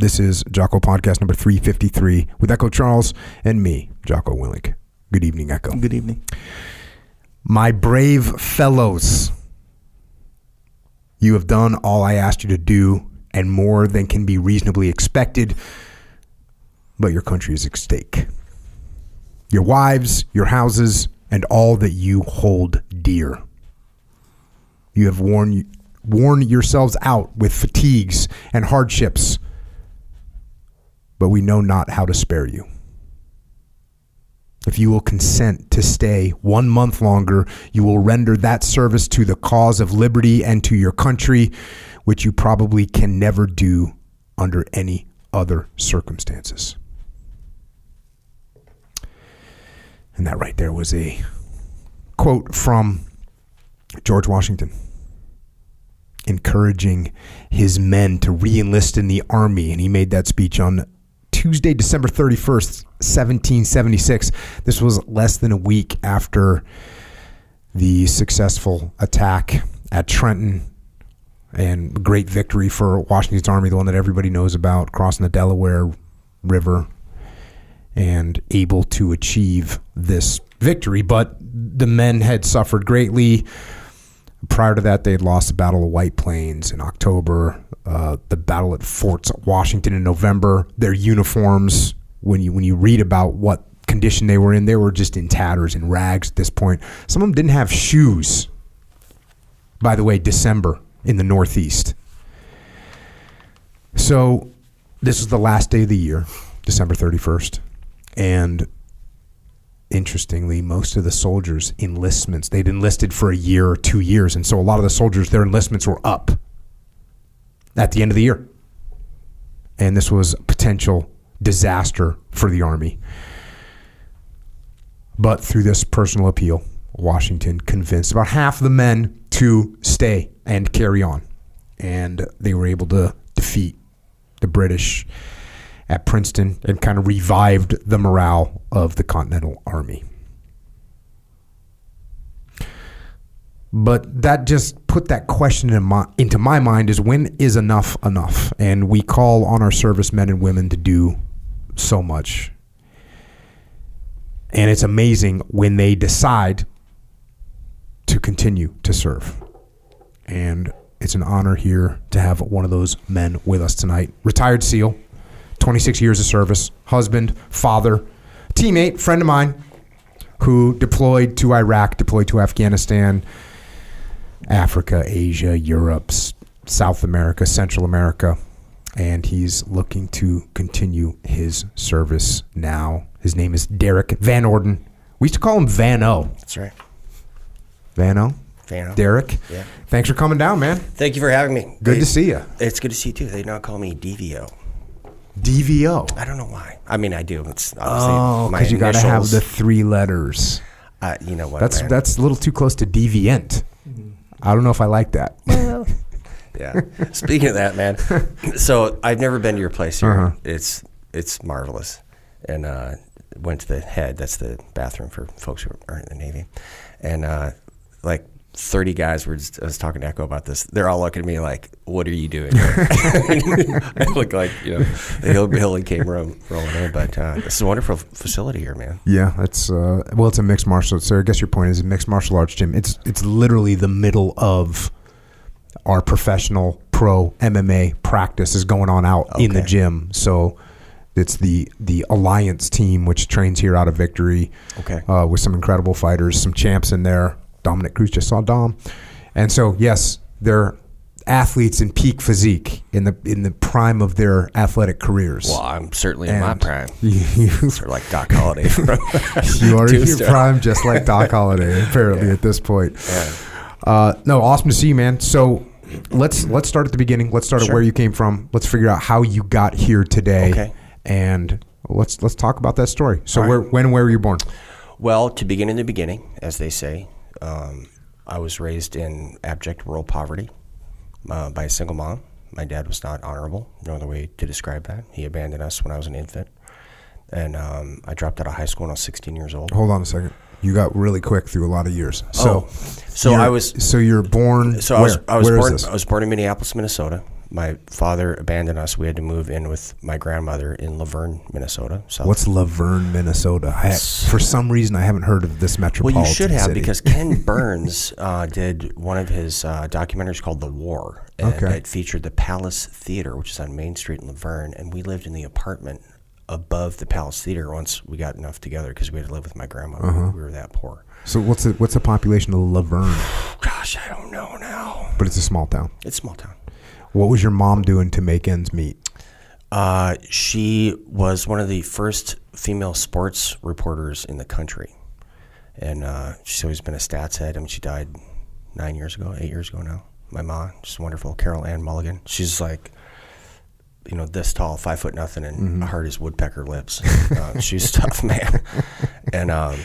This is Jocko Podcast number 353 with Echo Charles and me, Jocko Willink. Good evening, Echo. Good evening. My brave fellows, you have done all I asked you to do and more than can be reasonably expected, but your country is at stake. Your wives, your houses, and all that you hold dear. You have worn, worn yourselves out with fatigues and hardships, but we know not how to spare you. If you will consent to stay one month longer, you will render that service to the cause of liberty and to your country, which you probably can never do under any other circumstances. And that right there was a quote from George Washington encouraging his men to re-enlist in the army and he made that speech on Tuesday December 31st 1776 this was less than a week after the successful attack at Trenton and great victory for Washington's army the one that everybody knows about crossing the Delaware River and able to achieve this victory. But the men had suffered greatly Prior to that, they had lost the Battle of White Plains in October, uh, the battle at Forts Washington in November. Their uniforms, when you when you read about what condition they were in, they were just in tatters and rags at this point. Some of them didn't have shoes. By the way, December in the Northeast. So, this is the last day of the year, December thirty first, and interestingly, most of the soldiers' enlistments, they'd enlisted for a year or two years. And so a lot of the soldiers, their enlistments were up at the end of the year. And this was a potential disaster for the Army. But through this personal appeal, Washington convinced about half the men to stay and carry on. And they were able to defeat the British at Princeton and kind of revived the morale of the Continental Army. But that just put that question in my, into my mind is when is enough enough? And we call on our servicemen and women to do so much. And it's amazing when they decide to continue to serve. And it's an honor here to have one of those men with us tonight. Retired SEAL, 26 years of service, husband, father, teammate, friend of mine who deployed to Iraq, deployed to Afghanistan, Africa, Asia, Europe, South America, Central America, and he's looking to continue his service now. His name is Derrick Van Orden. We used to call him Van O. That's right. Van O. Fan. Derek. Yeah. Thanks for coming down, man. Thank you for having me. Good They- to see you. It's good to see you too. They now call me DVO. DVO. I don't know why. I mean, I do. It's obviously Oh, my because you got to have initials. the three letters. Uh, you know what? That's man? that's a little too close to deviant. I don't know if I like that. yeah. Speaking of that, man. So I've never been to your place here. Uh-huh. It's it's marvelous, and uh, went to the head. That's the bathroom for folks who aren't in the Navy, and uh, like. 30 guys were just, I was talking to Echo about this. They're all looking at me like, what are you doing? I look like, you know, the hillbilly came ro- rolling in. But uh, this is a wonderful facility here, man. Yeah, it's uh, well, it's a mixed martial. So I guess your point is a mixed martial arts gym. It's it's literally the middle of our professional pro MMA practice is going on out in the gym. So it's the the alliance team which trains here out of Victory. Okay. uh, with some incredible fighters, some champs in there. Dominick Cruz just saw Dom, and so yes, they're athletes in peak physique in the in the prime of their athletic careers. Well, I'm certainly in my prime. You, Sort of like Doc Holliday. you are in your prime, just like Doc Holliday, apparently at this point. Uh, no, awesome to see you, man. So let's let's start at the beginning. Let's start at where you came from. Let's figure out how you got here today, Okay. and let's let's talk about that story. So, All where, when where were you born? Well, to begin in the beginning, as they say, um, I was raised in abject rural poverty uh, by a single mom. My dad was not honorable. No other way to describe that. He abandoned us when I was an infant. And um, I dropped out of high school when I was 16 years old. Hold on a second. You got really quick through a lot of years. So, Oh, so I was So you're born. So I was? I was Where born? I was born in Minneapolis, Minnesota. My father abandoned us. We had to move in with my grandmother in Luverne, Minnesota. South What's Luverne, Minnesota? I, for some reason, I haven't heard of this metropolitan. Well, you should have city. because Ken Burns uh, did one of his uh, documentaries called The War, and Okay. it featured the Palace Theater, which is on Main Street in Luverne, and we lived in the apartment above the Palace Theater once we got enough together because we had to live with my grandmother. Uh-huh. We were that poor. So what's the what's the population of Luverne? Gosh, I don't know now. But it's a small town. It's a small town. What was your mom doing to make ends meet? Uh, she was one of the first female sports reporters in the country, and uh, she's always been a stats head. I mean, she died nine years ago, eight years ago now. My mom, she's wonderful, Carol Ann Mulligan. She's like, you know, this tall, five foot nothing, and hard as woodpecker lips. uh, she's tough, man. And um,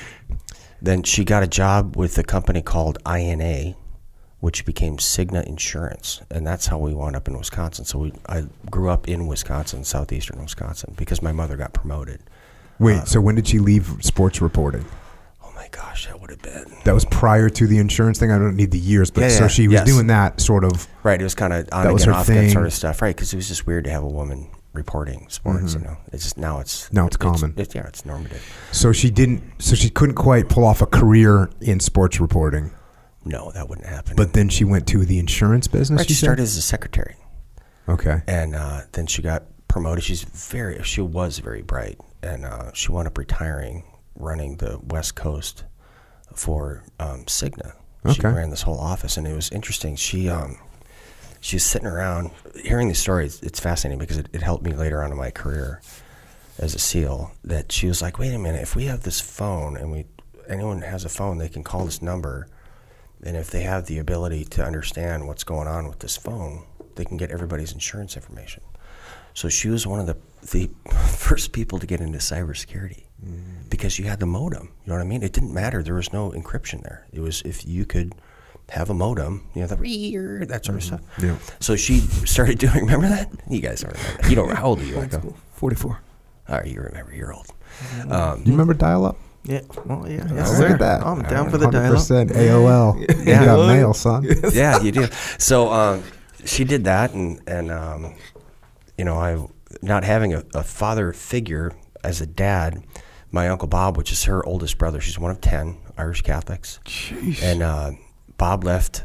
then she got a job with a company called INA, which became Cigna Insurance, and that's how we wound up in Wisconsin. So we, I grew up in Wisconsin, southeastern Wisconsin, because my mother got promoted. Wait, Uh, so when did she leave sports reporting? Oh my gosh, that would have been That was prior to the insurance thing. I don't need the years, but Yeah, so she was yes. doing that sort of. right. It was kind of on That was her off again sort of stuff, right? Because it was just weird to have a woman reporting sports. You know, it's just now it's Mm-hmm. Now it's common. It's, yeah, it's normative. So she didn't. So she couldn't quite pull off a career in sports reporting. No, that wouldn't happen. But then she went to the insurance business. right, she said? started as a secretary. Okay. and uh, then she got promoted. She's very, she was very bright, and uh, she wound up retiring, running the West Coast for um, Cigna. She Okay. ran this whole office, and it was interesting. She um, she was sitting around hearing these stories. It's fascinating because it, it helped me later on in my career as a SEAL. That she was like, "Wait a minute! If we have this phone, and we anyone has a phone, they can call this number." And if they have the ability to understand what's going on with this phone, they can get everybody's insurance information. So she was one of the, the first people to get into cybersecurity mm. because you had the modem. You know what I mean? It didn't matter. There was no encryption there. It was if you could have a modem, you know, the rear, that sort of mm-hmm. stuff. Yeah. So she started doing, remember that? You guys don't remember that. You don't, how old are you, Echo? 44. All right, you remember, you're old. Mm-hmm. Um, Do you remember dial up? Yeah. Well, yeah. Oh, Yes, look at that. I'm down for the dial. 100% AOL. You Yeah. got mail, son. yeah, you do. So um, she did that, and and um, you know, I not having a, a father figure as a dad. My uncle Bob, which is her oldest brother, she's one of ten Irish Catholics, and uh, Bob left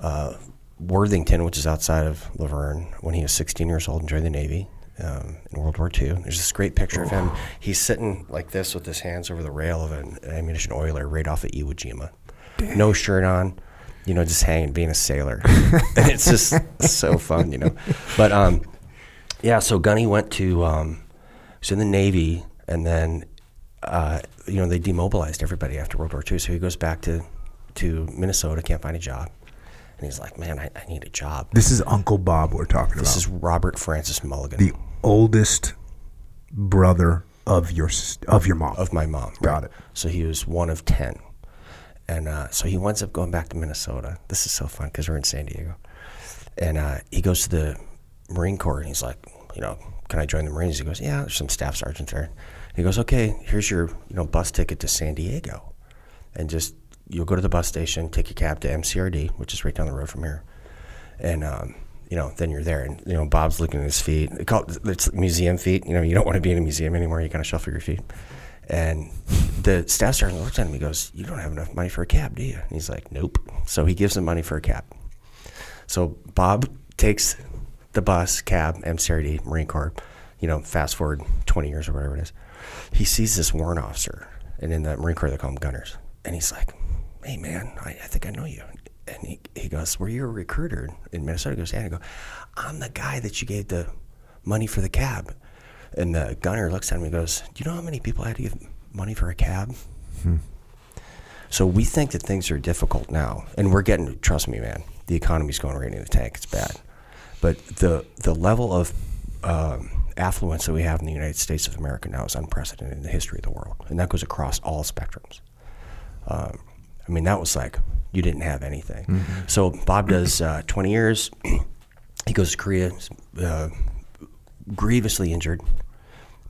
uh, Worthington, which is outside of Luverne, when he was 16 years old and joined the Navy um, in World War II. There's this great picture of him. He's sitting like this with his hands over the rail of an ammunition oiler right off of Iwo Jima. No shirt on, you know, just hanging, being a sailor. and it's just so fun, you know. But um, yeah, so Gunny went to, um, was in the Navy, and then, uh, you know, they demobilized everybody after World War II. So he goes back to, to Minnesota, can't find a job. And he's like, man, I, I need a job. This is Uncle Bob we're talking about. This is Robert Francis Mulligan the oldest brother of your of your mom. of my mom. Got it. So he was one of 10. And uh, so he winds up going back to Minnesota. This is so fun because we're in San Diego. And uh, he goes to the Marine Corps and he's like, you know, can I join the Marines? He goes, yeah, there's some staff sergeants there. He goes, okay, here's your you know bus ticket to San Diego, and just you'll go to the bus station, take a cab to MCRD, which is right down the road from here, and um, you know then you're there. And you know Bob's looking at his feet. They call it, it's museum feet. You know you don't want to be in a museum anymore. You kind of shuffle your feet. And the staff sergeant looks at him. He goes, "You don't have enough money for a cab, do you?" And he's like, "Nope." So he gives him money for a cab. So Bob takes the bus, cab, MCRD, Marine Corps. You know, fast forward 20 years or whatever it is. He sees this warrant officer, and in the Marine Corps they call them gunners. And he's like, "Hey man, I, I think I know you." And he, he goes, "Were you a recruiter in Minnesota?" He goes, "Yeah." And I go, "I'm the guy that you gave the money for the cab." And the gunner looks at him and goes, "Do you know how many people I had to give money for a cab?" So we think that things are difficult now, and we're getting. Trust me, man. The economy's going right in the tank. It's bad, but the the level of um, affluence that we have in the United States of America now is unprecedented in the history of the world, and that goes across all spectrums. Um, I mean, that was like you didn't have anything. So Bob does uh, 20 years. he goes to Korea, uh, grievously injured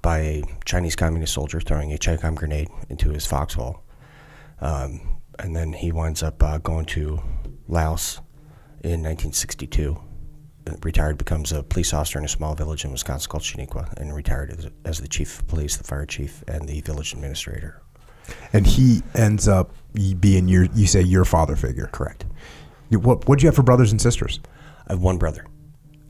by a Chinese communist soldier throwing a Chicom grenade into his foxhole. Um, and then he winds up uh, going to Laos in 1962 retired, becomes a police officer in a small village in Wisconsin called Chenequa, and retired as, as the chief of police, the fire chief, and the village administrator. And he ends up being your, you say, your father figure. Correct. What What do you have for brothers and sisters? I have one brother,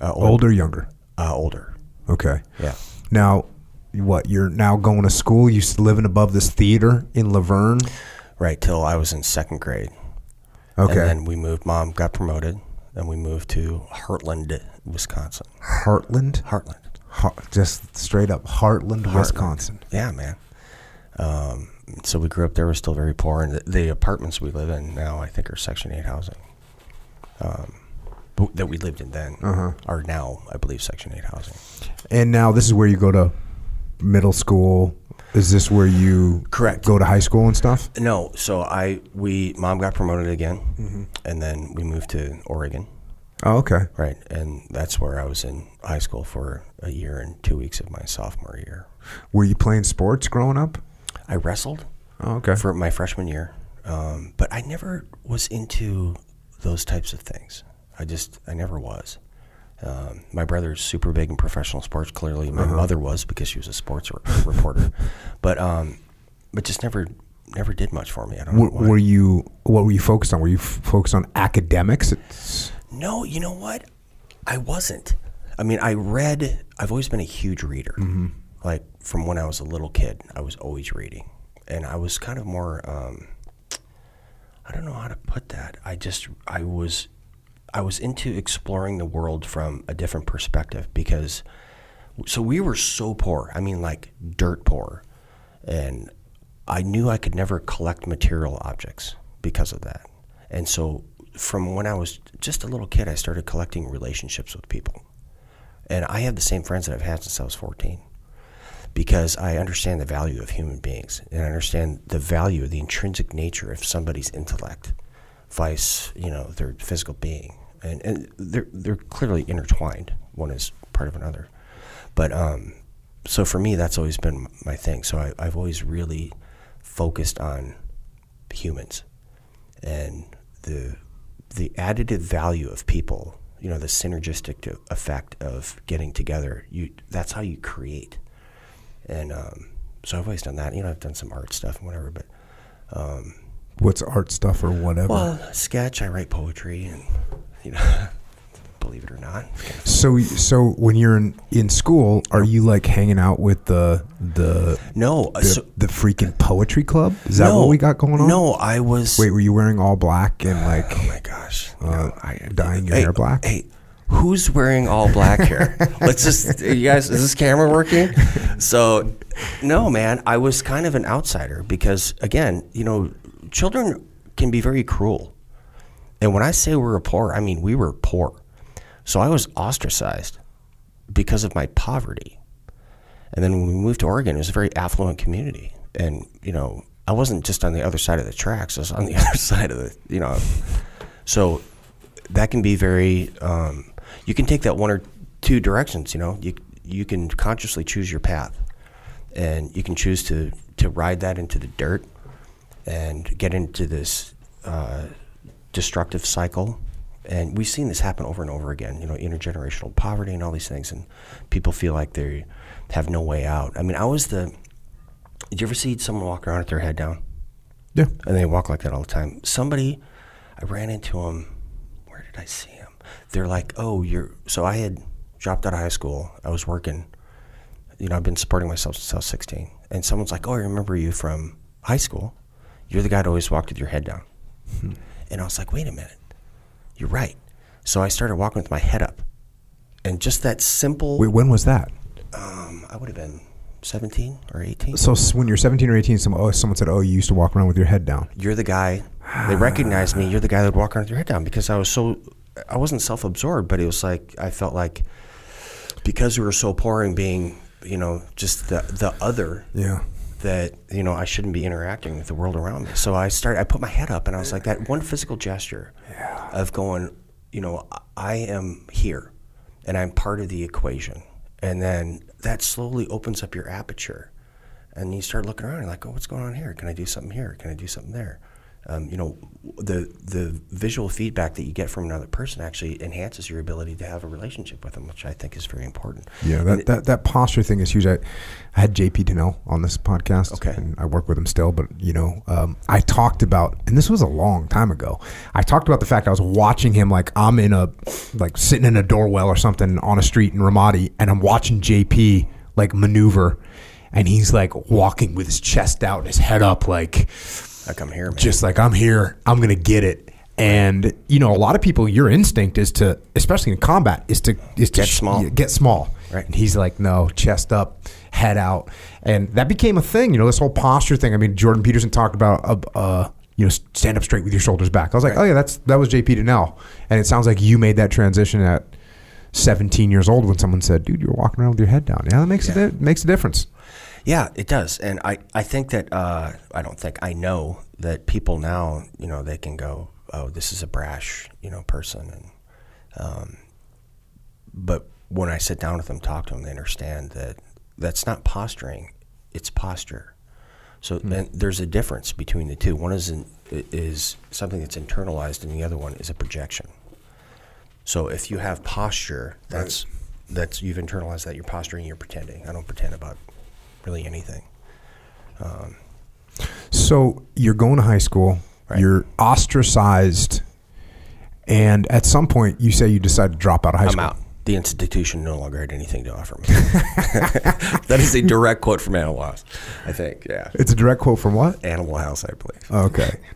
uh, old- Older, younger? uh, older. Okay. Yeah. Now, what? You're now going to school. You living above this theater in Luverne. Right till I was in second grade. Okay. And then we moved. Mom got promoted, and we moved to Hartland, Wisconsin. Hartland. Hartland. Heart, just straight up Hartland, Wisconsin. Yeah, man. Um, so we grew up there. We're still very poor, and the, the apartments we live in now, I think, are Section Eight housing. Um, that we lived in then Uh-huh. are now, I believe, Section Eight housing. And now this is where you go to middle school. Is this where you Correct. go to high school and stuff? No, so I we mom got promoted again, Mm-hmm. and then we moved to Oregon. Oh, okay. Right, and that's where I was in high school for a year and two weeks of my sophomore year. Were you playing sports growing up? I wrestled Oh, okay. for my freshman year, um, but I never was into those types of things. I just I never was. Um, my brother's super big in professional sports. Clearly, my mother was because she was a sports re- reporter, but um, but just never never did much for me. I don't know were, why. were you? What were you focused on? Were you f- focused on academics? It's, No, you know what? I wasn't. I mean, I read. I've always been a huge reader. Like from when I was a little kid, I was always reading, and I was kind of more. Um, I don't know how to put that. I just I was, I was into exploring the world from a different perspective because, so we were so poor. I mean, like dirt poor, and I knew I could never collect material objects because of that. And so, from when I was just a little kid, I started collecting relationships with people. And I have the same friends that I've had since I was 14 because I understand the value of human beings and I understand the value, the intrinsic nature of somebody's intellect, vice, you know, their physical being. And, and they're, they're clearly intertwined. One is part of another. But um, so for me, that's always been my thing. So I, I've always really focused on humans and the the additive value of people. You know, the synergistic effect of getting together. You that's how you create. And um, so I've always done that. You know, I've done some art stuff and whatever, but um, what's art stuff or whatever? well, sketch. I write poetry, and you know, believe it or not, kind of so, so when you're in, in school, are you like hanging out with the the no. uh, the, so, the freaking poetry club? Is that no, what we got going on? No, I was. Wait, were you wearing all black and like? Oh my gosh! Uh, No, I, dyeing your hey, hair black? Hey, who's wearing all black here? Let's just, you guys, is this camera working? So, no, man, I was kind of an outsider because, again, you know, children can be very cruel. And when I say we were poor, I mean we were poor. So I was ostracized because of my poverty. And then when we moved to Oregon, it was a very affluent community. And, you know, I wasn't just on the other side of the tracks, I was on the other side of the, you know. So that can be very, um, you can take that one or two directions, you know. You, you can consciously choose your path. And you can choose to, to ride that into the dirt and get into this uh, destructive cycle. And we've seen this happen over and over again, you know, intergenerational poverty and all these things. And people feel like they have no way out. I mean, I was the. Did you ever see someone walk around with their head down? Yeah. And they walk like that all the time. Somebody, I ran into him. Where did I see him? They're like, oh, you're. So I had dropped out of high school. I was working. You know, I've been supporting myself since I was 16. And someone's like, oh, I remember you from high school. You're the guy that always walked with your head down. And I was like, wait a minute. You're right. So I started walking with my head up. And just that simple, Wait, when was that? um, I would have been 17 or 18. So when you're 17 or 18, some, oh, someone said, "Oh, you used to walk around with your head down." you're the guy. They recognized me. You're the guy that would walk around with your head down because I was so, I wasn't self-absorbed, but it was like I felt like because we were so poor and being, you know, just the the other Yeah. that you know I shouldn't be interacting with the world around me. So I started. I put my head up and I was like that one physical gesture of going, you know, I am here and I'm part of the equation, and then that slowly opens up your aperture, and you start looking around. You're like, oh, what's going on here? Can I do something here? Can I do something there? Um, you know, the the visual feedback that you get from another person actually enhances your ability to have a relationship with them, which I think is very important. Yeah, that, that, that posture thing is huge. I, I had JP Dinnell on this podcast. Okay. And I work with him still, but, you know, um, I talked about, and this was a long time ago, I talked about the fact I was watching him like I'm in a, like sitting in a doorwell or something on a street in Ramadi, and I'm watching JP like maneuver, and he's like walking with his chest out and his head up, like, Like I'm here, man. just like I'm here, I'm gonna get it. And you know, a lot of people, your instinct is to, especially in combat, is to is to Get sh- small. get small. Right. And he's like, no, chest up, head out, and that became a thing. You know, this whole posture thing. I mean, Jordan Peterson talked about, uh, uh you know, stand up straight with your shoulders back. I was like, oh yeah, that's that was JP Dinnell, and it sounds like you made that transition at 17 years old when someone said, dude, you're walking around with your head down. Yeah, that makes Yeah. a di- makes a difference. Yeah, it does, and I, I think that uh, I don't think I know that people now you know they can go oh this is a brash you know person. And um, but when I sit down with them talk to them they understand that that's not posturing it's posture. So and there's a difference between the two. One is in, is something that's internalized and the other one is a projection. So if you have posture that's that's you've internalized that you're posturing you're pretending. I don't pretend about really anything um, So you're going to high school, Right. you're ostracized, and at some point you say you decide to drop out of high I'm school. out. The institution no longer had anything to offer me. that is a direct quote from Animal House, I think. Yeah. It's a direct quote from what? Animal House, I believe. Okay.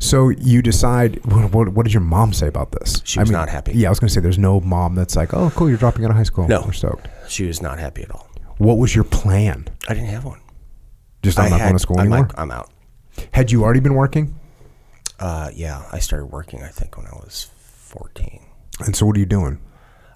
So you decide. What, what, what did your mom say about this? She was not happy. Yeah, I was going to say there's no mom that's like, oh, cool, you're dropping out of high school. No. we're stoked. She was not happy at all. What was your plan? I didn't have one. Just I'm I not had- going to school I'm, anymore. I'm out. Had you already been working? Uh, yeah, I started working, I think, when I was 14. And so what are you doing,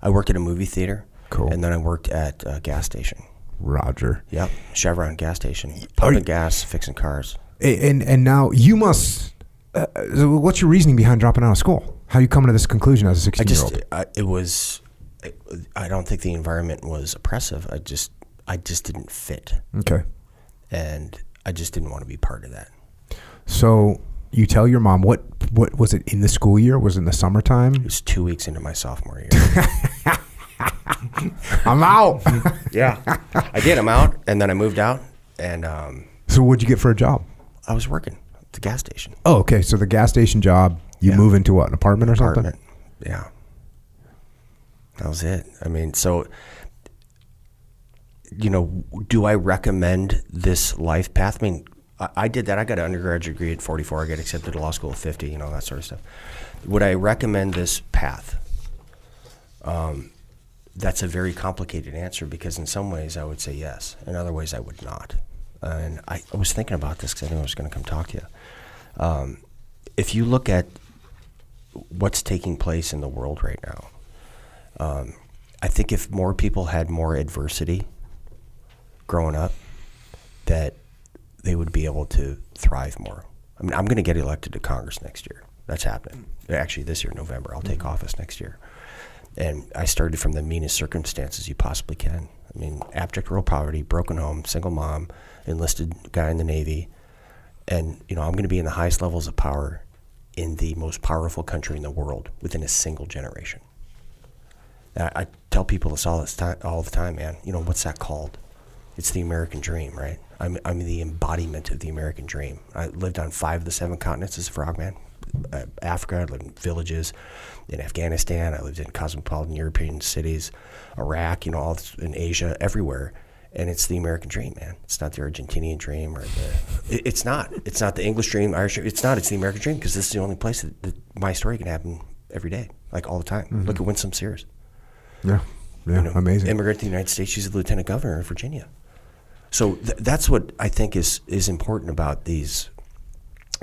I worked at a movie theater. Cool. And then I worked at a gas station. Roger? Yep. Chevron gas station. Pumping you- gas, fixing cars. And and now you must. Uh, what's your reasoning behind dropping out of school? How you coming to this conclusion as a I 16 year just, old? I, it was, I, I don't think the environment was oppressive. I just, I just didn't fit. Okay. and I just didn't want to be part of that. So you tell your mom what what was it in the school year? Was it in the summertime? It was two weeks into my sophomore year. I'm out. yeah, I did. I'm out, and then I moved out, and um, so what'd you get for a job? I was working at the gas station. Oh, okay. So the gas station job. You Yeah. move into what? An apartment or something? Apartment. Yeah, that was it. I mean, so you know, do I recommend this life path? I mean, I, did that. I got an undergraduate degree at 44. I got accepted to law school at 50. You know that sort of stuff. Would I recommend this path? Um, that's a very complicated answer because in some ways I would say yes, in other ways I would not. And I, I was thinking about this because I knew I was going to come talk to you. Um, if you look at what's taking place in the world right now, um, I think if more people had more adversity growing up, that they would be able to thrive more. I mean, I'm going to get elected to Congress next year. That's happening. Actually, this year, November, I'll take mm-hmm. office next year. And I started from the meanest circumstances you possibly can. I mean, abject rural poverty, broken home, single mom, enlisted guy in the Navy. And, you know, I'm going to be in the highest levels of power in the most powerful country in the world within a single generation. I, I tell people this all, this time, all the time, man. You know, what's that called? It's the American dream, right? I'm, I'm the embodiment of the American dream. I lived on five of the seven continents as a frogman. Uh, Africa, I lived in villages. In Afghanistan, I lived in cosmopolitan European cities. Iraq, you know, all this, in Asia, everywhere. And it's the American dream, man. It's not the Argentinian dream or the. It, it's not. It's not the English dream, Irish dream. It's not. It's the American dream because this is the only place that, that my story can happen every day, like all the time. Look at Winsome Sears. Yeah. Yeah. You know, amazing. Immigrant to the United States. She's the lieutenant governor of Virginia. So th- that's what I think is is important about these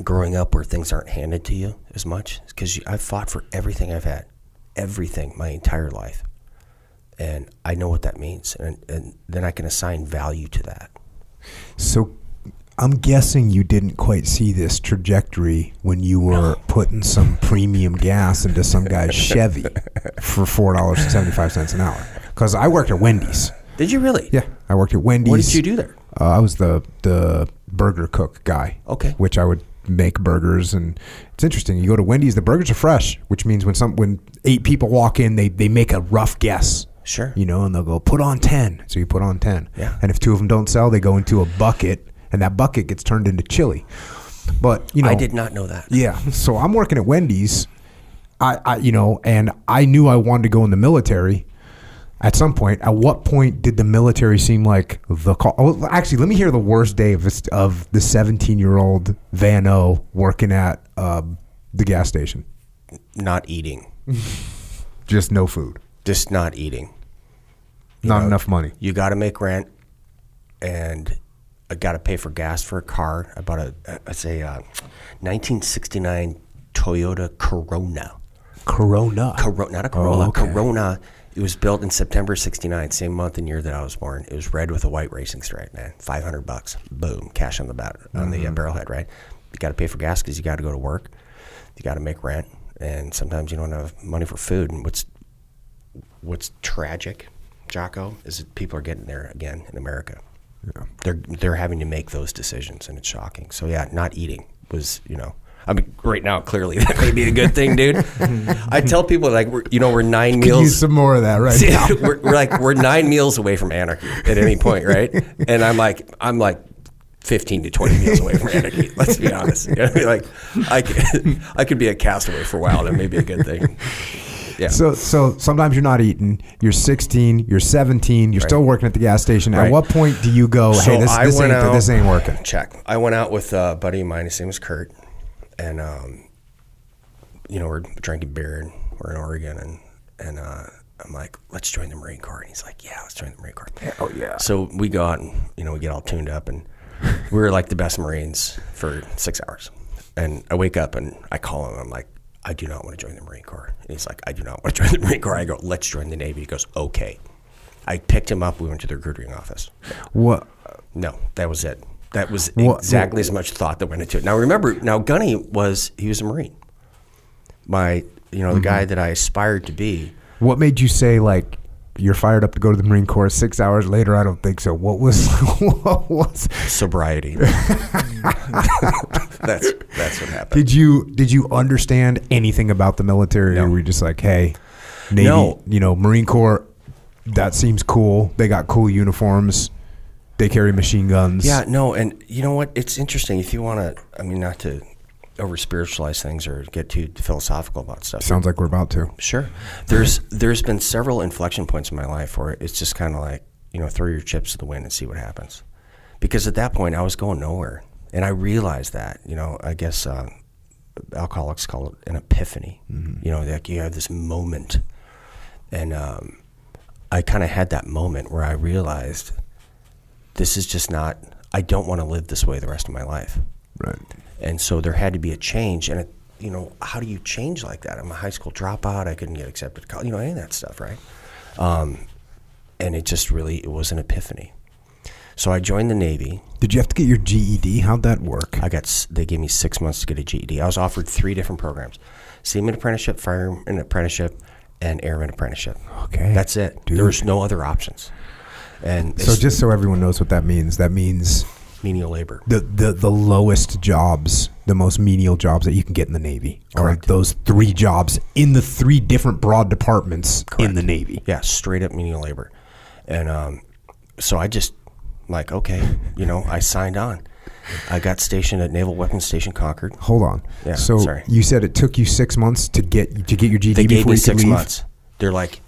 growing up where things aren't handed to you as much because I've fought for everything I've had, everything my entire life, and I know what that means, and, and then I can assign value to that. So I'm guessing you didn't quite see this trajectory when you were putting some premium gas into some guy's Chevy for four dollars and seventy five cents an hour. Because I worked at Wendy's. Did you really? Yeah, I worked at Wendy's. What did you do there? Uh, I was the the burger cook guy. Okay. Which I would make burgers, and it's interesting. You go to Wendy's, the burgers are fresh, which means when some when eight people walk in, they they make a rough guess. Sure. You know, and they'll go put on ten. So you put on ten. Yeah. And if two of them don't sell, they go into a bucket, and that bucket gets turned into chili. But you know, I did not know that. yeah. So I'm working at Wendy's. I, I, you know, and I knew I wanted to go in the military at some point. At what point did the military seem like the call? Oh, actually, let me hear the worst day of this, of the 17 year old Van O working at um, the gas station. Not eating. Just no food, Just not eating. not know, enough money. You got to make rent, and I got to pay for gas for a car. I bought a, it's a uh, 1969 Toyota Corona. Corona. Corona, not a Corolla. Oh, okay. Corona. It was built in September '69, same month and year that I was born. It was red with a white racing stripe, man. Five hundred bucks, boom, cash on the bat on the uh, barrelhead, right? You got to pay for gas because you got to go to work. You got to make rent, and sometimes you don't have money for food. And what's what's tragic, Jocko, is that people are getting there again in America. They're they're having to make those decisions, and it's shocking. So yeah, not eating was you know. I mean, right now, clearly that may be a good thing, dude. I tell people like, we're, you know, we're nine Could meals. use some more of that right See, now. we're, we're like we're nine meals away from anarchy at any point, right? And I'm like I'm like fifteen to twenty meals away from anarchy. Let's be honest. You know, I mean? like I could, I could be a castaway for a while. That may be a good thing. Yeah. So, so sometimes you're not eating. You're 16. You're 17. You're still working at the gas station. At what point do you go? So hey, this, this ain't out, this ain't working. Check. I went out with a buddy of mine. His name was Kurt, and um, you know we're drinking beer and we're in Oregon, and and uh, I'm like, let's join the Marine Corps, and he's like, yeah, let's join the Marine Corps. Oh yeah. So we go out and you know we get all tuned up, and we were like the best Marines for six hours. And I wake up and I call him. I'm like, I do not want to join the Marine Corps. And he's like, I do not want to join the Marine Corps. I go, let's join the Navy. He goes, okay. I picked him up. We went to the recruiting office. What? No, that was it. That was exactly as much thought that went into it. Now remember, now Gunny was he was a Marine. My, you know, the guy Mm-hmm. that I aspired to be. What made you say like you're fired up to go to the Marine Corps? Six hours later, I don't think so. What was? what was? Sobriety. that's that's what happened. Did you did you understand anything about the military, No. or were you just like, hey, Navy, No. you know, Marine Corps, that seems cool. They got cool uniforms. They carry machine guns. Yeah, no, and you know what? It's interesting. If you want to, I mean, not to over spiritualize things or get too philosophical about stuff. sounds like we're about to. Sure. There's there's been several inflection points in my life where it's just kind of like you know throw your chips to the wind and see what happens, because at that point I was going nowhere, and I realized that you know I guess uh, alcoholics call it an epiphany. You know, like you have this moment, and um, I kind of had that moment where I realized this is just not. I don't want to live this way the rest of my life Right. and so there had to be a change. And it, you know, how do you change like that? I'm a high school dropout. I couldn't get accepted to college. You know, any of that stuff, right? Um, and it just really it was an epiphany. So I joined the Navy. Did you have to get your GED? How'd that work? I got they gave me six months to get a GED. I was offered three different programs: seaman apprenticeship, fireman apprenticeship, and airman apprenticeship. Okay. That's it. Dude. There was no other options. And So just so everyone knows what that means, that means menial labor. the, the, the lowest jobs, the most menial jobs that you can get in the Navy are Correct. those three jobs in the three different broad departments in the Navy. Yeah, straight up menial labor. And um, so I just like, okay, you know, I signed on. I got stationed at Naval Weapons Station Concord. Hold on. Yeah, so sorry. you said it took you six months to get to get your GED They gave me six leave? months. They're like,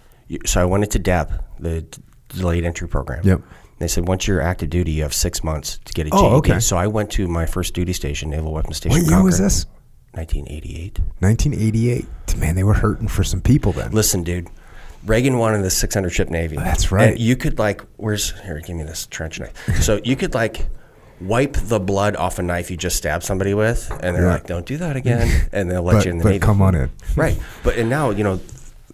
so I went into DEP, the delayed entry program. Yep. They said once you're active duty, you have six months to get a Oh, okay. So I went to my first duty station, Naval Weapons Station. What year Concord, was this? 1988. 1988. Man, they were hurting for some people then. Listen, dude. Reagan wanted the 600 ship Navy. Oh, that's right. And you could like, where's here? Give me this trench knife. So you could like wipe the blood off a knife you just stabbed somebody with, and they're Yeah. like, "Don't do that again," and they'll let But, you in the but Navy. come on in. right? But and now you know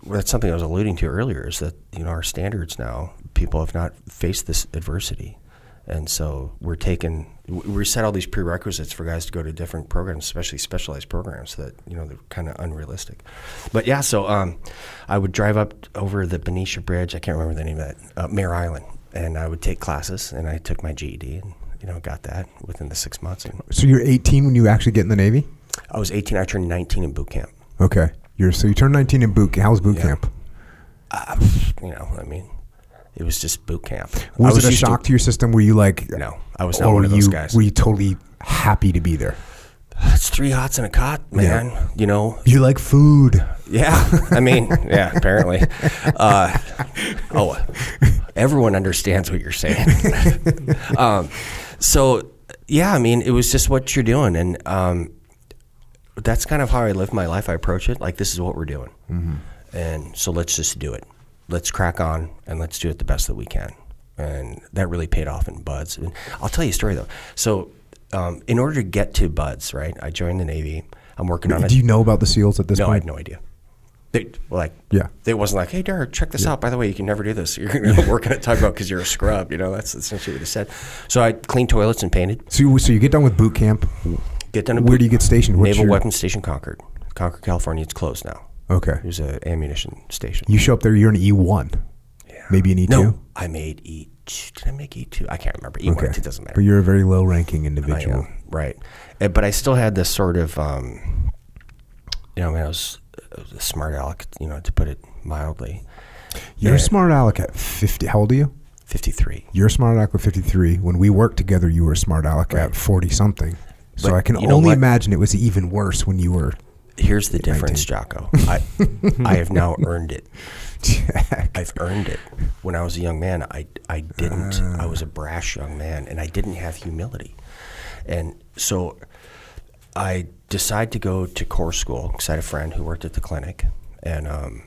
that's something I was alluding to earlier is that you know our standards now people have not faced this adversity, and so we're taking we set all these prerequisites for guys to go to different programs, especially specialized programs that you know they're kind of unrealistic. But yeah, so um, I would drive up over the Benicia Bridge. I can't remember the name of that, uh, Mare Island, and I would take classes, and I took my GED, and, you know, got that within the six months. And So you're 18 when you actually get in the Navy. I was 18. I turned 19 in boot camp. Okay. You're so you turned 19 in boot. Camp. How was boot Yeah. camp? You know, I mean, it was just boot camp. Was, I it a used to- shock to, your system? Were you like, No, I was not one of those you, guys. Were you totally happy to be there? It's three hots and a cot, man. You know, You like food? Yeah, I mean, yeah, apparently. Uh, oh, everyone understands what you're saying. um, so, yeah, I mean, it was just what you're doing, and um, that's kind of how I live my life. I approach it like this is what we're doing, and so let's just do it. Let's crack on and let's do it the best that we can, and that really paid off in BUD/S. And I'll tell you a story though. So, um, in order to get to BUD/S, right, I joined the Navy. I'm working on it. Do you know about the SEALs at this point? no, I had no idea. They like Yeah. It wasn't like, hey, Derrick, check this out. By the way, you can never do this. You're going to work in a tugboat because you're a scrub. You know, that's essentially what they said. So I cleaned toilets and painted. So you, so you get done with boot camp. Get done. Where do you get stationed? What's Naval your- Weapons Station Concord, Concord, California. It's closed now. Okay. It was an ammunition station. You show up there. You're an E1. Yeah. Maybe an E2. no, I made E2. Did I make E two? I can't remember. E one. Okay. It doesn't matter. But you're a very low ranking individual. am, right. Uh, But I still had this sort of, um, you know, I mean, I was, a smart aleck, you know, to put it mildly. You're a smart aleck at 50. How old are you? 53. You're a smart aleck at 53. When we worked together, you were a smart aleck Right. at 40 something. So I can only imagine it was even worse when you were. Here's the difference, Jocko. I, I have now earned it. Jack. I've earned it. When I was a young man, I, I didn't. I was a brash young man, and I didn't have humility. And so I decided to go to corps school because I had a friend who worked at the clinic, and um,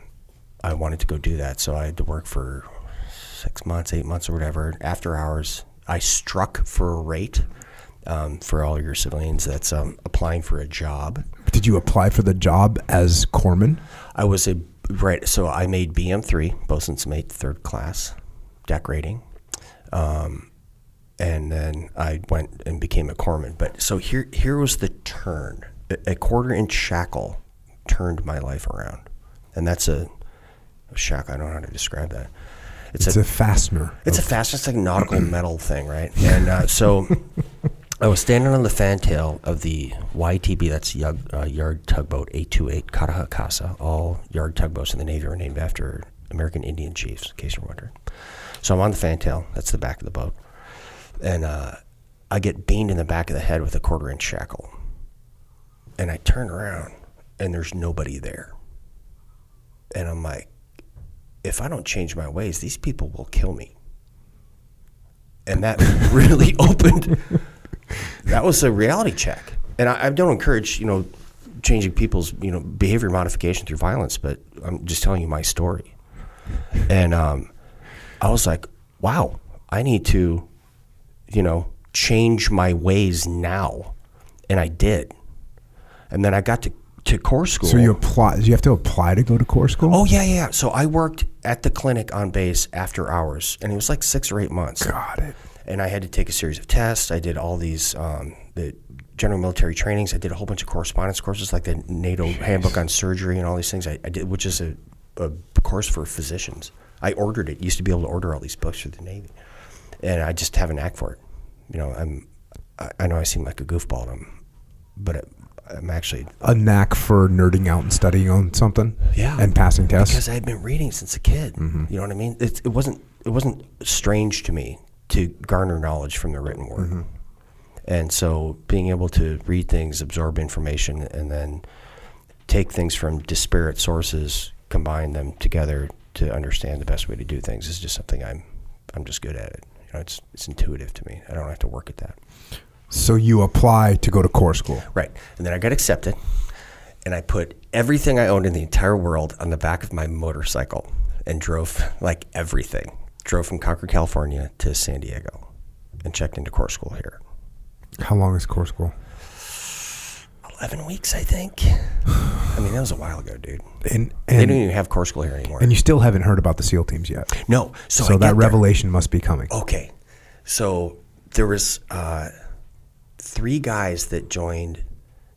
I wanted to go do that. So I had to work for six months, eight months, or whatever. After hours, I struck for a rate. Um, for all your civilians that's um, applying for a job. Did you apply for the job as corpsman? I was a right. So I made BM three, bosun's mate, third class, deck rating, um, and then I went and became a corpsman. But so here, here was the turn. A, a quarter inch shackle turned my life around, and that's a, a shackle. I don't know how to describe that. It's, It's a, a fastener. it's a fastener. it's like a nautical metal thing, right? And uh, so I was standing on the fantail of the YTB, that's yard, uh, yard tugboat 828 Catahecassa. All yard tugboats in the Navy are named after American Indian chiefs, in case you're wondering. So I'm on the fantail, that's the back of the boat. And uh, I get beamed in the back of the head with a quarter inch shackle. And I turn around, and there's nobody there. And I'm like, if I don't change my ways, these people will kill me. And that really opened. That was a reality check. And I, I don't encourage, you know, changing people's, you know, behavior modification through violence, but I'm just telling you my story. And um, I was like, wow, I need to, you know, change my ways now. And I did. And then I got to, to corps school. So you apply? You have to apply to go to corps school? Oh yeah, yeah. yeah. So I worked at the clinic on base after hours, and it was like six or eight months. got it. And I had to take a series of tests. I did all these um, the general military trainings. I did a whole bunch of correspondence courses, like the NATO Handbook on Surgery and all these things. I, I did, which is a, a course for physicians. I ordered it. Used to be able to order all these books for the Navy, and I just have a knack for it. You know, I'm. I, I know I seem like a goofball, to 'em, but it, I'm actually A knack for nerding out and studying on something. Yeah, And passing tests. because I had been reading since a kid. Mm-hmm. You know what I mean? It, it wasn't it wasn't strange to me to garner knowledge from the written word, Mm-hmm. and so being able to read things, absorb information, and then take things from disparate sources, combine them together to understand the best way to do things is just something I'm I'm just good at it. You know, it's it's intuitive to me. I don't have to work at that. so you apply to go to corps school. Right. And then I got accepted, and I put everything I owned in the entire world on the back of my motorcycle and drove like everything. Drove from Concord, California to San Diego and checked into corps school here. How long is corps school? 11 weeks, I think. I mean, that was a while ago, dude. And They don't even have corps school here anymore. and you still haven't heard about the SEAL teams yet. no. So, So that get there. revelation must be coming. Okay. So there was uh, three guys that joined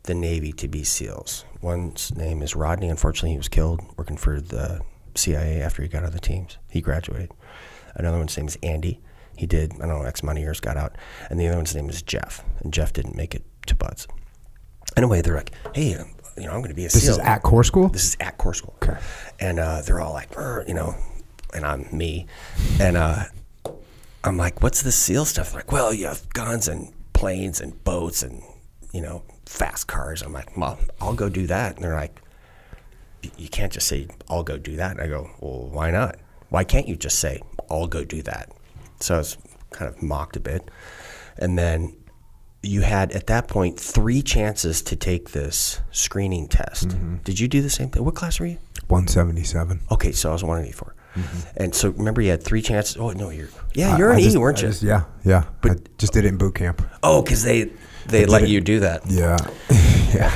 the Navy to be SEALs. One's name is Rodney. Unfortunately, he was killed working for the CIA after he got on the teams. He graduated. Another one's name is Andy. He did, I don't know, X amount of years, got out. And the other one's name is Jeff. And Jeff didn't make it to BUD/S. Anyway, they're like, hey, um, you know, I'm going to be a This SEAL. is at corps school. This is at corps school. Okay. And uh, they're all like, you know, and I'm me. And uh, I'm like, what's this SEAL stuff? They're like, well, you have guns and planes and boats and, you know, fast cars. I'm like, well, I'll go do that. And they're like, you can't just say, I'll go do that. And I go, well, why not? Why can't you just say, I'll go do that? So I was kind of mocked a bit. And then you had at that point three chances to take this screening test. Did you do the same thing? What class were you? 177. Okay, so I was one of eighty And so remember you had three chances. Oh no, you're yeah, you're I an E, just- weren't you? just- yeah, yeah. I just did it in boot camp. oh, because they they did let you do that. Yeah, yeah.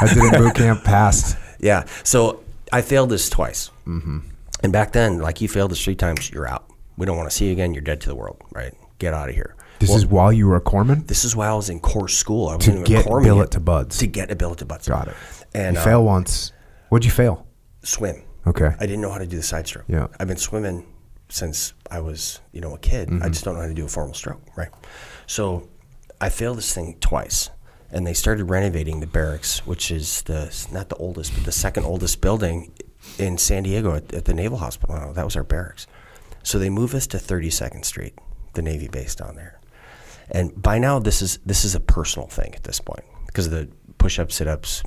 I did it in boot camp. Passed. Yeah. So I failed this twice. Mm-hmm. And back then, like you failed this three times, you're out. We don't want to see you again. You're dead to the world. Right? Get out of here. This is while you were a corpsman. This is while I was in corps school. I was To in get corpsman billet to BUD/S. To get a billet to BUD/S. Got it. And you uh, fail once. What'd you fail? swim. Okay. I didn't know how to do the side stroke. Yeah. I've been swimming since I was, you know, a kid. Mm-hmm. I just don't know how to do a formal stroke, right? So I failed this thing twice. And they started renovating the barracks, which is the not the oldest, but the second oldest building in San Diego at, at the Naval Hospital. That was our barracks. So they move us to 32nd Street, the Navy base down there. And by now, this is this is a personal thing at this point because of the push-ups, sit-ups,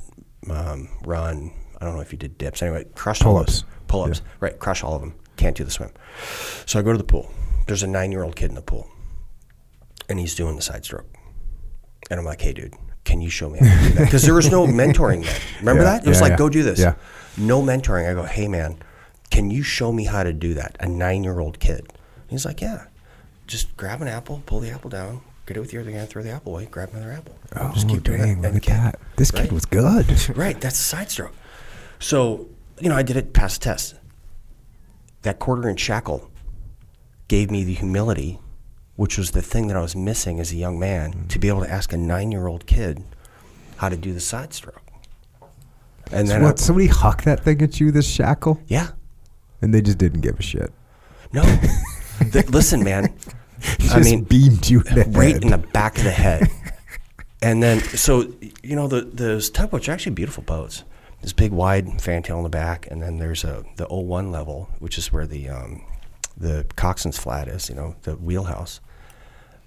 um, run. I don't know if you did dips. Anyway, crush all Pull-ups. Pull-ups, right? Crush all of them. Can't do the swim. So I go to the pool. There's a nine-year-old kid in the pool, and he's doing the side stroke. And I'm like, hey, dude, can you show me how to do that? Because there was no mentoring then. Remember Yeah, that? It was yeah, like, yeah. go do this. No mentoring. I go, hey, man, can you show me how to do that? A nine-year-old kid. He's like, yeah. Just grab an apple, pull the apple down, get it with your other hand, throw the apple away, grab another apple. Oh, Just keep doing dang, that. look at kid- that. This right? kid was good. Right, that's a side stroke. So, you know, I did it, the test. That quarter inch shackle gave me the humility, which was the thing that I was missing as a young man, mm. to be able to ask a nine year old kid how to do the side stroke. And So then, what? I- Somebody hucked that thing at you, this shackle, yeah, and they just didn't give a shit. no. Th- listen, man. Just I mean, beamed you in the right in the back of the head. and then, so you know, the those tugboats are actually beautiful boats. This big wide fantail in the back, and then there's a the 01 level, which is where the um, the coxswain's flat is. You know, the wheelhouse.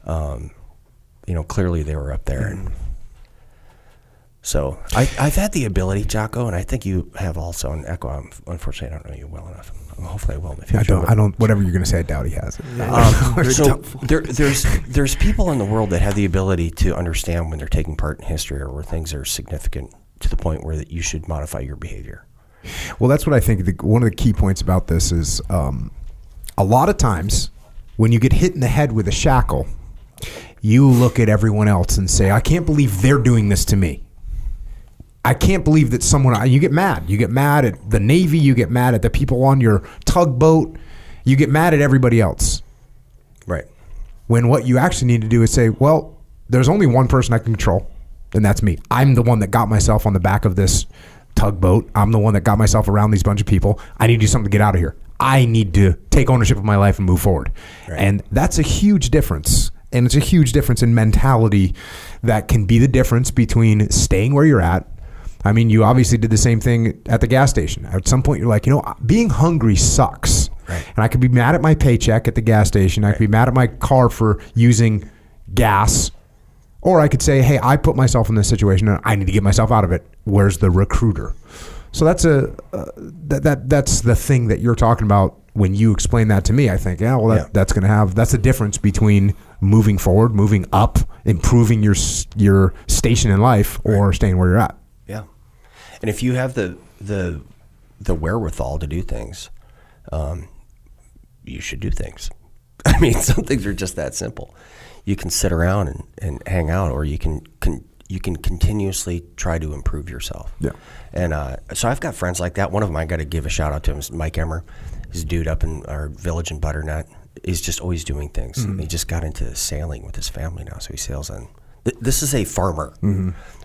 Um, you know, clearly they were up there, and so I, I've had the ability, Jocko, and I think you have also. And Echo, I'm, unfortunately, I don't know you well enough. Hopefully, I will in the future. I don't. I don't. Whatever you're gonna say, I doubt he has it. um, so there, there's there's people in the world that have the ability to understand when they're taking part in history or where things are significant to the point where that you should modify your behavior. Well, that's what I think. The, one of the key points about this is um, a lot of times when you get hit in the head with a shackle, you look at everyone else and say, I can't believe they're doing this to me. I can't believe that someone, you get mad. You get mad at the Navy, you get mad at the people on your tugboat, you get mad at everybody else. Right. When what you actually need to do is say, well, there's only one person I can control, and that's me. I'm the one that got myself on the back of this tugboat. I'm the one that got myself around these bunch of people. I need to do something to get out of here. I need to take ownership of my life and move forward. And that's a huge difference. And it's a huge difference in mentality that can be the difference between staying where you're at. I mean, you obviously did the same thing at the gas station. At some point, you're like, you know, being hungry sucks. Right. And I could be mad at my paycheck at the gas station. I could be mad at my car for using gas. Or I could say, hey, I put myself in this situation and I need to get myself out of it. Where's the recruiter? So that's a uh, that, that that's the thing that you're talking about when you explain that to me. I think, yeah, well, that, Yeah. that's going to have that's the difference between moving forward, moving up, improving your your station in life, or staying where you're at. And if you have the the the wherewithal to do things, um, you should do things. I mean, some things are just that simple. You can sit around and, and hang out, or you can, can you can continuously try to improve yourself. Yeah. And uh, so I've got friends like that. One of them I got to give a shout out to him is Mike Emmer. He's a dude up in our village in Butternut. He's just always doing things. He just got into sailing with his family now, so he sails on. Th- this is a farmer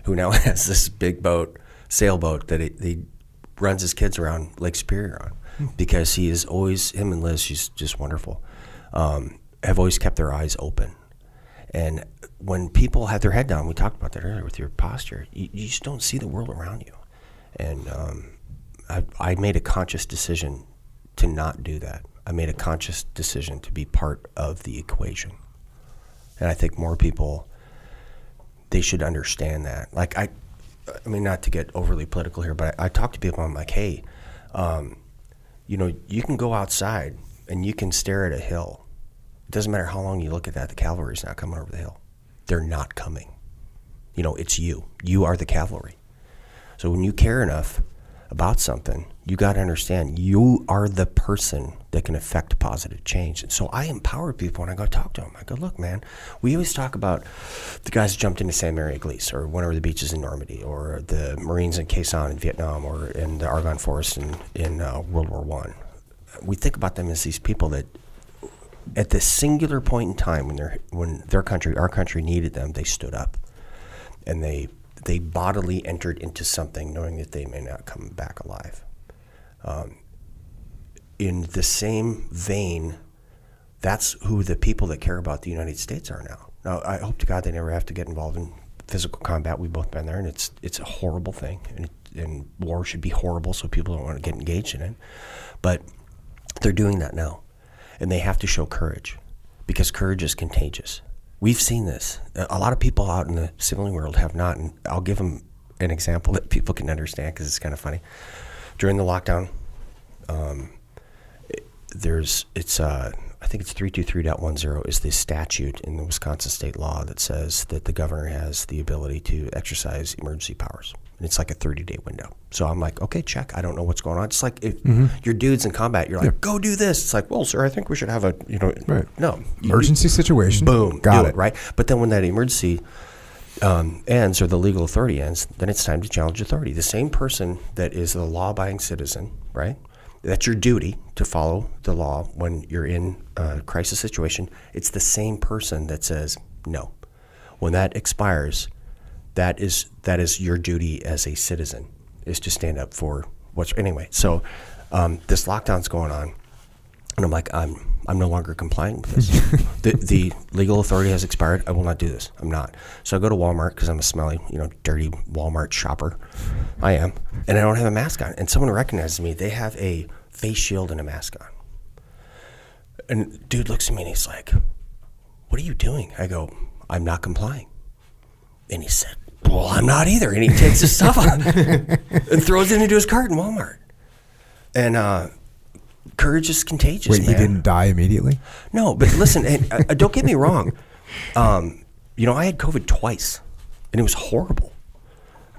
who now has this big boat, sailboat that he, he runs his kids around Lake Superior on because he is always him and Liz. She's just wonderful. Um, have always kept their eyes open. And when people have their head down, we talked about that earlier with your posture, you, you just don't see the world around you. And um, I, I made a conscious decision to not do that. I made a conscious decision to be part of the equation. And I think more people, they should understand that. Like, I, I mean, not to get overly political here, but I, I talk to people, I'm like, hey, um, you know, you can go outside and you can stare at a hill. It doesn't matter how long you look at that, the cavalry's not coming over the hill. They're not coming. You know, it's you. You are the cavalry. So when you care enough about something, you got to understand you are the person that can affect positive change. And so I empower people when I go talk to them. I go, look, man, we always talk about the guys that jumped into Sainte-Mère-Église or went over the beaches in Normandy or the Marines in Sanh in Vietnam or in the Argonne Forest in, in uh, World War One. We think about them as these people that at this singular point in time when, their when their country, our country needed them, they stood up and they they bodily entered into something knowing that they may not come back alive. Um, in the same vein, that's who the people that care about the United States are now. Now, I hope to God they never have to get involved in physical combat. We've both been there, and it's it's a horrible thing, and, and war should be horrible, so people don't want to get engaged in it. But they're doing that now, and they have to show courage because courage is contagious. We've seen this. A lot of people out in the civilian world have not, and I'll give them an example that people can understand because it's kind of funny. During the lockdown, um, there's it's uh, I think it's 323.10 is the statute in the Wisconsin state law that says that the governor has the ability to exercise emergency powers. And it's like a 30 day window. So I'm like, okay, check. I don't know what's going on. It's like if mm-hmm. your dudes in combat, you're like, yeah. go do this. It's like, well, sir, I think we should have a, you know, right. no. Emergency situation. Boom. Got it. it. Right. But then when that emergency um, ends or the legal authority ends, then it's time to challenge authority. The same person that is the law abiding citizen, right? That's your duty to follow the law when you're in a crisis situation. It's the same person that says no. When that expires, that is that is your duty as a citizen is to stand up for what's anyway. So um, this lockdown's going on, and I'm like, I'm I'm no longer complying with this. the, the legal authority has expired. I will not do this. I'm not. So I go to Walmart because I'm a smelly, you know, dirty Walmart shopper. I am, and I don't have a mask on. And someone recognizes me. They have a face shield and a mask on. And dude looks at me and he's like, "What are you doing?" I go, "I'm not complying." And he said, well, I'm not either. And he takes his stuff on and throws it into his cart in Walmart. And uh, courage is contagious. Wait, man. he didn't die immediately? No, but listen, and, uh, don't get me wrong. Um, you know, I had COVID twice, and it was horrible.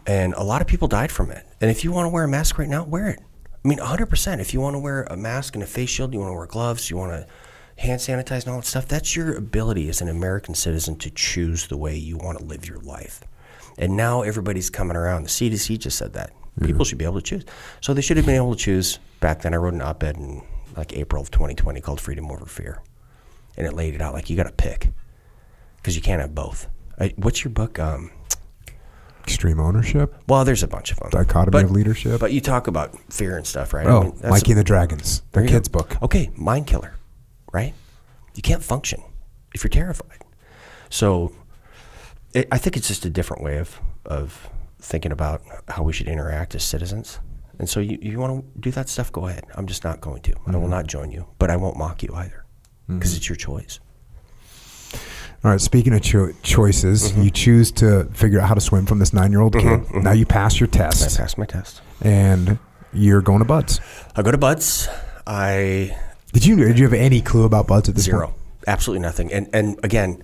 And a lot of people died from it. And if you want to wear a mask right now, wear it. I mean, 100%. If you want to wear a mask and a face shield, you want to wear gloves, you want to hand sanitize and all that stuff, that's your ability as an American citizen to choose the way you want to live your life. And now everybody's coming around. The CDC just said that. People should be able to choose. So they should have been able to choose back then. I wrote an op ed in like April of 2020 called Freedom Over Fear. And it laid it out like you got to pick because you can't have both. I, what's your book? Um, Extreme ownership. Well, there's a bunch of them. Dichotomy but, of leadership. But you talk about fear and stuff, right? Oh, I mean, Mikey and the Dragons, the kids' go. book. Okay, mind killer, right? You can't function if you're terrified. So it, I think it's just a different way of, of thinking about how we should interact as citizens. And so you, you want to do that stuff, go ahead. I'm just not going to. Mm-hmm. I will mm-hmm. not join you, but I won't mock you either because mm-hmm. it's your choice. All right. Speaking of cho- choices, mm-hmm. you choose to figure out how to swim from this nine-year-old kid. Mm-hmm. Mm-hmm. Now you pass your test. I passed my test, and you're going to BUD/S. I go to BUD/S. I. did you did you have any clue about BUD/S at this zero? Point? Absolutely nothing. And and again,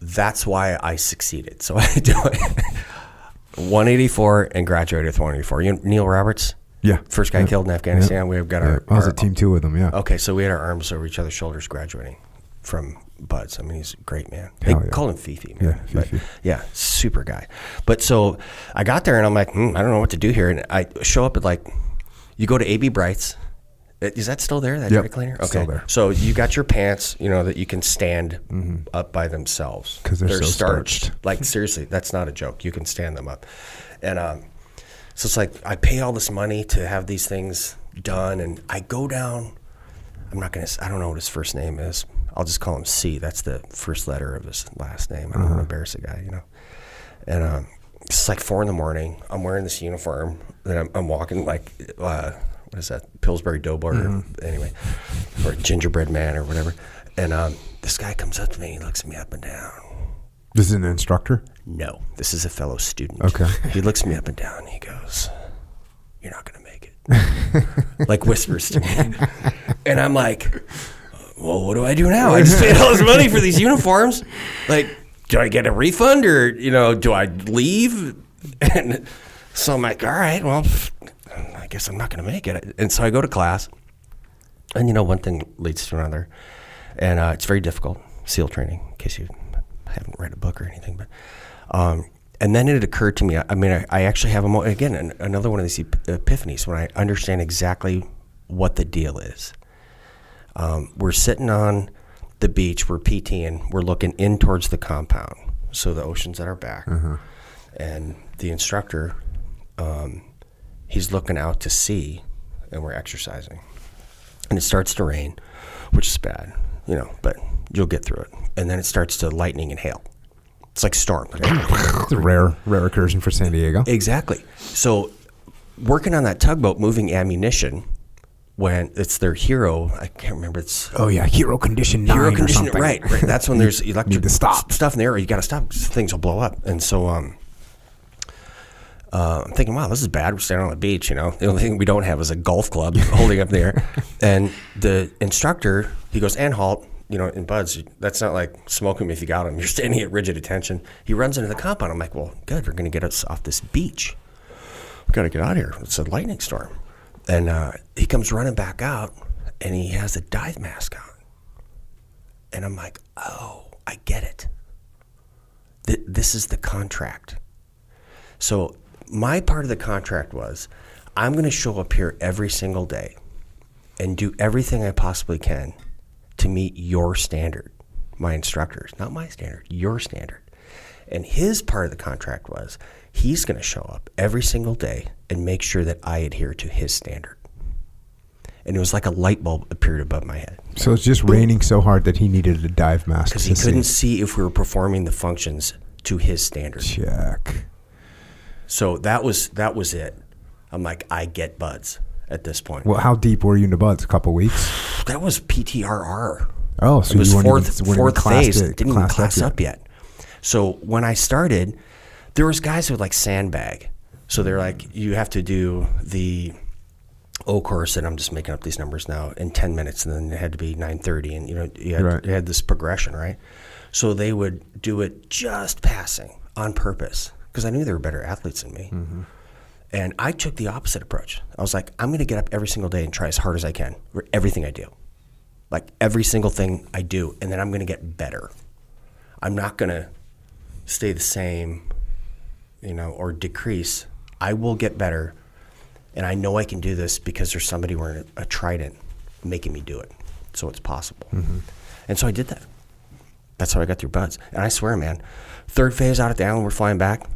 that's why I succeeded. So I do it 184 and graduated with 184. You Neil Roberts. Yeah. First guy yeah. killed in Afghanistan. Yeah. We've got our. I was our, at team two with him. Yeah. Okay, so we had our arms over each other's shoulders graduating from BUD/S. I mean, he's a great man. They yeah. call him Fifi. Man. Yeah, Fifi. But, yeah, super guy. But so I got there and I'm like, hmm, I don't know what to do here. And I show up at like, you go to AB Bright's. Is that still there? That yep, dry cleaner? Okay. Still there. So you got your pants, you know, that you can stand mm-hmm. up by themselves because they're, they're, so starched. starched. like seriously, that's not a joke. You can stand them up, and um, so it's like I pay all this money to have these things done, and I go down. I'm not gonna. I don't know what his first name is. I'll just call him C. That's the first letter of his last name. I don't want to embarrass the guy, you know. And um, it's like four in the morning. I'm wearing this uniform. and I'm, I'm walking like uh, what is that? Pillsbury Doughboy, anyway, or Gingerbread Man or whatever. And um, this guy comes up to me. He looks me up and down. This is an instructor. No, this is a fellow student. Okay. He looks me up and down. And he goes, "You're not going to make it." like whispers to me, and I'm like, "Well, what do I do now? I just paid all this money for these uniforms. Like, do I get a refund or you know, do I leave?" And so I'm like, "All right, well, I guess I'm not going to make it." And so I go to class, and you know, one thing leads to another, and uh, it's very difficult SEAL training. In case you haven't read a book or anything, but um, and then it occurred to me. I mean, I, I actually have a mo- again an, another one of these ep- epiphanies when I understand exactly what the deal is. Um, we're sitting on the beach, we're PTing, we're looking in towards the compound, so the ocean's at our back, and the instructor, um, he's looking out to sea, and we're exercising, and it starts to rain, which is bad, you know, but you'll get through it, and then it starts to lightning and hail. It's like storm. It's a rare, rare recursion for San Diego. Exactly. So, working on that tugboat, moving ammunition, when it's their hero, I can't remember. It's Oh yeah, hero condition nine hero or condition. something. Right, right. That's when there's electric to stop. stuff in the air. You got to stop. Things will blow up. And so, um, uh, I'm thinking, wow, this is bad. We're standing on the beach. You know, the only thing we don't have is a golf club holding up there. And the instructor, he goes, and halt. You know, in BUD/S, that's not like smoke 'em if you got him. You're standing at rigid attention. He runs into the compound. I'm like, well, good. We're going to get us off this beach. We've got to get out of here. It's a lightning storm. And uh, he comes running back out, and he has a dive mask on. And I'm like, oh, I get it. Th- this is the contract. So my part of the contract was I'm going to show up here every single day and do everything I possibly can to meet your standard, my instructors, not my standard, your standard. And his part of the contract was he's going to show up every single day and make sure that I adhere to his standard. And it was like a light bulb appeared above my head So it's just raining so hard that he needed a dive mask because he couldn't see. see if we were performing the functions to his standard. Check. So that was that was it. I'm like, I get BUD/S at this point. Well, how deep were you into BUD/S? A couple weeks. that was PTRR. Oh, so it was you fourth even, fourth phase. it- Didn't even classed class yet. up yet. So when I started, there was guys who would like sandbag. So they're like, you have to do the O course, and I'm just making up these numbers now in 10 minutes, and then it had to be 9:30, and you know you had, Right. you had this progression, right? So they would do it just passing on purpose because I knew they were better athletes than me. Mm-hmm. And I took the opposite approach. I was like, I'm going to get up every single day and try as hard as I can for everything I do. Like every single thing I do, and then I'm going to get better. I'm not going to stay the same, you know, or decrease. I will get better. And I know I can do this because there's somebody wearing a, a trident making me do it. So it's possible. Mm-hmm. And so I did that. That's how I got through BUD/S. And I swear, man, third phase out at the island, we're flying back,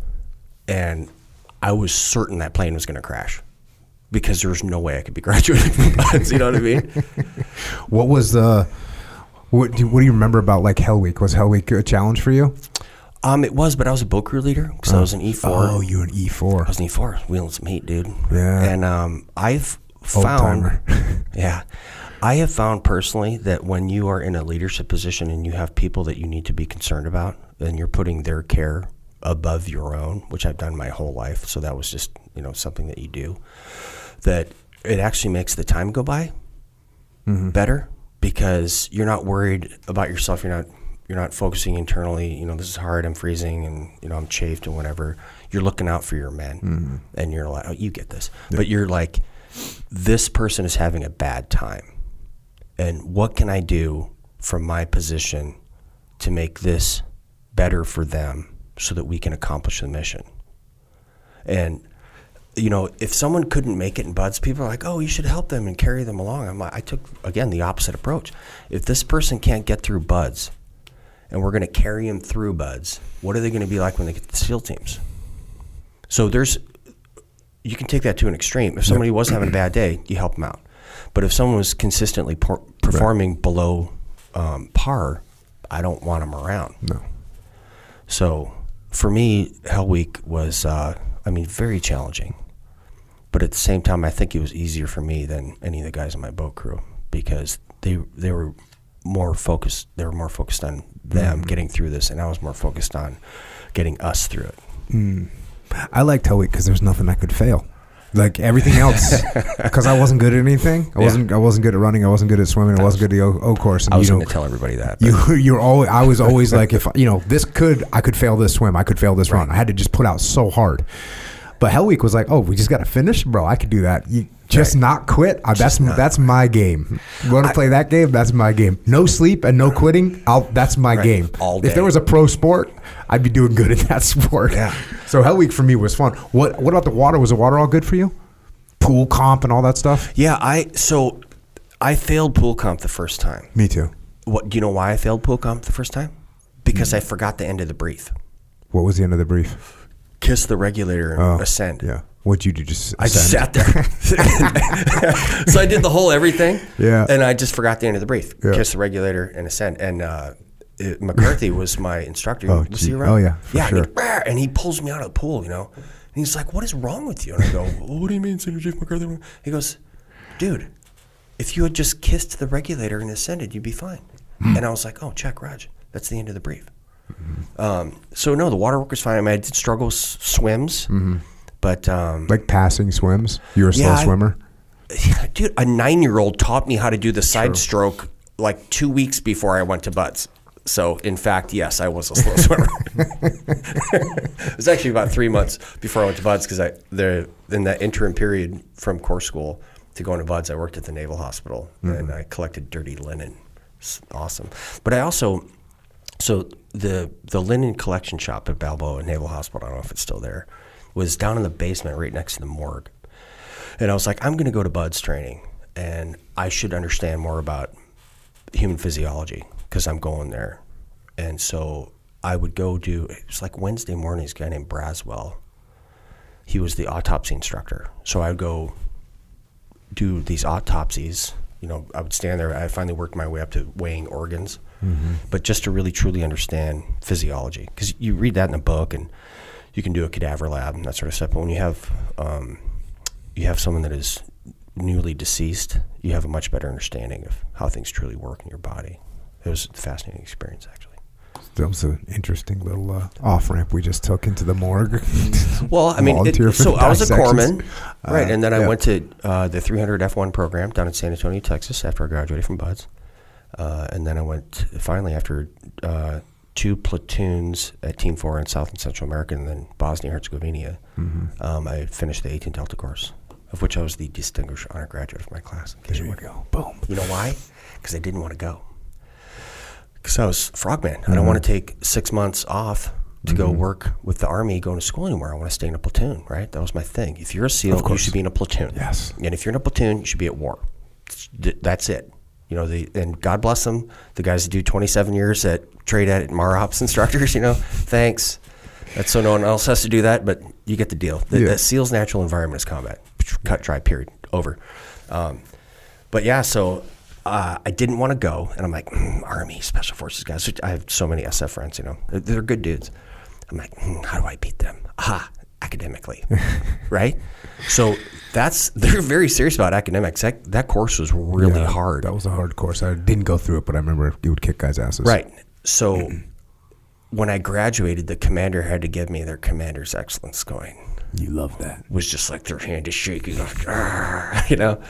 and I was certain that plane was going to crash because there was no way I could be graduating from BUD/S. You know what I mean? What was the? What do, what do you remember about like Hell Week? Was Hell Week a challenge for you? Um, it was, but I was a boat crew leader because I was an E four. Oh, you an E four. I was an E four, wheeling some heat, dude. Yeah. And um, I've found, yeah, I have found personally that when you are in a leadership position and you have people that you need to be concerned about, and you're putting their care above your own, which I've done my whole life. So that was just you know something that you do. That it actually makes the time go by mm-hmm. better because you're not worried about yourself. You're not you're not focusing internally. You know, this is hard. I'm freezing, and you know, I'm chafed and whatever. You're looking out for your men, mm-hmm. and you're like, oh, you get this. But you're like, this person is having a bad time, and what can I do from my position to make this better for them so that we can accomplish the mission? And you know, if someone couldn't make it in BUD/S, people are like, "Oh, you should help them and carry them along." I'm like, I took again the opposite approach. If this person can't get through BUD/S, and we're going to carry them through BUD/S, what are they going to be like when they get to the SEAL teams? So there's, you can take that to an extreme. If somebody was having a bad day, you help them out. But if someone was consistently por- performing below um, par, I don't want them around. No. So for me, Hell Week was, uh, I mean, very challenging. But at the same time, I think it was easier for me than any of the guys in my boat crew because they they were more focused. They were more focused on them getting through this, and I was more focused on getting us through it. I liked Hell Week because there's nothing I could fail. Like everything else, because I wasn't good at anything. I wasn't. I wasn't good at running. I wasn't good at swimming. I wasn't good at the O, o course. And I was going to tell everybody that. but- you you're always. I was always like, if you know, this could. I could fail this swim. I could fail this run. I had to just put out so hard. But Hell Week was like, oh, we just got to finish, bro. I could do that. You just Right. not quit. Uh, that's not- that's my game. You want to play that game? That's my game. No sleep and no quitting. I'll, that's my Right. game. All If there was a pro sport, I'd be doing good in that sport. Yeah. So Hell Week for me was fun. What What about the water? Was the water all good for you? Pool comp and all that stuff. yeah, I so I failed pool comp the first time. Me too. What do you know why I failed pool comp the first time? Because I forgot the end of the brief. What was the end of the brief? Kiss the regulator and Oh, ascend. Yeah. What'd you do? Just I just sat there. so I did the whole everything. Yeah. And I just forgot the end of the brief. Yeah. Kiss the regulator and ascend. And uh, it, McCarthy was my instructor. Oh, was he around? Oh, yeah, yeah. sure. And he, and he pulls me out of the pool, you know. And he's like, "What is wrong with you?" And I go, well, "What do you mean, Senator Jeff McCarthy?" He goes, "Dude, if you had just kissed the regulator and ascended, you'd be fine." Hmm. And I was like, "Oh, check, Raj. That's the end of the brief." Um, so no, the water work was fine. I mean, I did struggle s- swims, but um, like passing swims. You were a slow Yeah, I- swimmer. dude, a nine-year-old taught me how to do the side stroke like two weeks before I went to BUD/S. So, in fact, yes, I was a slow swimmer. it was actually about three months before I went to BUD/S because I there in that interim period from corps school to going to BUD/S, I worked at the Naval Hospital and I collected dirty linen. It's awesome, but I also so the the linen collection shop at Balboa Naval Hospital. I don't know if it's still there. Was down in the basement right next to the morgue. And I was like, I'm going to go to Bud's training, and I should understand more about human physiology because I'm going there. And so I would go do. It was like Wednesday mornings. Guy named Braswell. He was the autopsy instructor. So I would go do these autopsies. You know, I would stand there. I finally worked my way up to weighing organs, but just to really truly understand physiology, because you read that in a book and you can do a cadaver lab and that sort of stuff. But when you have um, you have someone that is newly deceased, you have a much better understanding of how things truly work in your body. It was a fascinating experience, actually. That was an interesting little uh, off ramp we just took into the morgue. Well, I mean, it, so I was a corpsman, right? Uh, and then I yeah. went to uh, the 300 F1 program down in San Antonio, Texas, after I graduated from BUD/S. Uh, and then I went finally after uh, two platoons at Team Four in South and Central America, and then Bosnia Herzegovina. Mm-hmm. Um, I finished the 18 Delta course, of which I was the distinguished honor graduate of my class. There you go. Boom. You know why? Because I didn't want to go. Because I was frogman. I don't want to take six months off to go work with the army, going to school anywhere. I want to stay in a platoon, right? That was my thing. If you're a SEAL, you should be in a platoon. Yes. And if you're in a platoon, you should be at war. That's it. You know, the, and God bless them, the guys that do 27 years at trade at Marops instructors, you know, thanks. That's so no one else has to do that, but you get the deal. The, Yeah. the SEAL's natural environment is combat. Cut, dry, period. Over. Um, but yeah, so uh, I didn't want to go, and I'm like, mm, Army, Special Forces guys. I have so many SF friends, you know, they're, they're good dudes. I'm like, mm, how do I beat them? Aha, academically, right? So that's they're very serious about academics. That that course was really Yeah, hard, That was a hard course. I didn't go through it, but I remember you would kick guys' asses. right? So when I graduated, the commander had to give me their commander's excellence going. You love that. It was just like their hand is shaking, like, you know.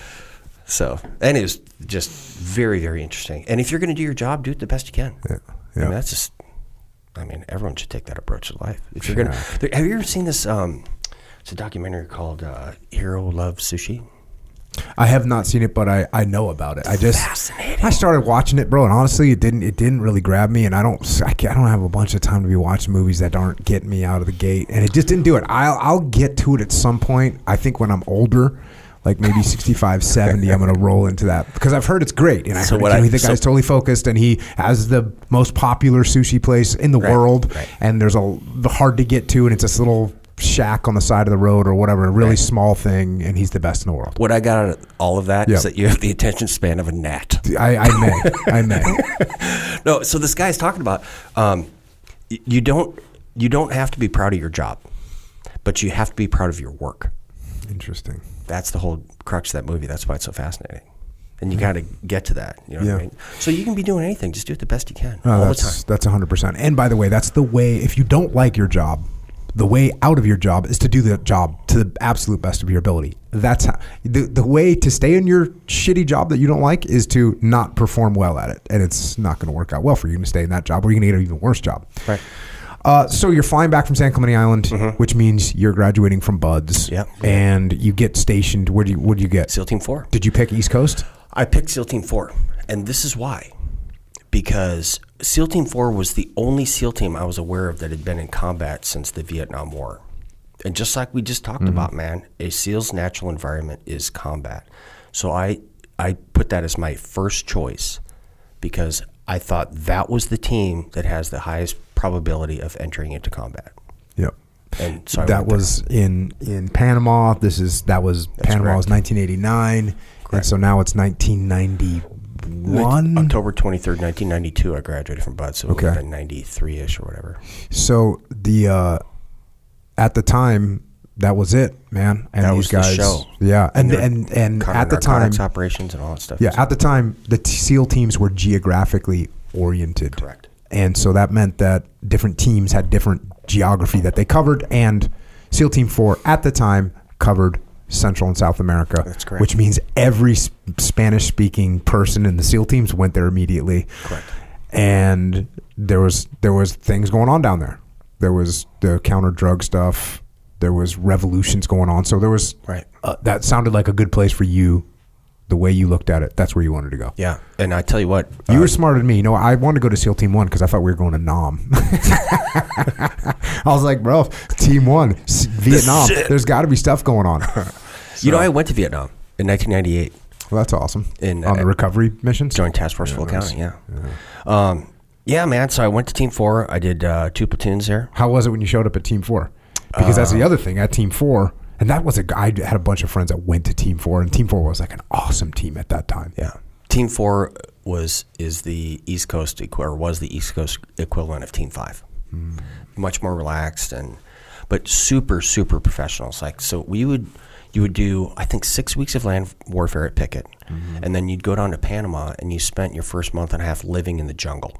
So, and it was just very, very interesting. And if you're going to do your job, do it the best you can. Yeah. I Yeah. mean, that's just. I mean, everyone should take that approach to life. If you're gonna, have you ever seen this? Um, it's a documentary called uh, "Jiro Loves Sushi." I have not seen it, but I, I know about it. I just Fascinating. I started watching it, bro, and honestly, it didn't it didn't really grab me, and I don't I, I don't have a bunch of time to be watching movies that aren't getting me out of the gate, and it just didn't do it. I'll I'll get to it at some point. I think when I'm older. Like maybe 65, 70, I'm going to roll into that because I've heard it's great. And I So heard what I- the so- guy's totally focused and he has the most popular sushi place in the Right, world. right. And there's a the hard to get to, and it's this little shack on the side of the road or whatever, a really Right. small thing, and he's the best in the world. What I got out of all of that is Yeah. that you have the attention span of a gnat. I, I may, I may. No, so this guy's talking about um, you don't you don't have to be proud of your job, but you have to be proud of your work. Interesting. That's the whole crux of that movie. That's why it's so fascinating. And you got to get to that. You know what Yeah. I mean? So you can be doing anything. Just do it the best you can No, all the that's time. that's hundred percent. And by the way, that's the way. If you don't like your job, the way out of your job is to do the job to the absolute best of your ability. That's how the the way to stay in your shitty job that you don't like is to not perform well at it, and it's not going to work out well for you. You're going to stay in that job, or you're going to get an even worse job. Right. Uh, so you're flying back from San Clemente Island, which means you're graduating from BUD/S. Mm-hmm. Yep. And you get stationed. Where do you? What do you get? SEAL Team Four. Did you pick East Coast? I picked SEAL Team 4, and this is why. Because SEAL Team 4 was the only SEAL team I was aware of that had been in combat since the Vietnam War. And just like we just talked mm-hmm. about, man, a SEAL's natural environment is combat. So I I put that as my first choice because I thought that was the team that has the highest probability of entering into combat. Yep. And so I that there. was in in Panama. This is that was Panama was correct. 1989, and so now it's 1991. October 23rd, 1992, I graduated from Bud, so it would have Okay. 93 ish or whatever. So the uh, at the time that was it, man. And That these was the guys, show. yeah, and and and covering at the time, operations and all that stuff. yeah, at the time the t- SEAL teams were geographically oriented. Correct. And so that meant that different teams had different geography that they covered, and SEAL Team 4 at the time covered Central and South America. That's correct. Which means every Spanish speaking person in the SEAL teams went there immediately. Correct. And there was there was things going on down there. There was the counter drug stuff. There was revolutions going on. So there was Right. uh, that sounded like a good place for you. The way you looked at it, that's where you wanted to go. Yeah, and I tell you what, You uh, were smarter than me. You know, I wanted to go to SEAL Team One because I thought we were going to Nam. I was like, bro, Team One, Vietnam. There's got to be stuff going on. you know, I went to Vietnam in 1998. Well, that's awesome. In, on uh, the recovery missions. Joint Task Force Full Accounting. Yeah. Um, yeah, man. So I went to Team Four. I did uh, two platoons there. How was it when you showed up at Team Four? Because that's Uh, the other thing at Team Four, and that was a guy. I had a bunch of friends that went to Team Four, and Team Four was like an awesome team at that time. Yeah. Team Four was is the East Coast or was the East Coast equivalent of Team Five. Much more relaxed and, but super super professionals. Like so, we would you would do I think six weeks of land warfare at Pickett, and then you'd go down to Panama and you spent your first month and a half living in the jungle,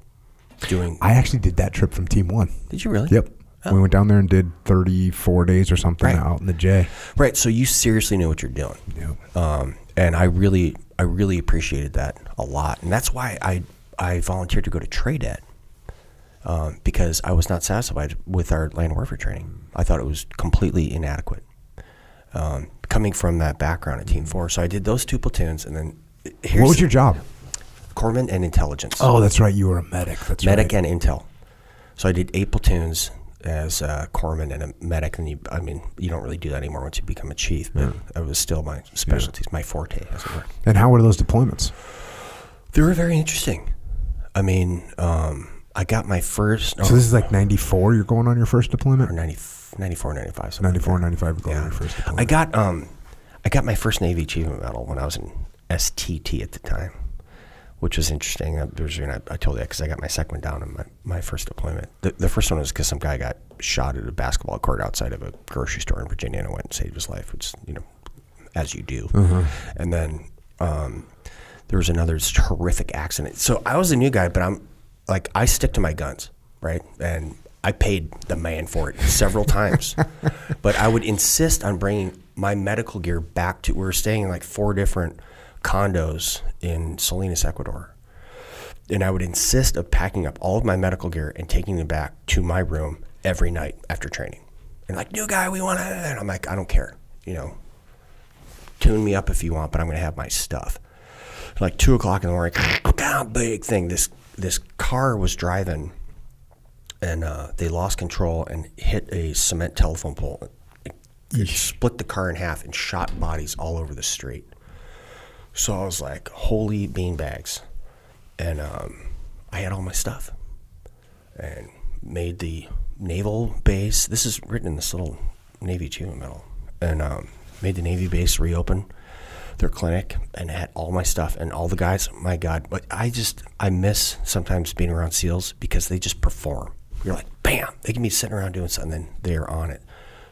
doing. I actually did that trip from Team One. did you really? Yep. Oh. We went down there and did 34 days or something Right. out in the J. Right. So you seriously knew what you're doing. Yep. Um, and I really, I really appreciated that a lot, and that's why I, I volunteered to go to TRADET um, because I was not satisfied with our land warfare training. I thought it was completely inadequate. Um, coming from that background at Team Four, so I did those two platoons, and then here's What was your job? corpsman and intelligence. Oh, that's right. You were a medic. That's medic right. and intel. So I did eight platoons as a corpsman and a medic, and you, I mean, you don't really do that anymore once you become a chief, but it was still my specialties, my forte, as it were. And how were those deployments? They were very interesting. I mean, um, I got my first, So this is like 94. You're going on your first deployment? Or 94, 95. something 94, that. 95. You're going on Yeah. your first I got um, I got my first Navy Achievement Medal when I was in STT at the time, which was interesting. There's, you know, I told you that because I got my second one down in my, my first deployment. The, the first one was because some guy got shot at a basketball court outside of a grocery store in Virginia, and I went and saved his life, which you know, as you do. And then um, there was another horrific accident. So I was a new guy, but I'm like I stick to my guns, right? And I paid the man for it several times, but I would insist on bringing my medical gear back to. We were staying in like four different condos in Salinas, Ecuador, and I would insist of packing up all of my medical gear and taking them back to my room every night after training. And like, new guy, we want to. And I'm like, I don't care, you know. Tune me up if you want, but I'm going to have my stuff like two o'clock in the morning. Big thing. This this car was driving, and uh, they lost control and hit a cement telephone pole. It, it split the car in half and shot bodies all over the street. So I was like, "Holy beanbags!" And um, I had all my stuff, and made the naval base. This is written in this little Navy Achievement Medal, and um, made the Navy base reopen their clinic and had all my stuff and all the guys. My God, but I just I miss sometimes being around SEALs because they just perform. You're like, bam, they can be sitting around doing something, and they're on it.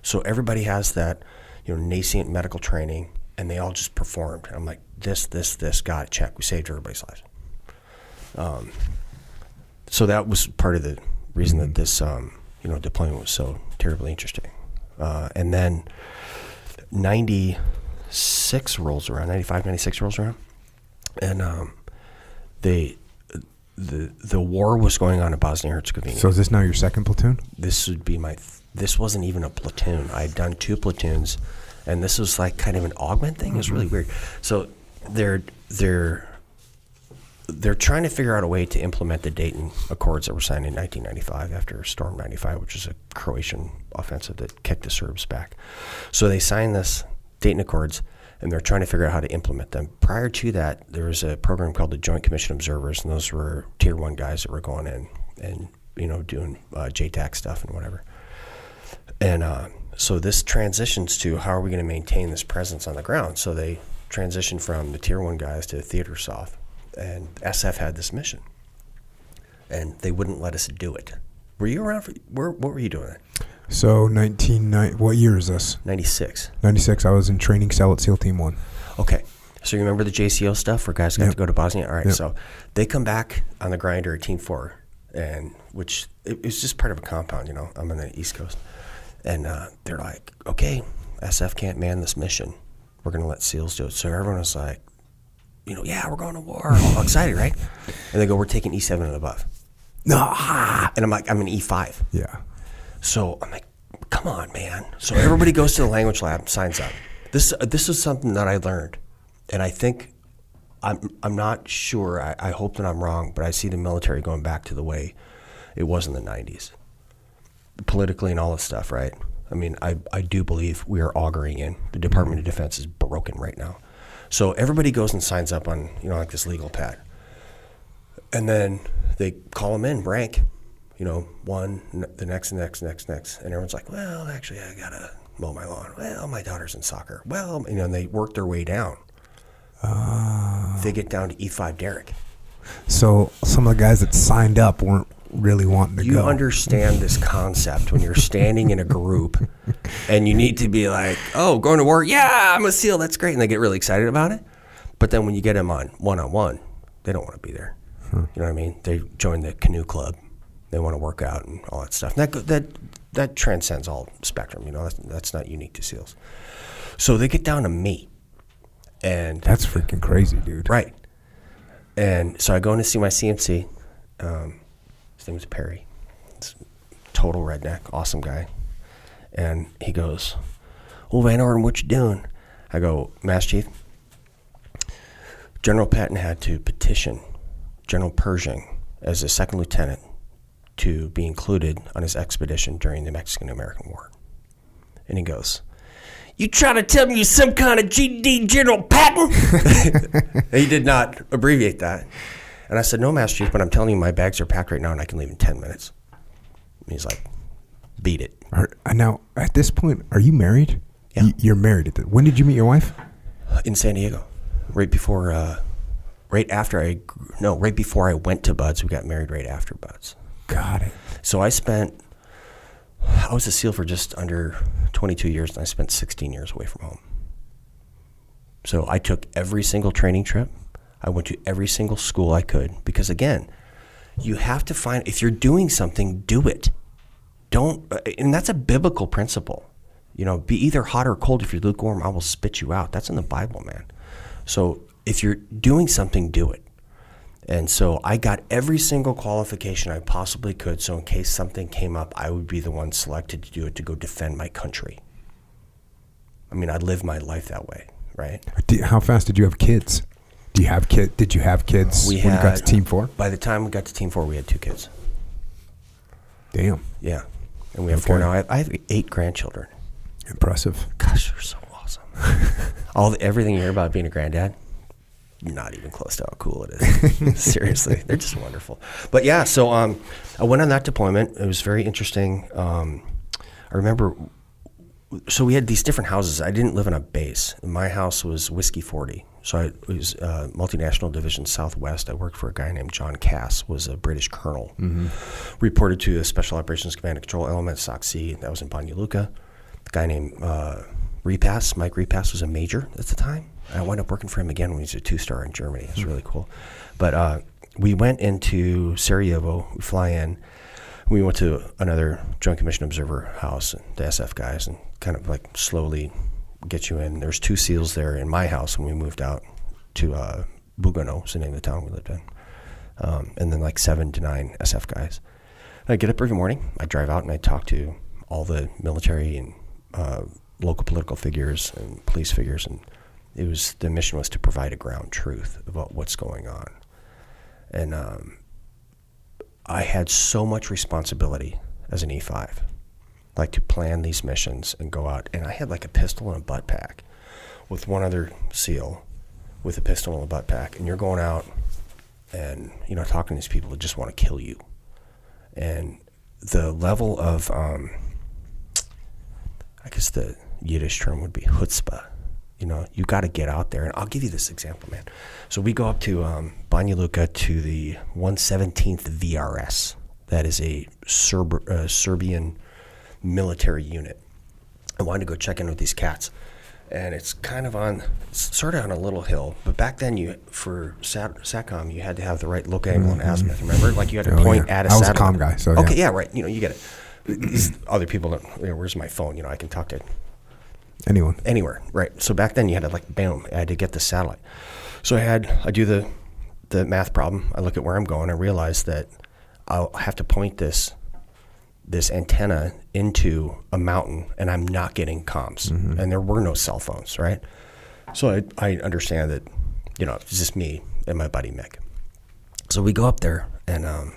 So everybody has that, you know, nascent medical training, and they all just performed. And I'm like, this, this, this, got it, check. We saved everybody's lives. Um, so that was part of the reason that this, um, you know, deployment was so terribly interesting. Uh, and then 96 rolls around, 95, 96 rolls around, and um, they the the war was going on in Bosnia Herzegovina. So is this now your second platoon? this would be my. Th- this wasn't even a platoon. I had done two platoons, and this was like kind of an augment thing. It was really mm-hmm. weird. So they're they're they're trying to figure out a way to implement the Dayton Accords that were signed in 1995 after Storm 95, which was a Croatian offensive that kicked the Serbs back. So they signed this Dayton Accords, and they're trying to figure out how to implement them. Prior to that, there was a program called the Joint Commission Observers, and those were tier one guys that were going in and you know doing uh, JTAC stuff and whatever. And uh, so this transitions to how are we going to maintain this presence on the ground? So they transitioned from the tier one guys to theater SOF, and SF had this mission, and they wouldn't let us do it. Were you around for? Where, what were you doing? So 1990, what year is this? Ninety six. 96. I was in training cell at SEAL Team 1. Okay. So you remember the JCO stuff where guys got Yep. to go to Bosnia? All right. Yep. So they come back on the grinder at Team Four, and which it, it's just part of a compound. You know, I'm on the East Coast, and uh, they're like, okay, SF can't man this mission. We're gonna let SEALs do it. So everyone was like, you know, yeah, we're going to war. All excited, right? And they go, we're taking E7 and above. No. And I'm like, I'm an E5. Yeah. So I'm like, come on, man. So everybody goes to the language lab, signs up. This uh, this is something that I learned, and I think I'm I'm not sure. I, I hope that I'm wrong, but I see the military going back to the way it was in the '90s, politically and all this stuff. Right? I mean, I I do believe we are auguring in the Department of Defense is broken right now. So everybody goes and signs up on you know like this legal pad, and then they call them in rank you know, one, the next, next, next, next. And everyone's like, well, actually, I got to mow my lawn. Well, my daughter's in soccer. Well, you know, and they work their way down. Ah. They get down to E5 Derrick. So some of the guys that signed up weren't really wanting to You go. You understand this concept when you're standing in a group and you need to be like, oh, going to war? Yeah, I'm a SEAL. That's great. And they get really excited about it. But then when you get them on one on one, they don't want to be there. Hmm. You know what I mean? They join the canoe club. They want to work out and all that stuff. And that that that transcends all spectrum. You know, that's, that's not unique to SEALs. So they get down to me, and That's freaking crazy, dude. Right. And so I go in to see my CMC. Um, his name is Perry. It's total redneck, awesome guy. And he goes, "Well, Van Orden, what you doing?" I go, "Mass Chief, General Patton had to petition General Pershing as a second lieutenant to be included on his expedition during the Mexican-American War." And he goes, "You trying to tell me you're some kind of GD General Patton?" he did not abbreviate that. And I said, No, Master Chief, but I'm telling you, my bags are packed right now and I can leave in 10 minutes. And he's like, Beat it. Are, uh, now, at this point, are you married? Yeah. Y- You're married. At the, when did you meet your wife? In San Diego, right before, uh, right after I, no, right before I went to BUD/S. We got married right after BUD/S. Got it. So I spent, I was a SEAL for just under 22 years and I spent 16 years away from home. So I took every single training trip. I went to every single school I could because, again, you have to find, if you're doing something, do it. Don't, uh, and that's a biblical principle. You know, be either hot or cold. If you're lukewarm, I will spit you out. That's in the Bible, man. So if you're doing something, do it. And so I got every single qualification I possibly could. So in case something came up, I would be the one selected to do it to go defend my country. I mean, I lived my life that way, right? How fast did you have kids? Do you have kid? Did you have kids We when you got to Team Four? By the time we got to Team Four, we had two kids. Damn, Yeah, and we have four now. I have, I have eight grandchildren. impressive. Gosh, they're so awesome. All the, everything you hear about being a granddad, not even close to how cool it is. Seriously, they're just wonderful. But yeah, so um, I went on that deployment. It was very interesting. Um, I remember so we had these different houses. I didn't live in a base. My house was Whiskey 40. So I was uh, multinational division Southwest. I worked for a guy named John Cass, was a British colonel. Reported to the Special Operations Command and Control Element, SOCCE. That was in Banja Luka. The guy named uh, Repass, Mike Repass, was a major at the time. I wound up working for him again when he was a two star in Germany. It was really cool. But uh, we went into Sarajevo. We fly in. We went to another Joint Commission Observer house, and the SF guys, and kind of like slowly get you in. There's two SEALs there in my house when we moved out to uh, Bugojno, is the name of the town we lived in. Um, and then like seven to nine SF guys. I get up every morning. I drive out and I talk to all the military and uh, local political figures and police figures, and it was the mission was to provide a ground truth about what's going on. And um, I had so much responsibility as an E5, like to plan these missions and go out. And I had like a pistol and a butt pack with one other SEAL with a pistol and a butt pack. And you're going out and, you know, talking to these people that just want to kill you. And the level of, um, I guess the Yiddish term would be chutzpah. You know, you got to get out there. And I'll give you this example, man. So we go up to um, Banja Luka to the 117th VRS. That is a Serb- uh, Serbian military unit. I wanted to go check in with these cats. And it's kind of on, sort of on a little hill. But back then, you for sat, SATCOM, you had to have the right look angle and azimuth. Remember? Like you had to Oh, point yeah. at a I was a satellite. comm guy, so Okay, yeah. yeah, right. You know, you get it. These other people don't, you know, where's my phone? You know, I can talk to Anyone? anywhere, right? So back then you had to like boom, I had to get the satellite. So I had I do the the math problem. I look at where I'm going. I realize that I'll have to point this this antenna into a mountain, and I'm not getting comms, and there were no cell phones, right? So I I understand that, you know, it's just me and my buddy Mick. So we go up there, and um,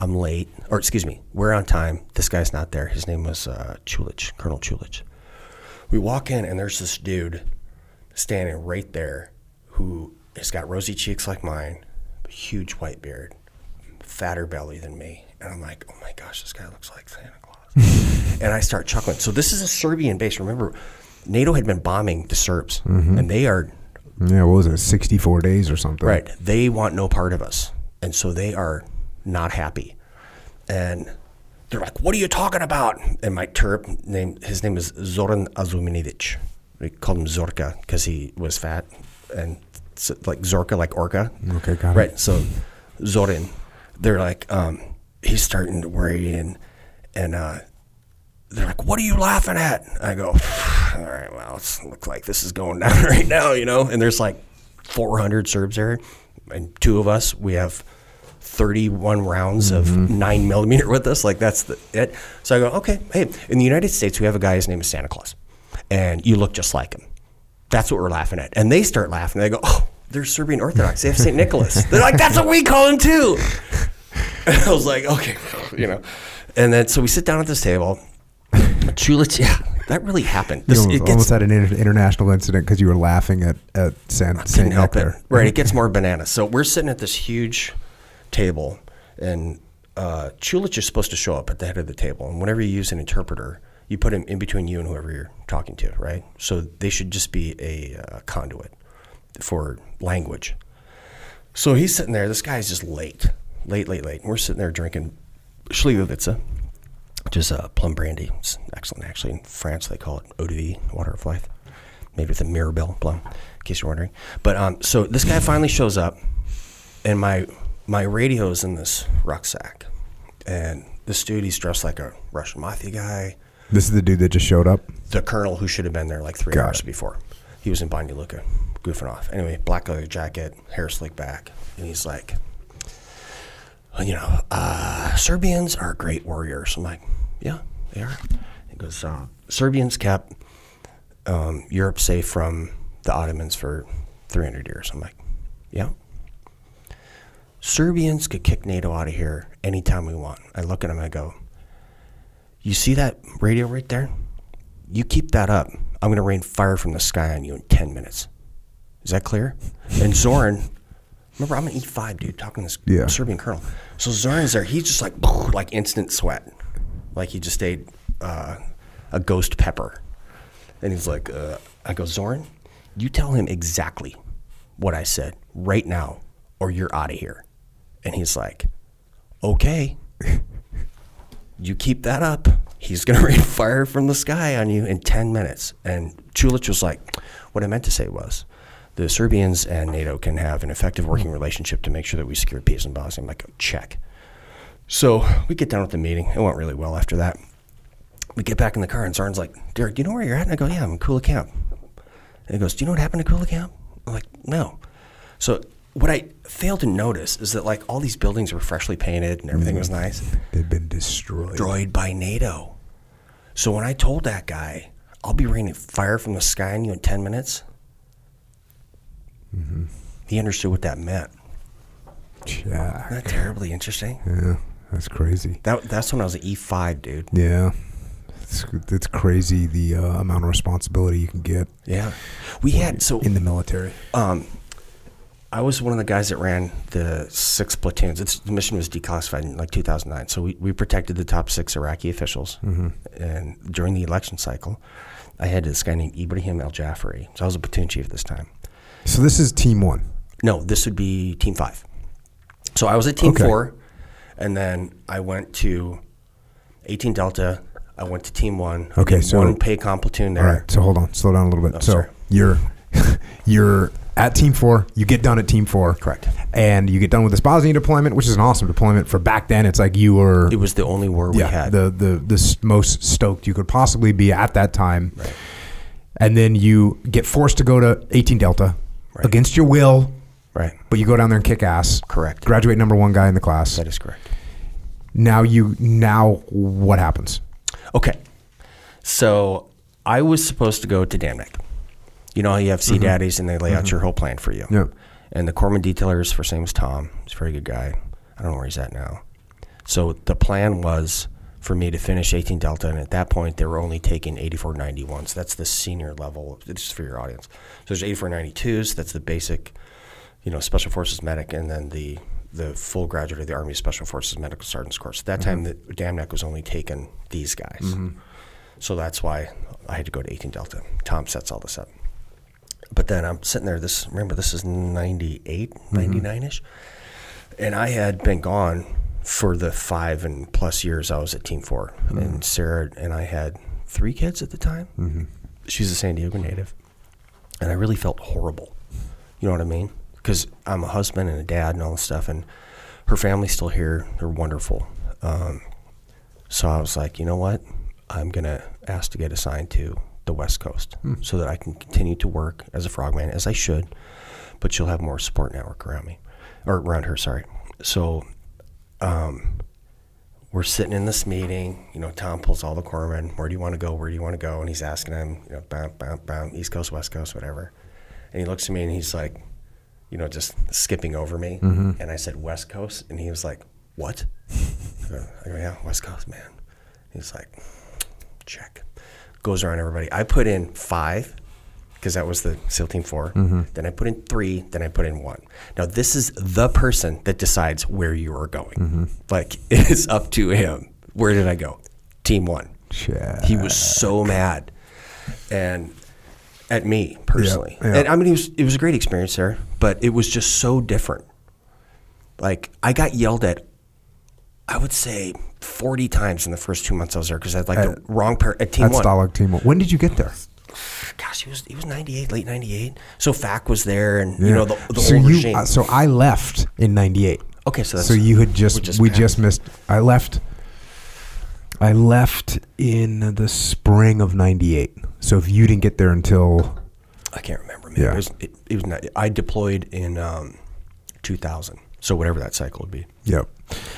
I'm late, or excuse me, we're on time. This guy's not there. His name was uh, Chulich, Colonel Chulich. We walk in, and there's this dude standing right there who has got rosy cheeks like mine, huge white beard, fatter belly than me. And I'm like, oh my gosh, this guy looks like Santa Claus. and I start chuckling. So this is a Serbian base. Remember, NATO had been bombing the Serbs, mm-hmm. and they are Yeah, what was it? 64 days or something. Right. They want no part of us. And so they are not happy. And they're like, What are you talking about? And my terp name his name is Zoran Azuminivic. We called him Zorka because he was fat and so, like Zorka, like Orca. Okay, got it. Right. So Zoran, they're like, um, he's starting to worry and and uh they're like, "What are you laughing at?" I go, "All right, well, it looks like this is going down right now, you know." And there's like 400 Serbs there, and two of us. We have 31 rounds of mm-hmm. nine millimeter with us. Like that's the it. So I go, "Okay, hey, in the United States, we have a guy. His name is Santa Claus, and you look just like him. That's what we're laughing at." And they start laughing. They go, "Oh, they're Serbian Orthodox. They have Saint Nicholas." They're like, "That's what we call him too." And I was like, okay, you know. And then so we sit down at this table. Chulich, yeah, that really happened. You This, almost, it gets, almost had an international incident because you were laughing at, at San, Saint help it. Right, it gets more bananas. So we're sitting at this huge table, and uh, Chulich is supposed to show up at the head of the table. And whenever you use an interpreter, you put him in between you and whoever you're talking to, right? So they should just be a uh, conduit for language. So he's sitting there. This guy's just late, late, late, late. And we're sitting there drinking Schlievovitza, which is uh, plum brandy. It's excellent, actually. In France, they call it eau de vie, water of life, made with a Mirabelle plum, in case you're wondering. But um, so this guy finally shows up, and my my radio's in this rucksack, and this dude, he's dressed like a Russian mafia guy This is the dude that just showed up. the colonel who should have been there like three Got hours it. before. He was in Banja Luka, goofing off. Anyway, black leather jacket, hair slicked back, and he's like, you know, uh, Serbians are great warriors. I'm like, yeah, they are. He goes, uh, Serbians kept um, Europe safe from the Ottomans for 300 years. I'm like, yeah. Serbians could kick NATO out of here anytime we want. I look at him, I go, you see that radio right there? You keep that up. I'm going to rain fire from the sky on you in 10 minutes. Is that clear? And Zoran, remember, I'm an E5 dude talking to this Yeah. Serbian colonel. So Zoran's there. He's just like, like instant sweat. Like he just ate uh, a ghost pepper. And he's like, uh, I go, Zorn, you tell him exactly what I said right now, or you're out of here. And he's like, okay. you keep that up. He's going to rain fire from the sky on you in 10 minutes. And Chulich was like, what I meant to say was, the Serbians and NATO can have an effective working relationship to make sure that we secure peace in Bosnia. I'm like, oh, check. So we get done with the meeting. It went really well after that. We get back in the car, and Zarn's like, Derek, do you know where you're at? And I go, yeah, I'm in Kula Camp. And he goes, do you know what happened to Kula Camp? I'm like, no. So what I failed to notice is that like all these buildings were freshly painted and everything was nice, They've been destroyed. destroyed by NATO. So when I told that guy, I'll be raining fire from the sky on you in 10 minutes, he understood what that meant. Yeah, Isn't that terribly interesting? yeah, that's crazy. That, that's when I was at E5, dude. Yeah, it's, it's crazy the uh, amount of responsibility you can get Yeah. We had, so in the military. um, I was one of the guys that ran the six platoons. It's, the mission was declassified in like 2009. So we, we protected the top six Iraqi officials. Mm-hmm. And during the election cycle, I had this guy named Ibrahim Al Jafari. So I was a platoon chief at this time. So this is Team One. No, this would be Team Five. So I was at Team Okay. Four, and then I went to 18 Delta. I went to Team One. Okay, so- one pay platoon there. All right, so hold on, slow down a little bit. so Oh, sorry. you're you're at Team Four. You get done at Team Four, Correct. And you get done with this Bosnia deployment, which is an awesome deployment. For back then, it's like you were It was the only war we yeah, had. the the the most stoked you could possibly be at that time. Right. And then you get forced to go to 18 Delta Right. against your will, right. but you go down there and kick ass. Correct. Graduate number one guy in the class. That is correct. Now you now what happens? Okay. So I was supposed to go to Dam Neck. You know how you have Sea mm-hmm. Daddies and they lay out mm-hmm. your whole plan for you. Mm-hmm. Yeah. And the corpsman detailers for same as Tom. He's a very good guy. I don't know where he's at now. So the plan was for me to finish 18 Delta, and at that point they were only taking 8491. So that's the senior level. It's for your audience. So there's 8492s. That's the basic, you know, Special Forces medic, and then the the full graduate of the Army Special Forces Medical Sergeant's course. At that mm-hmm. time, the Dam Neck was only taking these guys. So that's why I had to go to 18 Delta. Tom sets all this up. But then I'm sitting there, this remember this is 98, mm-hmm. 99-ish. And I had been gone for the five and plus years I was at Team 4. Mm-hmm. And Sarah and I had three kids at the time. Mm-hmm. She's a San Diego native. And I really felt horrible. You know what I mean? Because I'm a husband and a dad and all this stuff. And her family's still here. They're wonderful. Um, so I was like, you know what? I'm going to ask to get assigned to the West Coast so that I can continue to work as a frogman, as I should, but she'll have more support network around me, or around her, sorry. So um, we're sitting in this meeting. You know, Tom pulls all the corpsmen. Where do you want to go? Where do you want to go? And he's asking them, you know, bam, bam, bam, East Coast, West Coast, whatever. And he looks at me and he's like, you know, just skipping over me. And I said, West Coast. And he was like, what? I go, yeah, West Coast, man. He's like, check. Goes around everybody. I put in five because that was the SEAL Team 4 mm-hmm. Then I put in three. Then I put in one. Now this is the person that decides where you are going. Mm-hmm. Like it is up to him. Where did I go? Team one. Shit. He was so mad, and at me personally. yeah. And I mean, it was it was a great experience there, but it was just so different. Like I got yelled at. I would say forty times in the first two months I was there because I had like the wrong pair at team At one. Stalag Team One. When did you get there? Gosh, he was he was ninety eight, late ninety eight. So FAC was there, and you know the, the so old you, uh, so I left in '98. okay, so that's So you had just, we just we passed. just missed. I left. I left in the spring of '98. So if you didn't get there until I can't remember. Man. Yeah. It was, it, it was not, I deployed in um, two thousand. So whatever that cycle would be. Yep.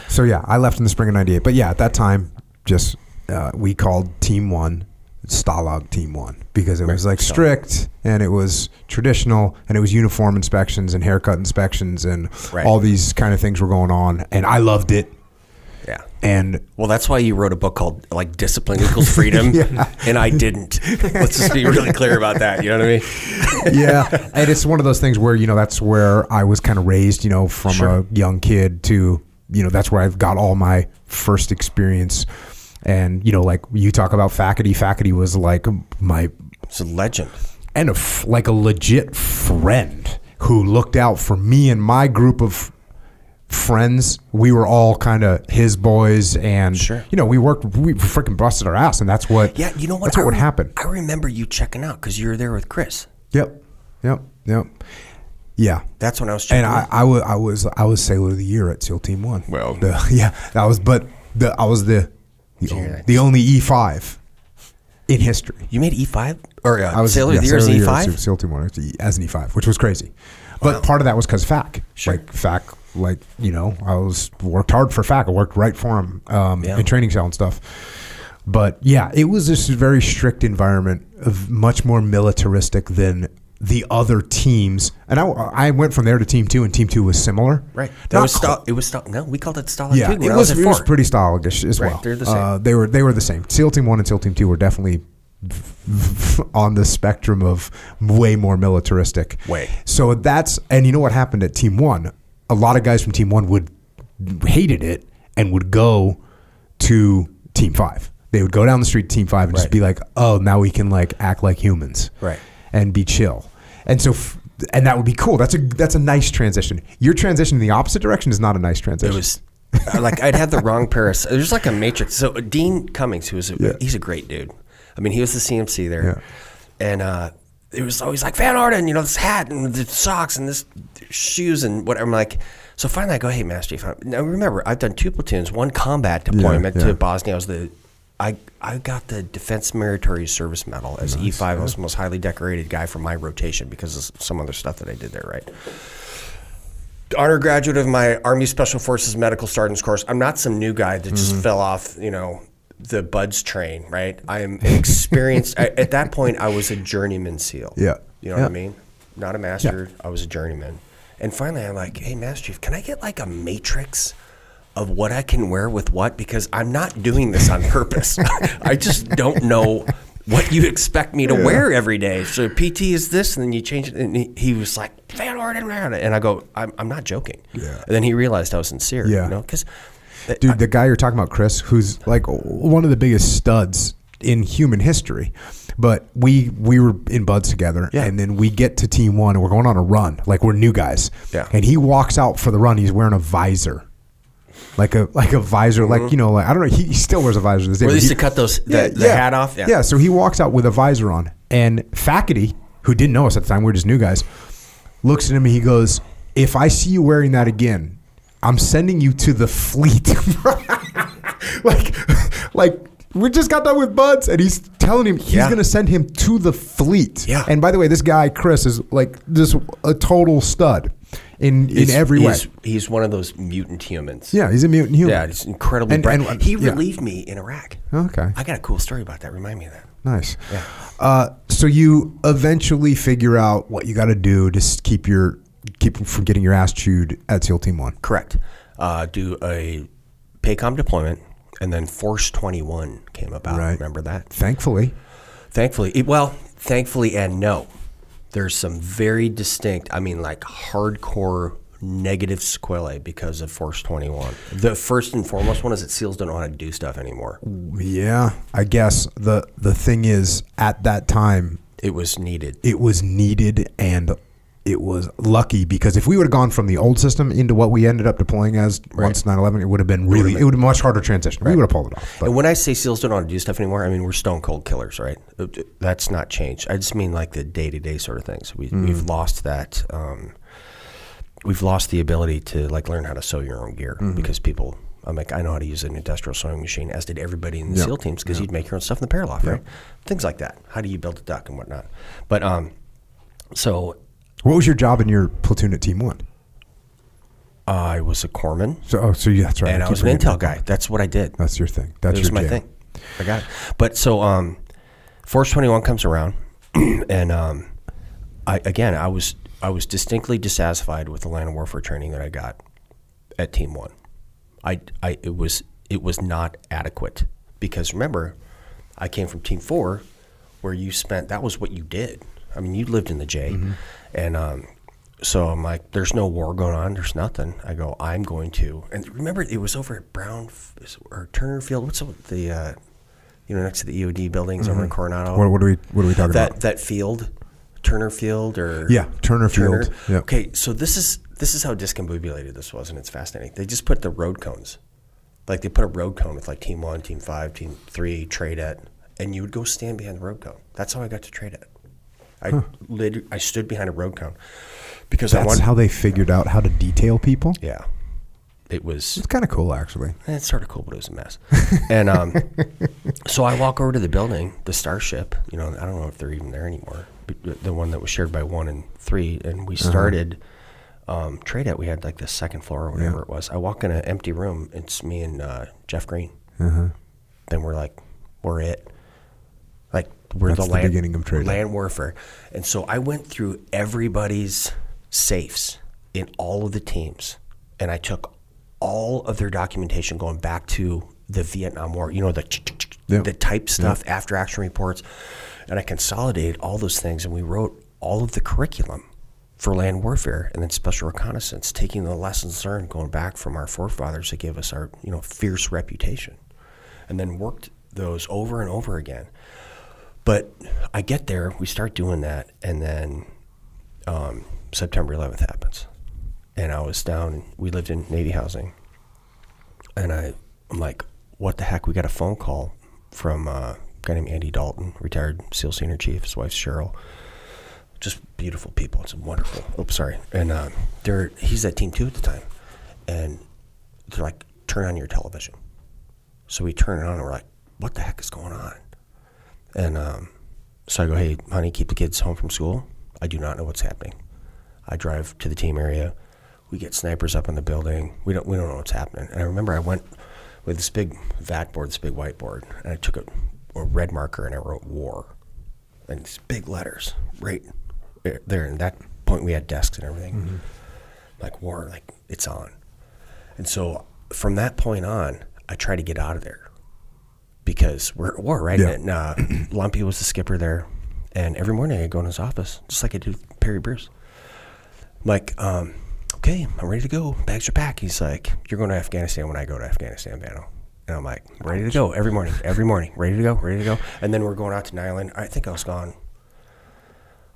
So yeah, I left in the spring of '98. But yeah, at that time, just uh, we called Team One Stalag Team One because it was like strict and it was traditional and it was uniform inspections and haircut inspections and Right. all these kind of things were going on and I loved it. Yeah. And Well, that's why you wrote a book called like Discipline Equals Freedom, and I didn't. Let's just be really clear about that. You know what I mean? yeah, and it's one of those things where you know that's where I was kind of raised, you know, from a young kid to you know that's where I've got all my first experience, and you know, like you talk about faculty, faculty was like my It's a legend. and a f- like a legit friend who looked out for me and my group of friends. We were all kind of his boys, and Sure. you know, we worked, we freaking busted our ass, and that's what. Yeah, you know what? That's what I would happen. I remember you checking out because you were there with Chris. Yep, yep, yep. Yeah, That's when I was checking and I. I was, I was, I was Sailor of the Year at SEAL Team One. Well- the, yeah, that was, but the I was the the, Yeah. only, the only E five in history. You made E5 or uh, I was Sailor yeah, of the Year as Sailor of E5. SEAL Team One as an E5, which was crazy. But part of that was because FAC, Sure. like FAC, like you know, I was worked hard for FAC. I worked right for him um, Yeah. in training cell and stuff. But yeah, it was this very strict environment, of much more militaristic than the other teams. And I, I went from there to Team Two, and Team Two was similar. Right. That Not was cl- it was Stal- no, we called it Stalin yeah, it I was, it was pretty stylish as Right, well. they're the same. Uh, they were they were the same. SEAL Team One and SEAL Team Two were definitely on the spectrum of way more militaristic. Way. So that's and you know what happened at Team One? A lot of guys from Team One would hated it and would go to Team Five. They would go down the street to Team Five and just be like, "Oh, now we can like act like humans, Right. And be chill." And so, f- and that would be cool. That's a that's a nice transition. Your transition in the opposite direction is not a nice transition. It was uh, like I'd have the wrong pair of. There's like a matrix. So uh, Dean Cummings, who was a, Yeah. he's a great dude. I mean, he was the CMC there, Yeah. and uh, it was always like Van Orden, you know, this hat and the socks and this shoes and whatever. I'm like, so finally I go, hey, Master Chief. Now remember, I've done two platoons, one combat deployment yeah. to Bosnia. I was the I, I got the Defense Meritorious Service Medal as E5. I was the most highly decorated guy for my rotation because of some other stuff that I did there, right? honor graduate of my Army Special Forces Medical Sergeant's course. I'm not some new guy that Mm-hmm. just fell off, you know, the BUD/S train, right? I am experienced. I, at that point, I was a journeyman SEAL. Yeah. You know Yeah. what I mean? Not a master. I was a journeyman. And finally, I'm like, hey, Master Chief, can I get like a matrix of what I can wear with what? Because I'm not doing this on purpose. I just don't know what you expect me to wear every day. So PT is this, and then you change it. And he, he was like, Van Orden, and I go, I'm, I'm not joking. Yeah. And then he realized I was sincere. Yeah. You know, because dude, the guy you're talking about, Chris, who's like one of the biggest studs in human history. But we we were in BUD/S together, Yeah. and then we get to team one, and we're going on a run, like we're new guys. Yeah. And he walks out for the run. He's wearing a visor, like a like a visor, like mm-hmm. you know, like I don't know. He, he still wears a visor this day. Or at least he- to cut those the, the hat off. Yeah. yeah. So he walks out with a visor on, and Fackety, who didn't know us at the time, we are just new guys, looks at him and he goes, "If I see you wearing that again, I'm sending you to the fleet." like, like we just got done with BUD/S, and he's telling him he's Yeah. going to send him to the fleet. Yeah. And by the way, this guy Chris is like just a total stud in in every way. he's, He's one of those mutant humans. Yeah, he's a mutant human. Yeah, he's incredibly And- bright. and- he yeah. relieved me in Iraq. Okay. I got a cool story about that. Remind me of that. Nice. Uh, so you eventually figure out what you got to do to s- keep your keep from getting your ass chewed at SEAL Team One. Correct. Uh, do a PACOM deployment, and then Force 21 came about. Right. Remember that? Thankfully, Thankfully, it- well, thankfully and no. There's some very distinct, I mean, like hardcore negative sequelae because of Force 21. The first and foremost one is that SEALs don't know how to do stuff anymore. yeah, I guess the the thing is at that time It was needed. it was needed and it was lucky because if we would have gone from the old system into what we ended up deploying as once 9/11, it would have been really it would have been much harder transition. We would have pulled it off. But And when I say SEALs don't know how to do stuff anymore, I mean we're stone cold killers, right? Uh, That's not changed. I just mean like the day to day sort of things. We, Mm. We've lost that. Um, we've lost the ability to like learn how to sew your own gear Mm-hmm. because people. I'm like, I know how to use an industrial sewing machine, as did everybody in the Yep. SEAL teams, because you'd make your own stuff in the paraloft, right? Things like that. How do you build a duck and whatnot? But um, so what was your job in your platoon at Team One? I was a corpsman, So, oh, so yeah, that's right. and I keep was an intel guy. That's what I did. That's your thing. That's your my jam. thing. I got it. But so um, Force Twenty One comes around, and um, I again I was I was distinctly dissatisfied with the land warfare training that I got at Team One. I, I it was it was not adequate because remember, I came from Team Four, where you spent that was what you did. I mean, you lived in the J, Mm-hmm. And um, so I'm like, there's no war going on. There's nothing. I go, I'm going to. And remember, it was over at Brown F- or Turner Field. What's the, the uh, you know, next to the EOD buildings over in Coronado. What, what are we What are we talking that about? that field, Turner Field, or Yeah, Turner Field. Okay, so this is this is how discombobulated this was, and it's fascinating. They just put the road cones, like they put a road cone with like Team One, Team Five, Team Three, TRADET, and you would go stand behind the road cone. That's how I got to TRADET. I lit, I stood behind a road cone because I That's wanted. how they figured out how to detail people. yeah, it was It's kind of cool, actually. Eh, It's sort of cool, but it was a mess. and um, so I walk over to the building, the Starship. You know, I don't know if they're even there anymore. but the- one that was shared by one and three, and we started um, TRADET. We had like the second floor or whatever Yeah. it was. I walk in an empty room. It's me and uh, Jeff Green. Uh-huh. Then we're like, we're it. We're That's the, the land, beginning of trade. land warfare. And so I went through everybody's safes in all of the teams, and I took all of their documentation going back to the Vietnam War. You know the the type stuff, after action reports, and I consolidated all those things, and we wrote all of the curriculum for land warfare and then special reconnaissance, taking the lessons learned going back from our forefathers that gave us our you know fierce reputation, and then worked those over and over again. But I get there, we start doing that, and then um, September 11th happens, and I was down. We lived in Navy housing, and I, I'm like, "What the heck?" We got a phone call from uh, a guy named Andy Dalton, retired SEAL senior chief. His wife Cheryl, just beautiful people. It's wonderful. Oh, sorry, and uh, they're he's at Team Two at the time, and they're like, "Turn on your television." So we turn it on, and we're like, "What the heck is going on?" And um, so I go, hey, honey, keep the kids home from school. I do not know what's happening. I drive to the team area. We get snipers up in the building. We don't we don't know what's happening. And I remember I went with this big VAT board, this big whiteboard, and I took a, a red marker and I wrote war, and these big letters right there. And that point we had desks and everything, like war, like it's on. And so from that point on, I tried to get out of there because we're at war, right? Yeah. And uh, Lumpy was the skipper there, and every morning I'd go in his office, just like I did with Perry Bruce. I'm like, um, okay, I'm ready to go. Bags are packed. He's like, you're going to Afghanistan when I go to Afghanistan, Vano. And I'm like, ready to go every morning, every morning, ready to go, ready to go. And then we're going out to Niland. I think I was gone,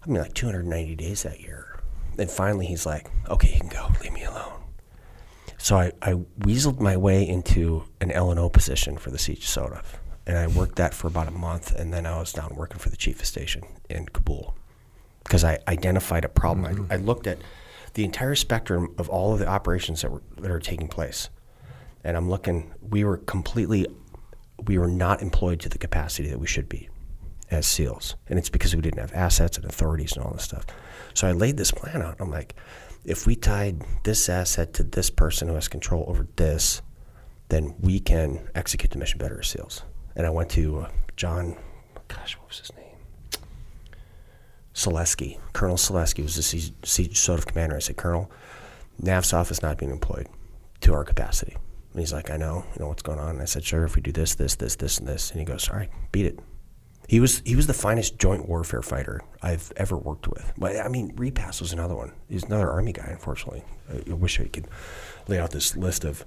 I mean, like 290 days that year. And finally, he's like, okay, you can go. Leave me alone. So I, I weaseled my way into an LNO position for the CJSOTF-A. And I worked that for about a month, and then I was down working for the chief of station in Kabul because I identified a problem. I, I looked at the entire spectrum of all of the operations that were that are taking place, and I'm looking. We were completely, we were not employed to the capacity that we should be as SEALs, and it's because we didn't have assets and authorities and all this stuff. So I laid this plan out. I'm like, if we tied this asset to this person who has control over this, then we can execute the mission better as SEALs. And I went to uh, John, gosh, what was his name? Selesky. Colonel Selesky was the siege, CJSOTF commander. I said, Colonel, NAVSOF is not being employed to our capacity. And he's like, I know, you know what's going on. And I said, sure, if we do this, this, this, this, and this. And he goes, all right, beat it. He was he was the finest joint warfare fighter I've ever worked with. But I mean, Repass was another one. He's another Army guy, unfortunately. I, I wish I could lay out this list of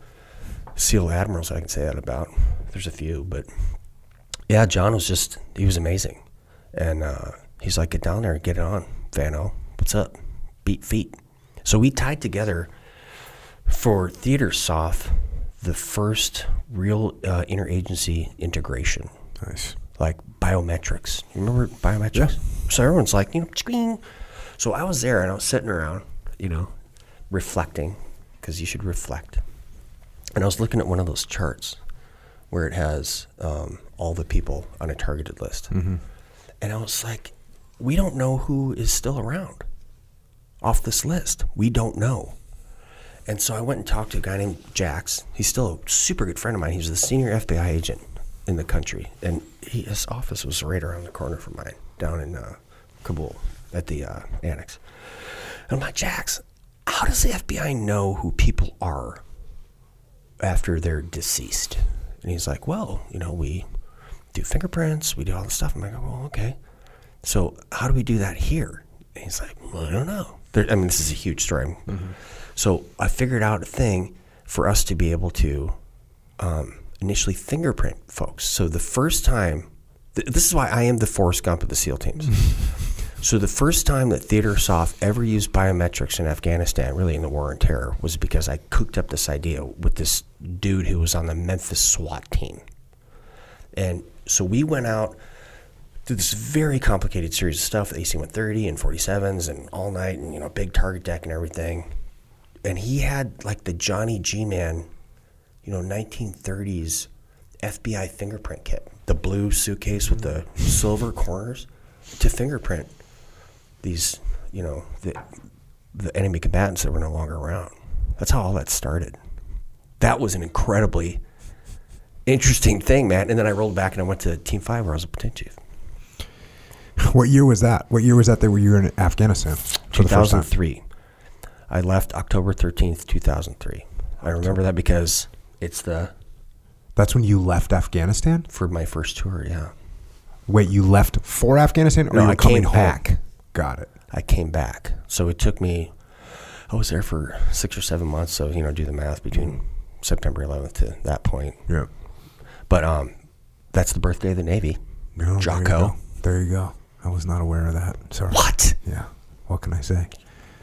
SEAL admirals I can say that about. There's a few, but yeah, John was just he was amazing, and uh, he's like, get down there and get it on, Vano. What's up? Beat feet. So we tied together for Theater SOF the first real uh, interagency integration Nice. like biometrics. You remember biometrics? Yeah. So everyone's like, you know, screen. So I was there and I was sitting around, you know, reflecting, because you should reflect. And I was looking at one of those charts where it has um, all the people on a targeted list. And I was like, we don't know who is still around off this list. We don't know. And so I went and talked to a guy named Jax. He's still a super good friend of mine. He was the senior FBI agent in the country, and he, his office was right around the corner from mine, down in uh, Kabul at the uh, annex. And I'm like, Jax, how does the FBI know who people are after they're deceased? And he's like, well, you know, we do fingerprints, we do all this stuff. I'm like, well, okay. So how do we do that here? And he's like, well, I don't know. There, I mean, this is a huge story. So I figured out a thing for us to be able to um, initially fingerprint folks. So the first time, th- this is why I am the Forrest Gump of the SEAL teams. so the first time that Theater SOF ever used biometrics in Afghanistan, really in the war on terror, was because I cooked up this idea with this dude who was on the Memphis SWAT team. And so we went out did this very complicated series of stuff with AC-130 and 47s and all night and you know big target deck and everything. And he had like the Johnny G Man, you know, 1930s FBI fingerprint kit, the blue suitcase with the silver corners to fingerprint these, you know, the the enemy combatants that were no longer around. That's how all that started. That was an incredibly interesting thing, man. And then I rolled back and I went to Team Five where I was a platoon chief. What year was that? What year was that that you were in Afghanistan for the first time? 2003. I left October 13th, 2003. I remember that because it's the That's when you left Afghanistan. for my first tour. Yeah, Wait, you left for Afghanistan, or No, you were I coming came home? back. Got it. I came back, so it took me. I was there for six or seven months. So you know, do the math between September 11th to that point. Yeah. But um, that's the birthday of the Navy. No, There you, Jocko. go. there you go. I was not aware of that. Sorry. What? Yeah. What can I say?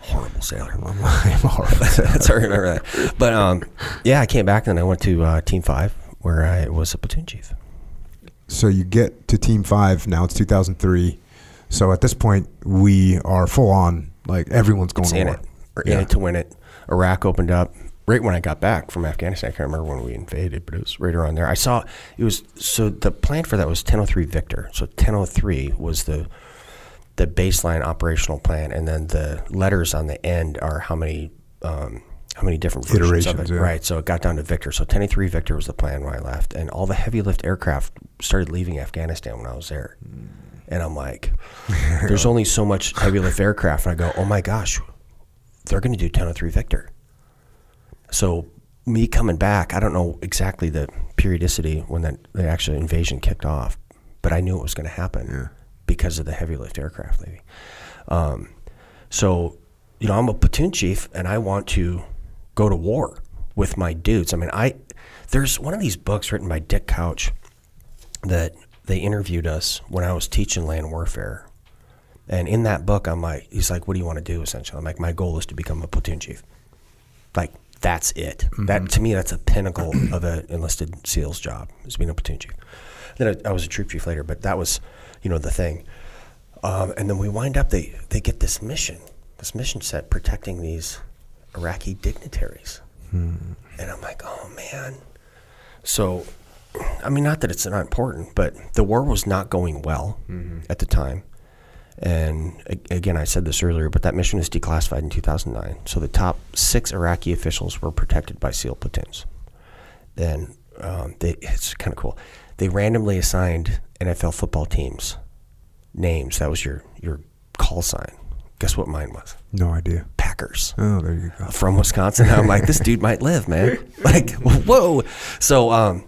Horrible sailor. I'm, I'm horrible. I remember that. But um, yeah, I came back and I went to uh, Team Five where I was a platoon chief. so you get to Team Five now. It's 2003. So at this point, we are full on. Like everyone's going It's to in war. it. We're Yeah. in it to win it. Iraq opened up right when I got back from Afghanistan. I can't remember when we invaded, but it was right around there. I saw it was so the plan for that was 1003 Victor. So 1003 was the the baseline operational plan, and then the letters on the end are how many um, how many different versions of Iterations, it. yeah. Right. So it got down to Victor. So 1003 Victor was the plan when I left, and all the heavy lift aircraft started leaving Afghanistan when I was there. And I'm like, there's only so much heavy lift aircraft. And I go, oh my gosh, they're going to do 1003 Victor. So me coming back, I don't know exactly the periodicity when that the actual invasion kicked off, but I knew it was going to happen because of the heavy lift aircraft leaving. Um, so, you know, I'm a platoon chief and I want to go to war with my dudes. I mean, I there's one of these books written by Dick Couch that they interviewed us when I was teaching land warfare. And in that book, I'm like, he's like, what do you want to do essentially? I'm like, my goal is to become a platoon chief. Like, that's it. Mm-hmm. That to me, that's a pinnacle of an enlisted SEAL's job is being a platoon chief. Then I, I was a troop chief later, but that was, you know, the thing. Um, and then we wind up, they, they get this mission, this mission set protecting these Iraqi dignitaries. Hmm. And I'm like, oh man. So, I mean, not that it's not important, but the war was not going well mm-hmm. at the time. And again, I said this earlier, but that mission was declassified in 2009. So the top six Iraqi officials were protected by SEAL platoons. Then um, they, it's kind of cool. They randomly assigned NFL football teams names. That was your your call sign. Guess what mine was? No idea. Packers Oh, there you go. from Wisconsin. I'm like, this dude might live, man. Like, whoa. So, um,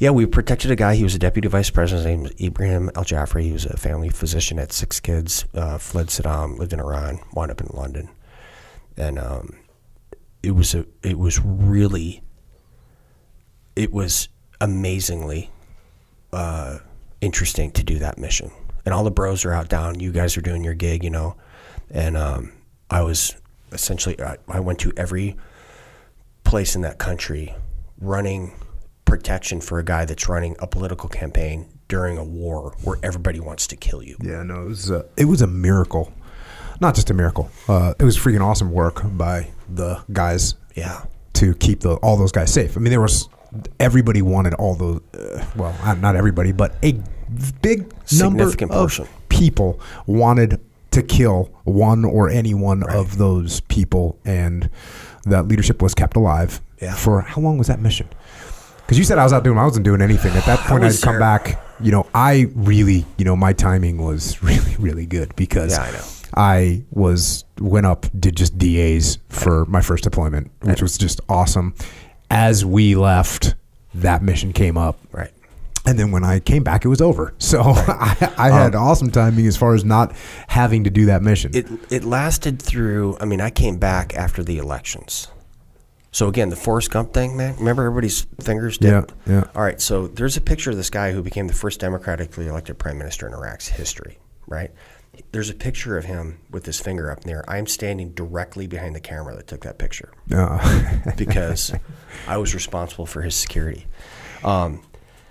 yeah, we protected a guy. He was a deputy vice president. His name was Ibrahim Al Jafari. He was a family physician, had six kids, uh, fled Saddam, lived in Iran, wound up in London, and um, it was a it was really it was amazingly uh, interesting to do that mission. And all the bros are out down. You guys are doing your gig, you know. And um, I was essentially I, I went to every place in that country running protection for a guy that's running a political campaign during a war where everybody wants to kill you. Yeah, no, it was a, it was a miracle. Not just a miracle. Uh, it was freaking awesome work by the guys Yeah. to keep the all those guys safe. I mean, there was everybody wanted all those. Uh, well, uh, not everybody, but a big number Significant of people wanted to kill one or any one of those people, and that leadership was kept alive. Yeah. For how long was that mission? Because you said I was out doing, I wasn't doing anything at that point. I'd come there- back. You know, I really, you know, my timing was really, really good because Yeah, I know. I was went up did just DAs for my first deployment, which was just awesome. As we left, that mission came up, Right. and then when I came back, it was over. So I, I um, had awesome timing as far as not having to do that mission. It it lasted through. I mean, I came back after the elections, So again, the Forrest Gump thing, man. Remember everybody's fingers did. Yeah, yeah. All right. So there's a picture of this guy who became the first democratically elected prime minister in Iraq's history. Right. There's a picture of him with his finger up in the air. I'm standing directly behind the camera that took that picture Uh, because I was responsible for his security. Um,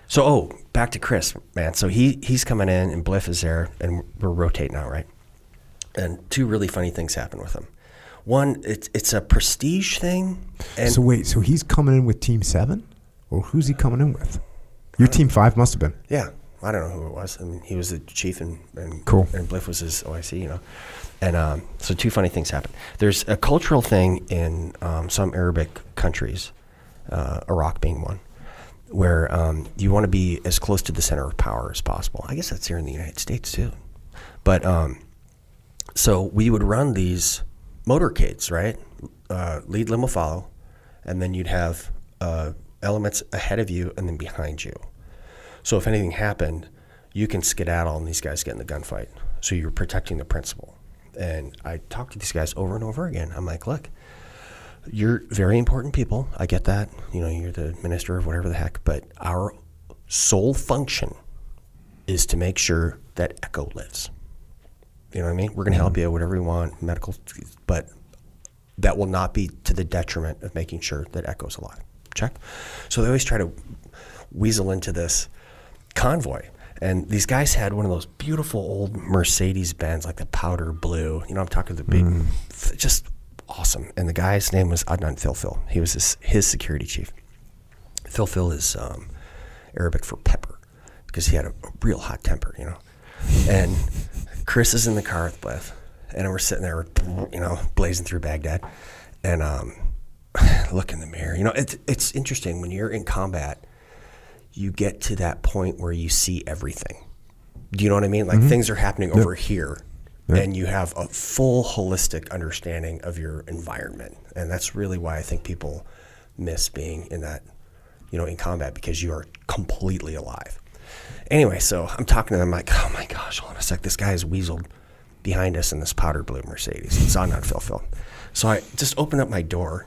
so, oh, back to Chris, man. So he he's coming in, and Bliff is there, and we're rotating out, right? And two really funny things happen with him. One, it's it's a prestige thing, and so wait, so he's coming in with Team Seven, or who's he coming in with? Your Team Five must have been. yeah, I don't know who it was. I mean, he was the chief, and and, Cool. and Bliff was his OIC, you know. And um, so, two funny things happen. There's a cultural thing in um, some Arabic countries, uh, Iraq being one, where um, you want to be as close to the center of power as possible. I guess that's here in the United States too. But um, so we would run these motorcades, right? Uh, lead limo follow, and then you'd have uh, elements ahead of you and then behind you. So if anything happened, you can skedaddle and these guys get in the gunfight. So you're protecting the principal. And I talked to these guys over and over again. I'm like, look, you're very important people. I get that. You know, you're the minister of whatever the heck. But our sole function is to make sure that Echo lives. You know what I mean? We're going to help mm-hmm. you, whatever you want, medical, but that will not be to the detriment of making sure that Echo's alive. Check. So they always try to weasel into this convoy. And these guys had one of those beautiful old Mercedes Benz, like the powder blue. You know, I'm talking the big, mm. f- just awesome. And the guy's name was uh, Adnan Filfil. He was his, his security chief. Filfil is um, Arabic for pepper because he had a, a real hot temper, you know. And Chris is in the car with Bliff, and we're sitting there, you know, blazing through Baghdad, and um, look in the mirror. You know, it's it's interesting when you're in combat, you get to that point where you see everything. Do you know what I mean? Like things are happening over here, and you have a full holistic understanding of your environment, and that's really why I think people miss being in that, you know, in combat because you are completely alive. Anyway, so I'm talking to them like, oh my gosh, hold on a sec. This guy is weaseled behind us in this powder blue Mercedes. It's on not Filfil. So I just open up my door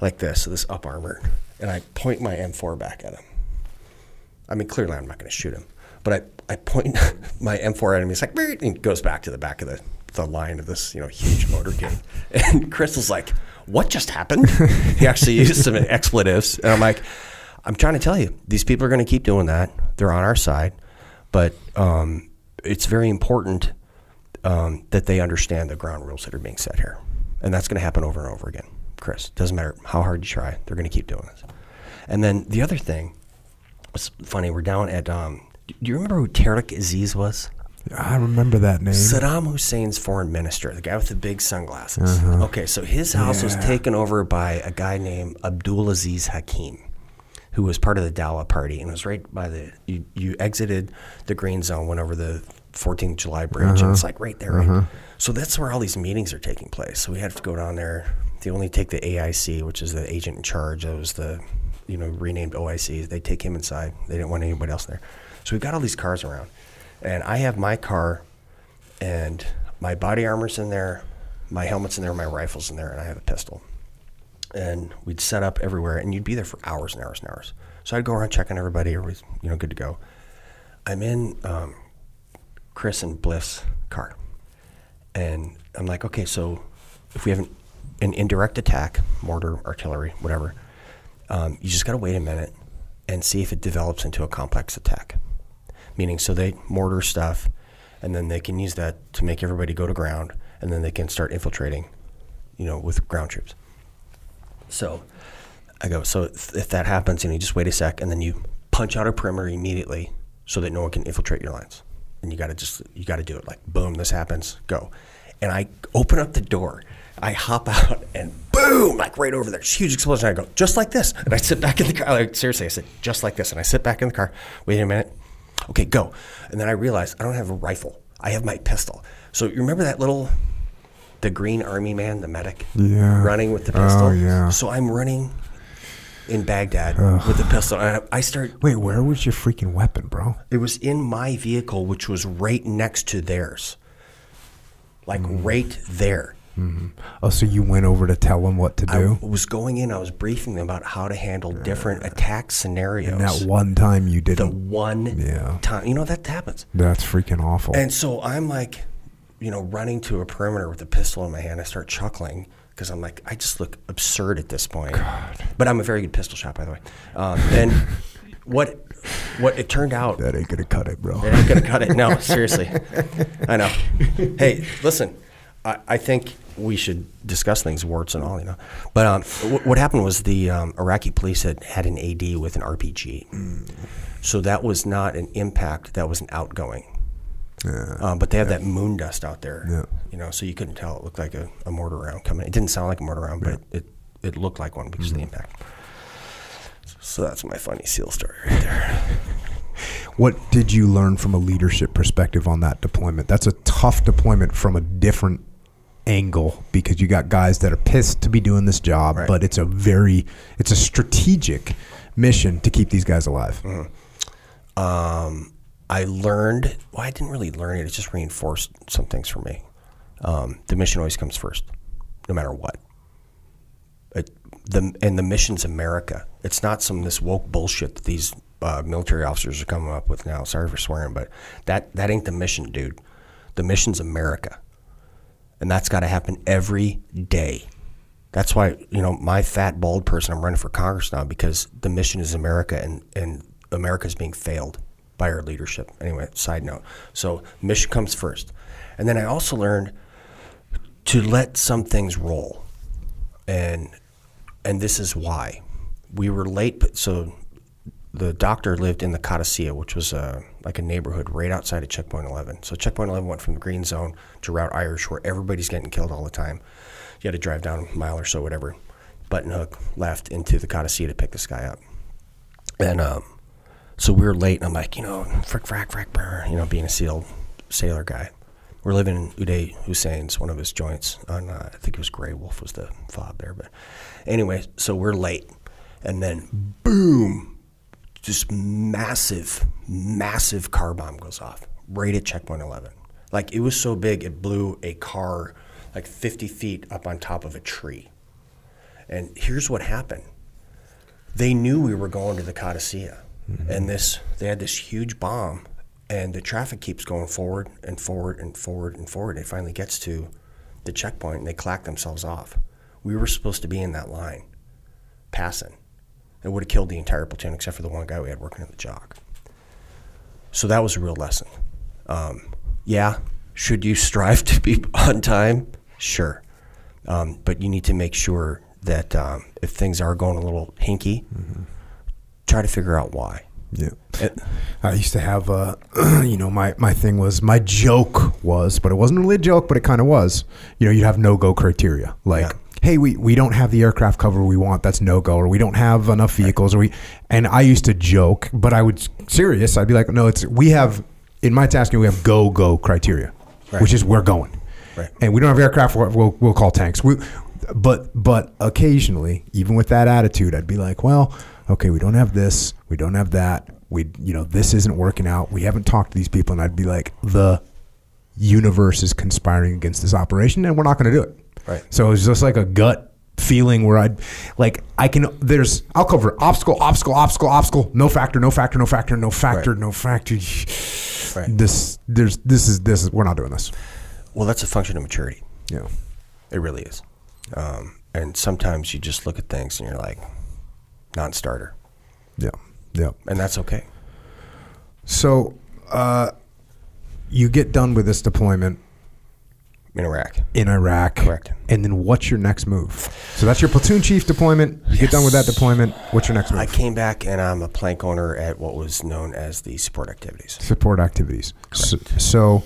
like this, so this up armor, and I point my M4 back at him. I mean, clearly I'm not going to shoot him, but I, I point my M4 at him. He's like, and he goes back to the back of the, the line of this, you know, huge motorcade. And Chris was like, what just happened? he actually used some expletives. And I'm like, I'm trying to tell you, these people are going to keep doing that. They're on our side. But um, it's very important um, that they understand the ground rules that are being set here. And that's going to happen over and over again. Chris, doesn't matter how hard you try, they're going to keep doing this. And then the other thing, it's funny, we're down at, um, do you remember who Tariq Aziz was? I remember that name. Saddam Hussein's foreign minister, the guy with the big sunglasses. Okay, so his house was taken over by a guy named Abdulaziz Hakim, who was part of the Dawa party and was right by the. You, you exited the green zone, went over the 14th July bridge, and it's uh-huh. like right there. right? Uh-huh. So that's where all these meetings are taking place. So we had to go down there. They only take the AIC, which is the agent in charge. That was the, you know, renamed OIC. They take him inside. They didn't want anybody else there. So we've got all these cars around, and I have my car and my body armor's in there, my helmet's in there, my rifle's in there, and I have a pistol. And we'd set up everywhere, and you'd be there for hours and hours and hours. So I'd go around checking everybody, everybody's you know good to go. I'm in um, Chris and Bliff's car, and I'm like, okay, so if we have an, an indirect attack, mortar, artillery, whatever, um, you just got to wait a minute and see if it develops into a complex attack. Meaning, so they mortar stuff, and then they can use that to make everybody go to ground, and then they can start infiltrating, you know, with ground troops. So I go, so if, that happens, you know, you just wait a sec, and then you punch out a perimeter immediately so that no one can infiltrate your lines. And you got to just, you got to do it. Like, boom, this happens, go. And I open up the door. I hop out and boom, like right over there, huge explosion. I go, just like this. And I sit back in the car. Like, seriously, I said, just like this. And I sit back in the car, wait a minute. Okay, go. And then I realize I don't have a rifle. I have my pistol. So you remember that little, the green army man, the medic? Yeah. Running with the pistol? Oh, yeah. So I'm running in Baghdad with the pistol. And I I start Wait, where was your freaking weapon, bro? it was in my vehicle, which was right next to theirs. Like hmm. right there. Mm-hmm. Oh, so you went over to tell them what to do? I was going in, I was briefing them about how to handle different attack scenarios. and that one time you didn't. The one Yeah. time, you know, that happens. That's freaking awful. And so I'm like, you know, running to a perimeter with a pistol in my hand. I start chuckling because I'm like, I just look absurd at this point. But I'm a very good pistol shot, by the way. Um, and what what it turned out, that ain't gonna cut it, bro. it ain't gonna cut it. No, seriously. I know. Hey, listen, I, I think we should discuss things, warts and all, you know. But um, wh- what happened was the um, Iraqi police had had an AD with an RPG. So that was not an impact, that was an outgoing. Um, but they have that moon dust out there, Yeah. you know, so you couldn't tell. It looked like a, a mortar round coming. It didn't sound like a mortar round, but it, it, looked like one because of the impact. So that's my funny SEAL story right there. What did you learn from a leadership perspective on that deployment? That's a tough deployment from a different angle because you got guys that are pissed to be doing this job, Right. but it's a very it's a strategic mission to keep these guys alive. um, I learned. Well, I didn't really learn it. It just reinforced some things for me. Um, the mission always comes first, no matter what. It, the and the mission's America. It's not some this woke bullshit that these uh, military officers are coming up with now. Sorry for swearing, but that that ain't the mission, dude. The mission's America, and that's got to happen every day. That's why you know my fat bald person. I'm running for Congress now because the mission is America, and and America's being failed by our leadership. Anyway, side note. So mission comes first, and then I also learned to let some things roll, and and this is why we were late. but- So the doctor lived in the Codicea, which was uh, like a neighborhood right outside of Checkpoint 11. So Checkpoint 11 went from the green zone to Route Irish, where everybody's getting killed all the time. You had to drive down a mile or so, whatever. Button hook left into the Codicea to pick this guy up. And um, so we were late, and I'm like, you know, frick, frack, frack, brr, you know, being a SEAL sailor guy. We're living in Uday Hussein's, one of his joints on, uh, I think it was Grey Wolf was the fob there. But anyway, so we're late. And then boom, just massive, massive car bomb goes off right at checkpoint 11. Like it was so big, it blew a car like 50 feet up on top of a tree. And here's what happened they knew we were going to the Codicea. And this, they had this huge bomb, and the traffic keeps going forward and forward and forward and forward. It finally gets to the checkpoint, and they clack themselves off. We were supposed to be in that line, passing. It would have killed the entire platoon except for the one guy we had working at the JOC. So that was a real lesson. Um, yeah, should you strive to be on time? Sure. Um, but you need to make sure that um, if things are going a little hinky, try to figure out why. Yeah. I used to have uh, a, you know, my, my thing was, my joke was, but it wasn't really a joke, but it kind of was, you know, you'd have no go criteria. Like, Yeah. hey, we, we don't have the aircraft cover we want, that's no go, or we don't have enough vehicles, or we, and I used to joke, but I would, serious, I'd be like, no, it's, we have, in my tasking, we have go, go criteria, Right. which is we're going. Right. And we don't have aircraft, we'll, we'll, we'll call tanks. We, but, but occasionally, even with that attitude, I'd be like, well, okay, we don't have this, we don't have that. We, you know, this isn't working out. We haven't talked to these people, and I'd be like, the universe is conspiring against this operation, and we're not going to do it. Right. So it was just like a gut feeling where I'd like I can. There's I'll cover obstacle, obstacle, obstacle, obstacle. No factor, no factor, no factor, no factor, Right. no factor. Right. This there's this is this is we're not doing this. Well, that's a function of maturity. Yeah. It really is. Um, and sometimes you just look at things and you're like, non-starter, Yeah. Yeah. and that's okay. So, uh, you get done with this deployment In Iraq, in Iraq. Correct. And then what's your next move? So that's your platoon chief deployment. You get done with that deployment. What's your next move? I came back and I'm a plank owner at what was known as the support activities. support activities. So, so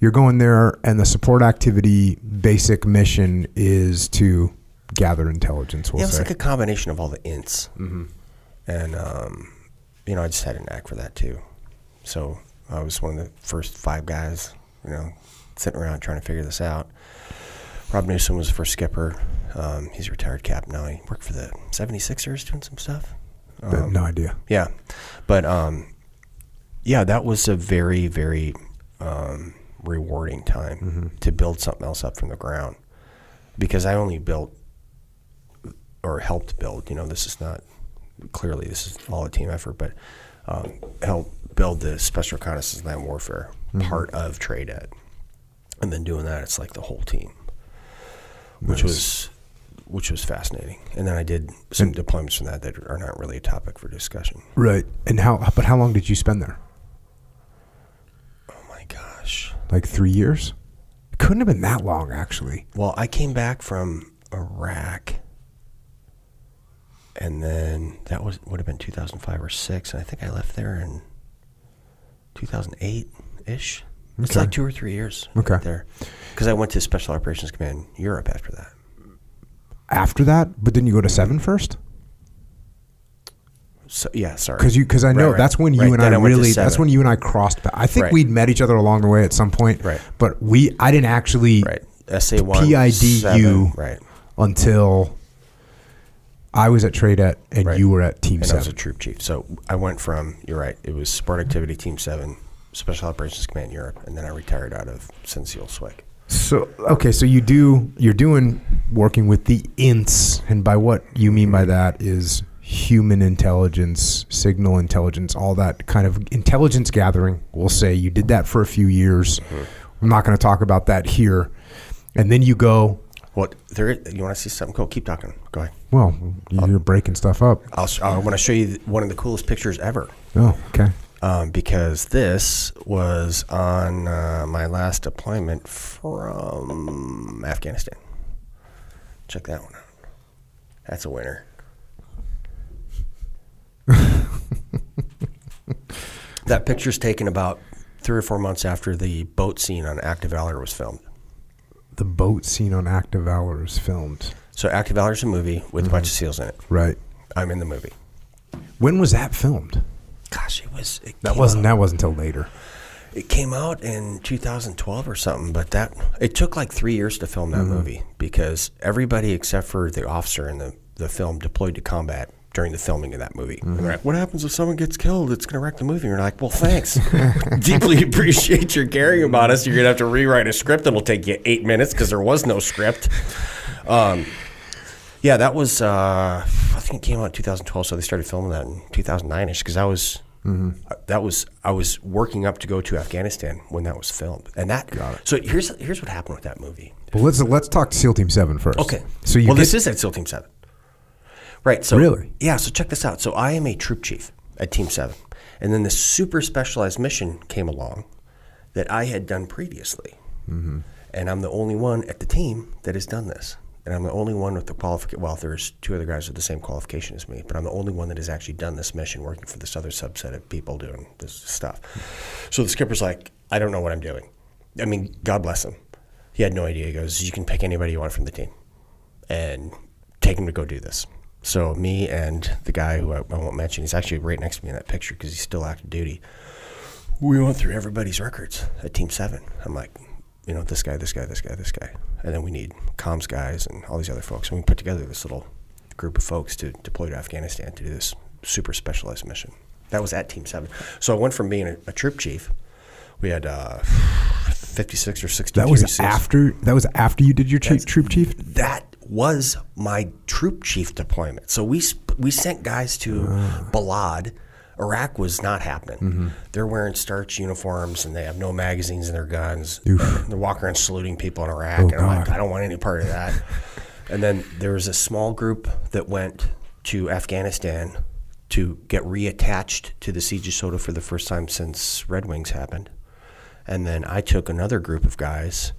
you're going there, and the support activity basic mission is to gather intelligence. We'll yeah, it was say. like a combination of all the ints, mm-hmm. and um, you know, I just had a knack for that too. So I was one of the first five guys, you know, sitting around trying to figure this out. Rob Newson was the first skipper. Um, he's a retired cap now. He worked for the 76ers doing some stuff. But no idea. Yeah, but um, yeah, that was a very very um, rewarding time to build something else up from the ground. because I only built or helped build. You know, this is not clearly this is all a team effort, but um, helped build the special reconnaissance land warfare part of TRADET, and then doing that, it's like the whole team, which Nice. was which was fascinating. And then I did some deployments from that that are not really a topic for discussion. Right. And how? But how long did you spend there? Oh my gosh. Like three years? It couldn't have been that long, actually. Well, I came back from Iraq, and then that was would have been 2005 or six, and I think I left there in 2008 ish. It's like two or three years Okay. there, because I went to Special Operations Command Europe after that. After that, but didn't you go to seven first? So yeah, sorry. Because you, because I know right. that's when you Right, and then I to really, that's when you and I crossed. I think we'd met each other along the way at some point. Right. But we, I didn't actually right SA one PID you right, until I was at TRADET and Right. you were at Team and I was a Seven. troop chief. So I went from you're right. It was Support Activity Team Seven, Special Operations Command Europe, and then I retired out of Sensiel Swig. So okay, so you do you're doing working with the ints, and by what you mean by that is human intelligence, signal intelligence, all that kind of intelligence gathering. We'll say you did that for a few years. Mm-hmm. I'm not going to talk about that here. And then you go, What there? You want to see something cool? Keep talking. Go ahead. Well, you're breaking stuff up. I'll, I want to show you one of the coolest pictures ever Oh, okay. um, because this was on uh, my last deployment from Afghanistan. Check that one out. That's a winner. that picture's taken about three or four months after the boat scene on Act of Valor was filmed. The boat scene on Act of Valor was filmed. So Act of Valor is a movie with a bunch of seals in it. Right. I'm in the movie. When was that filmed? Gosh, it was. It That came wasn't out- that wasn't until later. It came out in 2012 or something, but that it took like three years to film that Mm-hmm. movie because everybody except for the officer in the, the film deployed to combat during the filming of that movie. And Mm-hmm. they're like, "What happens if someone gets killed? It's going to wreck the movie." And you're like, "Well, thanks. Deeply appreciate your caring about us. You're going to have to rewrite a script that'll take you eight minutes because there was no script." Um, yeah, that was. Uh, I think it came out in 2012, so they started filming that in 2009ish because I was. Mm-hmm. uh, That was I was working up to go to Afghanistan when that was filmed, and that. So here's here's what happened with that movie. Well, let's let's talk to SEAL Team Seven first. Okay. So you well, get, this is at SEAL Team Seven, right? So Really? yeah. So check this out. So I am a troop chief at Team Seven, and then this super specialized mission came along that I had done previously, Mm-hmm. and I'm the only one at the team that has done this. And I'm the only one with the qualification. Well, there's two other guys with the same qualification as me, but I'm the only one that has actually done this mission, working for this other subset of people doing this stuff. So the skipper's like, I don't know what I'm doing. I mean, God bless him. He had no idea. He goes, You can pick anybody you want from the team and take him to go do this. So me and the guy who I, I won't mention, he's actually right next to me in that picture because he's still active duty. We went through everybody's records at Team Seven. I'm like, you know, this guy, this guy, this guy, this guy, and then we need comms guys and all these other folks. And we put together this little group of folks to deploy to Afghanistan to do this super specialized mission. That was at Team Seven. So I went from being a, a troop chief. We had uh, 56 or 60 that was after that was after you did your troop, troop chief. that was my troop chief deployment. So we sp- we sent guys to Balad. Iraq was not happening. Mm-hmm. They're wearing starch uniforms and they have no magazines in their guns. They're walking around saluting people in Iraq, oh, and I'm like, I don't want any part of that. and then there was a small group that went to Afghanistan to get reattached to the CJSOTF-A for the first time since Red Wings happened. And then I took another group of guys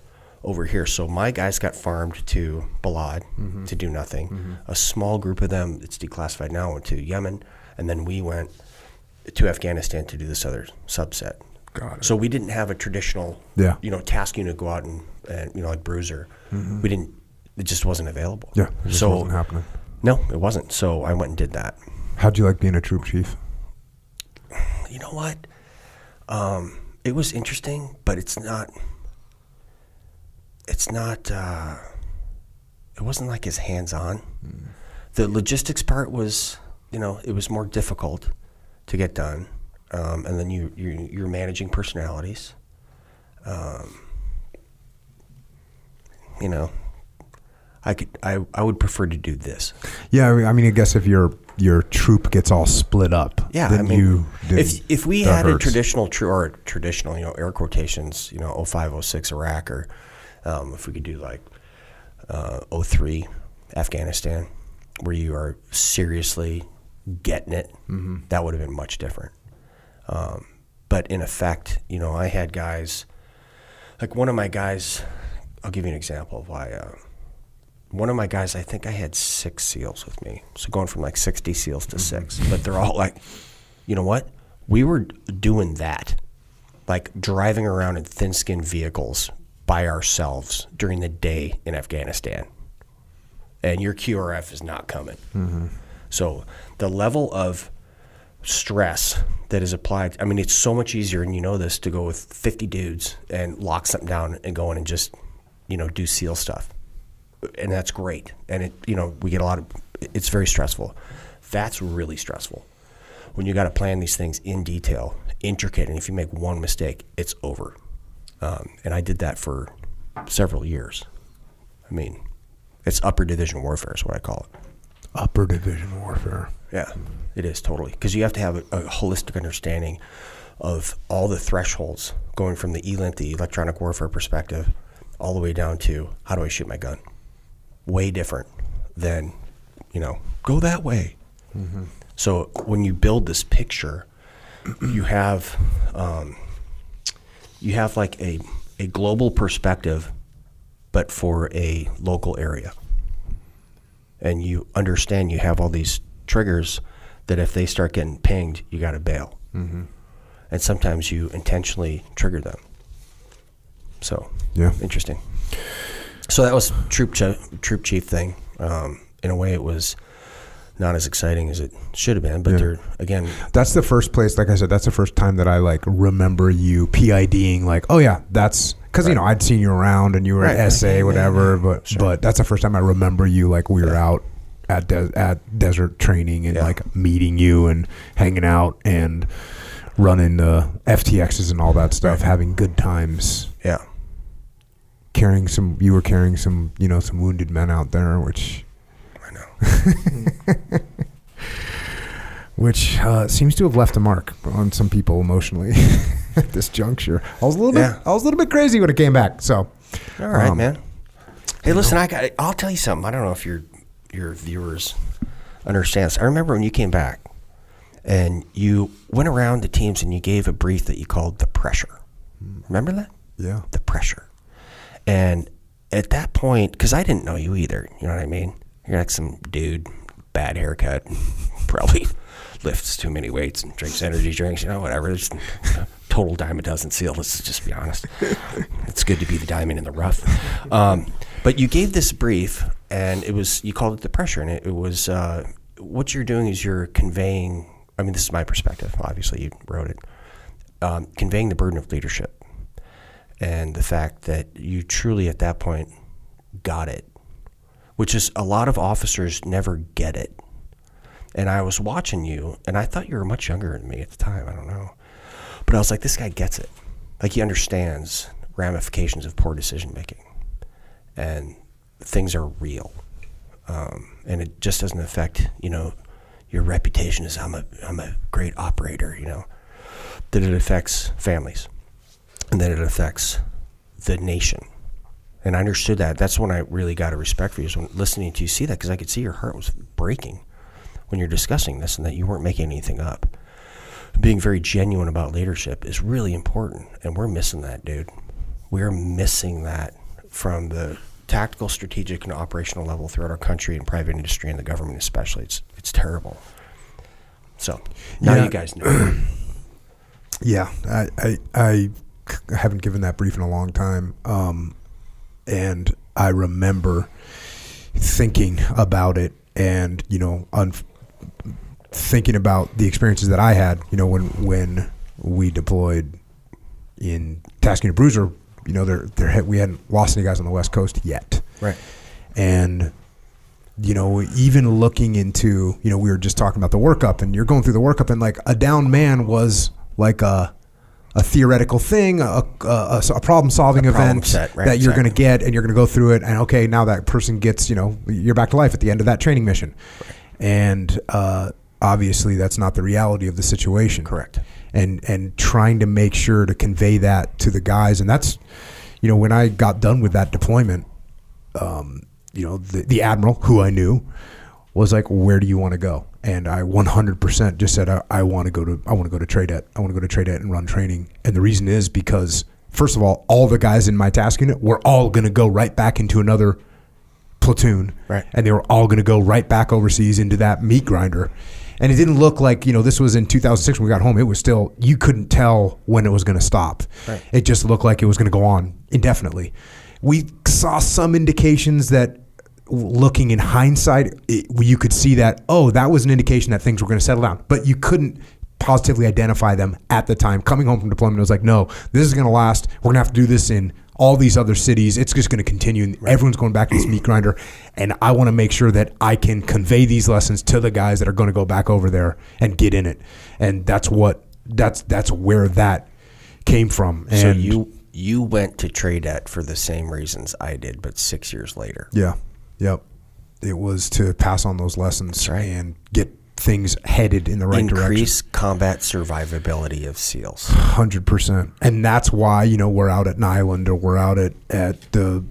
over here. So my guys got farmed to Balad mm-hmm. to do nothing. Mm-hmm. A small group of them, it's declassified now, went to Yemen. And then we went to Afghanistan to do this other subset. Got it. So we didn't have a traditional, Yeah. you know, task unit go out and, and you know, like Bruiser. We didn't. It just wasn't available. Yeah, it so wasn't happening. No, it wasn't. So I went and did that. How'd you like being a troop chief? You know what? Um, it was interesting, but it's not. It's not. Uh, it wasn't like as hands on. The logistics part was, you know, it was more difficult to get done, um, and then you you you're managing personalities. Um, you know, I could I, I would prefer to do this. Yeah, I mean- I guess if your your troop gets all split up, Yeah, then I mean, you if if we had a traditional tr- or traditional, you know, air quotations, you know, 05, 06 Iraq, or um, if we could do like uh, 03 Afghanistan, where you are seriously getting it, Mm-hmm. that would have been much different. Um, but in effect, you know, I had guys like one of my guys. I'll give you an example of why. Uh, one of my guys, I think I had six SEALs with me. So going from like 60 SEALs to six. But they're all like, you know what? We were doing that. Like driving around in thin skinned vehicles by ourselves during the day in Afghanistan. And your QRF is not coming. So the level of stress that is applied, I mean, it's so much easier, and you know this, to go with 50 dudes and lock something down and go in and just, you know, do SEAL stuff and that's great. And it, you know, we get a lot of. It's very stressful. That's really stressful when you got to plan these things in detail, intricate, and if you make one mistake, it's over. Um, and I did that for several years. I mean, it's upper division warfare is what I call it. upper division warfare. Yeah, it is totally because you have to have a, a holistic understanding of all the thresholds going from the ELINT, the electronic warfare perspective, all the way down to how do I shoot my gun. Way different than, you know, go that way. So when you build this picture, you have um, you have like a a global perspective, but for a local area and you understand you have all these triggers that if they start getting pinged, you got to bail. Mm-hmm. And sometimes you intentionally trigger them. So, Yeah. interesting. So that was troop chief, troop chief thing. Um, in a way, it was not as exciting as it should have been. But Yeah. there again, That's the first place, like I said, that's the first time that I like remember you PIDing. Like, oh yeah, that's because you know I'd seen you around and you were Right, at SA, yeah, yeah, whatever. yeah. But Sure. but that's the first time I remember you. Like we were out at de- at desert training and Yeah. like meeting you and hanging out and running the FTXs and all that stuff, having good times. yeah, Carrying some, you were carrying some, you know, some wounded men out there, which I know. which uh, seems to have left a mark on some people emotionally at this juncture. I was a little Yeah. bit, I was a little bit crazy when it came back. So, All right, Um, man. Hey, listen, I got. I'll tell you something. I don't know if your your viewers understand this. I remember when you came back, and you went around the teams and you gave a brief that you called the pressure. Remember that? yeah, The pressure. And at that point, because I didn't know you either, you know what I mean? You're like some dude, bad haircut, probably lifts too many weights and drinks energy drinks, you know, whatever. It's total dime a dozen seal. Let's just be honest. it's good to be the diamond in the rough. Um, but you gave this brief, and it was you called it the pressure, and it, it was uh, what you're doing is you're conveying. I mean, this is my perspective. Obviously, you wrote it. Um, conveying the burden of leadership and the fact that you truly at that point got it, which is a lot of officers never get it. And I was watching you, and I thought you were much younger than me at the time. I don't know, but I was like, this guy gets it. Like he understands ramifications of poor decision making, and things are real, um, and it just doesn't affect you know your reputation as I'm a I'm a great operator. You know that it affects families and that it affects the nation. And I understood that. That's when I really got a respect for you, is when listening to you see that, because I could see your heart was breaking when you're discussing this and that you weren't making anything up. Being very genuine about leadership is really important, and we're missing that, dude. We're missing that from the tactical, strategic, and operational level throughout our country and private industry and the government especially. It's it's terrible. So now Yeah. you guys know. yeah. I, I, I haven't given that brief in a long time, um, and I remember thinking about it, and you know, un- thinking about the experiences that I had. You know, when when we deployed in Tasking a Bruiser, you know, there there we hadn't lost any guys on the West Coast yet. right. and you know even looking into you know we were just talking about the workup and you're going through the workup and like a down man was like a a theoretical thing, a, a, a problem solving problem event set, right, that you're exactly. going to get, and you're going to go through it. And okay, now that person gets, you know, you're back to life at the end of that training mission. And uh, obviously, that's not the reality of the situation. Correct. And and trying to make sure to convey that to the guys, and that's, you know, when I got done with that deployment, um, you know, the, the admiral who I knew was like, "Where do you want to go?" And I 100% just said, "I, I want to go to I want to go to Tradet. I want to go to Tradet and run training." And the reason is because first of all, all the guys in my task unit were all going to go right back into another platoon, Right. And they were all going to go right back overseas into that meat grinder. And it didn't look like you know this was in 2006 when we got home. It was still you couldn't tell when it was going to stop. Right. It just looked like it was going to go on indefinitely. We saw some indications that, looking in hindsight, it, you could see that oh, that was an indication that things were going to settle down, but you couldn't positively identify them at the time. Coming home from deployment, it was like, no, this is going to last. We're going to have to do this in all these other cities. It's just going to continue. And Everyone's going back to this meat grinder, and I want to make sure that I can convey these lessons to the guys that are going to go back over there and get in it. And that's what that's that's where that came from. And So you you went to Tradet for the same reasons I did, but six years later. Yeah. Yep. It was to pass on those lessons right. and get things headed in the right direction. Increase combat survivability of SEALs. Hundred percent, and that's why you know we're out at Niland or we're out at at the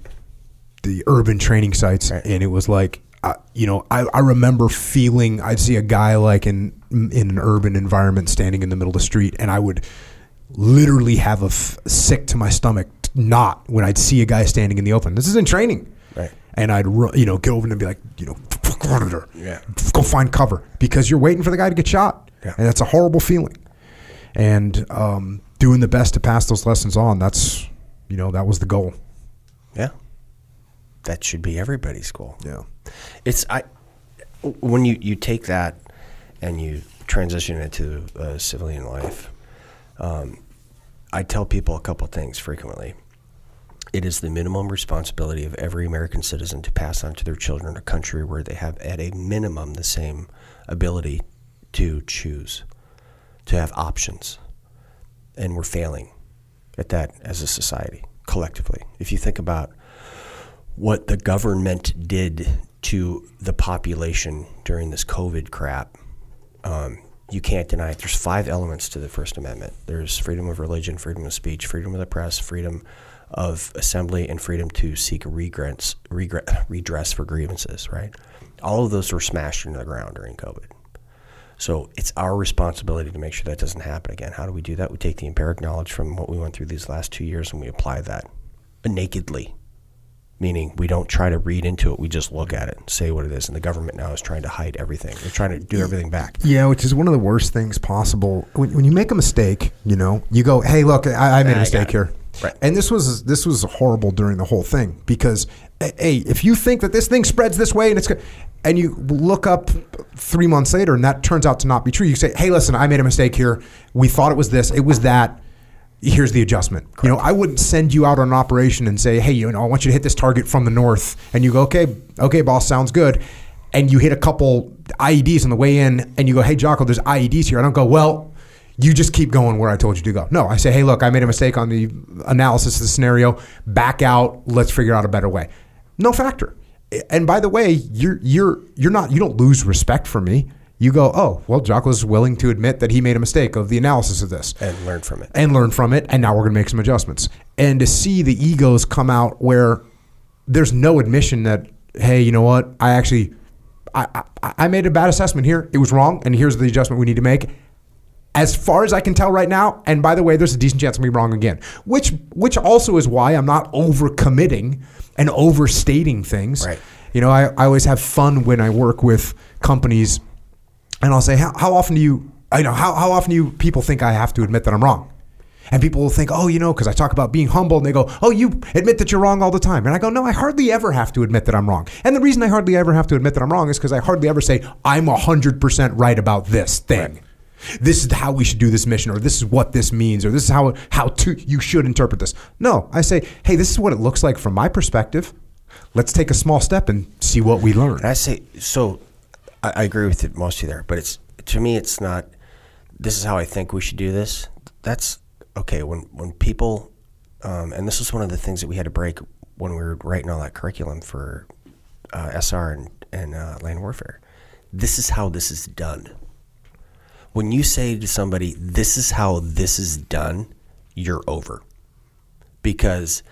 the urban training sites, Right. and it was like. I you know, I, I remember feeling I'd see a guy like in in an urban environment standing in the middle of the street, and I would literally have a f- sick to my stomach knot when I'd see a guy standing in the open. This is in training, Right. And I'd ru- you know go over and be like, you know, fuck out of there, Yeah. go find cover because you're waiting for the guy to get shot, Yeah. and that's a horrible feeling and um, doing the best to pass those lessons on. That's you know that was the goal. Yeah. That should be everybody's goal. Yeah, It's I when you you take that and you transition it to uh, civilian life. Um, I tell people a couple things frequently. It is the minimum responsibility of every American citizen to pass on to their children a country where they have, at a minimum, the same ability to choose, to have options. And we're failing at that as a society, collectively. If you think about what the government did to the population during this COVID crap, um, you can't deny it. There's five elements to the First Amendment. There's freedom of religion, freedom of speech, freedom of the press, freedom of assembly, and freedom to seek regrets, regret, redress for grievances. Right? All of those were smashed into the ground during COVID. So it's our responsibility to make sure that doesn't happen again. How do we do that? We take the empiric knowledge from what we went through these last two years and we apply that nakedly meaning we don't try to read into it. We just look at it and say what it is. And the government now is trying to hide everything. They're trying to do everything back. yeah, which is one of the worst things possible. When, when you make a mistake, you know, you go, "Hey, look, I, I made a mistake here." Right. And this was this was horrible during the whole thing because, eh, hey, if you think that this thing spreads this way and it's, and you look up three months later and that turns out to not be true, you say, "Hey, listen, I made a mistake here. We thought it was this. It was that." here's the adjustment. You know, I wouldn't send you out on an operation and say, hey, you know, I want you to hit this target from the north, and you go, okay, okay, boss, sounds good, and you hit a couple IEDs on the way in, and you go, hey, Jocko, there's IEDs here. I don't go, well. You just keep going where I told you to go. No, I say, hey, look, I made a mistake on the analysis of the scenario. Back out. Let's figure out a better way. No factor. And by the way, you're you're you're not you don't lose respect for me. You go, oh, well, Jocko's willing to admit that he made a mistake of the analysis of this And learn from it. and learn from it. And now we're going to make some adjustments. And to see the egos come out where there's no admission that, hey, you know what? I actually, I, I, I made a bad assessment here. It was wrong. And here's the adjustment we need to make. As far as I can tell right now, and by the way, there's a decent chance I'm gonna be wrong again. Which, which also is why I'm not overcommitting and overstating things. Right. You know, I, I always have fun when I work with companies and I'll say, how, how often do you, I know, how, how often do you people think I have to admit that I'm wrong? And people will think, oh, you know, because I talk about being humble, and they go, oh, you admit that you're wrong all the time. And I go, no, I hardly ever have to admit that I'm wrong. And the reason I hardly ever have to admit that I'm wrong is because I hardly ever say, I'm 100% right about this thing. This is how we should do this mission, or this is what this means, or this is how, how to, you should interpret this. No, I say, hey, this is what it looks like from my perspective. Let's take a small step and see what we learn. And I say, so I, I agree with it, mostly there, but it's to me, it's not. This is how I think we should do this. That's okay, when when people, um, and this was one of the things that we had to break when we were writing all that curriculum for uh, SR and, and uh, land warfare. This is how this is done. When you say to somebody, "This is how this is done," you're over, because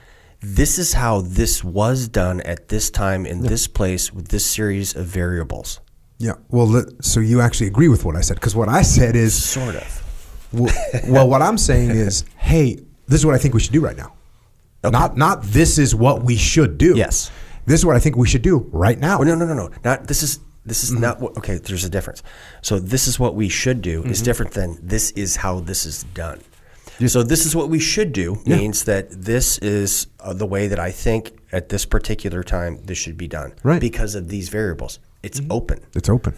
this is how this was done at this time in this place with this series of variables. Yeah. Well, so you actually agree with what I said because what I said is Sort of. well, well, what I'm saying is, hey, this is what I think we should do right now. Not not this is what we should do. Yes. This is what I think we should do right now. Oh, no, no, no, no. Not this is this is mm-hmm. not what. Okay, there's a difference. So this is what we should do is mm-hmm. different than this is how this is done. So this is what we should do means that this is uh, the way that I think at this particular time this should be done. Right. Because of these variables, it's mm-hmm. open. It's open.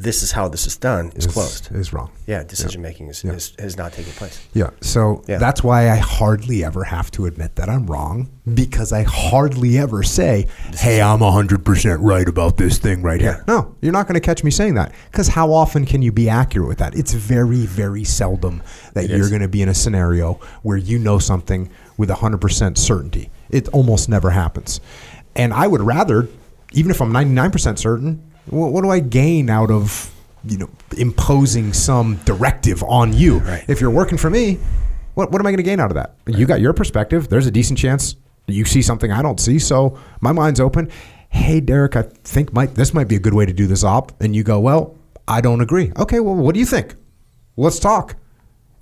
This is how this is done is It's- closed. Is wrong. Yeah, decision making is, is has not taken place. Yeah. So Yeah. that's why I hardly ever have to admit that I'm wrong mm-hmm. because I hardly ever say, hey, I'm 100% right about this thing right here. No, you're not going to catch me saying that because how often can you be accurate with that? It's very, very seldom that It you're going to be in a scenario where you know something with 100% certainty. It almost never happens. And I would rather, even if I'm 99% certain, what, what do I gain out of you know imposing some directive on you? Right. If you're working for me, what, what am I going to gain out of that? You got your perspective. There's a decent chance you see something I don't see. So my mind's open. Hey, Derrick, I think might this might be a good way to do this op. And you go, well, I don't agree. Okay, well, what do you think? Let's talk.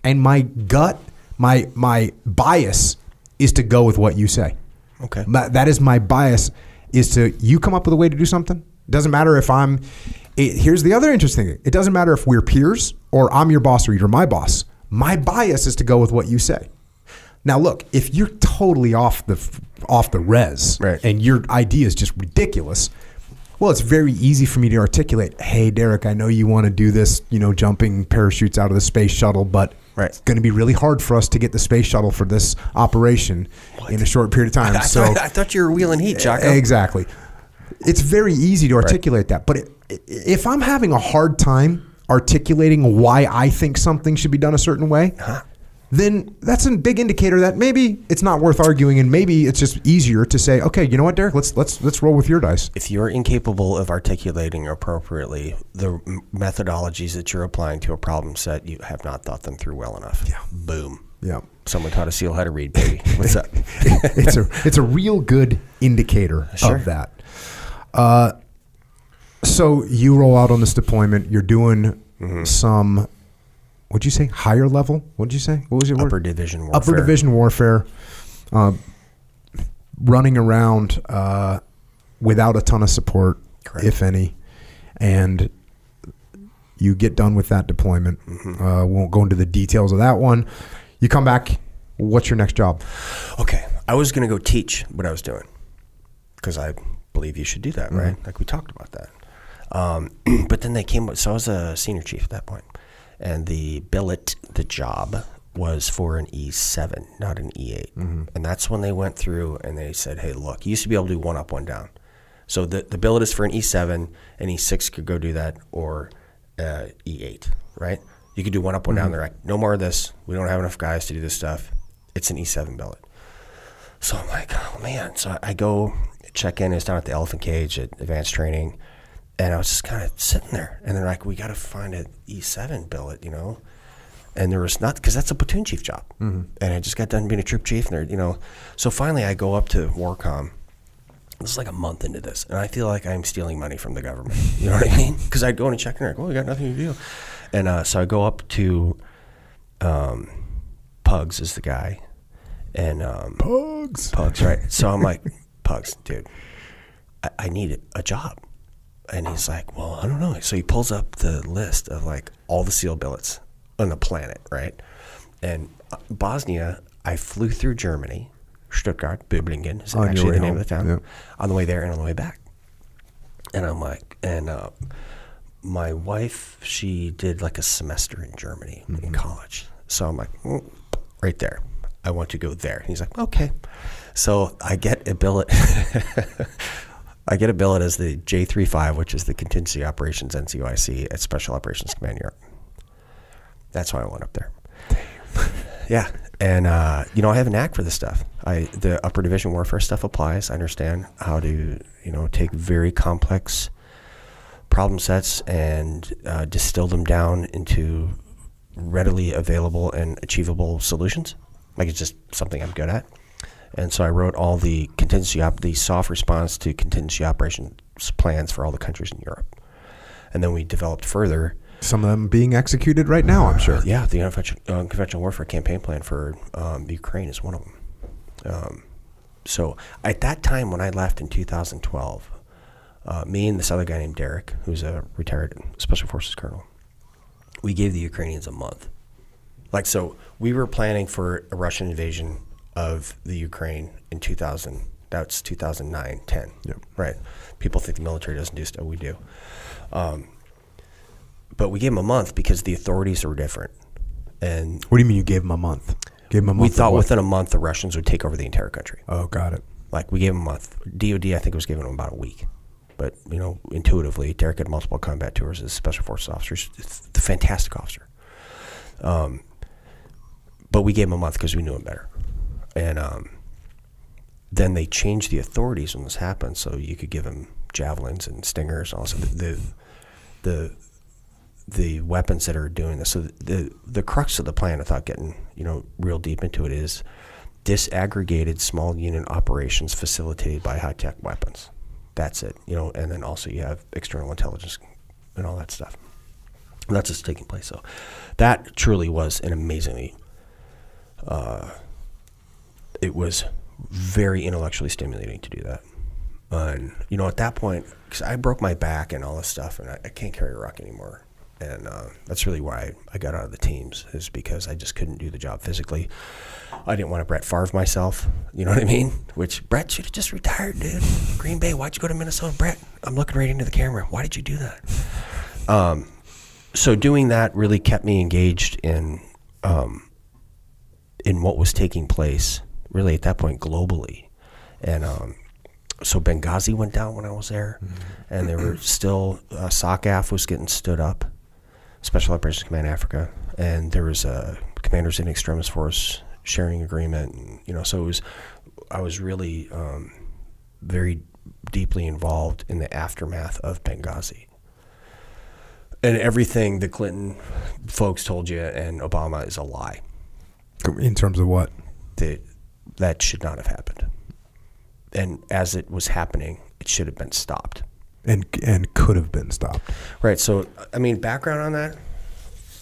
And my gut, my my bias is to go with what you say. Okay. That is my bias is to you come up with a way to do something. Doesn't matter if I'm. It, here's the other interesting thing. It doesn't matter if we're peers or I'm your boss or you're my boss. My bias is to go with what you say. Now, look, if you're totally off the off the res Right. and your idea is just ridiculous, well, it's very easy for me to articulate. Hey, Derrick, I know you want to do this, you know, jumping parachutes out of the space shuttle, but Right. it's going to be really hard for us to get the space shuttle for this operation in a short period of time. I, so thought, I thought you were wheeling heat, Jocko. Exactly. It's very easy to articulate that, but it, if I'm having a hard time articulating why I think something should be done a certain way, uh-huh. then that's a big indicator that maybe it's not worth arguing, and maybe it's just easier to say, okay, you know what, Derrick, let's let's let's roll with your dice. if you're incapable of articulating appropriately the m- methodologies that you're applying to a problem set, you have not thought them through well enough. Yeah. Boom. Yeah. Someone taught a seal how to read, baby. What's up? it's a it's a real good indicator Sure. of that. Uh, so you roll out on this deployment. You're doing Mm-hmm. some. What'd you say? Higher level? What'd you say? What was your word? Upper division warfare. Upper division warfare. Uh, running around uh, without a ton of support, Correct. if any, and you get done with that deployment. Mm-hmm. Uh, won't go into the details of that one. You come back. What's your next job? Okay. I was going to go teach what I was doing because I believe you should do that, right? Like we talked about that. Um, but then they came, so I was a senior chief at that point, and the billet, the job was for an E7, not an E8. And that's when they went through and they said, hey, look, you used to be able to do one up, one down. So the, the billet is for an E7, and E6 could go do that, or uh, E8, right? You could do one up, one down. They're like, no more of this. We don't have enough guys to do this stuff. It's an E7 billet. So I'm like, oh man. So I go check in. It's down at the Elephant Cage at Advanced Training, and I was just kind of sitting there. And they're like, we got to find an E7 billet, you know. And there was not because that's a platoon chief job. And I just got done being a troop chief, and they're, you know. So finally, I go up to Warcom. This is like a month into this, and I feel like I'm stealing money from the government. You know what I mean? Because I'd go in and check, and they're like, "Well, we got nothing to do," and uh, so I go up to um, Pugs is the guy, and um, Pugs. Pugs, right? So I'm like, Pugs, dude, I, I need a job. And he's like, well, I don't know. So he pulls up the list of like all the SEAL billets on the planet, right? And uh, Bosnia, I flew through Germany, Stuttgart, Böblingen is On your actually way the name home, of the town. yeah. On the way there and on the way back. And I'm like, and uh, my wife, she did like a semester in Germany Mm-hmm. in college. So I'm like, mm, right there. I want to go there. And he's like, okay. So I get a billet. I get a billet as the J35, which is the Contingency Operations NCOIC at Special Operations Command Europe. That's why I went up there. Yeah, and uh, you know I have a knack for this stuff. I the upper division warfare stuff applies. I understand how to you know take very complex problem sets and uh, distill them down into readily available and achievable solutions. Like it's just something I'm good at. And so I wrote all the contingency op- the SOF response to contingency operations plans for all the countries in Europe. And then we developed further Some of them being executed right now, I'm sure. yeah, the unconventional, unconventional warfare campaign plan for um, Ukraine is one of them. Um, so at that time, when I left in 2012, uh, me and this other guy named Derek, who's a retired special forces colonel, we gave the Ukrainians a month. Like so, we were planning for a Russian invasion of the Ukraine in 2000. That's 2009, 10. Yep. Right. People think the military doesn't do stuff. We do. Um, but we gave them a month because the authorities were different, and What do you mean you gave them a month? Gave them a month. we thought within a month the Russians would take over the entire country. Oh, got it. Like we gave them a month. DoD I think was giving them about a week. But you know, intuitively, Derek had multiple combat tours as a special forces officer. A fantastic officer. Um, but we gave him a month because we knew him better, and um, then they changed the authorities when this happened, so you could give them javelins and stingers. Also, the, the the weapons that are doing this. So the the crux of the plan, without getting you know real deep into it, is disaggregated small unit operations facilitated by high tech weapons. That's it. You know, and then also you have external intelligence and all that stuff. And that's what's taking place. So that truly was an amazingly. Uh, it was very intellectually stimulating to do that. And you know, at that point, because I broke my back and all this stuff, and I, I can't carry a rock anymore. And uh, that's really why I got out of the teams, is because I just couldn't do the job physically. I didn't want to Brett Favre myself, you know what I mean? Which Brett should have just retired, dude. Green Bay, why'd you go to Minnesota? Brett, I'm looking right into the camera. Why did you do that? Um, so doing that really kept me engaged in um, in what was taking place, really at that point globally, and um, so Benghazi went down when I was there, and there were still uh, SOCAF was getting stood up, Special Operations Command Africa, and there was a Commanders in Extremis Force sharing agreement, and, you know, so it was I was really um, very deeply involved in the aftermath of Benghazi. And everything the Clinton folks told you and Obama is a lie. In terms of what? That that should not have happened. And as it was happening, it should have been stopped. And and could have been stopped. Right. So, I mean, background on that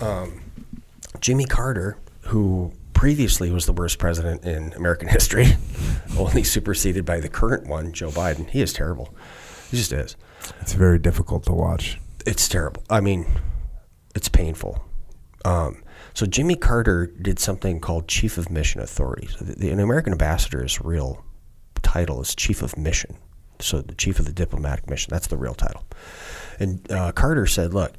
um, Jimmy Carter, who previously was the worst president in American history, only superseded by the current one, Joe Biden. He is terrible. He just is. It's very difficult to watch. It's terrible. I mean, it's painful. Um, so Jimmy Carter did something called Chief of Mission Authority. So the, the, an American ambassador's real title is Chief of Mission. So the Chief of the Diplomatic Mission. That's the real title. And uh, Carter said, "Look,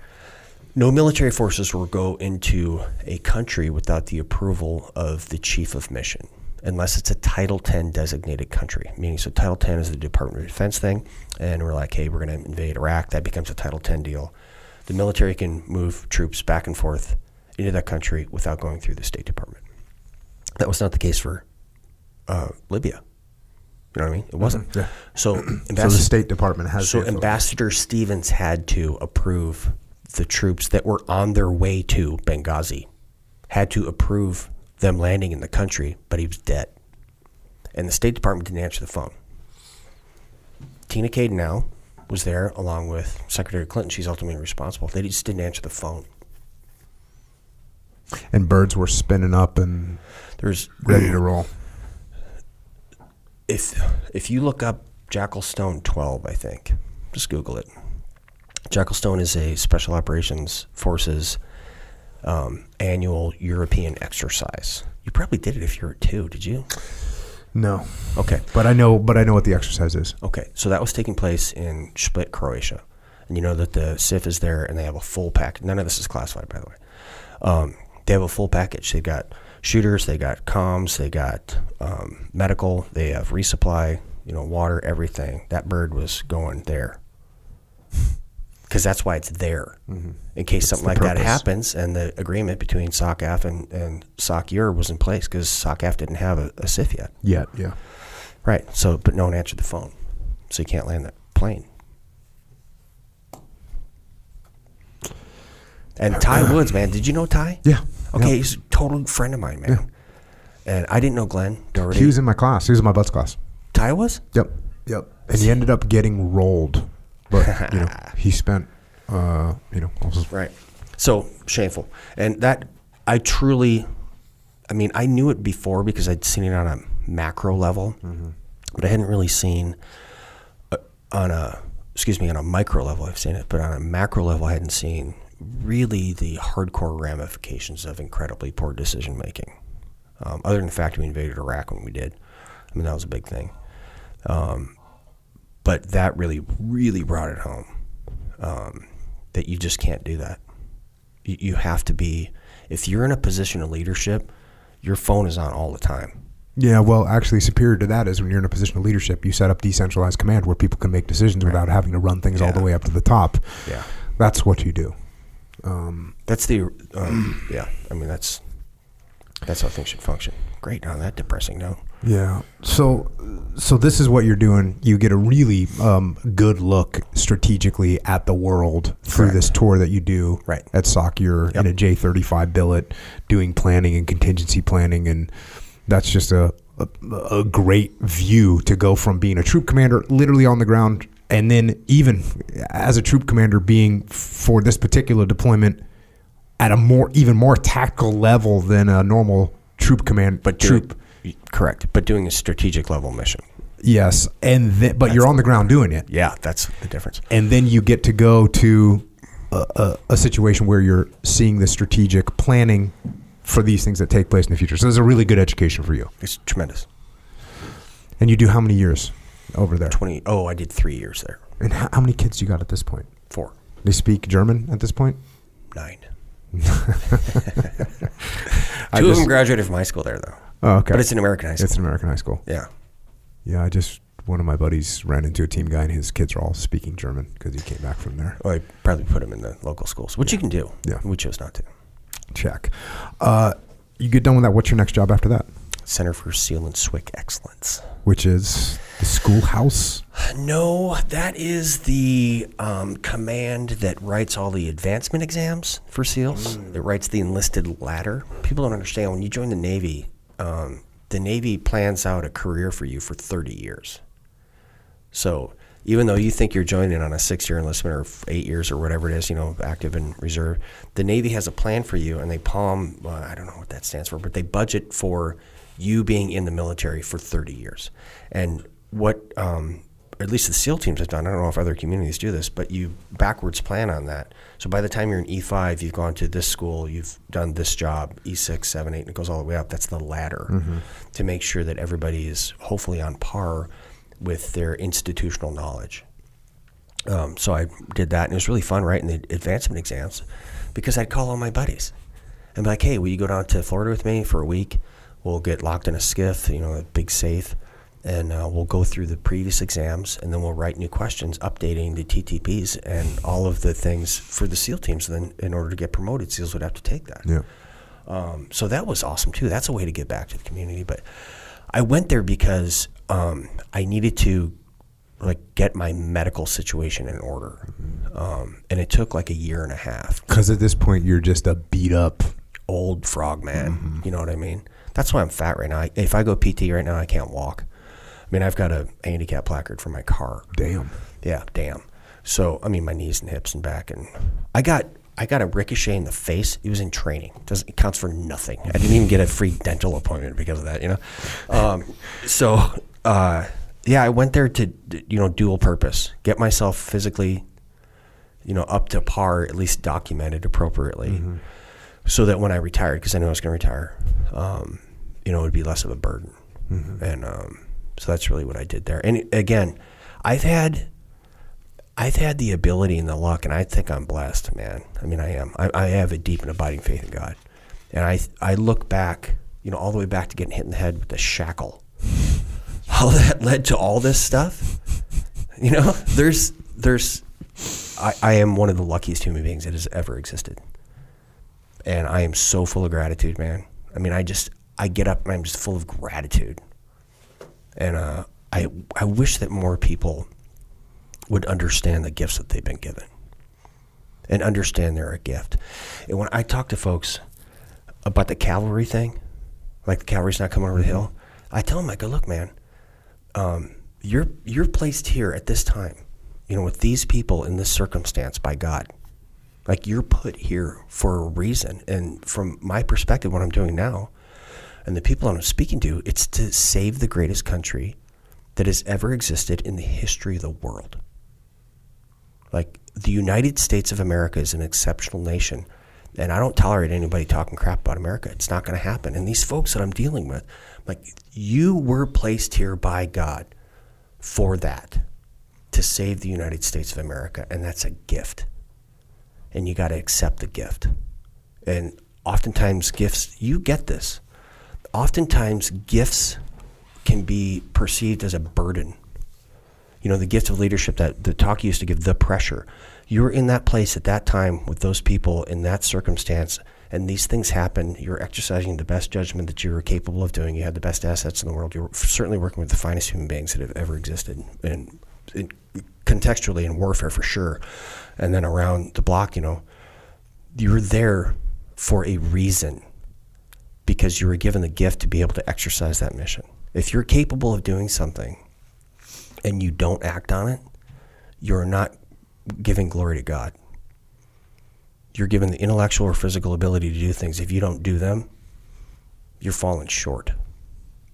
no military forces will go into a country without the approval of the Chief of Mission." Unless it's a Title 10 designated country, meaning so Title 10 is the Department of Defense thing, and we're like, hey, we're going to invade Iraq. That becomes a Title 10 deal. The military can move troops back and forth into that country without going through the State Department. That was not the case for uh, Libya. You know what I mean? It wasn't. Yeah. So, So the ambassador, State Department has. so. Ambassador Stevens had to approve the troops that were on their way to Benghazi, had to approve them landing in the country, but he was dead. And the State Department didn't answer the phone. Tina Cade now was there along with Secretary Clinton. She's ultimately responsible. They just didn't answer the phone. And birds were spinning up and There's ready to roll. if if you look up Jackal Stone 12, I think, just Google it. Jackal Stone is a special operations forces um, annual European exercise. You probably did it if you were two, did you? No, Okay, but I know. But I know what the exercise is. okay. So that was taking place in Split, Croatia, and you know that the CIF is there, and they have a full pack. None of this is classified, by the way. Um, they have a full package. They've got shooters, they got comms, they got um, medical, they have resupply, you know, water, everything. That bird was going there. because that's why it's there in case something Mm-hmm. the like that happens. And the agreement between SOCAF and and SOCEUR was in place because SOCAF didn't have a, a CIF yet. Yet, yeah. Right. So, but no one answered the phone, so you can't land that plane. And Ty Woods, man, did you know Ty? Yeah. Okay, Yeah. he's a total friend of mine, man. Yeah. And I didn't know Glenn Doherty. He was in my class. He was in my BUD/S class. Ty was? Yep. Yep. And he ended up getting rolled, but you know he spent, uh, you know, Right. So shameful. And that, I truly, I mean, I knew it before because I'd seen it on a macro level, but I hadn't really seen uh, on a, excuse me, on a micro level, I've seen it, but on a macro level, I hadn't seen really the hardcore ramifications of incredibly poor decision making. Um, other than the fact we invaded Iraq when we did. I mean, that was a big thing. Um, but that really, really brought it home um, that you just can't do that. You, you have to be, if you're in a position of leadership, your phone is on all the time. Yeah, well, actually, superior to that is when you're in a position of leadership, you set up decentralized command where people can make decisions without having to run things all the way up to the top. Yeah. That's what you do. That's the, um, yeah, I mean, that's, that's how things should function. Great on that depressing note. Yeah. So, so this is what you're doing. You get a really um, good look strategically at the world through Correct. this tour that you do Right. at SOC. You're in a J35 billet, doing planning and contingency planning, and that's just a, a a great view to go from being a troop commander, literally on the ground, and then even as a troop commander, being for this particular deployment at a more even more tactical level than a normal troop command, But troop. doing- correct. But doing a strategic level mission. Yes, and then, but you're on the ground doing it, Yeah, that's the difference. and then you get to go to a, a, a situation where you're seeing the strategic planning for these things that take place in the future. So it's a really good education for you. It's tremendous. And you do how many years over there? 20, oh, I did three years there. And how, how many kids you got at this point? Four, They speak German at this point. nine. I Two of just- them graduated from high school there, though. Oh, okay. But it's an American high school. It's an American high school. yeah. Yeah, I just one of my buddies ran into a team guy, and his kids are all speaking German because he came back from there. Well, I probably put them in the local schools, which you can do. Yeah. We chose not to. Check. Uh, you get done with that. What's your next job after that? Center for Seal and SWCC Excellence. Which is the schoolhouse. No, that is the um, command that writes all the advancement exams for SEALs. It writes the enlisted ladder. People don't understand when you join the Navy, um, the Navy plans out a career for you for 30 years. So even though you think you're joining on a six year enlistment or eight years or whatever it is, you know, active and reserve, the Navy has a plan for you and they POM, uh, I don't know what that stands for, but they budget for you being in the military for 30 years. And what, um, at least the SEAL teams have done, I don't know if other communities do this, but you backwards plan on that. So by the time you're in E5, you've gone to this school, you've done this job, E E6, 7, 8, and it goes all the way up. That's the ladder to make sure that everybody is hopefully on par with their institutional knowledge. Um, so I did that, and it was really fun writing the advancement exams because I'd call all my buddies and be like, "Hey, will you go down to Florida with me for a week? We'll get locked in a SCIF, you know, a big safe, and uh, we'll go through the previous exams, and then we'll write new questions, updating the TTPs and all of the things for the SEAL teams. then, in order to get promoted, SEALs would have to take that. Yeah. Um, so that was awesome too. That's a way to get back to the community. But I went there because um, I needed to like get my medical situation in order, um, and it took like a year and a half. Because at this point, you're just a beat up. Old frog man, you know what I mean? That's why I'm fat right now. I, if I go PT right now, I can't walk. I mean, I've got a handicap placard for my car. Damn. Yeah, damn. So I mean, my knees and hips and back, and I got I got a ricochet in the face. It was in training. Doesn't it counts for nothing. I didn't even get a free dental appointment because of that. You know, um, so uh, yeah, I went there to you know dual purpose, get myself physically, you know, up to par, at least documented appropriately, so that when I retired, because I knew I was going to retire, um, you know, it would be less of a burden, and um, so that's really what I did there. And again, I've had. I've had the ability and the luck, and I think I'm blessed, man. I mean, I am. I, I have a deep and abiding faith in God, and I I look back, you know, all the way back to getting hit in the head with the shackle. How that led to all this stuff, you know. There's there's I, I am one of the luckiest human beings that has ever existed. And I am so full of gratitude, man. I mean, I just, I get up and I'm just full of gratitude. And uh, I, I wish that more people would understand the gifts that they've been given and understand they're a gift. And when I talk to folks about the cavalry thing, like the cavalry's not coming over the hill, I tell them, I go, look, man, um, you're you're placed here at this time, you know, with these people in this circumstance by God. Like you're put here for a reason. And from my perspective, what I'm doing now, and the people I'm speaking to, it's to save the greatest country that has ever existed in the history of the world. Like the United States of America is an exceptional nation. And I don't tolerate anybody talking crap about America. It's not going to happen. And these folks that I'm dealing with, like, you were placed here by God for that, to save the United States of America. And that's a gift. And you got to accept the gift. And oftentimes, gifts, you get this. Oftentimes, gifts can be perceived as a burden. You know, the gift of leadership that the talk used to give, the pressure. You were in that place at that time with those people in that circumstance, and these things happen. You're exercising the best judgment that you were capable of doing. You had the best assets in the world. You're certainly working with the finest human beings that have ever existed, and, and contextually in warfare for sure. And then around the block, you know, you're there for a reason because you were given the gift to be able to exercise that mission. If you're capable of doing something and you don't act on it, you're not giving glory to God. You're given the intellectual or physical ability to do things. If you don't do them, you're falling short.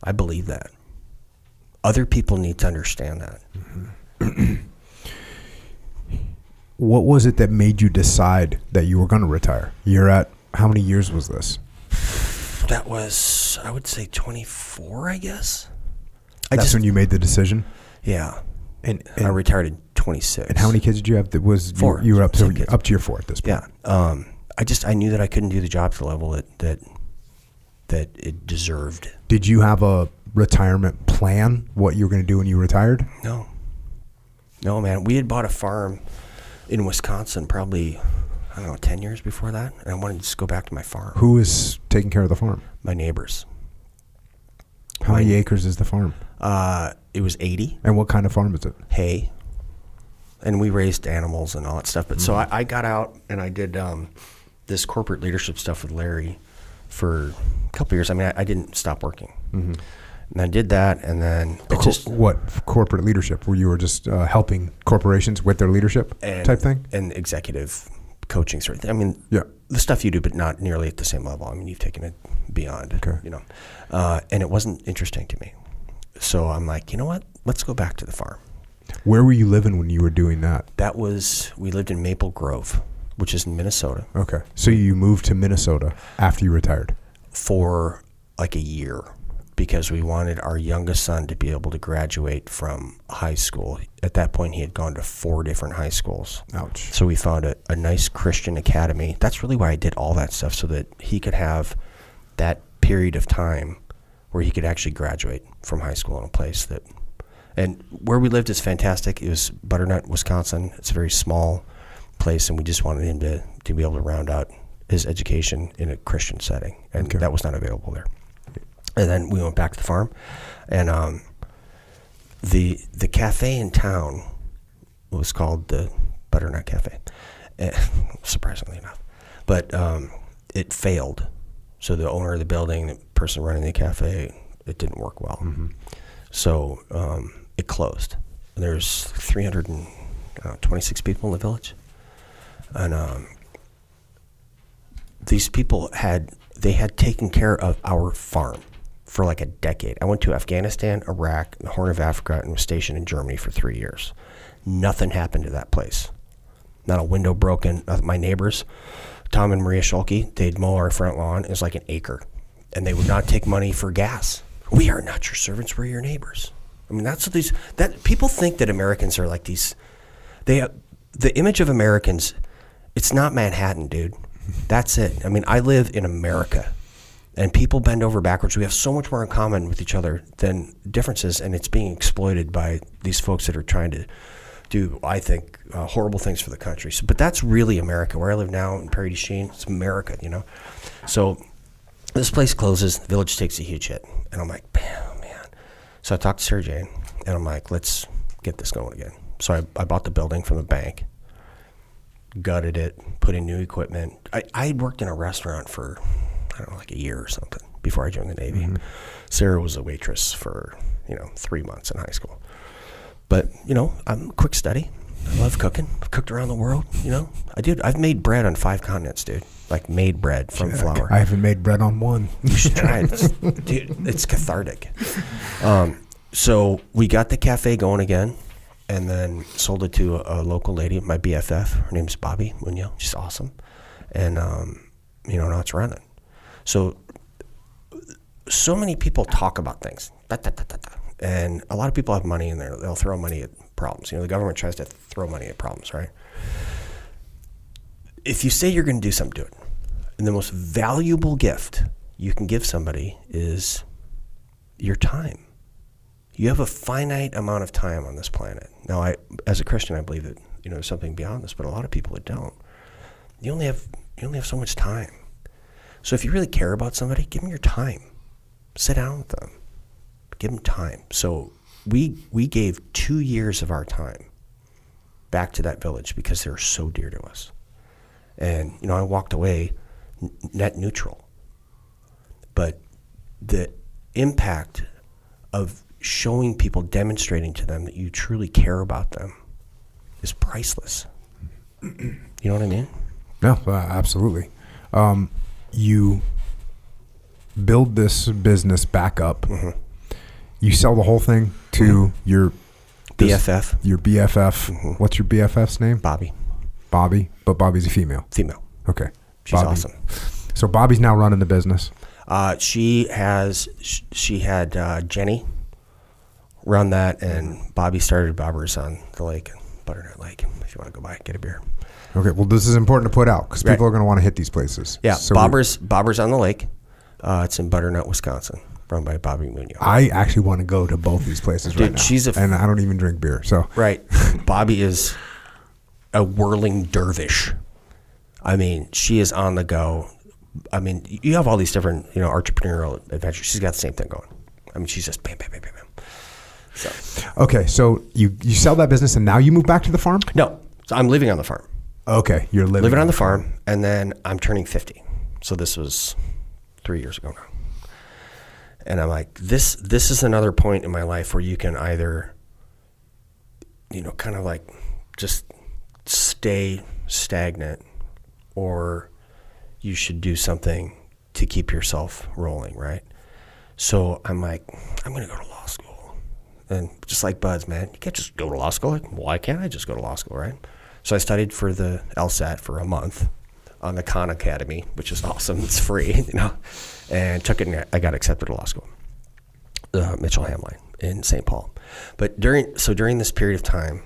I believe that. Other people need to understand that. Mm-hmm. what was it that made you decide that you were going to retire? You're at how many years was this? That was, I would say, 24, I guess. I That's just, when you made the decision. Yeah, and, and I retired at 26. And how many kids did you have? That was four. You, you were up to up to your four at this point. Yeah. Um, I just I knew that I couldn't do the job to the level that that that it deserved. Did you have a retirement plan? What you were going to do when you retired? No. No, man. We had bought a farm in Wisconsin probably I don't know ten years before that, and I wanted to just go back to my farm. Who is taking care of the farm? My neighbors. How many acres is the farm? Uh, it was 80. And what kind of farm is it? Hay. And we raised animals and all that stuff. But mm-hmm. so I, I, got out and I did um, this corporate leadership stuff with Larry for a couple years. I mean, I, I didn't stop working. Mm-hmm. And I did that, and then just what corporate leadership? Where you were just uh, helping corporations with their leadership and, type thing, and executive coaching sort of thing. I mean, yeah, the stuff you do, but not nearly at the same level. I mean, you've taken it beyond, okay. you know, uh, and it wasn't interesting to me. So I'm like, you know what? Let's go back to the farm. Where were you living when you were doing that? That was we lived in Maple Grove, which is in Minnesota. Okay. So you moved to Minnesota after you retired? For like a year because we wanted our youngest son to be able to graduate from high school. At that point, he had gone to four different high schools. Ouch. So we found a, a nice Christian academy. That's really why I did all that stuff, so that he could have that period of time where he could actually graduate from high school in a place that and where we lived is fantastic. It was Butternut, Wisconsin. It's a very small place, and we just wanted him to, to be able to round out his education in a Christian setting, and okay. that was not available there. And then we went back to the farm, and um, the the cafe in town was called the Butternut Cafe, eh, surprisingly enough, but um, it failed. So the owner of the building, the person running the cafe, it didn't work well. Mm-hmm. So um, it closed. There's 326 people in the village, and um, these people had they had taken care of our farm for like a decade. I went to Afghanistan, Iraq, the Horn of Africa, and was stationed in Germany for three years. Nothing happened to that place. Not a window broken. My neighbors, Tom and Maria Schulke, they'd mow our front lawn. It was like an acre, and they would not take money for gas. We are not your servants. We're your neighbors. I mean, that's what these that people think that Americans are like these. They the image of Americans. It's not Manhattan, dude. That's it. I mean, I live in America, and people bend over backwards. We have so much more in common with each other than differences, and it's being exploited by these folks that are trying to do I think uh, horrible things for the country. So, but that's really America. Where I live now in Prairie du it's America, you know. So this place closes, the village takes a huge hit, and I'm like, oh, man. So I talked to Sarah Jane, and I'm like, let's get this going again. So I, I bought the building from the bank, gutted it, put in new equipment. I I worked in a restaurant for I don't know like a year or something before I joined the Navy. Sarah was a waitress for you know three months in high school. But you know, I'm a quick study. I love cooking. I've cooked around the world. You know, I did. I've made bread on five continents, dude. Like made bread from flour. I haven't made bread on one. You should try it, It's- dude. It's cathartic. Um, so we got the cafe going again, and then sold it to a, a local lady, my BFF. Her name's Bobby Munoz. She's awesome, and um, you know now it's running. So so many people talk about things, da, da, da, and a lot of people have money in there. They'll throw money at problems. You know, the government tries to throw money at problems, right? If you say you're going to do something, do it. And the most valuable gift you can give somebody is your time. You have a finite amount of time on this planet. Now, I, as a Christian, I believe that you know there's something beyond this, but a lot of people that don't. You only have you only have so much time. So if you really care about somebody, give them your time. Sit down with them. Give them time. So we we gave two years of our time back to that village because they're so dear to us. And you know, I walked away net neutral. But the impact of showing people, demonstrating to them that you truly care about them, is priceless. you know what I mean? Uh, absolutely. Um, you build this business back up. Mm-hmm. You sell the whole thing to your this- BFF, Your BFF. Mm-hmm. What's your BFF's name? Bobby, Bobby. But Bobby's a female. female. Okay. She's Bobby. awesome. So Bobby's now running the business. Uh, she has she had uh, Jenny run that, and Bobby started Bobbers on the lake, Butternut Lake. If you want to go by, get a beer. Okay. Well, this is important to put out because Right. people are going to want to hit these places. Yeah, So we- Bobbers Bobbers on the lake. Uh, it's in Butternut, Wisconsin, run by Bobby Munoz. I actually want to go to both these places right Dude, now. she's a f- and I don't even drink beer. So Right. Bobby is a whirling dervish. I mean, she is on the go. I mean, you have all these different, you know, entrepreneurial adventures. She's got the same thing going. I mean, she's just bam, bam, bam, bam, bam. So, okay. So you you sell that business and now you move back to the farm. no, so I'm living on the farm. Okay. You're living, Living on the farm, and then I'm turning 50. So this was three years ago now. And I'm like, this this is another point in my life where you can either, you know, kind of like just stay stagnant, or you should do something to keep yourself rolling, right? So I'm like, I'm going to go to law school. And just like BUD/S, man, you can't just go to law school. Like, Why can't I just go to law school, right? So I studied for the LSAT for a month on the Khan Academy, which is awesome. It's free, you know, and took it. And I got accepted to law school, uh, Mitchell Hamline in St. Paul. But during so during this period of time,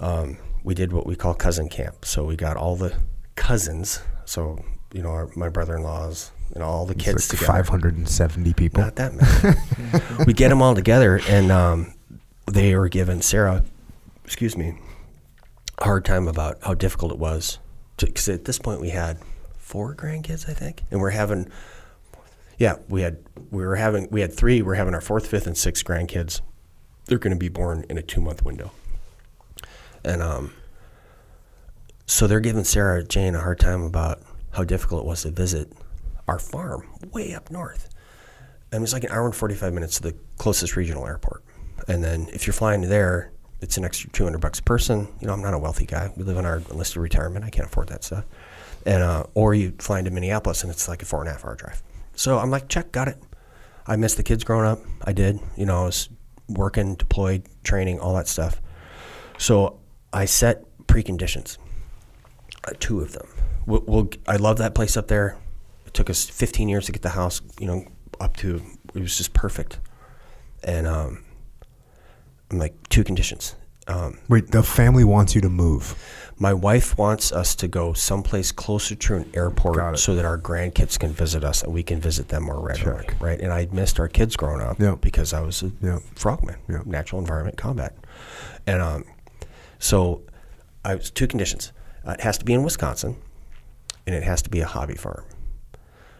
um, we did what we call cousin camp. So we got all the cousins. So you know, our, my brother-in-laws and all the kids Like together. 570 people. Not that many. we get them all together, and um, they were given Sarah, excuse me, hard time about how difficult it was. Because at this point, we had four grandkids, I think, and we're having, yeah, we had we were having we had three. We're having our fourth, fifth, and sixth grandkids. They're going to be born in a two month window, and um, so they're giving Sarah Jane a hard time about how difficult it was to visit our farm way up north. And it's like an hour and 45 minutes to the closest regional airport. And then if you're flying to there, it's an extra 200 bucks a person. You know, I'm not a wealthy guy. We live on our enlisted retirement. I can't afford that stuff. And uh, or you fly into Minneapolis and it's like a four and a half hour drive. So I'm like, check, got it. I missed the kids growing up. I did. You know, I was working, deployed, training, all that stuff. So I set preconditions, uh, two of them. We'll, we'll, I love that place up there. It took us 15 years to get the house, you know, up to, it was just perfect. And um, I'm like, two conditions. Um, Wait, the family wants you to move. my wife wants us to go someplace closer to an Got airport so that our grandkids can visit us and we can visit them more regularly, Check. right? And I missed our kids growing up Yeah. because I was a Yeah. frogman, Yeah. natural environment combat. And um, So, I was two conditions. Uh, it has to be in Wisconsin, and it has to be a hobby farm.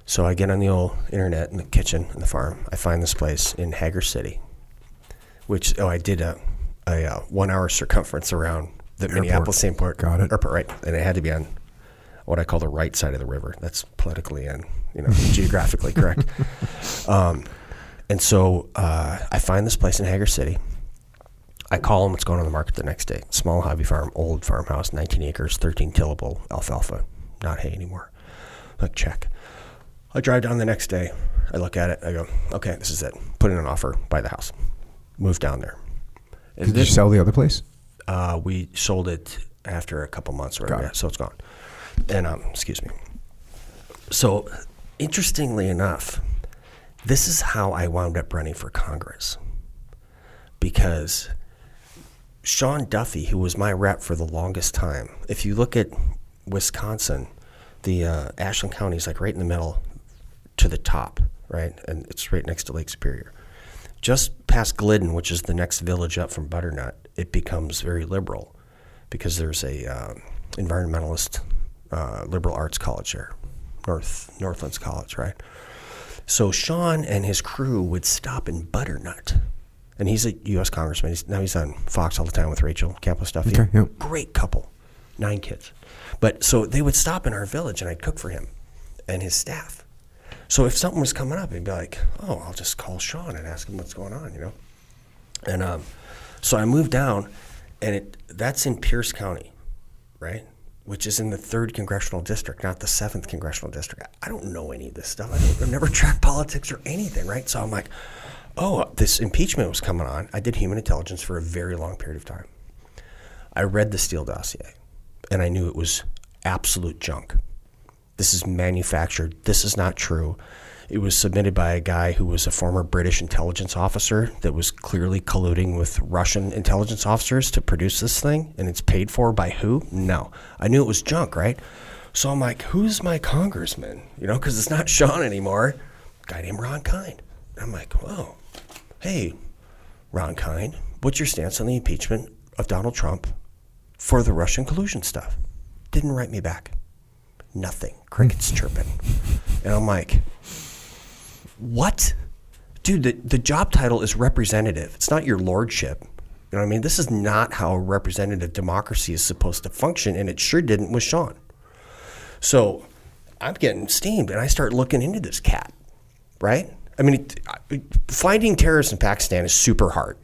So I get on the old internet in the kitchen in the farm. I find this place in Hager City, which oh I did a a uh, one hour circumference around the Airport. Minneapolis St. Paul Got it. airport, right? And it had to be on what I call the right side of the river. That's politically and you know geographically correct. Um, and so uh, I find this place in Hager City. I call them what's going on the market the next day. Small hobby farm, old farmhouse, 19 acres, 13 tillable alfalfa, not hay anymore. Like check. I drive down the next day. I look at it. I go, okay, this is it. Put in an offer, buy the house, move down there. And Did you sell the other place? uh, we sold it after a couple months, or whatever. It. So it's gone. And um, excuse me. So, interestingly enough, this is how I wound up running for Congress because Sean Duffy, who was my rep for the longest time, if you look at Wisconsin, the uh, Ashland County is like right in the middle to the top, right? And it's right next to Lake Superior. Just past Glidden, which is the next village up from Butternut, it becomes very liberal because there's a um environmentalist uh, liberal arts college there, North Northlands College, right? So Sean and his crew would stop in Butternut, and he's a U.S. congressman. He's, now he's on Fox all the time with Rachel Campos-Duffy. Okay, yep. Great couple, nine kids. But so they would stop in our village, and I'd cook for him and his staff. So if something was coming up, he'd be like, "Oh, I'll just call Sean and ask him what's going on," you know. And um, so I moved down, and it that's in Pierce County, right? Which is in the third congressional district, not the seventh congressional district. I don't know any of this stuff. I I've never tracked politics or anything, right? So I'm like, oh, this impeachment was coming on. I did human intelligence for a very long period of time. I read the Steele dossier, and I knew it was absolute junk. This is manufactured. This is not true. It was submitted by a guy who was a former British intelligence officer that was clearly colluding with Russian intelligence officers to produce this thing, and it's paid for by who? No. I knew it was junk, right? So I'm like, who's my congressman? You know, because it's not Sean anymore. guy named Ron Kind. I'm like, whoa, hey, Ron Kind, what's your stance on the impeachment of Donald Trump for the Russian collusion stuff? Didn't write me back. Nothing. Crickets chirping. And I'm like, what? Dude, the, the job title is representative. It's not your lordship. You know what I mean? This is not how a representative democracy is supposed to function, and it sure didn't with Sean. So I'm getting steamed, and I start looking into this cat, right? I mean, finding terrorists in Pakistan is super hard.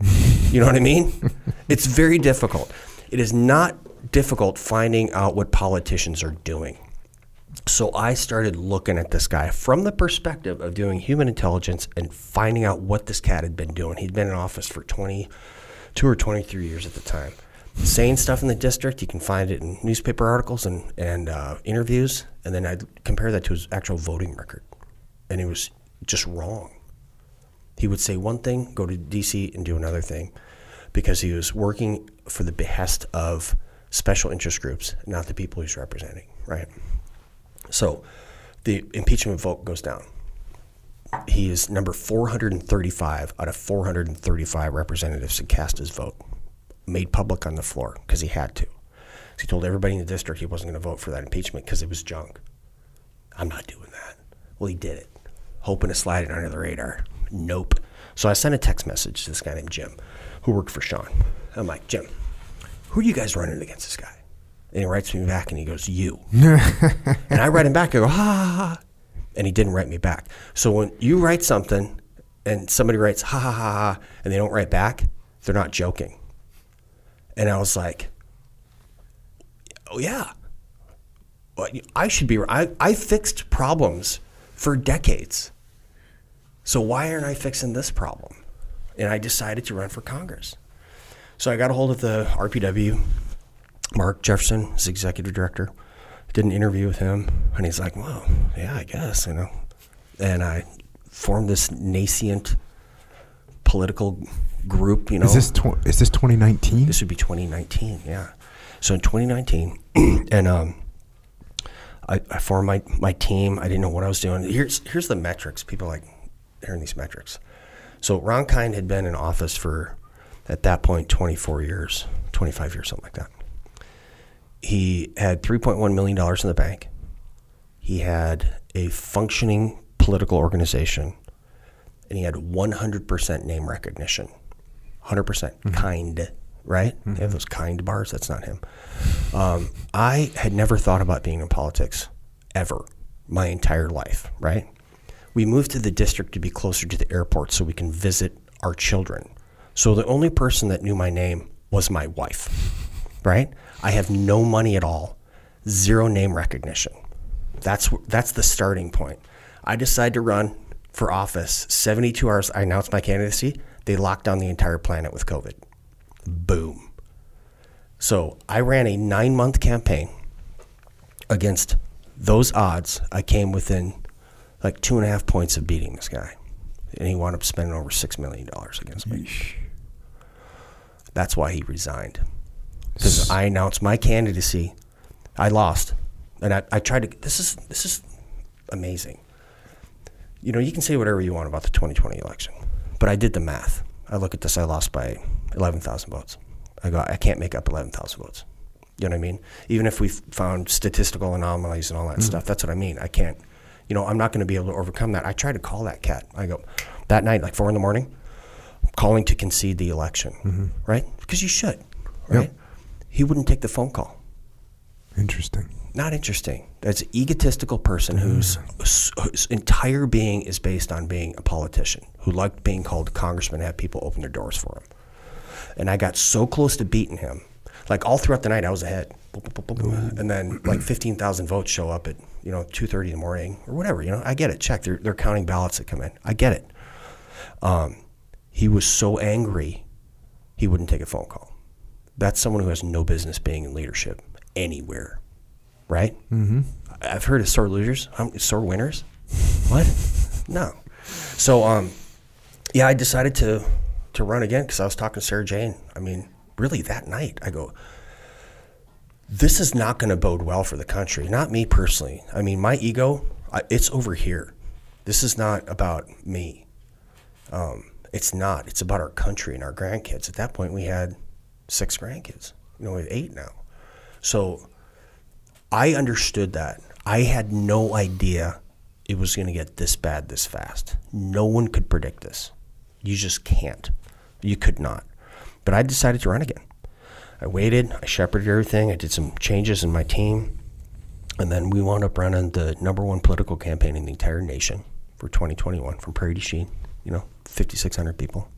You know what I mean? it's very difficult. It is not difficult finding out what politicians are doing. So I started looking at this guy from the perspective of doing human intelligence and finding out what this cat had been doing. He'd been in office for 22 or 23 years at the time. Saying stuff in the district, you can find it in newspaper articles and, and uh, interviews. And then I'd compare that to his actual voting record. And it was just wrong. He would say one thing, go to DC and do another thing because he was working for the behest of special interest groups, not the people he's representing, right? So the impeachment vote goes down. He is number 435 out of 435 representatives to cast his vote, made public on the floor because he had to. He told everybody in the district he wasn't going to vote for that impeachment because it was junk. I'm not doing that. Well, he did it, hoping to slide it under the radar. Nope. So I sent a text message to this guy named Jim, who worked for Sean. I'm like, Jim, who are you guys running against this guy? And he writes me back and he goes, You. and I write him back. I go, ha, ha, ha. And he didn't write me back. So when you write something and somebody writes, ha, ha, ha, ha, and they don't write back, they're not joking. And I was like, Oh, yeah. I should be, I, I fixed problems for decades. So why aren't I fixing this problem? And I decided to run for Congress. So I got a hold of the RPW, Mark Jefferson, his executive director. Did an interview with him, and he's like, "Well, yeah, I guess you know." And I formed this nascent political group. You know, Is this tw- is this 2019? this would be 2019, yeah. So in 2019, and um, I, I formed my, my team. I didn't know what I was doing. Here's here's the metrics. People like hearing these metrics. So Ron Kind had been in office for, at that point, 24 years, 25 years, something like that. He had 3.1 million dollars in the bank. He had a functioning political organization, and he had 100% name recognition. 100% kind, right? They have those kind bars. That's not him. Um, I had never thought about being in politics ever my entire life, right? We moved to the district to be closer to the airport so we can visit our children. So the only person that knew my name was my wife, right? I have no money at all, zero name recognition. That's that's the starting point. I decide to run for office. 72 hours I announced my candidacy. They locked down the entire planet with COVID. Boom. So I ran a nine month campaign against those odds. I came within like two and a half points of beating this guy. And he wound up spending over $6 million against me. That's why he resigned. Because I announced my candidacy. I lost. And I, I tried to, this is, this is amazing. You know, you can say whatever you want about the 2020 election, but I did the math. I look at this, I lost by 11,000 votes. I go, I can't make up 11,000 votes. You know what I mean? Even if we found statistical anomalies and all that mm. stuff, that's what I mean. I can't, you know, I'm not going to be able to overcome that. I tried to call that cat. I go, that night, like four in the morning, calling to concede the election, mm-hmm. right? Because you should, right? He wouldn't take the phone call. Interesting. Not interesting. That's an egotistical person whose, whose entire being is based on being a politician, who liked being called congressman and have people open their doors for him. And I got so close to beating him. Like all throughout the night, I was ahead. Boop. And then like 15,000 votes show up at, you know, 2.30 in the morning or whatever. You know, I get it. Check. They're, they're counting ballots that come in. I get it. Um, he was so angry, he wouldn't take a phone call. That's someone who has no business being in leadership anywhere, right? Mm-hmm. I've heard of sore losers, um, sore winners. What? no. So, um, yeah, I decided to to run again because I was talking to Sarah Jane. I mean, really, that night, I go, this is not going to bode well for the country. Not me personally. I mean, my ego, I, it's over here. This is not about me. Um, it's not. It's about our country and our grandkids. At that point, we had six grandkids. You know, we have eight now. So I understood that. I had no idea it was going to get this bad this fast. No one could predict this. You just can't. You could not. But I decided to run again. I waited, I shepherded everything, I did some changes in my team, and then we wound up running the number one political campaign in the entire nation for 2021 from Prairie du Chien, you know, 5,600 people.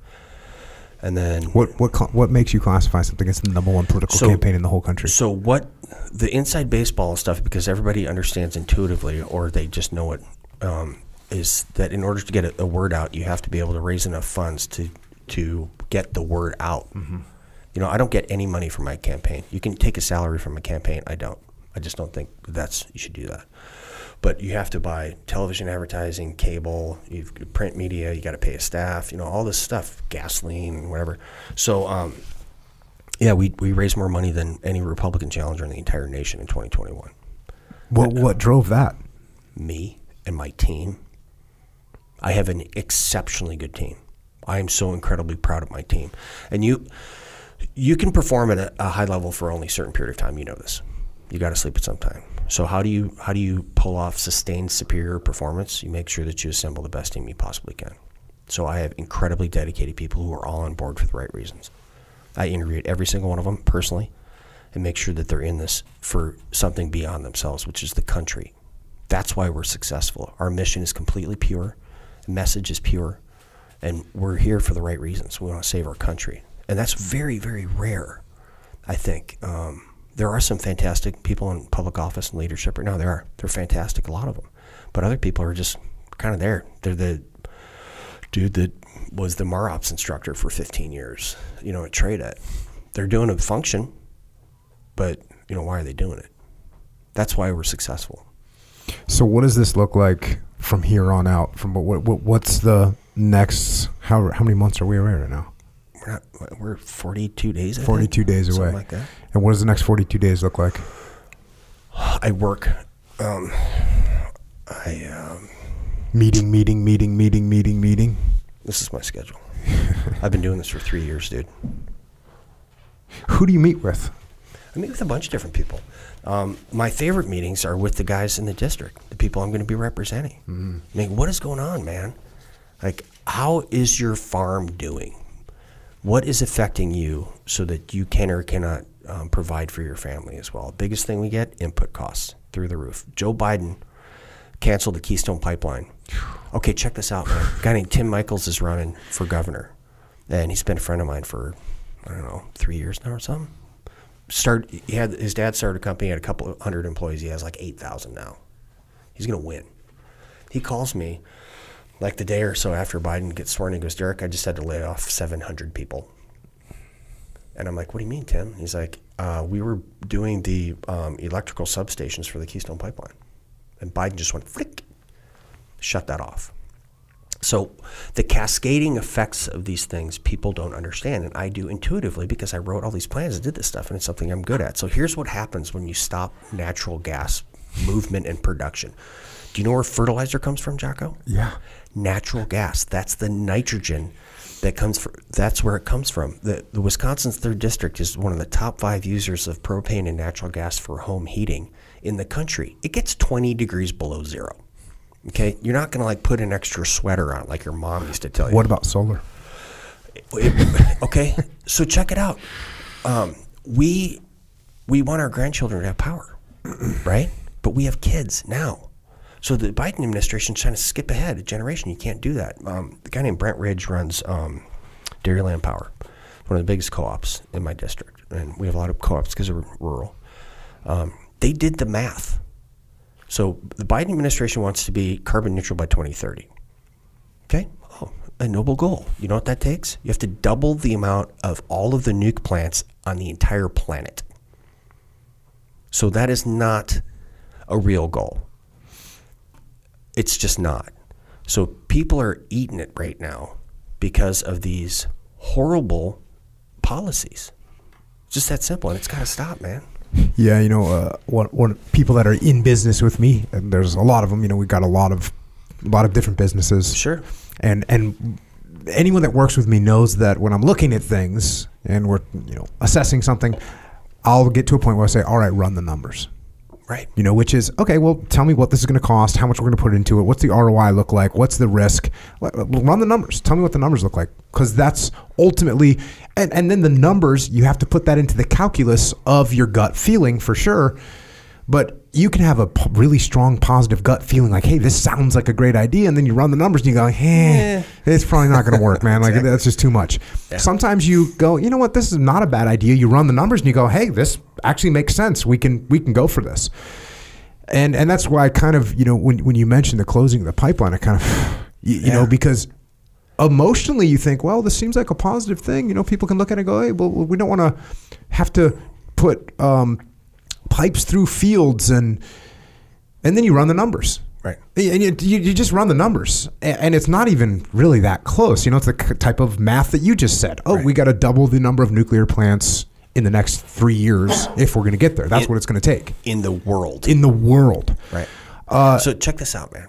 And then What what what makes you classify something as the number one political So- campaign in the whole country? So what the inside baseball stuff, because everybody understands intuitively, or they just know it, um, is that in order to get a, a word out, you have to be able to raise enough funds to to get the word out. You know, I don't get any money from my campaign. You can take a salary from a campaign. I don't. I just don't think that's you should do that. But you have to buy television advertising, cable, you've print media. You got to pay a staff. You know, all this stuff, gasoline, whatever. So. Um, yeah, we, we raised more money than any Republican challenger in the entire nation in 2021. what what drove that? Me and my team. I have an exceptionally good team. I am so incredibly proud of my team. And you you can perform at a, a high level for only a certain period of time. You know this. You got to sleep at some time. So how do you how do you pull off sustained superior performance? You make sure that you assemble the best team you possibly can. So I have incredibly dedicated people who are all on board for the right reasons. I interviewed every single one of them personally and make sure that they're in this for something beyond themselves, which is the country. That's why we're successful. Our mission is completely pure, the message is pure, and we're here for the right reasons. We want to save our country. And that's very, very rare, I think. Um, there are some fantastic people in public office and leadership right now. There are. They're fantastic, a lot of them. But other people are just kind of there. They're the dude that was the MAROPS instructor for 15 years, you know, at TRADET. They're doing a function, but, you know, why are they doing it? That's why we're successful. So what does this look like from here on out? From what, what what's the next? How how many months are we away right now? We're not, we're 42 days, I think? Forty two days Something away. like that. And what does the next forty two days look like? I work, um, I, um, Meeting, meeting, meeting, meeting, meeting, meeting. this is my schedule. I've been doing this for three years, dude. Who do you meet with? I meet with a bunch of different people. Um, my favorite meetings are with the guys in the district, the people I'm going to be representing. Mm. I mean, what is going on, man? Like, how is your farm doing? What is affecting you so that you can or cannot um, provide for your family as well? Biggest thing we get input costs through the roof. Joe Biden canceled the Keystone Pipeline. Okay, check this out, man. A guy named Tim Michels is running for governor, and he's been a friend of mine for I don't know three years now or something start. He had his dad started a company, had a couple hundred employees. He has like eight thousand now. He's gonna win. He calls me like the day or so after Biden gets sworn. He goes, Derrick, I just had to lay off seven hundred people. And I'm like, what do you mean, Tim? He's like, uh, we were doing the um, electrical substations for the Keystone Pipeline, and Biden just went flick, shut that off. So the cascading effects of these things people don't understand, and I do intuitively because I wrote all these plans and did this stuff, and it's something I'm good at. So here's what happens when you stop natural gas movement and production. Do you know where fertilizer comes from, Jocko? Yeah, natural gas. That's the nitrogen that comes from. That's where it comes from. The, the Wisconsin's third district is one of the top five users of propane and natural gas for home heating in the country. It gets 20 degrees below zero. Okay, you're not going to like put an extra sweater on like your mom used to tell you. What about solar? It, okay, so check it out. Um, we we want our grandchildren to have power, right? But we have kids now. So the Biden administration is trying to skip ahead a generation. You can't do that. Um, the guy named Brent Ridge runs um, Dairyland Power, one of the biggest co-ops in my district, and we have a lot of co-ops because we're rural. Um, they did the math so the Biden administration wants to be carbon neutral by 2030. Okay? Oh, a noble goal. You know what that takes? You have to double the amount of all of the nuke plants on the entire planet. So that is not a real goal. It's just not. So people are eating it right now because of these horrible policies. It's just that simple, and it's got to stop, man. Yeah, you know, uh, one, one people that are in business with me, and there's a lot of them. You know, we've got a lot of a lot of different businesses. Sure. And and anyone that works with me knows that when I'm looking at things and we're you know assessing something, I'll get to a point where I say, "All right, run the numbers." Right. You know, which is okay. Well, tell me what this is going to cost. How much we're going to put into it. What's the ROI look like? What's the risk? Run the numbers. Tell me what the numbers look like, because that's ultimately, and and then the numbers you have to put that into the calculus of your gut feeling for sure. But you can have a p- really strong positive gut feeling like, hey, this sounds like a great idea, and then you run the numbers and you go, hey, yeah. it's probably not going to work, man. Like exactly. that's just too much. Yeah. Sometimes you go, you know what, this is not a bad idea. You run the numbers and you go, hey, this actually makes sense. We can we can go for this. And and that's why I kind of you know when when you mentioned the closing of the pipeline, I kind of you, you yeah. know because emotionally you think, well, this seems like a positive thing. You know, people can look at it and go, hey, well, we don't want to have to put um, pipes through fields and and then you run the numbers. Right. And you, you, just run the numbers. And it's not even really that close. You know, it's the type of math that you just said. Oh, right. we got to double the number of nuclear plants in the next three years if we're going to get there. That's in, what it's going to take. In the world. In the world. Right. Uh, so check this out, man.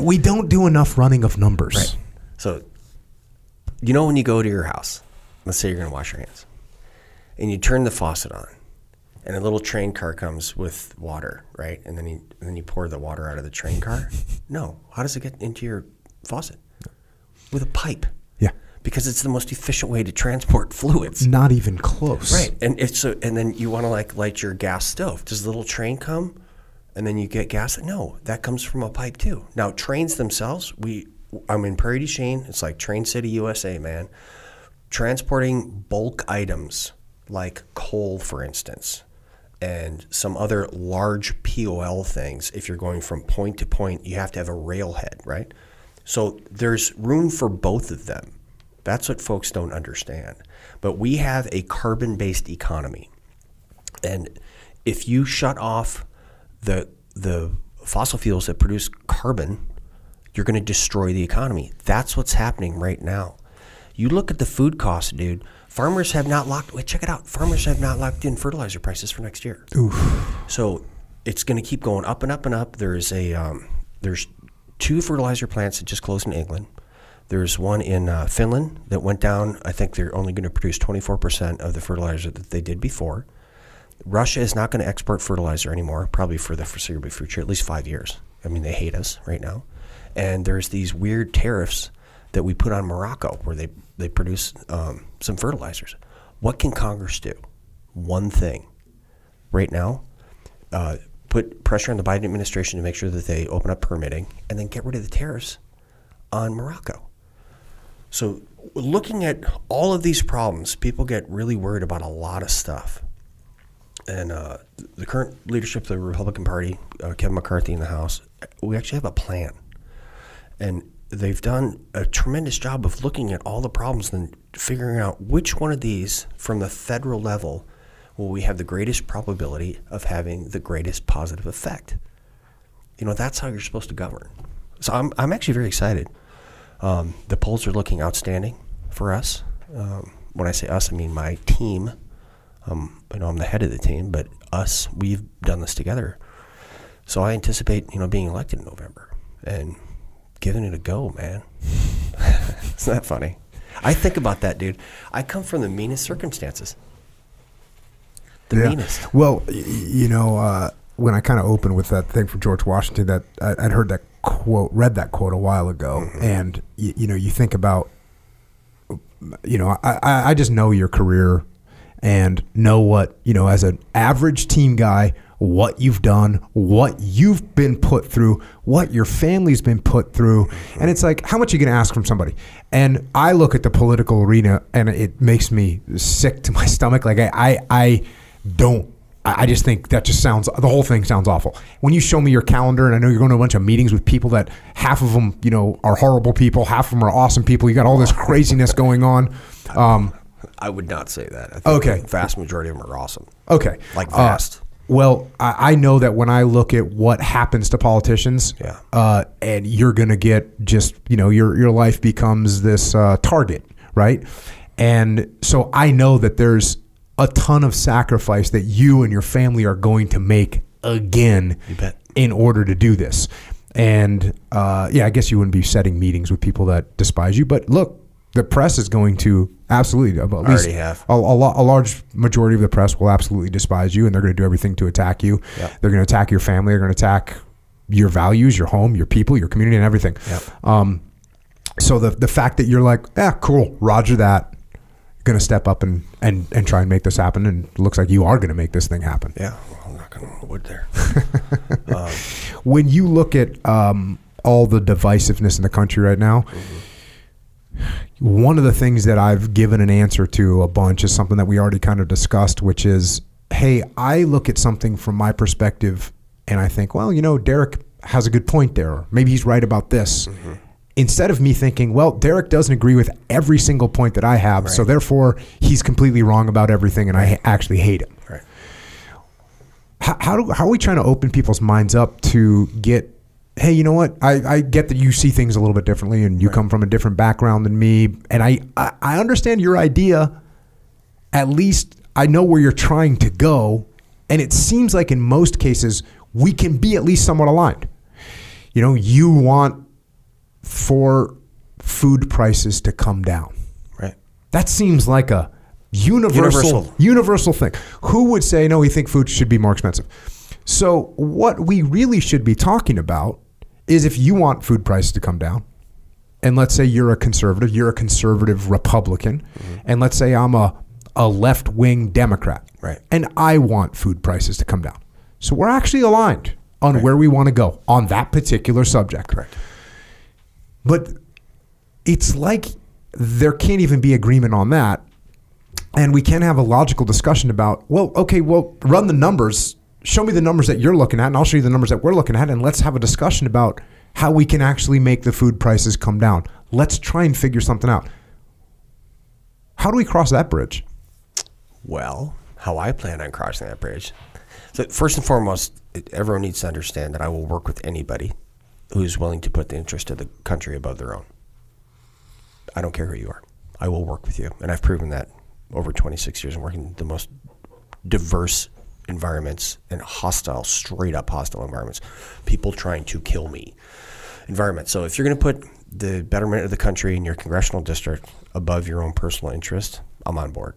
We don't do enough running of numbers. Right. So, you know, when you go to your house, let's say you're going to wash your hands, and you turn the faucet on and a little train car comes with water, right? And then you and then you pour the water out of the train car. no, how does it get into your faucet? With a pipe. Yeah. Because it's the most efficient way to transport fluids. Not even close. Right. And it's so and then you want to like light your gas stove. Does the little train come and then you get gas? No, that comes from a pipe too. Now trains themselves, we I'm in Prairie du Chien. It's like Train City, USA, man. Transporting bulk items like coal, for instance, and some other large POL things, if you're going from point to point, you have to have a railhead, right? So there's room for both of them. That's what folks don't understand. But we have a carbon based economy. And if you shut off the, the fossil fuels that produce carbon, you're going to destroy the economy. That's what's happening right now. You look at the food costs, dude. Farmers have not locked. Wait, check it out. Farmers have not locked in fertilizer prices for next year. Oof. So it's going to keep going up and up and up. There's a um, there's two fertilizer plants that just closed in England. There's one in uh, Finland that went down. I think they're only going to produce 24% of the fertilizer that they did before. Russia is not going to export fertilizer anymore, probably for the foreseeable future, at least five years. I mean, they hate us right now. And there's these weird tariffs that we put on Morocco where they, they produce um, some fertilizers. What can Congress do? One thing. Right now, uh, put pressure on the Biden administration to make sure that they open up permitting and then get rid of the tariffs on Morocco. So, looking at all of these problems, people get really worried about a lot of stuff. And uh, the current leadership of the Republican Party, uh, Kevin McCarthy in the House, we actually have a plan. And they've done a tremendous job of looking at all the problems and figuring out which one of these from the federal level will we have the greatest probability of having the greatest positive effect. You know, that's how you're supposed to govern. So I'm, I'm actually very excited. Um, the polls are looking outstanding for us. Um, when I say us, I mean my team. Um, you know, I'm the head of the team, but us, we've done this together. So I anticipate, you know, being elected in November and giving it a go, man. Isn't that funny? I think about that, dude. I come from the meanest circumstances. The Yeah. meanest. Well, you know, uh, when I kind of opened with that thing from George Washington, that I, I'd heard that quote, read that quote a while ago, Mm-hmm. and y- you know, you think about, you know, I, I I just know your career and know what you know as an average team guy, what you've done, what you've been put through, what your family's been put through, and it's like, how much are you going to ask from somebody? And I look at the political arena, and it makes me sick to my stomach. Like I, I, I don't. I just think that just sounds. The whole thing sounds awful. When you show me your calendar, and I know you're going to a bunch of meetings with people that half of them, you know, are horrible people, half of them are awesome people. You got all this craziness going on. Um, I would not say that. I think Okay. The vast majority of them are awesome. Okay. Like Uh, vast. Well, I, I know that when I look at what happens to politicians, Yeah. uh, and you're going to get just, you know, your, your life becomes this uh, target, right? And so I know that there's a ton of sacrifice that you and your family are going to make again in order to do this. And uh, yeah, I guess you wouldn't be setting meetings with people that despise you, but look, the press is going to absolutely at least Already have. a, a, a large majority of the press will absolutely despise you, and they're going to do everything to attack you. Yep. They're going to attack your family. They're going to attack your values, your home, your people, your community, and everything. Yep. Um, so the the fact that you're like, yeah, cool, Roger that, going to step up and, and and try and make this happen, and it looks like you are going to make this thing happen. Yeah, well, I'm not going to wood there. when you look at um, all the divisiveness in the country right now, one of the things that I've given an answer to a bunch is something that we already kind of discussed, which is, hey, I look at something from my perspective and I think, well, you know, Derrick has a good point there. Or maybe he's right about this. Mm-hmm. Instead of me thinking, well, Derrick doesn't agree with every single point that I have, so therefore he's completely wrong about everything and I ha- actually hate him Right. how, how, do, how are we trying to open people's minds up to get hey you know what i, I get that you see things a little bit differently and you come from a different background than me and I, I, I understand your idea at least i know where you're trying to go and it seems like in most cases we can be at least somewhat aligned you know you want for food prices to come down Right. that seems like a universal, universal Universal. thing. Who would say no? We think food should be more expensive. So what we really should be talking about is if you want food prices to come down, and let's say you're a conservative, you're a conservative Republican, mm-hmm. and let's say I'm a a left wing Democrat, Right. And I want food prices to come down. So we're actually aligned on where we want to go on that particular subject. Correct. But it's like there can't even be agreement on that. And we can't have a logical discussion about, well, okay, well, run the numbers. Show me the numbers that you're looking at, and I'll show you the numbers that we're looking at, and let's have a discussion about how we can actually make the food prices come down. Let's try and figure something out. How do we cross that bridge? Well, how I plan on crossing that bridge. So first and foremost, everyone needs to understand that I will work with anybody who's willing to put the interest of the country above their own. I don't care who you are. I will work with you, and I've proven that over 26 years. I'm working in the most diverse environments and hostile, straight up hostile environments. People trying to kill me environment. So if you're going to put the betterment of the country and your congressional district above your own personal interest, I'm on board.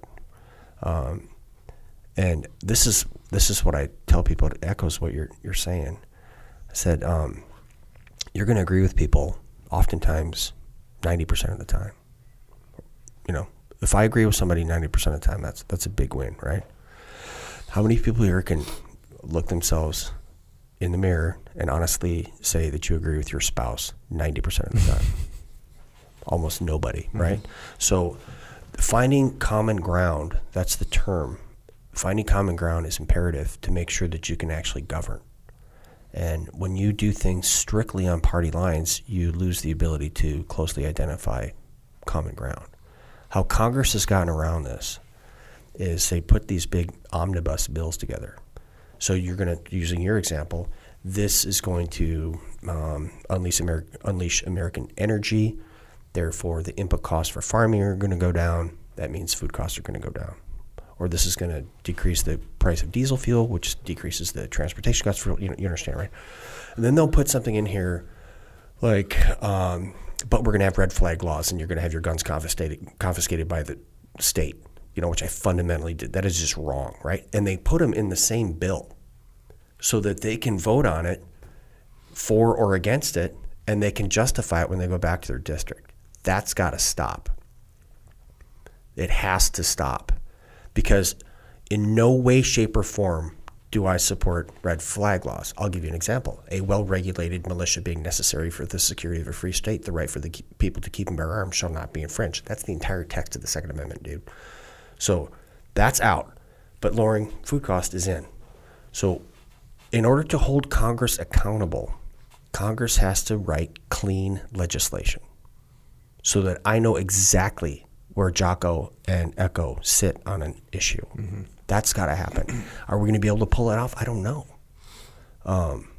Um, and this is this is what I tell people. It echoes what you're you're saying. I said um, you're going to agree with people oftentimes, ninety percent of the time. You know, if I agree with somebody ninety percent of the time, that's that's a big win, right? How many people here can look themselves in the mirror and honestly say that you agree with your spouse 90% of the time? Almost nobody, mm-hmm. right? So finding common ground, that's the term. Finding common ground is imperative to make sure that you can actually govern. And when you do things strictly on party lines, you lose the ability to closely identify common ground. How Congress has gotten around this is they put these big omnibus bills together. So you're going to, using your example, this is going to um, unleash, Ameri- unleash American energy. Therefore, the input costs for farming are going to go down. That means food costs are going to go down. Or this is going to decrease the price of diesel fuel, which decreases the transportation costs. For you, know, you understand, right? And then they'll put something in here like, um, but we're going to have red flag laws, and you're going to have your guns confiscated confiscated by the state you know, which I fundamentally did. That is just wrong, right? And they put them in the same bill so that they can vote on it for or against it and they can justify it when they go back to their district. That's got to stop. It has to stop because in no way, shape, or form do I support red flag laws. I'll give you an example. A well regulated militia being necessary for the security of a free state, the right for the people to keep and bear arms shall not be infringed. That's the entire text of the Second Amendment, dude. So that's out. But lowering food cost is in. So in order to hold Congress accountable, Congress has to write clean legislation so that I know exactly where Jocko and Echo sit on an issue. Mm-hmm. That's got to happen. Are we going to be able to pull it off? I don't know. Um,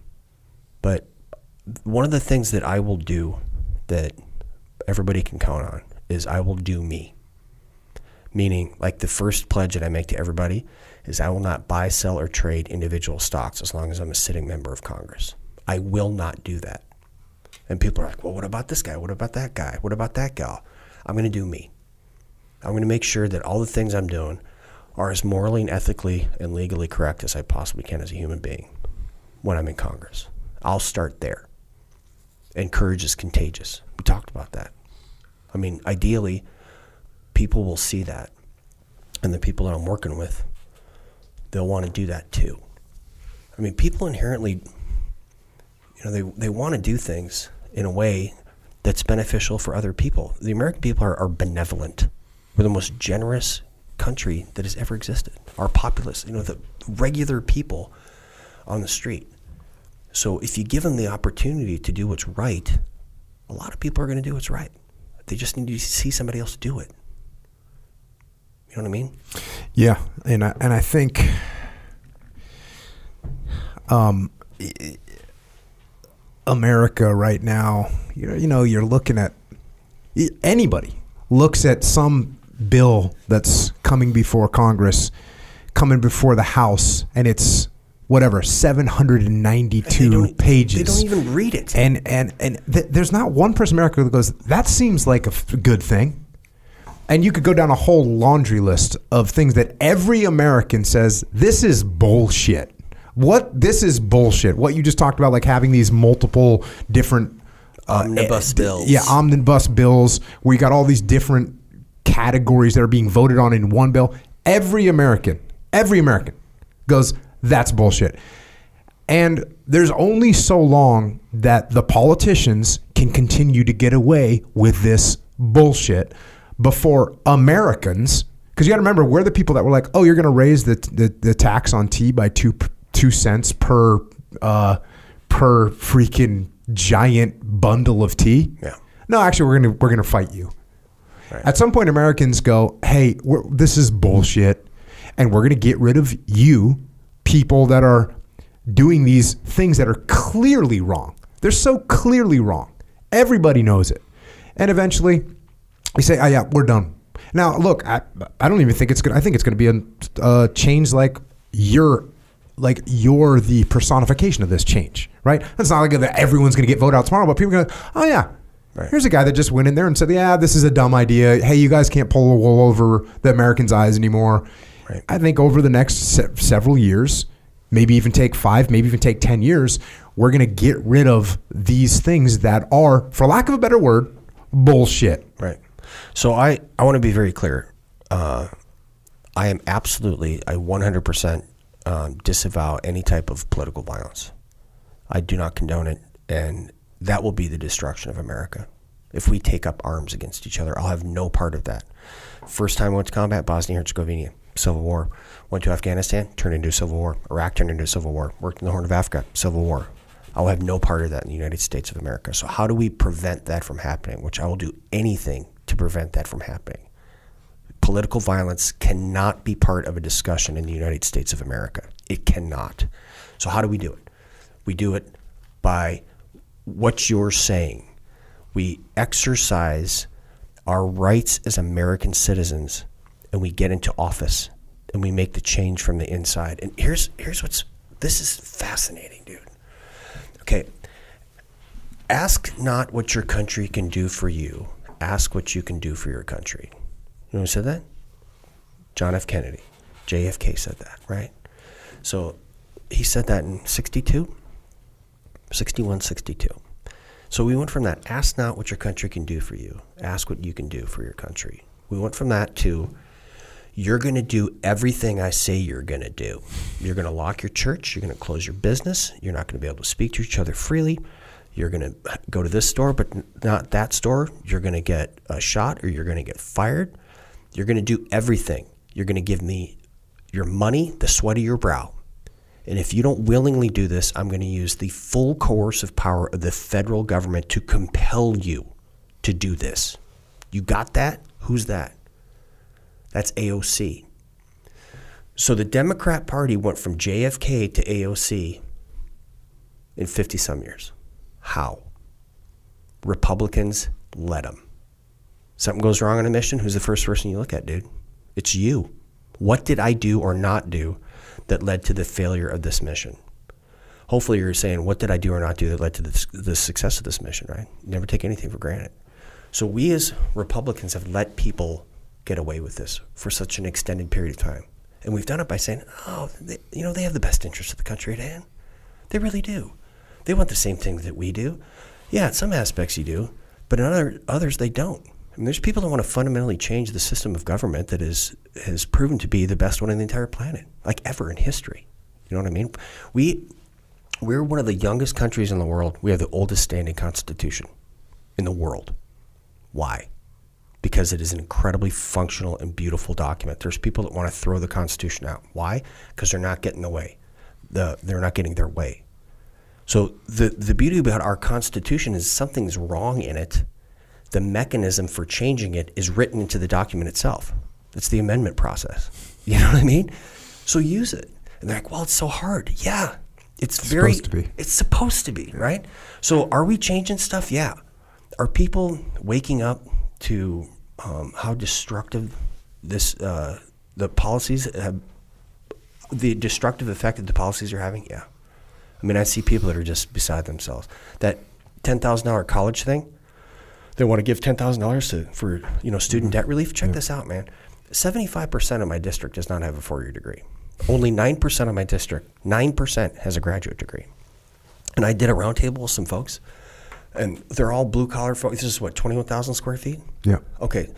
but one of the things that I will do that everybody can count on is I will do me. Meaning, like the first pledge that I make to everybody is I will not buy, sell, or trade individual stocks as long as I'm a sitting member of Congress. I will not do that. And people are like, well, what about this guy? What about that guy? What about that gal? I'm going to do me. I'm going to make sure that all the things I'm doing are as morally and ethically and legally correct as I possibly can as a human being when I'm in Congress. I'll start there. And courage is contagious. We talked about that. I mean, ideally, people will see that. And the people that I'm working with, they'll want to do that too. I mean, people inherently, you know, they, they want to do things in a way that's beneficial for other people. The American people are, are benevolent. We're the most generous country that has ever existed. Our populace, you know, the regular people on the street. So if you give them the opportunity to do what's right, a lot of people are going to do what's right. They just need to see somebody else do it. Know what I mean? Yeah, and I, and I think, um, America right now, you know, you know, you're looking at anybody looks at some bill that's coming before Congress, coming before the House, and it's whatever 792 pages. They don't even read it. And and and th- there's not one person in America that goes, "That seems like a f- good thing." And you could go down a whole laundry list of things that every American says this is bullshit. What this is bullshit. What you just talked about, like having these multiple different uh, omnibus bills. Yeah, omnibus bills where you got all these different categories that are being voted on in one bill. Every American, every American goes, that's bullshit. And there's only so long that the politicians can continue to get away with this bullshit before Americans, because you got to remember, we're the people that were like, oh, you're going to raise the, the, the tax on tea by two two cents per uh, per freaking giant bundle of tea. Yeah. No, actually, we're gonna we're gonna fight you. Right. At some point, Americans go, hey, this is bullshit, and we're gonna get rid of you, people that are doing these things that are clearly wrong. They're so clearly wrong. Everybody knows it, and eventually we say, "Oh yeah, we're done." Now, look, I, I don't even think it's gonna. I think it's gonna be a, a change like you're like you're the personification of this change, right? It's not like that everyone's gonna get voted out tomorrow, but people are gonna, oh yeah, Right. Here's a guy that just went in there and said, "Yeah, this is a dumb idea. Hey, you guys can't pull the wool over the Americans' eyes anymore." Right. I think over the next se- several years, maybe even take five, maybe even take ten years, we're gonna get rid of these things that are, for lack of a better word, bullshit. Right. So I, I want to be very clear. Uh, I am absolutely, I 100% um, disavow any type of political violence. I do not condone it, and that will be the destruction of America. If we take up arms against each other, I'll have no part of that. First time I went to combat, Bosnia Herzegovina, civil war. Went to Afghanistan, turned into a civil war. Iraq turned into a civil war. Worked in the Horn of Africa, civil war. I'll have no part of that in the United States of America. So, how do we prevent that from happening? Which I will do anything to prevent that from happening. Political violence cannot be part of a discussion in the United States of America. It cannot. So, how do we do it? We do it by what you're saying. We exercise our rights as American citizens and we get into office and we make the change from the inside. And here's here's what's this is fascinating, dude. Okay. Ask not what your country can do for you. Ask what you can do for your country. You know who said that? John F. Kennedy. JFK said that, right? So he said that in 62, 61, 62. So we went from that, ask not what your country can do for you, ask what you can do for your country. We went from that to, you're going to do everything I say you're going to do. You're going to lock your church, you're going to close your business, you're not going to be able to speak to each other freely. You're going to go to this store, but not that store. You're going to get a shot or you're going to get fired. You're going to do everything. You're going to give me your money, the sweat of your brow. And if you don't willingly do this, I'm going to use the full coercive power of the federal government to compel you to do this. You got that? Who's that? That's AOC. So the Democrat Party went from JFK to AOC in 50 some years. How? Republicans let them. Something goes wrong on a mission, who's the first person you look at, dude? It's you. What did I do or not do that led to the failure of this mission? Hopefully, you're saying, what did I do or not do that led to the, the success of this mission, right? Never take anything for granted. So, we as Republicans have let people get away with this for such an extended period of time. And we've done it by saying, oh, they, you know, they have the best interest of the country at hand. They really do. They want the same things that we do. Yeah, in some aspects you do, but in other others they don't. I mean, there's people that want to fundamentally change the system of government that is has proven to be the best one on the entire planet, like ever in history. You know what I mean? We we're one of the youngest countries in the world. We have the oldest standing constitution in the world. Why? Because it is an incredibly functional and beautiful document. There's people that want to throw the Constitution out. Why? Because they're not getting the way. The, they're not getting their way. So the the beauty about our Constitution is something's wrong in it. The mechanism for changing it is written into the document itself. It's the amendment process. You know what I mean? So use it. And they're like, well, it's so hard. Yeah, it's, It's very. supposed to be. It's supposed to be, right? So are we changing stuff? Yeah. Are people waking up to um, how destructive this uh, the policies have, the destructive effect that the policies are having? Yeah. I mean, I see people that are just beside themselves. That ten thousand dollar college thing, they want to give ten thousand dollars to for you know student mm-hmm. debt relief. Check this out, man. Seventy five percent of my district does not have a four year degree. Only nine percent of my district, nine percent has a graduate degree. And I did a roundtable with some folks, and they're all blue collar folks. This is what twenty one thousand square feet. Yeah. Okay.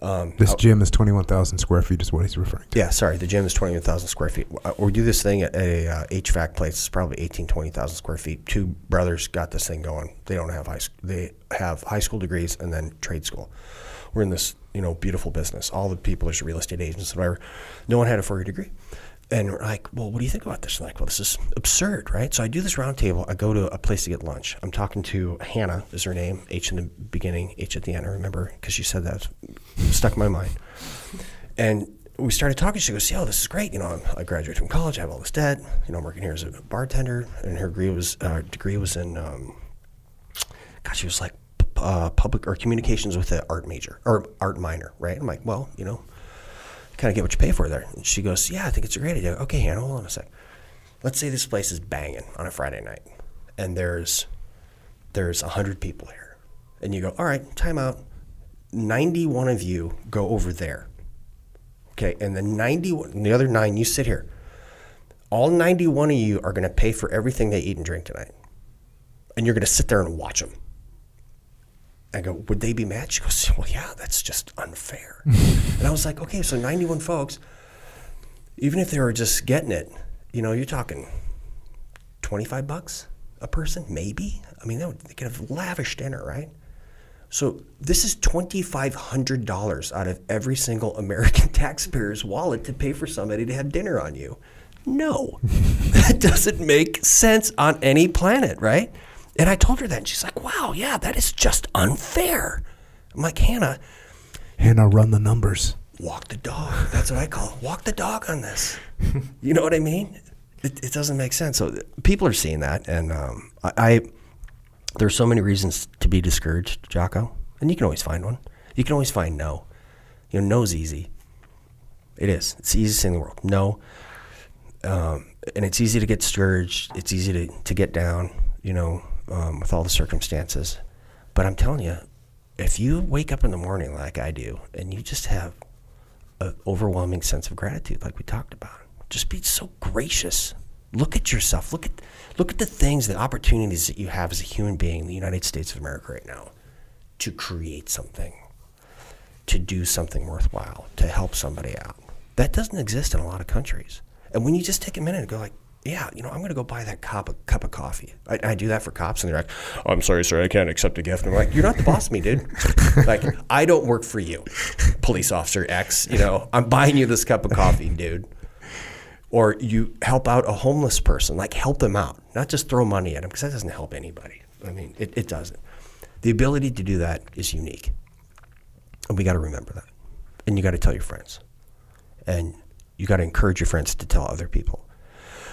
Um, This gym is 21,000 square feet, is what he's referring to. yeah, sorry. The gym is 21,000 square feet. Uh, We do this thing at a uh, HVAC place. It's probably 18, 20,000 square feet. Two brothers got this thing going. They don't have high school. They have high school degrees and then trade school. We're in this, you know, beautiful business. All the people are real estate agents, whatever. No one had a four-year degree. And we're like, well, what do you think about this? I'm like, well, this is absurd, right? So I do this roundtable. I go to a place to get lunch. I'm talking to Hannah, is her name, H in the beginning, H at the end. I remember because she said that. Stuck in my mind. And we started talking. She goes, "Yo, this is great. You know, I'm, I graduated from college. I have all this debt. You know, I'm working here as a bartender." And her degree was uh, degree was in, um, gosh, she was like uh, public or communications with an art major or art minor, right? I'm like, well, you know, kind of get what you pay for there. And she goes, "Yeah, I think it's a great idea." Okay, Hannah, hold on a sec. Let's say this place is banging on a Friday night, and there's there's a hundred people here, and you go, all right, time out. 91 of you go over there. Okay, and the 91, the other nine, you sit here. All 91 of you are going to pay for everything they eat and drink tonight. And you're going to sit there and watch them. I go, would they be mad? She goes, well, yeah, that's just unfair. and I was like, okay, so 91 folks, even if they were just getting it, you know, you're talking 25 bucks a person, maybe. I mean, they, would, they could have lavish dinner, right? So this is $2,500 out of every single American taxpayer's wallet to pay for somebody to have dinner on you. No, that doesn't make sense on any planet, right? And I told her that, and she's like, wow, yeah, that is just unfair. I'm like, Hannah, Hannah, run the numbers. walk the dog. That's what I call it. walk the dog on this. You know what I mean? It, it doesn't make sense. So people are seeing that, and um, I, I there's so many reasons to be discouraged, Jocko, and you can always find one. You can always find no. You know, no's easy. It is. It's the easiest thing in the world. No. Um, and it's easy to get discouraged. It's easy to, to get down, you know, um, with all the circumstances. But I'm telling you, if you wake up in the morning like I do and you just have an overwhelming sense of gratitude, like we talked about, just be so gracious. Look at yourself. Look at look at the things, the opportunities that you have as a human being in the United States of America right now to create something, to do something worthwhile, to help somebody out. That doesn't exist in a lot of countries. And when you just take a minute and go like, yeah, you know, I'm going to go buy that cup of, cup of coffee. I, I do that for cops, and they're like, oh, "I'm sorry, sir, I can't accept a gift." And I'm like, "You're not the boss of me, dude. like, I don't work for you, police officer X. You know, I'm buying you this cup of coffee, dude." Or you help out a homeless person, like help them out, not just throw money at them, because that doesn't help anybody. I mean, it, it doesn't. The ability to do that is unique, and we got to remember that. And you got to tell your friends, and you got to encourage your friends to tell other people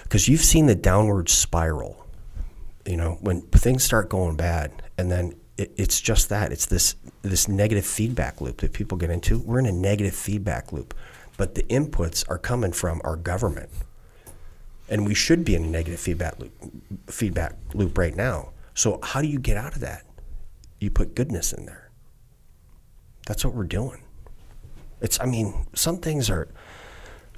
because you've seen the downward spiral. You know, when things start going bad, and then it, it's just that it's this this negative feedback loop that people get into. We're in a negative feedback loop, but the inputs are coming from our government, and we should be in a negative feedback loop, feedback loop right now. So how do you get out of that? You put goodness in there. That's what we're doing. It's I mean, some things are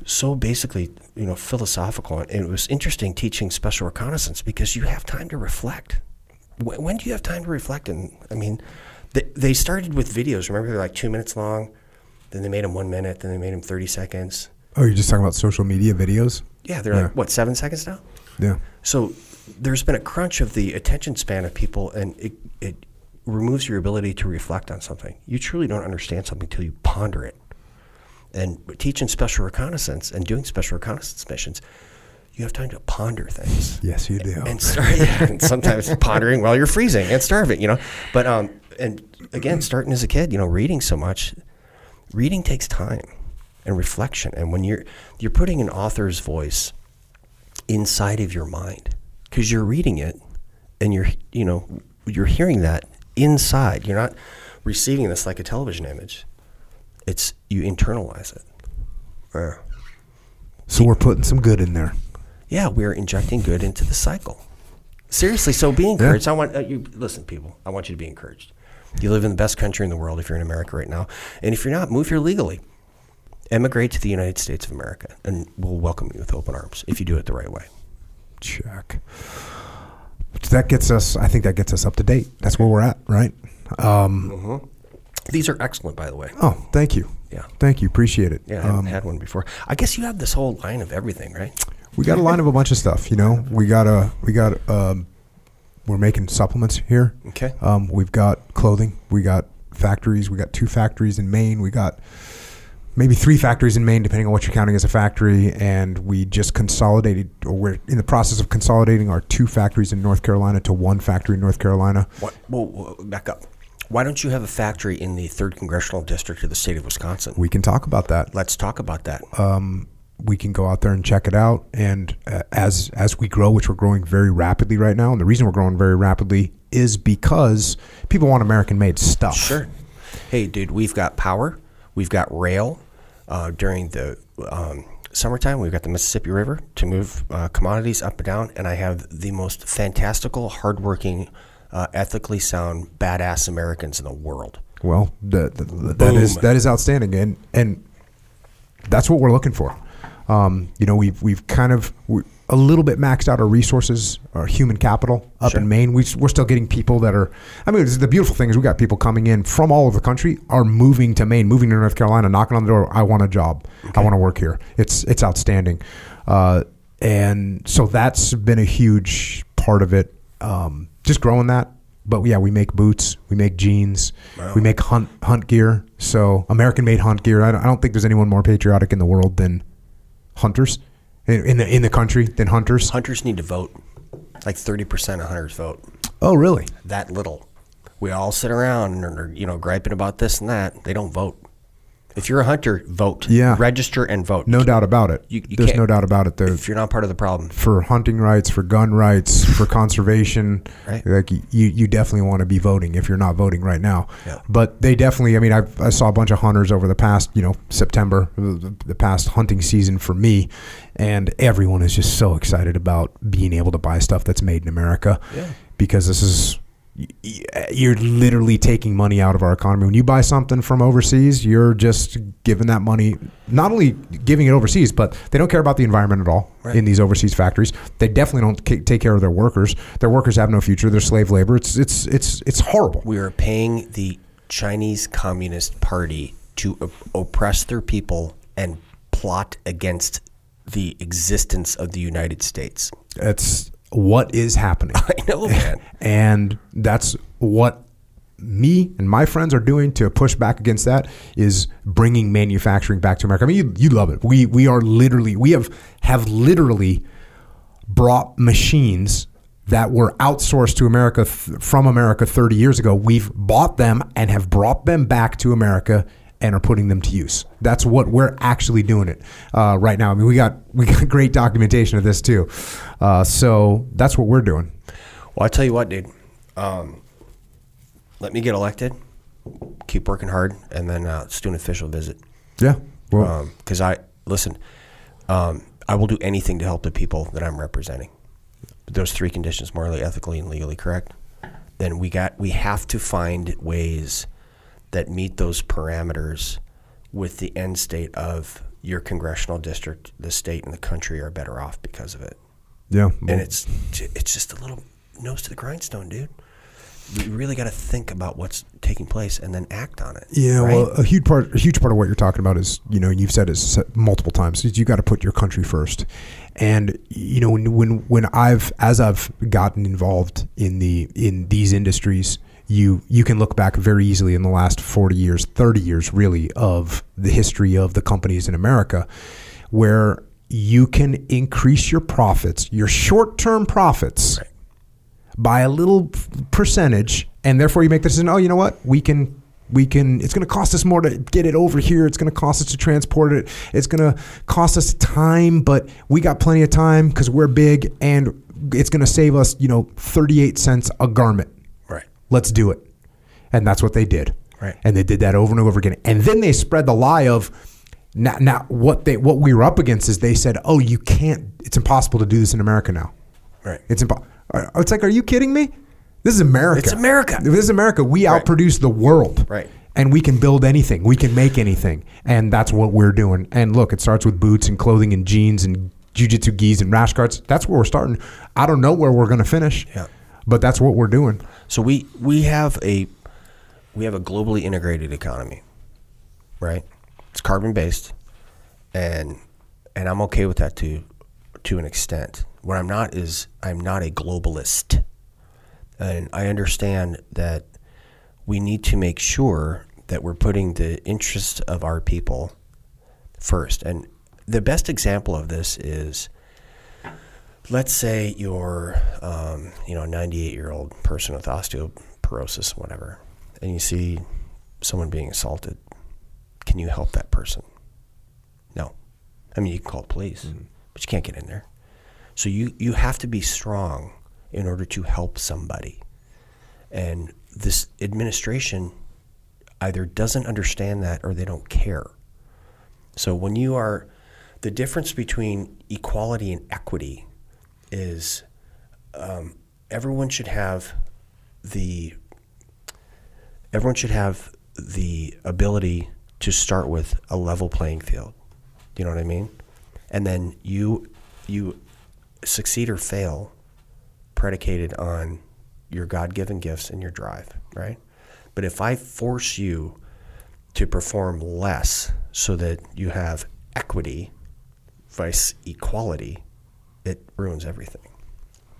so basically, you know, philosophical. And it was interesting teaching special reconnaissance because you have time to reflect. When, when do you have time to reflect? And I mean, they, they started with videos. Remember, they're like two minutes long. Then they made them one minute. Then they made them thirty seconds. Oh, you're just talking about social media videos? Yeah, they're Yeah. like what seven seconds now. Yeah. So there's been a crunch of the attention span of people, and it, it removes your ability to reflect on something. You truly don't understand something until you ponder it. And teaching special reconnaissance and doing special reconnaissance missions, you have time to ponder things Yes, you do. and start. Yeah, and sometimes pondering while you're freezing and starving, you know. But um, and again, starting as a kid, you know, reading so much, reading takes time and reflection. And when you're you're putting an author's voice inside of your mind because you're reading it and you're you know you're hearing that inside. You're not receiving this like a television image. It's you internalize it. Uh, so we're putting some good in there. yeah, we're injecting good into the cycle. Seriously, so be encouraged. I want uh, you listen, people. I want you to be encouraged. You live in the best country in the world if you're in America right now, and if you're not, move here legally. Emigrate to the United States of America, and we'll welcome you with open arms if you do it the right way. Check. That gets us. I think that gets us up to date. That's where we're at, right? Um, These are excellent, by the way. oh, thank you. Yeah, Thank you. Appreciate it. yeah. I haven't Um, had one before. I guess you have this whole line of everything, right? we got a line of a bunch of stuff. You know, we got a we got um, we're making supplements here. Okay. Um, we've got clothing. We got factories. We got two factories in Maine. We got maybe three factories in Maine, depending on what you're counting as a factory. And we just consolidated, or we're in the process of consolidating our two factories in North Carolina to one factory in North Carolina. What? Whoa, whoa, back up. Why don't you have a factory in the third congressional district of the state of Wisconsin? We can talk about that. Let's talk about that. um, we can go out there and check it out. And uh, as as we grow, which we're growing very rapidly right now, and the reason we're growing very rapidly is because people want American made stuff. Sure. Hey, dude, we've got power. We've got rail uh, during the um, summertime. We've got the Mississippi River to move uh, commodities up and down. And I have the most fantastical, hardworking uh, ethically sound, badass Americans in the world. Well, the, the, the- that is that is outstanding, and and that's what we're looking for. Um, you know, we've we've kind of a little bit maxed out our resources, our human capital up Sure. in Maine. We, we're still getting people that are. I mean, the beautiful thing is we got people coming in from all over the country are moving to Maine, moving to North Carolina, knocking on the door. I want a job. I want to work here. It's it's outstanding, uh, and so that's been a huge part of it. Um, just growing that. But yeah, we make boots, we make jeans, we make hunt hunt gear. So American made hunt gear. I don't, I don't think there's anyone more patriotic in the world than hunters in, in the in the country than hunters. Hunters need to vote. Like 30% of hunters vote. Oh, really? That little. We all sit around and are, you know, griping about this and that. They don't vote. If you're a hunter, vote. Yeah. Register and vote. No doubt about it. You- you There's no doubt about it. There, If you're not part of the problem. for hunting rights, for gun rights, for conservation. Right. Like you, you definitely want to be voting if you're not voting right now. Yeah. But they definitely. I mean, I, I saw a bunch of hunters over the past, you know, September, the, the past hunting season for me, and everyone is just so excited about being able to buy stuff that's made in America. Yeah. Because this is. You're literally taking money out of our economy. When you buy something from overseas, you're just giving that money, not only giving it overseas, but they don't care about the environment at all Right. in these overseas factories. They definitely don't take care of their workers. Their workers have no future. They're slave labor. It's it's it's it's horrible. We are paying the Chinese Communist Party to op- oppress their people and plot against the existence of the United States. It's what is happening, I know, man. and that's what me and my friends are doing to push back against that is bringing manufacturing back to America. I mean, you, you love it. We we are literally we have have literally brought machines that were outsourced to America th- from America 30 years ago. We've bought them and have brought them back to America and are putting them to use. That's what we're actually doing it uh, right now. I mean, we got we got great documentation of this too. Uh, so that's what we're doing. Well, I tell you what, dude. Um, let me get elected. Keep working hard, and then uh, let's do an official visit. Yeah. Well, Because I listen, um, I will do anything to help the people that I'm representing. Those three conditions: morally, ethically, and legally correct. Then we got we have to find ways that meet those parameters with the end state of your congressional district, the state, and the country are better off because of it. yeah. And it's it's just a little nose to the grindstone, dude. We really got to think about what's taking place and then act on it. Yeah, right? well, a huge part, a huge part of what you're talking about is, you know, you've said it multiple times. Is you got to put your country first, and you know, when when when I've as I've gotten involved in the in these industries, you you can look back very easily in the last 40 years, 30 years, really, of the history of the companies in America, where you can increase your profits, your short term profits by a little percentage, and therefore you make the decision. Oh, you know what? We can, we can. It's going to cost us more to get it over here. It's going to cost us to transport it. It's going to cost us time, but we got plenty of time because we're big, and it's going to save us, you know, thirty-eight cents a garment. Let's do it, and that's what they did. Right. And they did that over and over again, and then they spread the lie of. Now, now, what they what we were up against is they said, "Oh, you can't. It's impossible to do this in America now." Right. It's impo- uh, It's like, are you kidding me? This is America. It's America. This is America. We Right. outproduce the world. Right. And we can build anything. We can make anything. And that's what we're doing. And look, it starts with boots and clothing and jeans and jujitsu gis and rash guards. That's where we're starting. I don't know where we're going to finish. Yeah. But that's what we're doing. So we we have a we have a globally integrated economy, right? It's carbon based, and and I'm okay with that to to an extent. What I'm not is I'm not a globalist, and I understand that we need to make sure that we're putting the interest of our people first. And the best example of this is let's say you're um, you know a 98 year old person with osteoporosis whatever and you see someone being assaulted can you help that person? No. I mean you can call the police but you can't get in there. So you you have to be strong in order to help somebody. And this administration either doesn't understand that or they don't care. So when you are the difference between equality and equity is um, everyone should have the everyone should have the ability to start with a level playing field. Do you know what I mean? And then you you succeed or fail predicated on your God-given gifts and your drive, right? But if I force you to perform less so that you have equity vice equality, it ruins everything.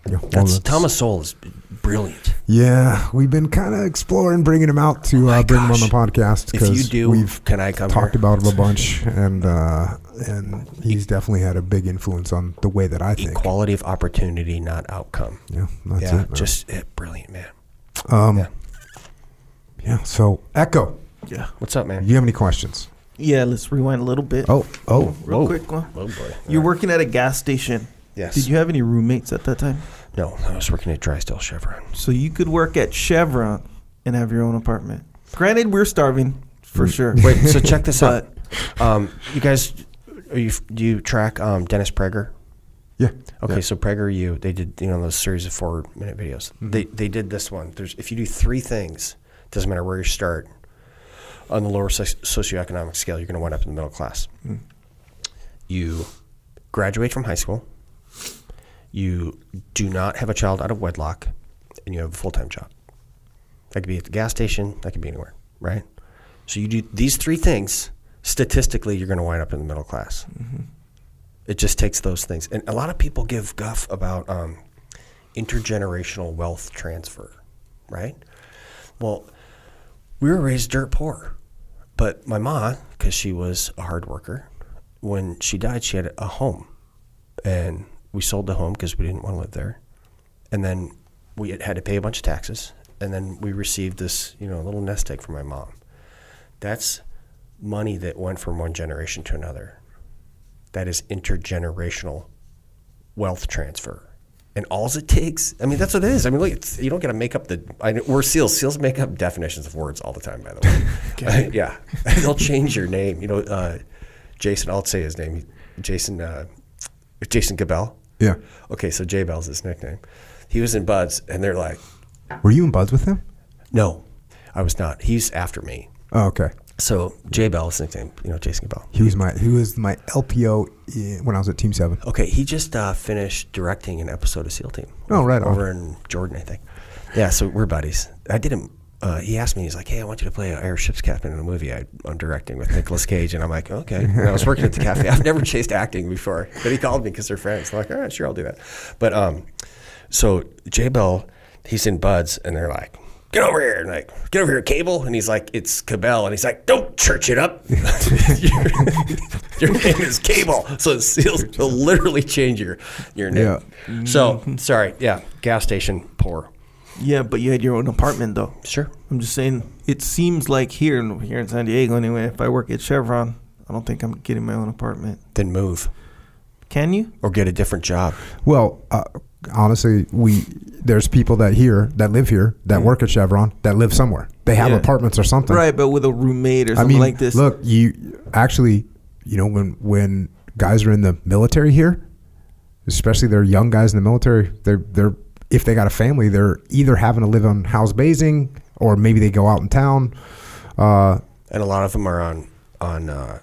Yeah, well, That's, that's- Thomas Sowell is brilliant. Yeah, we've been kind of exploring bringing him out to uh, bring him on the podcast If you do, we've can I come talked here? about him a bunch, and uh, and he's definitely had a big influence on the way that I think. Equality of opportunity, not outcome. Yeah, that's yeah, it. man. just eh, brilliant, man. um, yeah. yeah. So, Echo, Yeah. What's up, man? you have any questions? Yeah, let's rewind a little bit. Oh, oh, real whoa. quick one. Oh boy. You're working at a gas station. Yes. Did you have any roommates at that time? No, I was working at Drysdale Chevron. So you could work at Chevron and have your own apartment. Granted, we're starving for sure. Wait, so check this out. Um, you guys, are you do you track um, Dennis Prager? yeah. Okay, Yeah. so Prager, you they did you know those series of four minute videos. Mm-hmm. They they did this one. There's if you do three things, doesn't matter where you start on the lower socioeconomic scale, you're going to wind up in the middle class. Mm. You graduate from high school. You do not have a child out of wedlock, and you have a full time job. That could be at the gas station. That could be anywhere, right? So you do these three things. Statistically, you're going to wind up in the middle class. It just takes those things. And a lot of people give guff about um, intergenerational wealth transfer, right? Well, we were raised dirt poor. But my mom, because she was a hard worker, when she died, she had a home. And we sold the home because we didn't want to live there. And then we had- to pay a bunch of taxes. And then we received this, you know, little nest egg from my mom. That's money that went from one generation to another that is intergenerational wealth transfer. And all it takes, I mean, that's what it is. I mean, look, it's, you don't got to make up the, I, we're SEALs. SEALs make up definitions of words all the time, by the way. yeah. They'll change your name. You know, uh, Jason, I'll say his name. Jason, uh, Jason Cabell. Yeah. Okay, so J Bell's his nickname. He was in BUD/S, and they're like, Were you in BUD/S with him? no, I was not. He's after me. Oh, okay. So J Bell's nickname, you know, Jason Bell. He was my he was my LPO in, when I was at Team Seven. Okay, he just uh, finished directing an episode of SEAL Team. Oh, right on. over in Jordan, I think. Yeah, so we're buddies. I did him. Uh, he asked me, he's like, "Hey, I want you to play an airship's captain in a movie I, I'm directing with Nicolas Cage," and I'm like, "Okay." And I was working at the cafe. I've never chased acting before, but he called me because they're friends. I'm like, "All right, sure, I'll do that." But um, so J Bell, he's in BUD/S, and they're like, "Get over here!" And like, "Get over here, Cable!" And he's like, "It's Cabell," and he's like, "Don't church it up. your, your name is Cable." So SEALs will literally change your your name. Yeah. So sorry, yeah, gas station poor. Yeah, but you had your own apartment though. Sure. I'm just saying, it seems like here in here in San Diego anyway. If I work at Chevron, I don't think I'm getting my own apartment. Then move Can you? or get a different job. Well, uh, honestly, we there's people that here that live here that work at Chevron that live somewhere. They have Yeah. apartments or something. Right, but with a roommate or something I something mean, like this. look, you actually, you know, when when guys are in the military here, especially they're young guys in the military, they're they're if they got a family, they're either having to live on house basing or maybe they go out in town. Uh, And a lot of them are on on uh,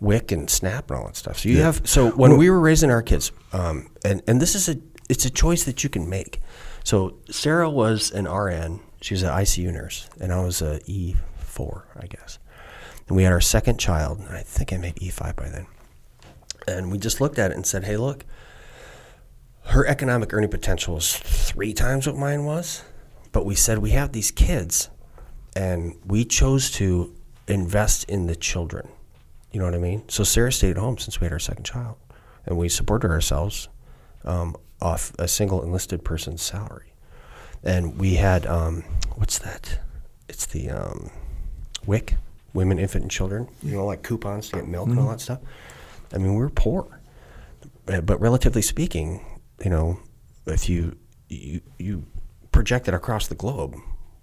WIC and SNAP and all that stuff. So you Yeah. have so when we were raising our kids, um, and and this is a it's a choice that you can make. So Sarah was an RN. She was an ICU nurse, and I was a E four, I guess. And we had our second child. And I think I made E five by then. And we just looked at it and said, "Hey, look, her economic earning potential was three times what mine was." But we said we have these kids, and we chose to invest in the children. You know what I mean? So Sarah stayed at home since we had our second child, and we supported ourselves um, off a single enlisted person's salary. And we had um, what's that? It's the um, WIC, Women, Infant, and Children. You know, like coupons to get milk and all that stuff. I mean, we were poor, but relatively speaking, you know, if you you you project it across the globe,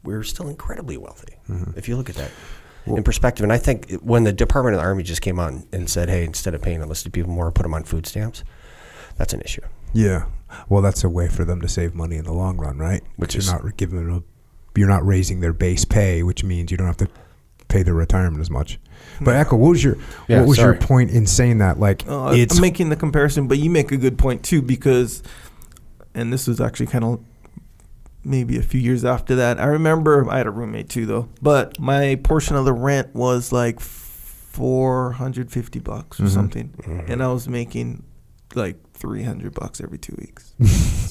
we're still incredibly wealthy. Mm-hmm. If you look at that in perspective, and I think when the Department of the Army just came on and said, "Hey, instead of paying enlisted people more, put them on food stamps," that's an issue. Yeah. Well, that's a way for them to save money in the long run, right? Which you're is- not giving them a, you're not raising their base pay, which means you don't have to pay their retirement as much. But Echo, what was your Yeah, what was your point in saying that? Like Uh, it's I'm making the comparison, but you make a good point too because, and this was actually kind of maybe a few years after that. I remember I had a roommate too, though, but my portion of the rent was like 450 bucks or Mhm. something, Mm-hmm. and I was making like 300 bucks every two weeks.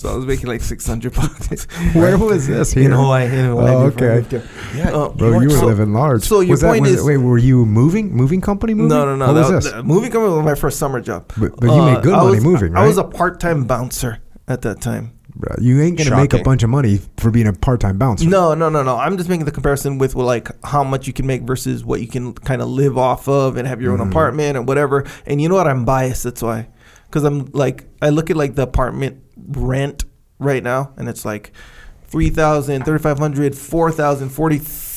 so I was making like 600 bucks. where was this? in Here? Hawaii. In Hawaii Oh, before I okay. Yeah, Uh, Bro, you were so- living large. so your was that, point was it- is- wait, were you moving? Moving company moving? No, no, no. What that was this? the moving company was my first summer job. But- but you made good I money was- moving, right? I was a part-time bouncer at that time. Bro, you ain't gonna make a bunch of money for being a part-time bouncer. No, no, no, no. I'm just making the comparison with well, like how much you can make versus what you can kind of live off of and have your Mm-hmm. own apartment and whatever. And you know what? I'm biased. That's why, because I'm like I look at like the apartment rent right now, and it's like. 3,000, 3,500, 4,000,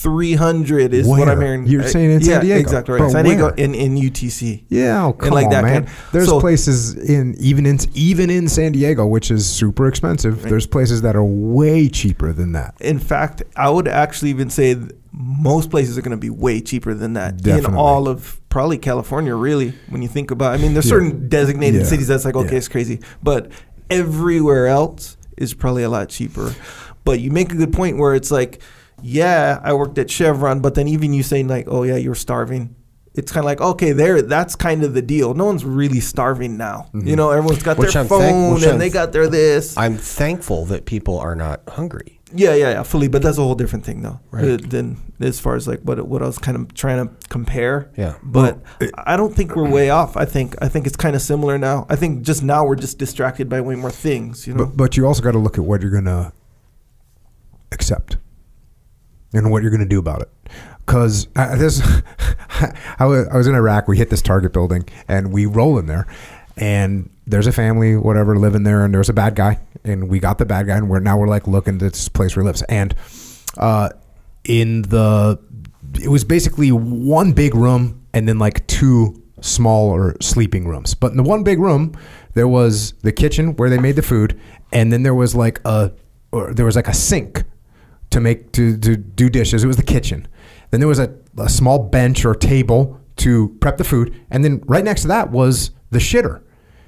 4,300 is what I'm hearing. You're Uh, saying in San Diego. yeah, exactly right. But San Diego where? in, in UTC. Yeah, oh, come like on, that man. kind- There's so- places in even in even in San Diego, which is super expensive. Right. There's places that are way cheaper than that. In fact, I would actually even say most places are going to be way cheaper than that in all of probably California. Really, when you think about, I mean, there's Yeah. certain designated Yeah. cities that's like okay, Yeah. it's crazy, but everywhere else is probably a lot cheaper. But you make a good point where it's like, yeah, I worked at Chevron, but then even you saying like, oh yeah, you're starving. It's kind of like okay, there. That's kind of the deal. No one's really starving now. Mm-hmm. You know, everyone's got Which their I'm phone which and I'm- they got their this. I'm thankful that people are not hungry. Yeah, yeah, yeah, fully. But that's a whole different thing, though. Right. uh, Than as far as like what what I was kind of trying to compare. Yeah. But I don't think we're way off. I think I think it's kind of similar now. I think just now we're just distracted by way more things. You know. But but you also got to look at what you're gonna accept and what you're gonna do about it. Because this, I was, in Iraq. We hit this Target building and we roll in there, and there's a family, whatever, living there, and there's a bad guy, and we got the bad guy, and we're now we're like looking at this place where he lives, and uh, in the, it was basically one big room and then like two smaller sleeping rooms. But in the one big room, there was the kitchen where they made the food, and then there was like a, or there was like a sink to make to, to do dishes. It was the kitchen. Then there was a, a small bench or table to prep the food, and then right next to that was the shitter.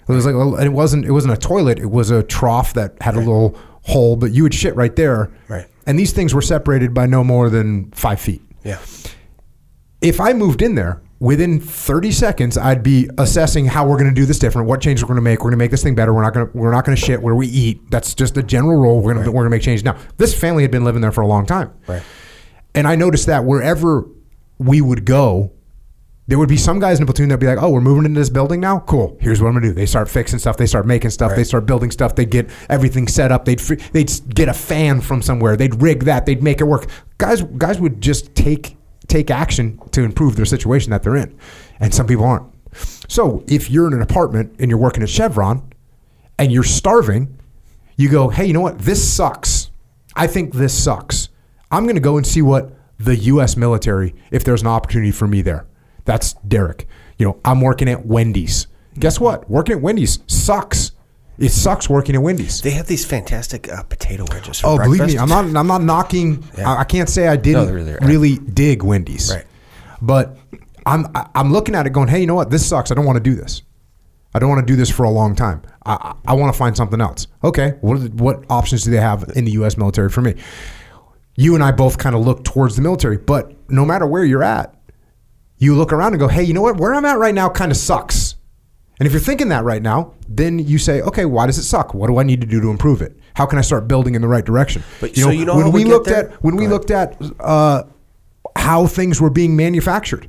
It was like and it wasn't it wasn't a toilet. It was a trough that had a little hole, but you would shit right there. Right. And these things were separated by no more than five feet. Yeah. If I moved in there within 30 seconds, I'd be assessing how we're going to do this different, what changes we're going to make. We're going to make this thing better. We're not going to we're not going to shit where we eat. That's just a general rule. We're going to we're going to make changes. Now, this family had been living there for a long time. Right. And I noticed that wherever we would go, there would be some guys in the platoon that'd be like, "Oh, we're moving into this building now. Cool. Here's what I'm gonna do." They start fixing stuff. They start making stuff. They start building stuff. They get everything set up. They'd they'd get a fan from somewhere. They'd rig that. They'd make it work. Guys guys would just take take action to improve their situation that they're in, and some people aren't. So if you're in an apartment and you're working at Chevron, and you're starving, you go, hey, you know what? This sucks. I think this sucks. I'm going to go and see what the U.S. military, if there's an opportunity for me there. That's Derrick. You know, I'm working at Wendy's. Guess what? Working at Wendy's sucks. It sucks working at Wendy's. They have these fantastic uh, potato wedges. For Oh, breakfast. believe me, I'm not. I'm not knocking. Yeah. I, I can't say I didn't No, really- really dig Wendy's. Right. But I'm. I'm looking at it, going, "Hey, you know what? This sucks. I don't want to do this. I don't want to do this for a long time. I. I, I want to find something else. Okay. What are the- What options do they have in the U.S. military for me? You and I both kind of look towards the military, but no matter where you're at, you look around and go, "Hey, you know what? Where I'm at right now kind of sucks." And if you're thinking that right now, then you say, okay, why does it suck? What do I need to do to improve it? How can I start building in the right direction? But- so you know how we get looked there? at when we Go looked at uh, how things were being manufactured,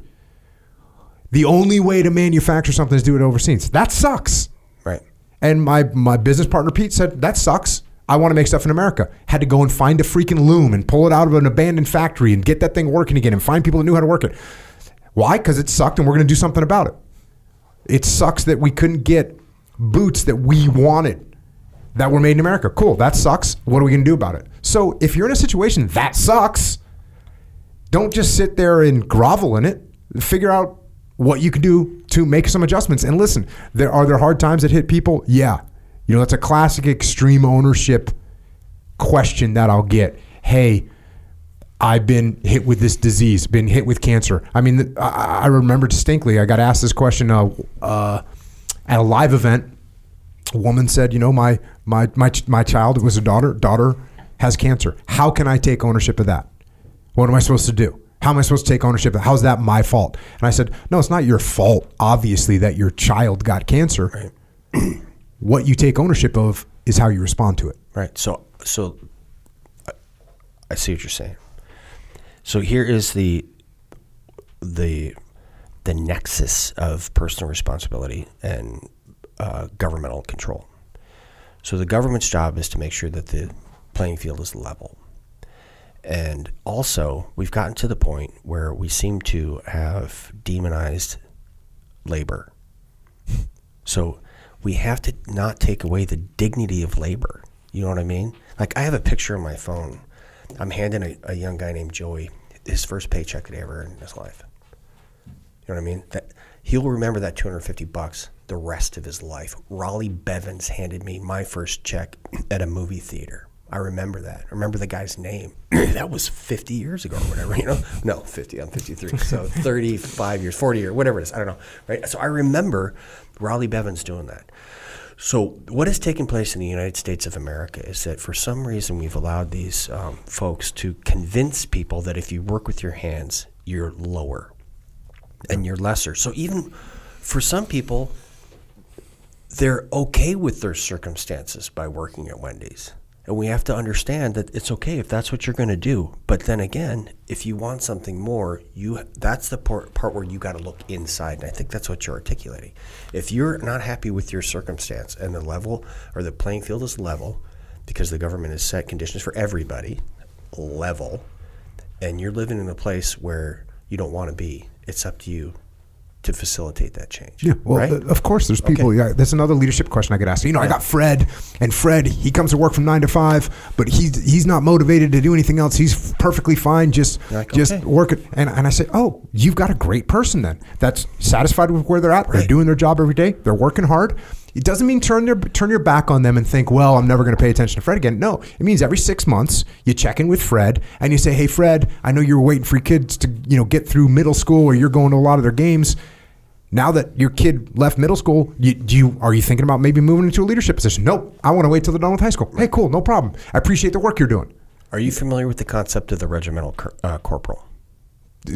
the only way to manufacture something is do it overseas. That sucks. Right. And my my business partner Pete said that sucks. I want to make stuff in America. Had to go and find a freaking loom and pull it out of an abandoned factory and get that thing working again and find people that knew how to work it. Why? Because it sucked and we're going to do something about it. It sucks that we couldn't get boots that we wanted that were made in America. Cool. That sucks. What are we going to do about it? So if you're in a situation that sucks, don't just sit there and grovel in it. Figure out what you can do to make some adjustments. And listen, there are there hard times that hit people. Yeah, You know, that's a classic extreme ownership question that I'll get. Hey, I've been hit with this disease, been hit with cancer. I mean, I, I remember distinctly. I got asked this question uh, uh, at a live event. A woman said, "You know, my my my my child it was a daughter. Daughter has cancer. How can I take ownership of that? What am I supposed to do? How am I supposed to take ownership? of that? How's that my fault?" And I said, "No, it's not your fault. Obviously, that your child got cancer. what you take ownership of is how you respond to it." Right. So, so I see what you're saying. So here is the the the nexus of personal responsibility and uh, governmental control. So the government's job is to make sure that the playing field is level. And also, we've gotten to the point where we seem to have demonized labor. So we have to not take away the dignity of labor. You know what I mean? Like I have a picture on my phone. I'm handing a, a young guy named Joey his first paycheck that he ever earned in his life. You know what I mean? That he'll remember that 250 bucks the rest of his life. Raleigh Bevins handed me my first check at a movie theater. I remember that. I remember the guy's name. that was 50 years ago or whatever, you know? No, 50. I'm 53. So 35 years, 40 years, whatever it is. I don't know. Right? So I remember Raleigh Bevins doing that. So, what has taken place in the United States of America is that for some reason we've allowed these um, folks to convince people that if you work with your hands, you're lower and you're lesser. So, even for some people, they're okay with their circumstances by working at Wendy's. And we have to understand that it's okay if that's what you're going to do. But then again, if you want something more, you that's the part, part where you got to look inside. And I think that's what you're articulating. If you're not happy with your circumstance and the level or the playing field is level, because the government has set conditions for everybody, level, and you're living in a place where you don't want to be, it's up to you to facilitate that change. Yeah, well, right? of course, there's people. Yeah, that's another leadership question I could ask. You know, I got Fred, and Fred, he comes to work from nine to five, but he's he's not motivated to do anything else. He's perfectly fine, just like, just okay. working. And and I say, oh, you've got a great person then. That's satisfied with where they're at. They're doing their job every day. They're working hard. It doesn't mean turn their turn your back on them and think, well, I'm never going to pay attention to Fred again. No, it means every six months you check in with Fred and you say, hey, Fred, I know you're waiting for your kids to you know get through middle school or you're going to a lot of their games now that your kid left middle school, you, do you are you thinking about maybe moving into a leadership position? Nope. I want to wait till they're done with high school. Hey, cool, no problem. I appreciate the work you're doing. Are you familiar with the concept of the regimental cor- uh, corporal?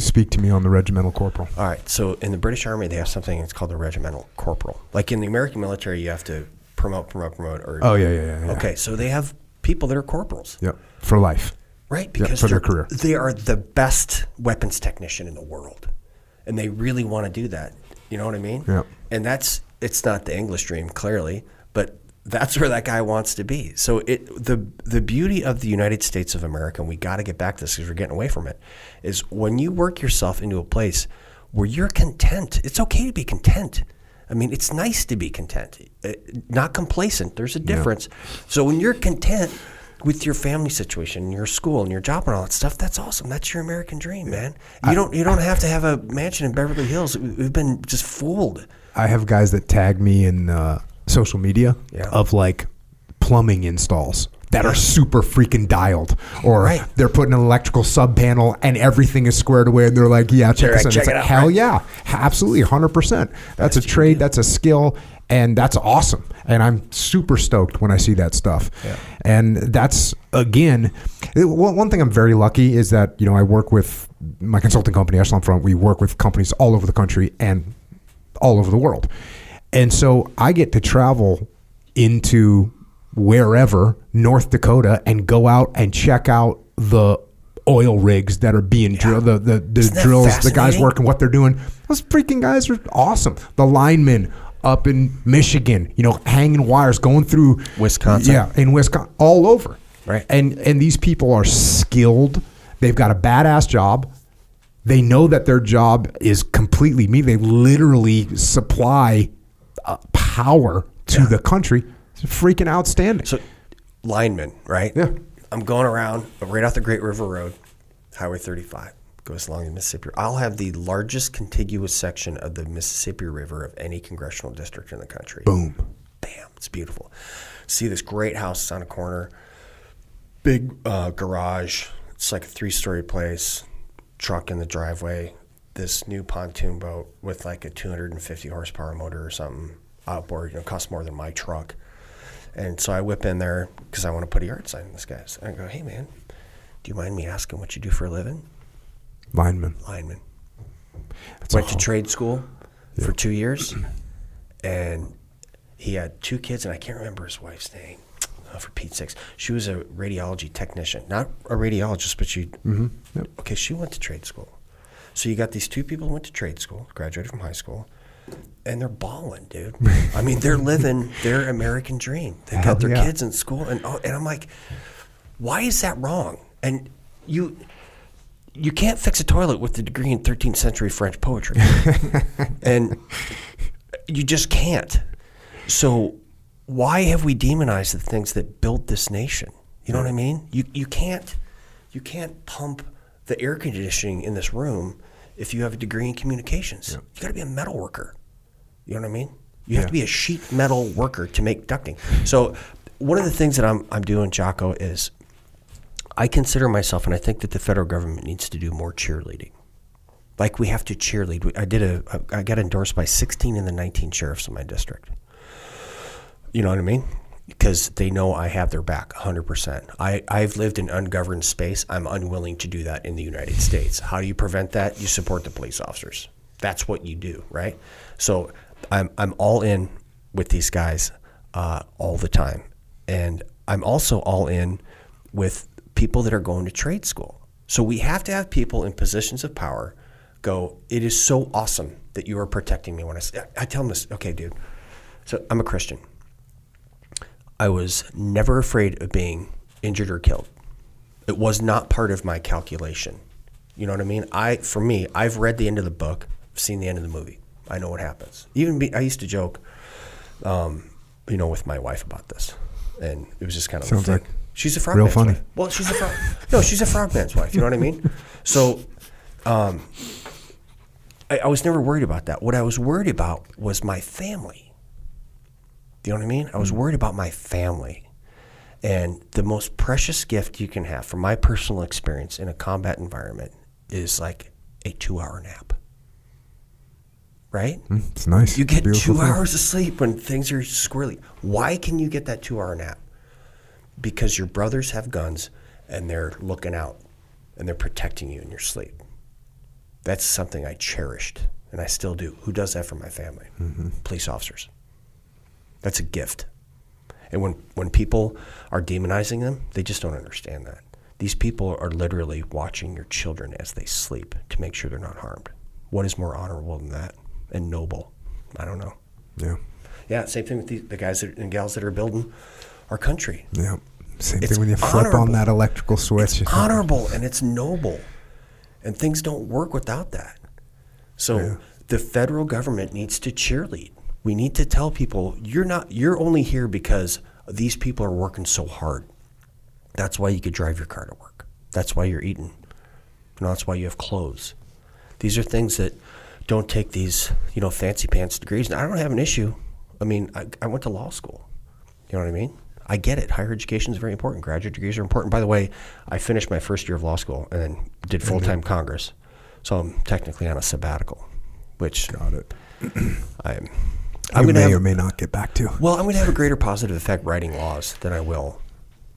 Speak to me on the regimental corporal. All right. So in the British Army, they have something that's called the regimental corporal. Like in the American military, you have to promote, promote, promote. Or Oh, yeah, yeah, yeah, yeah. Okay, so they have people that are corporals, Yep, for life. right? Because for their career. they are the best weapons technician in the world, and they really want to do that. You know what I mean? Yep. And that's it's not the English dream, clearly, but that's where that guy wants to be. So it the the beauty of the United States of America, and we got to get back to this because we're getting away from it, is when you work yourself into a place where you're content. It's okay to be content. I mean, it's nice to be content, uh, not complacent. There's a difference. So when you're content with your family situation, your school, and your job, and all that stuff, that's awesome. That's your American dream, man. You don't you don't have to have a mansion in Beverly Hills. We- We've been just fooled. I have guys that tag me in uh, social media Yeah. of like plumbing installs that are super freaking dialed, or Right. they're putting an electrical sub panel and everything is squared away, and they're like, "Yeah, check this out." "Check It's it like, out," hell right. yeah, absolutely, hundred percent. That's a trade. That's a skill. And that's awesome. And I'm super stoked when I see that stuff. And that's, again, it- one one thing I'm very lucky is that, you know, I work with my consulting company, Echelon Front. We work with companies all over the country and all over the world. And so I get to travel into wherever, North Dakota, and go out and check out the oil rigs that are being drilled, the, the, the drills, the guys working, what they're doing. Those freaking guys are awesome. The linemen up in Michigan, you know, hanging wires, going through Wisconsin. Yeah, in Wisconsin, all over. Right. And and these people are skilled. They've got a badass job. They know that their job is completely me. They literally supply uh, power to the country. It's freaking outstanding. So, lineman, right? Yeah. I'm going around right off the Great River Road, Highway 35, goes along the Mississippi. I'll have the largest contiguous section of the Mississippi River of any congressional district in the country. Boom. bam, it's beautiful. See this great house on a corner, big uh, garage. It's like a three story place, truck in the driveway. This new pontoon boat with like a 250 horsepower motor or something outboard. You know, costs more than my truck. And so I whip in there because I want to put a yard sign in this guy's. And I go, hey man, do you mind me asking what you do for a living? Lineman. Lineman. That's Went to trade school for two years, and he had two kids, and I can't remember his wife's name. Oh, for Pete's sakes, she was a radiology technician, not a radiologist, but she. Mm-hmm. Yep. Okay, she went to trade school. So you got these two people who went to trade school, graduated from high school, and they're balling, dude. I mean, they're living their American dream. They got their yeah. kids in school, and oh, and I'm like, why is that wrong? And you you can't fix a toilet with a degree in 13th century French poetry, and you just can't. So why have we demonized the things that built this nation? You know what I mean? You you can't you can't pump the air conditioning in this room if you have a degree in communications. You got to be a metal worker. You know what I mean? You have to be a sheet metal worker to make ducting. So one of the things that I'm I'm doing, Jocko, is I consider myself, and I think that the federal government needs to do more cheerleading. Like we have to cheerlead. I did a, I got endorsed by 16 in the 19 sheriffs in my district. You know what I mean? Because they know I have their back 100%. I, I've lived in ungoverned space. I'm unwilling to do that in the United States. How do you prevent that? You support the police officers. That's what you do, right? So I'm, I'm all in with these guys uh, all the time. And I'm also all in with people that are going to trade school. So we have to have people in positions of power go, it is so awesome that you are protecting me when I, I tell them this, okay, dude. So I'm a Christian. I was never afraid of being injured or killed. It was not part of my calculation. You know what I mean? I, for me, I've read the end of the book, seen the end of the movie. I know what happens. Even me, I used to joke, um, you know, with my wife about this, and it was just kind of Sounds like she's a frog real man's funny. wife. Well, she's a frog. no, she's a frogman's wife. You know what I mean? So, um, I, I was never worried about that. What I was worried about was my family. Do you know what I mean? I was mm. worried about my family. And the most precious gift you can have, from my personal experience in a combat environment, is like a two hour nap. Right? Mm, it's nice. You get two thing. hours of sleep when things are squirrely. Why can you get that two hour nap? Because your brothers have guns and they're looking out and they're protecting you in your sleep. That's something I cherished and I still do. Who does that for my family? Mm-hmm. Police officers. That's a gift. And when, when people are demonizing them, they just don't understand that. These people are literally watching your children as they sleep to make sure they're not harmed. What is more honorable than that and noble? I don't know. Yeah. Yeah, same thing with the, the guys that, and gals that are building our country. Yeah. Same It's thing when you flip on that electrical switch. It's honorable and it's noble. And things don't work without that. So Yeah. the federal government needs to cheerlead. We need to tell people you're not you're only here because these people are working so hard. That's why you could drive your car to work. That's why you're eating. Know, that's why you have clothes. These are things that don't take these, you know, fancy pants degrees. And I don't have an issue. I mean, I, I went to law school. You know what I mean? I get it. Higher education is very important. Graduate degrees are important. By the way, I finished my first year of law school and then did mm-hmm. full time Congress. So I'm technically on a sabbatical, which Got it. I'm. I I'm going to may have or may not get back to. well, I'm going to have a greater positive effect writing laws than I will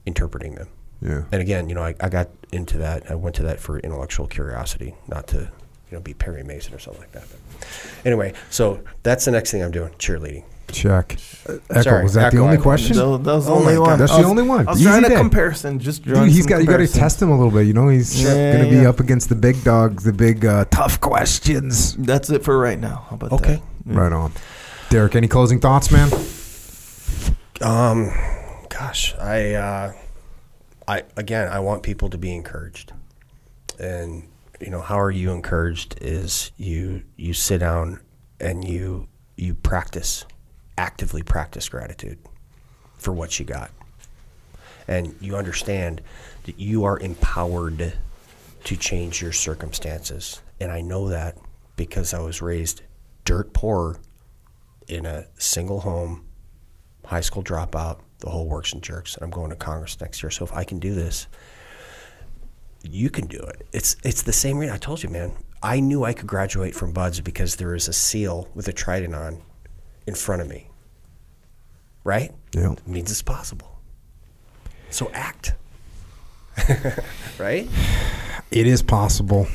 interpreting them. Yeah. And again, you know, I, I got into that. I went to that for intellectual curiosity, not to, you know, be Perry Mason or something like that. But anyway, so that's the next thing I'm doing: cheerleading. Check. Uh, Echo, Sorry, was that Echo, the only I- question? That, that was the Oh only one. That's I the only one. I was Easy trying a day. comparison. Just Dude, drawing he's some got you got to test him a little bit. You know, he's Yeah, going to be yeah. up against the big dogs, the big uh, tough questions. That's it for right now. How about Okay. that? Okay. Right on. Derrick, any closing thoughts, man? Um, gosh, I, uh, I again, I want people to be encouraged, and you know, how are you encouraged? Is you you sit down and you you practice, actively practice gratitude for what you got, and you understand that you are empowered to change your circumstances, and I know that because I was raised dirt poor in a single home high school dropout, the whole works and jerks, and I'm going to Congress next year. So if I can do this, you can do it. It's it's the same reason I told you, man. I knew I could graduate from BUD/S because there is a seal with a trident on in front of me. Right? Yeah. It means it's possible. So act. right? It is possible.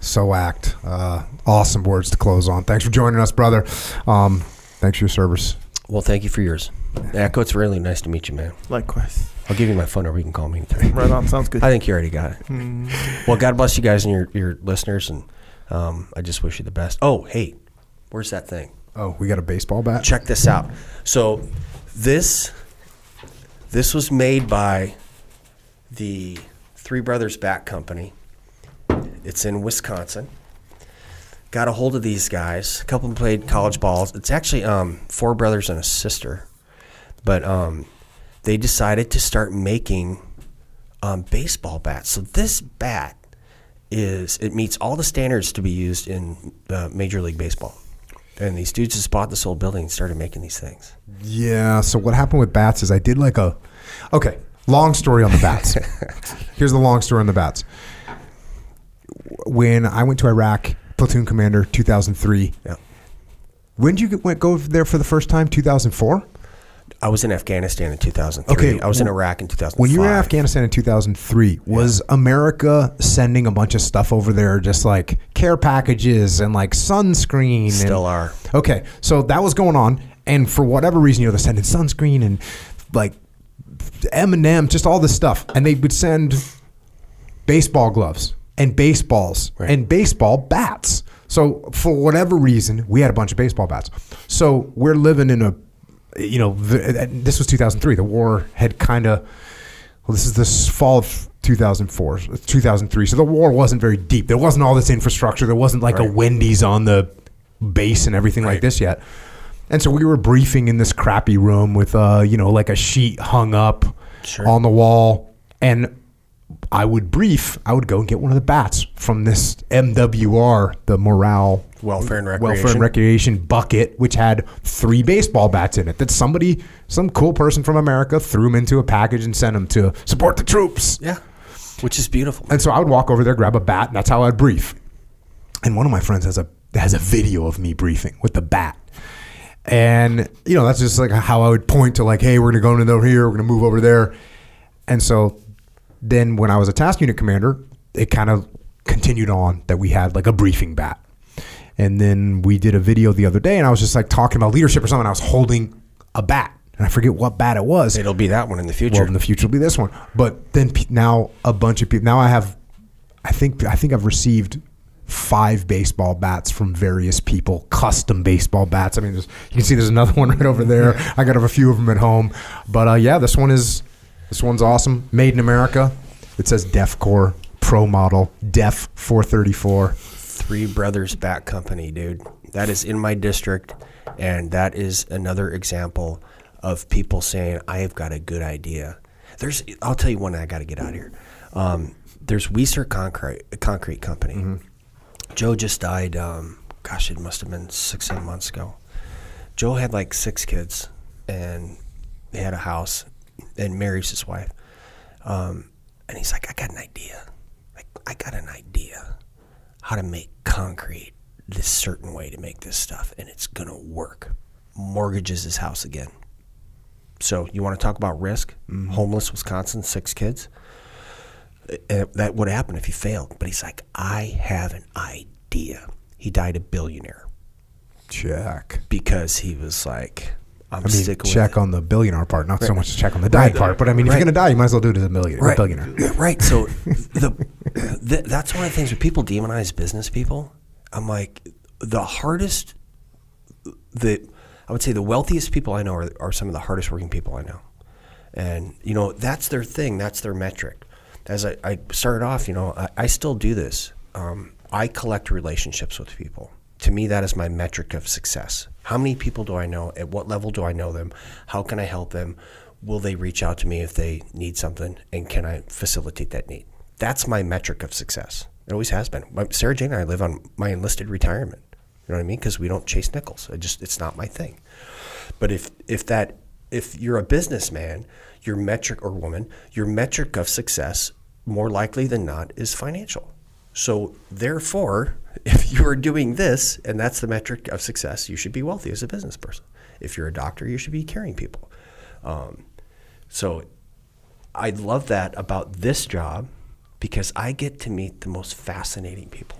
So act. Uh, awesome words to close on. Thanks for joining us, brother. Um, thanks for your service. Well, thank you for yours. Echo, it's really nice to meet you, man. Likewise. I'll give you my phone number. You can call me anytime. Right on. Sounds good. I think you already got it. Well, God bless you guys and your, your listeners, and um, I just wish you the best. Oh, hey, where's that thing? Oh, we got a baseball bat. Check this out. So, this this was made by the Three Brothers Bat Company. It's in Wisconsin. Got a hold of these guys. A couple of them played college balls. It's actually um, four brothers and a sister, but um, they decided to start making um, baseball bats. So this bat is it meets all the standards to be used in uh, Major League Baseball. And these dudes just bought this old building and started making these things. Yeah. So what happened with bats is I did like a. Okay. Long story on the bats. Here's the long story on the bats. When I went to Iraq, platoon commander, 2003. Yeah. When did you get, went, go there for the first time? 2004. I was in Afghanistan in 2003. Okay, I was in Iraq in 2005. When you were in Afghanistan in 2003, was America sending a bunch of stuff over there, just like care packages and like sunscreen? Still and, are. Okay, so that was going on, and for whatever reason, you know, they're sending sunscreen and like M and M, just all this stuff, and they would send baseball gloves and baseballs Right. and baseball bats. So for whatever reason, we had a bunch of baseball bats. So we're living in a, you know, the, this was 2003. The war had kind of, well, this is this fall of 2004, 2003. So the war wasn't very deep. There wasn't all this infrastructure. There wasn't like a Wendy's on the base and everything like this yet. And so we were briefing in this crappy room with, uh, you know, like a sheet hung up Sure. on the wall. And I would brief, I would go and get one of the bats from this MWR, the morale Welfare and welfare Recreation. and recreation bucket, which had three baseball bats in it. That somebody, some cool person from America, threw them into a package and sent them to support the troops. Yeah. Which is beautiful. And so I would walk over there, grab a bat, and that's how I'd brief. And one of my friends has a has a video of me briefing with the bat. And you know, that's just like how I would point to like, hey, we're gonna go into over here, we're gonna move over there. And so then when I was a task unit commander, it kind of continued on that we had like a briefing bat. And then we did a video the other day and I was just like talking about leadership or something. I was holding a bat. And I forget what bat it was. It'll be that one in the future. Well, in the future will be this one. But then pe- now a bunch of people. Now I have, I think I think I've received five baseball bats from various people, custom baseball bats. I mean, you can see there's another one right over there. I got a few of them at home. But uh, yeah, this one is this one's awesome. Made in America. It says DefCore Pro Model Def 434. Three Brothers Bat Company, dude. That is in my district, and that is another example of people saying, "I have got a good idea." There's, I'll tell you one. I got to get out of here. Um, there's Wieser Concrete, concrete company. Joe just died. Um, gosh, it must have been six, seven months ago. Joe had like six kids, and they had a house, and marries his wife. Um, and he's like, I got an idea. Like, I got an idea how to make concrete this certain way to make this stuff, and it's gonna work. Mortgages his house again. So you want to talk about risk? Homeless Wisconsin, six kids. Uh, that would happen if he failed. But he's like, I have an idea. He died a billionaire Check. because he was like, I'm I mean, check on the billionaire part, not so much check on the dying part. But I mean, if Right. you're gonna die, you might as well do it as a millionaire. right. billionaire. Right. So the, the that's one of the things when people demonize business people. I'm like the hardest. The I would say the wealthiest people I know are, are some of the hardest working people I know, and you know that's their thing. That's their metric. As I, I started off, you know, I, I still do this. Um, I collect relationships with people. To me, that is my metric of success. How many people do I know? At what level do I know them? How can I help them? Will they reach out to me if they need something? And can I facilitate that need? That's my metric of success. It always has been. Sarah Jane and I live on my enlisted retirement. You know what I mean? Because we don't chase nickels. I just it's not my thing. But if if that if you're a businessman, your metric or woman, your metric of success more likely than not is financial. So therefore, if you are doing this and that's the metric of success, you should be wealthy as a business person. If you're a doctor, you should be caring people. Um, so I love that about this job because I get to meet the most fascinating people.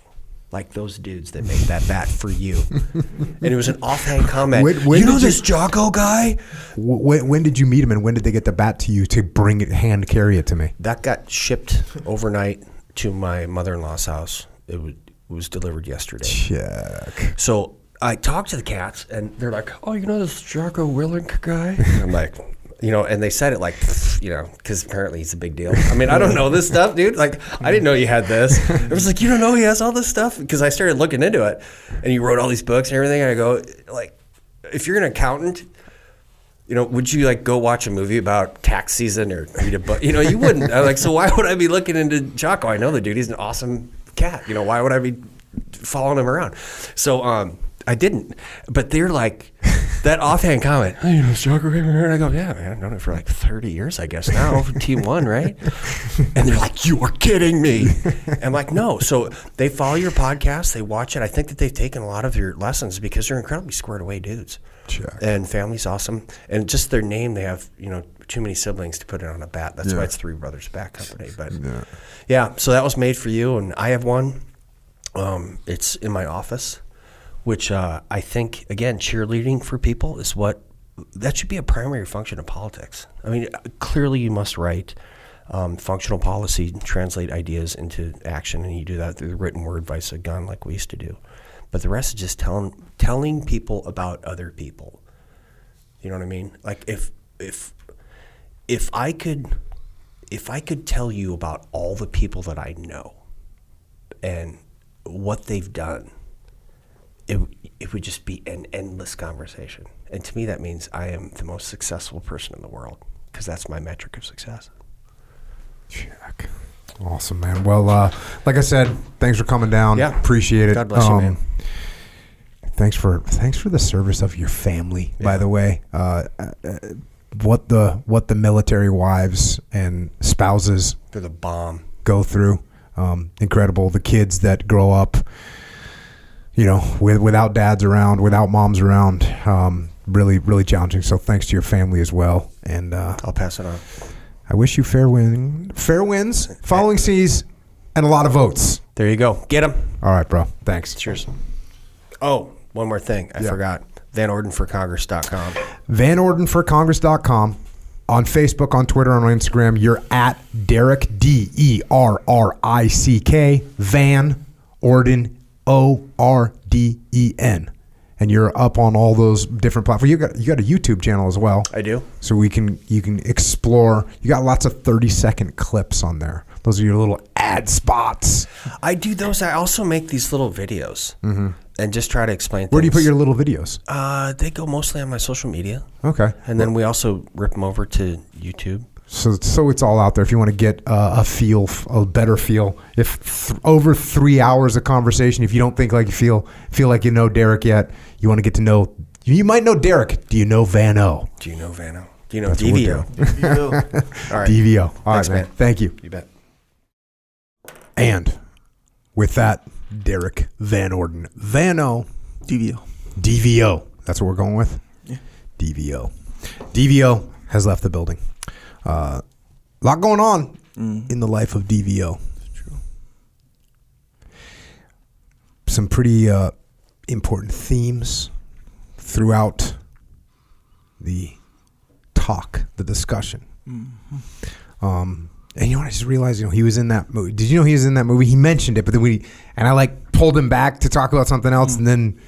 Like those dudes that made that bat for you. and it was an offhand comment. When- when you know did you- this Jocko guy? When, when did you meet him, and when did they get the bat to you to bring it, hand carry it to me? That got shipped overnight to my mother in law's house. It was, it was delivered yesterday. Check. So I talked to the cats, and they're like, "Oh, you know this Jocko Willink guy?" I'm like, you know, and they said it like, you know, because apparently he's a big deal. I mean, I don't know this stuff, dude. Like, I didn't know you had this. I was like, you don't know he has all this stuff because I started looking into it, and you wrote all these books and everything. And I go, like, if you're an accountant. You know, would you like go watch a movie about tax season or read a book? You know, you wouldn't. I'm like, so why would I be looking into Jocko? I know the dude. He's an awesome cat. You know, why would I be following him around? So um, I didn't. But they're like that offhand comment. Hey, you know Raymond? And I go, yeah, man. I've known it for like 30 years, I guess now. Team one, right? And they're like, you are kidding me. I'm like, no. So they follow your podcast. They watch it. I think that they've taken a lot of your lessons because they're incredibly squared away dudes. Check. And family's awesome. And just their name, they have, you know, too many siblings to put it on a bat. That's why it's Three Brothers Bat Company. But Yeah. yeah, so that was made for you, and I have one. Um, it's in my office, which uh, I think again, cheerleading for people is what that should be a primary function of politics. I mean, clearly you must write um, functional policy, translate ideas into action, and you do that through the written word, vice a gun, like we used to do. But the rest is just telling telling people about other people. You know what I mean? Like if if if I could if I could tell you about all the people that I know and what they've done, it it would just be an endless conversation. And to me, that means I am the most successful person in the world because that's my metric of success. Check. Awesome, man. Well, uh, like I said, thanks for coming down. Yeah. appreciate it. Um, God bless you, man. Thanks for thanks for the service of your family. By the way, uh, uh, what the what the military wives and spouses They're the bomb. go through, um, incredible. The kids that grow up, you know, with without dads around, without moms around, um, really really challenging. So thanks to your family as well, and uh, I'll pass it on. I wish you fair win, fair wins, following seas, and a lot of votes. There you go. Get them. All right, bro. Thanks. Cheers. Oh, one more thing. I Yeah. forgot. VanOrdenforCongress.com. VanOrdenforCongress.com. On Facebook, on Twitter, on Instagram, you're at Derrick, D E R R I C K, Van Orden, O R D E N. And you're up on all those different platforms. You got you got a YouTube channel as well. I do. So we can you can explore. You got lots of 30 second clips on there. Those are your little ad spots. I do those. I also make these little videos and just try to explain. Mm-hmm. Where do you put your little videos? Uh, they go mostly on my social media, Okay. and then we also rip them over to YouTube. So, so it's all out there. If you want to get uh, a feel, a better feel, if th- over three hours of conversation, if you don't think like you feel, feel like you know Derrick yet, you want to get to know. You might know Derrick. Do you know Van O? Do you know Vano? Do you know That's what we're DVO? All right, DVO. All right, Thanks, man. man. Thank you. you bet. And with that, Derrick Van Orden, Van O, DVO. DVO. That's what we're going with. Yeah. DVO. DVO has left the building. Uh, a lot going on Mm. in the life of DVO. True. some pretty uh, important themes throughout the talk, the discussion. Um, and you know what? I just realized, you know, he was in that movie. Did you know he was in that movie? He mentioned it, but then we and I like pulled him back to talk about something else, and then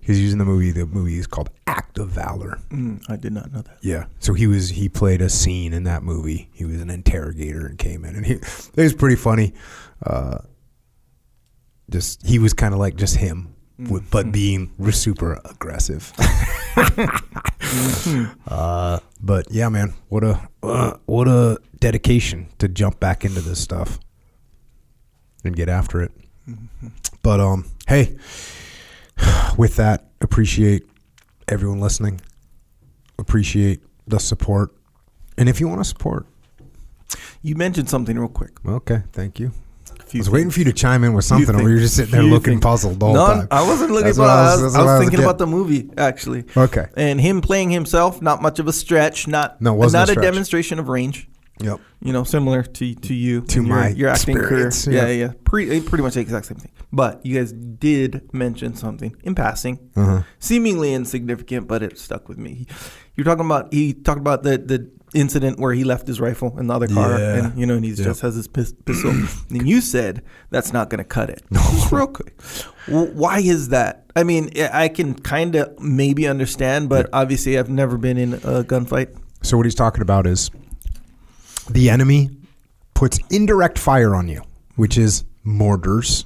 he was using the movie. The movie is called Act of Valor. Mm, I did not know that. Yeah. So he was he played a scene in that movie. He was an interrogator and came in and he it was pretty funny. Uh just he was kind of like just him with, but being super aggressive. uh but yeah, man, what a uh, what a dedication to jump back into this stuff and get after it. But um hey, with that, appreciate everyone listening appreciate the support. And if you want to support, You mentioned something real quick. okay, thank you. I was waiting for you to chime in with something, or you things. just sitting there looking things. puzzled the whole no, time? I wasn't looking. That's But what I I was- was, I was I was thinking about the movie actually. Okay. And him playing himself, not much of a stretch. Not No, a not a, stretch. demonstration of range. Yep. You know, similar to to you To in your, my your acting experience, career. yeah. Yeah, yeah. Pretty pretty much the exact same thing. But you guys did mention something in passing, Uh-huh. seemingly insignificant, but it stuck with me. You're talking about he talked about the the incident where he left his rifle in the other car, Yeah. and you know, and he Yep. just has his pistol. and you said that's not going to cut it. Just real quick, why is that? I mean, I I can kind of maybe understand, but obviously I've never been in a gunfight. So what he's talking about is the enemy puts indirect fire on you, which is mortars,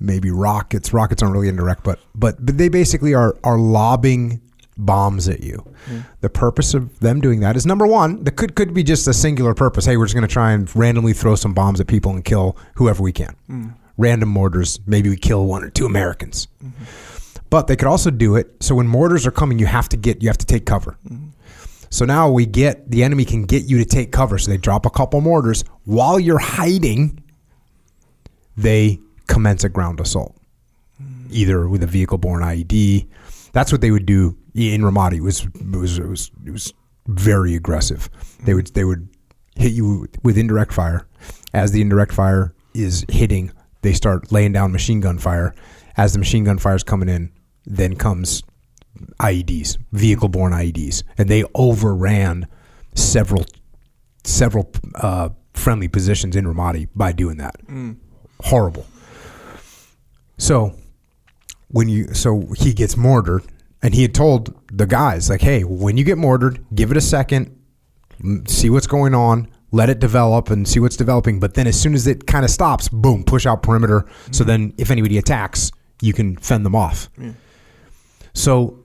maybe rockets. Rockets aren't really indirect, but but but they basically are are lobbing bombs at you. Hmm. The purpose of them doing that is number one, that could could be just a singular purpose. Hey, we're just going to try and randomly throw some bombs at people and kill whoever we can. Hmm. Random mortars, maybe we kill one or two Americans. Hmm. But they could also do it so when mortars are coming, you have to get you have to take cover. So now we get the enemy can get you to take cover. So they drop a couple mortars while you're hiding. They commence a ground assault, either with a vehicle-borne IED. That's what they would do in Ramadi. It was it was it was it was very aggressive. They would they would hit you with indirect fire. As the indirect fire is hitting, they start laying down machine gun fire. As the machine gun fire is coming in, then comes IEDs, vehicle-borne IEDs, and they overran several several uh, friendly positions in Ramadi by doing that. Mm. Horrible. So when you so he gets mortared, and he had told the guys like, "Hey, when you get mortared, give it a second, mm, see what's going on." Let it develop and see what's developing. But then, as soon as it kind of stops, boom, push out perimeter. So mm. then, if anybody attacks, you can fend them off. So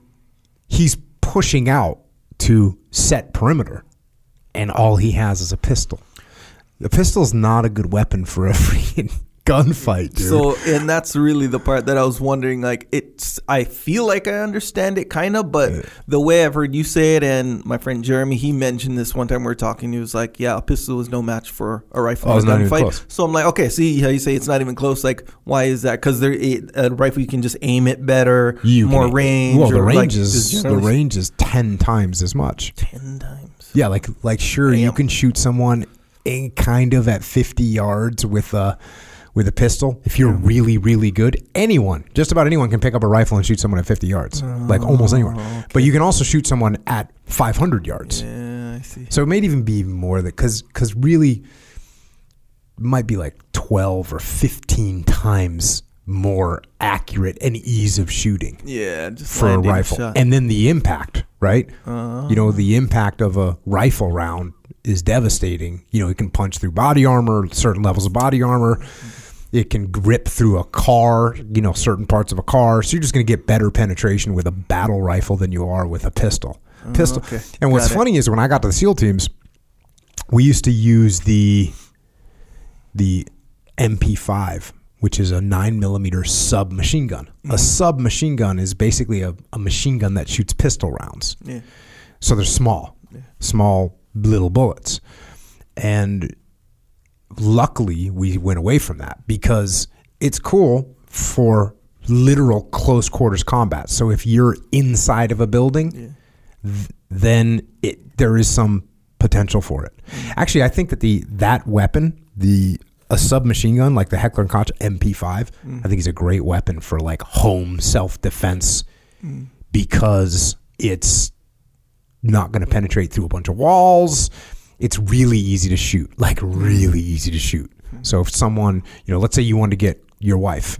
he's pushing out to set perimeter, and all he has is a pistol. The pistol's not a good weapon for a freaking gunfight, dude. So, and that's really the part that I was wondering. Like, it's, I feel like I understand it kind of, but the way I've heard you say it, and my friend Jeremy, he mentioned this one time we were talking. He was like, "Yeah, a pistol is no match for a rifle Oh, in a gunfight." So I'm like, okay, see how you say it's not even close. Like, why is that? Because there, a rifle you can just aim it better, you more can- range. Well, the or, range like, is the range is ten times as much. ten times. Yeah, like like sure you can shoot someone in kind of at fifty yards with a with a pistol if you're really really good. Anyone, just about anyone, can pick up a rifle and shoot someone at fifty yards, like almost anyone. But you can also shoot someone at five hundred yards. Yeah, I see. So it may even be more that because because really it might be like twelve or fifteen times more accurate and ease of shooting Yeah, just for a rifle. shot. And then the impact, right? Uh-huh. You know, the impact of a rifle round is devastating. You know, it can punch through body armor, certain levels of body armor. It can rip through a car, you know, certain parts of a car. So you're just going to get better penetration with a battle rifle than you are with a pistol. Oh, pistol. okay. And what's funny is when I got to the SEAL teams, we used to use the the MP5, which is a nine millimeter submachine gun. A mm. submachine gun is basically a, a machine gun that shoots pistol rounds. yeah. So they're small, small little bullets. And luckily, we went away from that because it's cool for literal close quarters combat. So if you're inside of a building, th- then it there is some potential for it. Mm-hmm. Actually, I think that the that weapon, the a submachine gun like the Heckler and Koch MP5, I mm. think is a great weapon for like home self defense mm. because it's not going to penetrate through a bunch of walls. It's really easy to shoot, like really easy to shoot. Hmm. So if someone, you know, let's say you want to get your wife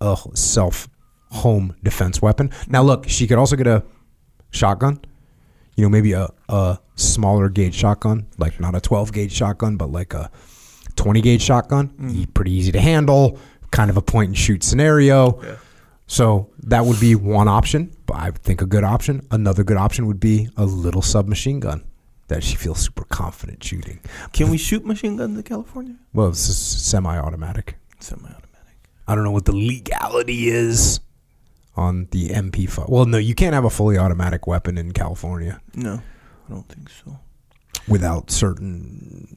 a self home defense weapon. Now look, she could also get a shotgun. You know, maybe a, a smaller gauge shotgun, like not a 12 gauge shotgun, but like a 20 gauge shotgun. Hmm. E- Pretty easy to handle, kind of a point and shoot scenario. So that would be one option. But I think a good option. Another good option would be a little submachine gun that she feels super confident shooting. Can we shoot machine guns in California? Well, it's semi-automatic. Semi-automatic. I don't know what the legality is on the MP5. Well, no, you can't have a fully automatic weapon in California. No. I don't think so. without certain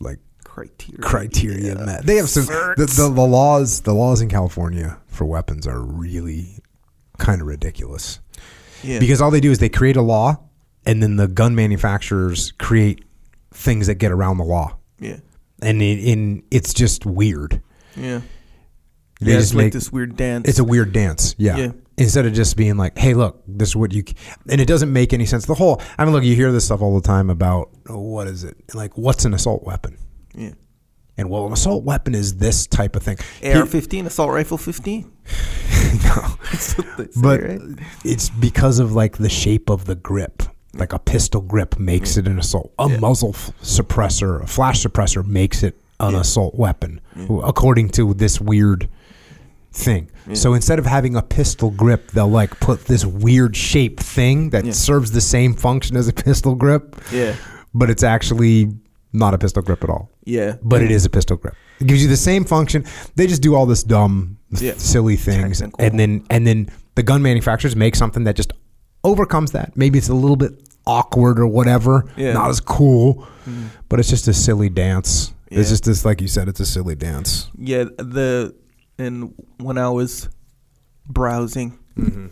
like Criteria. criteria Yeah. met. They have some the, the, the laws. The laws in California for weapons are really kind of ridiculous Yeah. because all they do is they create a law, and then the gun manufacturers create things that get around the law, yeah. and in, in it's just weird. Yeah. They yeah, just it's like make- this weird dance. It's a weird dance, yeah. Yeah. Instead of just being like, "Hey, look, this is what you," and it doesn't make any sense. The whole, I mean, look, you hear this stuff all the time about oh, what is it like? What's an assault weapon? yeah. And well, an assault weapon is this type of thing. AR-15, assault rifle 15. no, say, but right? it's because of like the shape of the grip. Like a pistol grip makes mm. it an assault. A Yeah. muzzle f- suppressor, a flash suppressor makes it an Yeah. assault weapon, mm. according to this weird thing. So instead of having a pistol grip, they'll like put this weird shaped thing that Yeah. serves the same function as a pistol grip, Yeah. but it's actually not a pistol grip at all. Yeah. But it is a pistol grip. It gives you the same function. They just do all this dumb, Yeah. silly things, Technical. and then and then the gun manufacturers make something that just overcomes that. Maybe it's a little bit awkward or whatever, Yeah. not as cool, but it's just a silly dance. It's just this, like you said, it's a silly dance. Yeah, the and when I was browsing, Mm-hmm.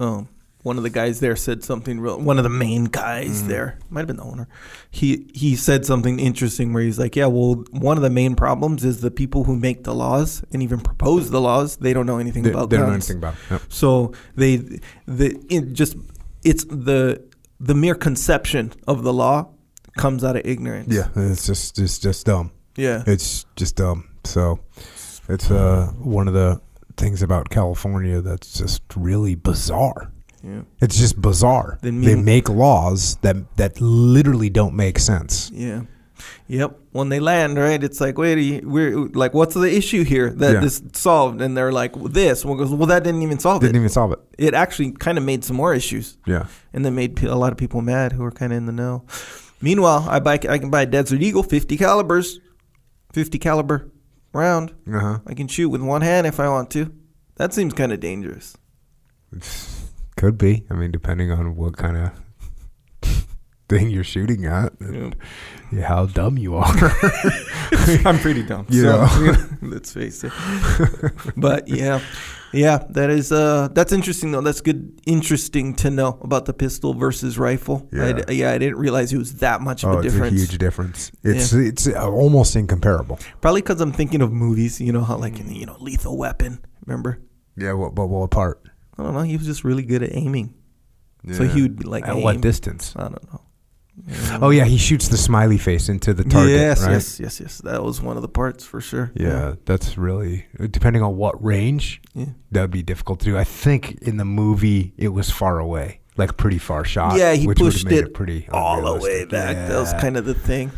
um, one of the guys there said something real. One of the main guys Mm-hmm. there might have been the owner. He he said something interesting where he's like, "Yeah, well, one of the main problems is the people who make the laws and even propose the laws. They don't know anything They, about they don't know anything about. Yep. So they the it just it's the the mere conception of the law comes out of ignorance. Yeah, it's just it's just dumb. yeah, It's just dumb. So it's uh one of the things about California that's just really bizarre. yeah. It's just bizarre. Then they mean- make laws that that literally don't make sense. Yeah. Yep. When they land, right, it's like, wait, we're like, what's the issue here that Yeah. this solved? And they're like, well, this. One goes, well, that didn't even solve Didn't it. even solve it. It actually kind of made some more issues, Yeah. and then made a lot of people mad who were kind of in the know. Meanwhile, I buy, I can buy a Desert Eagle, fifty calibers, fifty caliber round. Uh huh. I can shoot with one hand if I want to. That seems kind of dangerous. Could be. I mean, depending on what kind of thing you're shooting at, and yeah, how dumb you are. I'm pretty dumb. You so, know. let's face it. but yeah, yeah, that is uh, that's interesting though. That's good, interesting to know about the pistol versus rifle. I d- Yeah. yeah, I didn't realize it was that much of oh, a it's difference. a huge difference. It's it's uh, almost incomparable. Probably because I'm thinking of movies. You know how like you know Lethal Weapon. Remember? Yeah. What? But what part? I don't know. He was just really good at aiming. So he would like At aim. what distance? I don't know. Oh yeah, he shoots the smiley face into the target. yes, right? yes, yes, yes. That was one of the parts for sure. Yeah, that's really depending on what range. Yeah. That would be difficult to do. I think in the movie it was far away, like pretty far shot. Yeah, he which pushed made it pretty all the way back. That was kind of the thing.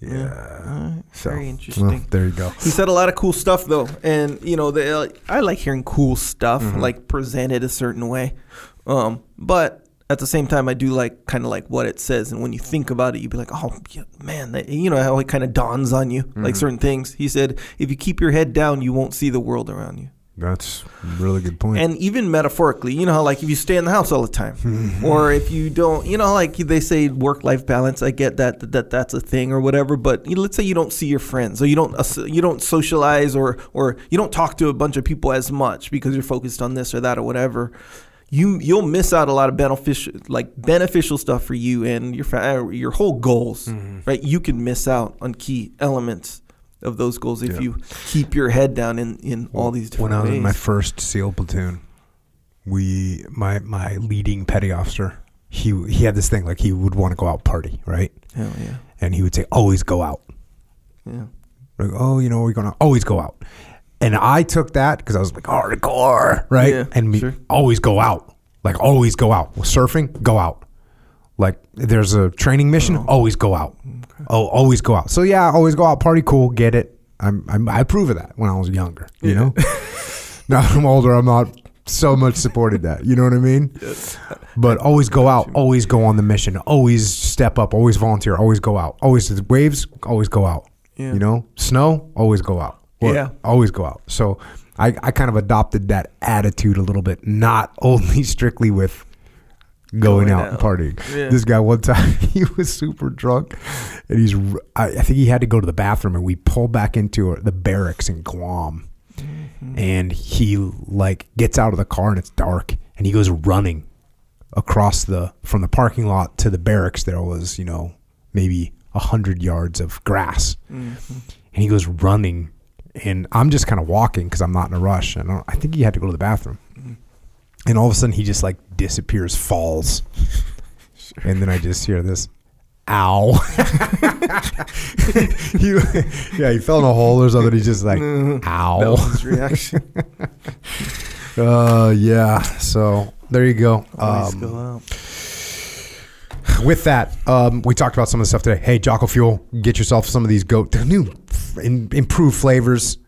yeah. Alright, So, very well, interesting. there you go. He said a lot of cool stuff though, and you know, the, uh, I like hearing cool stuff Mm-hmm. like presented a certain way. Um, but at the same time, I do like kind of like what it says, and when you think about it, you'd be like, oh yeah, man, that, you know how it kind of dawns on you, Mm-hmm. like certain things. He said, if you keep your head down, you won't see the world around you. That's a really good point. And even metaphorically, you know how like if you stay in the house all the time, or if you don't, you know, like they say work life balance. I get that, that that that's a thing or whatever. But you know, let's say you don't see your friends, or you don't uh, you don't socialize, or or you don't talk to a bunch of people as much because you're focused on this or that or whatever. You you'll miss out a lot of beneficial like beneficial stuff for you and your uh, your whole goals, Mm-hmm. right? You can miss out on key elements of those goals if Yeah. you keep your head down in in all these different when I was ways. in my first SEAL platoon, we my my leading petty officer, he he had this thing like he would want to go out party, right? Hell yeah. And he would say, "Always go out." Yeah. Like, oh, you know, we're gonna always go out. And I took that because I was like hardcore, right? Yeah, and we sure. always go out, like always go out. Well, surfing, go out. Like there's a training mission, always go out. Oh, always go out. So yeah, always go out, party, cool, get it. I'm, I'm I approve of that when I was younger. You know, now I'm older, I'm not so much supported that. You know what I mean? But always go out, always go on the mission, always step up, always volunteer, always go out, always the waves, always go out. Yeah. You know, snow, always go out. Or Yeah. always go out. So I, I kind of adopted that attitude a little bit, not only strictly with going, Going out, and partying. Yeah. This guy one time he was super drunk, and he's I, I think he had to go to the bathroom, and we pulled back into the barracks in Guam, Mm-hmm. and he like gets out of the car and it's dark, and he goes running across the from the parking lot to the barracks. There was you know maybe a hundred yards of grass, Mm-hmm. and he goes running, and I'm just kind of walking because I'm not in a rush. And I, I think he had to go to the bathroom, and all of a sudden he just like disappears, falls, and then I just hear this. Ow! he, yeah, he fell in a hole or something. He's just like, ow. That was his reaction. Uh, yeah. So there you go. Um, go out. with that, um, we talked about some of the stuff today. Hey, Jocko Fuel, get yourself some of these goat the new improved flavors.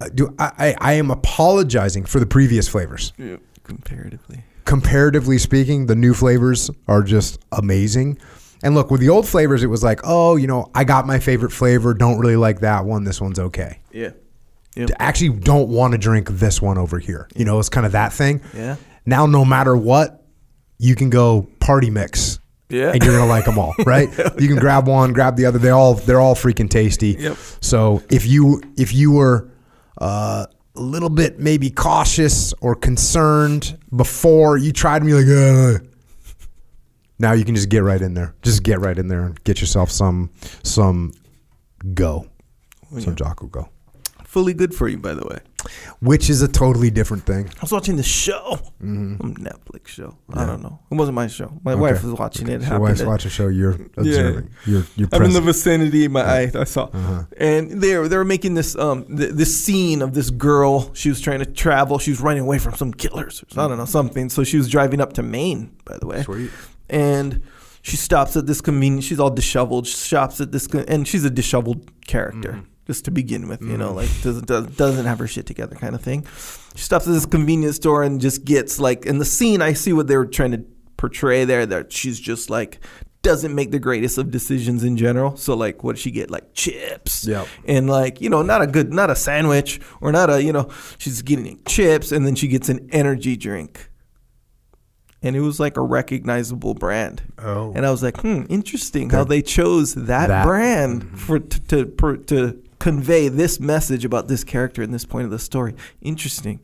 Uh, do I, I, I am apologizing for the previous flavors. Yeah, comparatively. Comparatively speaking, the new flavors are just amazing. And look, with the old flavors, it was like, oh, you know, I got my favorite flavor. Don't really like that one. This one's okay. Yeah. Yep. Actually, don't want to drink this one over here. You know, it's kind of that thing. Yeah. Now, no matter what, you can go party mix. Yeah. and you're gonna like them all, right? You can grab one, grab the other. They all they're all freaking tasty. Yep. So if you if you were uh, a little bit maybe cautious or concerned before you tried them, you're like, Ugh. now you can just get right in there. Just get right in there and get yourself some some go, some Jocko go, Fully good for you, by the way. which is a totally different thing. I was watching the show, Mm-hmm. Netflix show. I don't know. It wasn't my show. My wife was watching it. Your happened wife's watching a show. You're observing. You're you're I'm in the present. vicinity. My eye, I saw, Uh-huh. and they were they were making this um th- this scene of this girl. She was trying to travel. She was running away from some killers. I don't know something. So she was driving up to Maine. By the way, Sweet. and she stops at this convenience. She's all disheveled. She stops at this, con- and she's a disheveled character. Mm-hmm. Just to begin with, you know, like doesn't does- doesn't have her shit together, kind of thing. She stops at this convenience store and just gets like in the scene. I see what they were trying to portray there. That she's just like doesn't make the greatest of decisions in general. So like, what does she get? Like chips, Yep. and like you know, not a good, not a sandwich or not a you know, she's getting chips, and then she gets an energy drink and it was like a recognizable brand. Oh. And I was like, hmm, interesting how they chose that, That- brand for to to, to convey this message about this character in this point of the story. Interesting.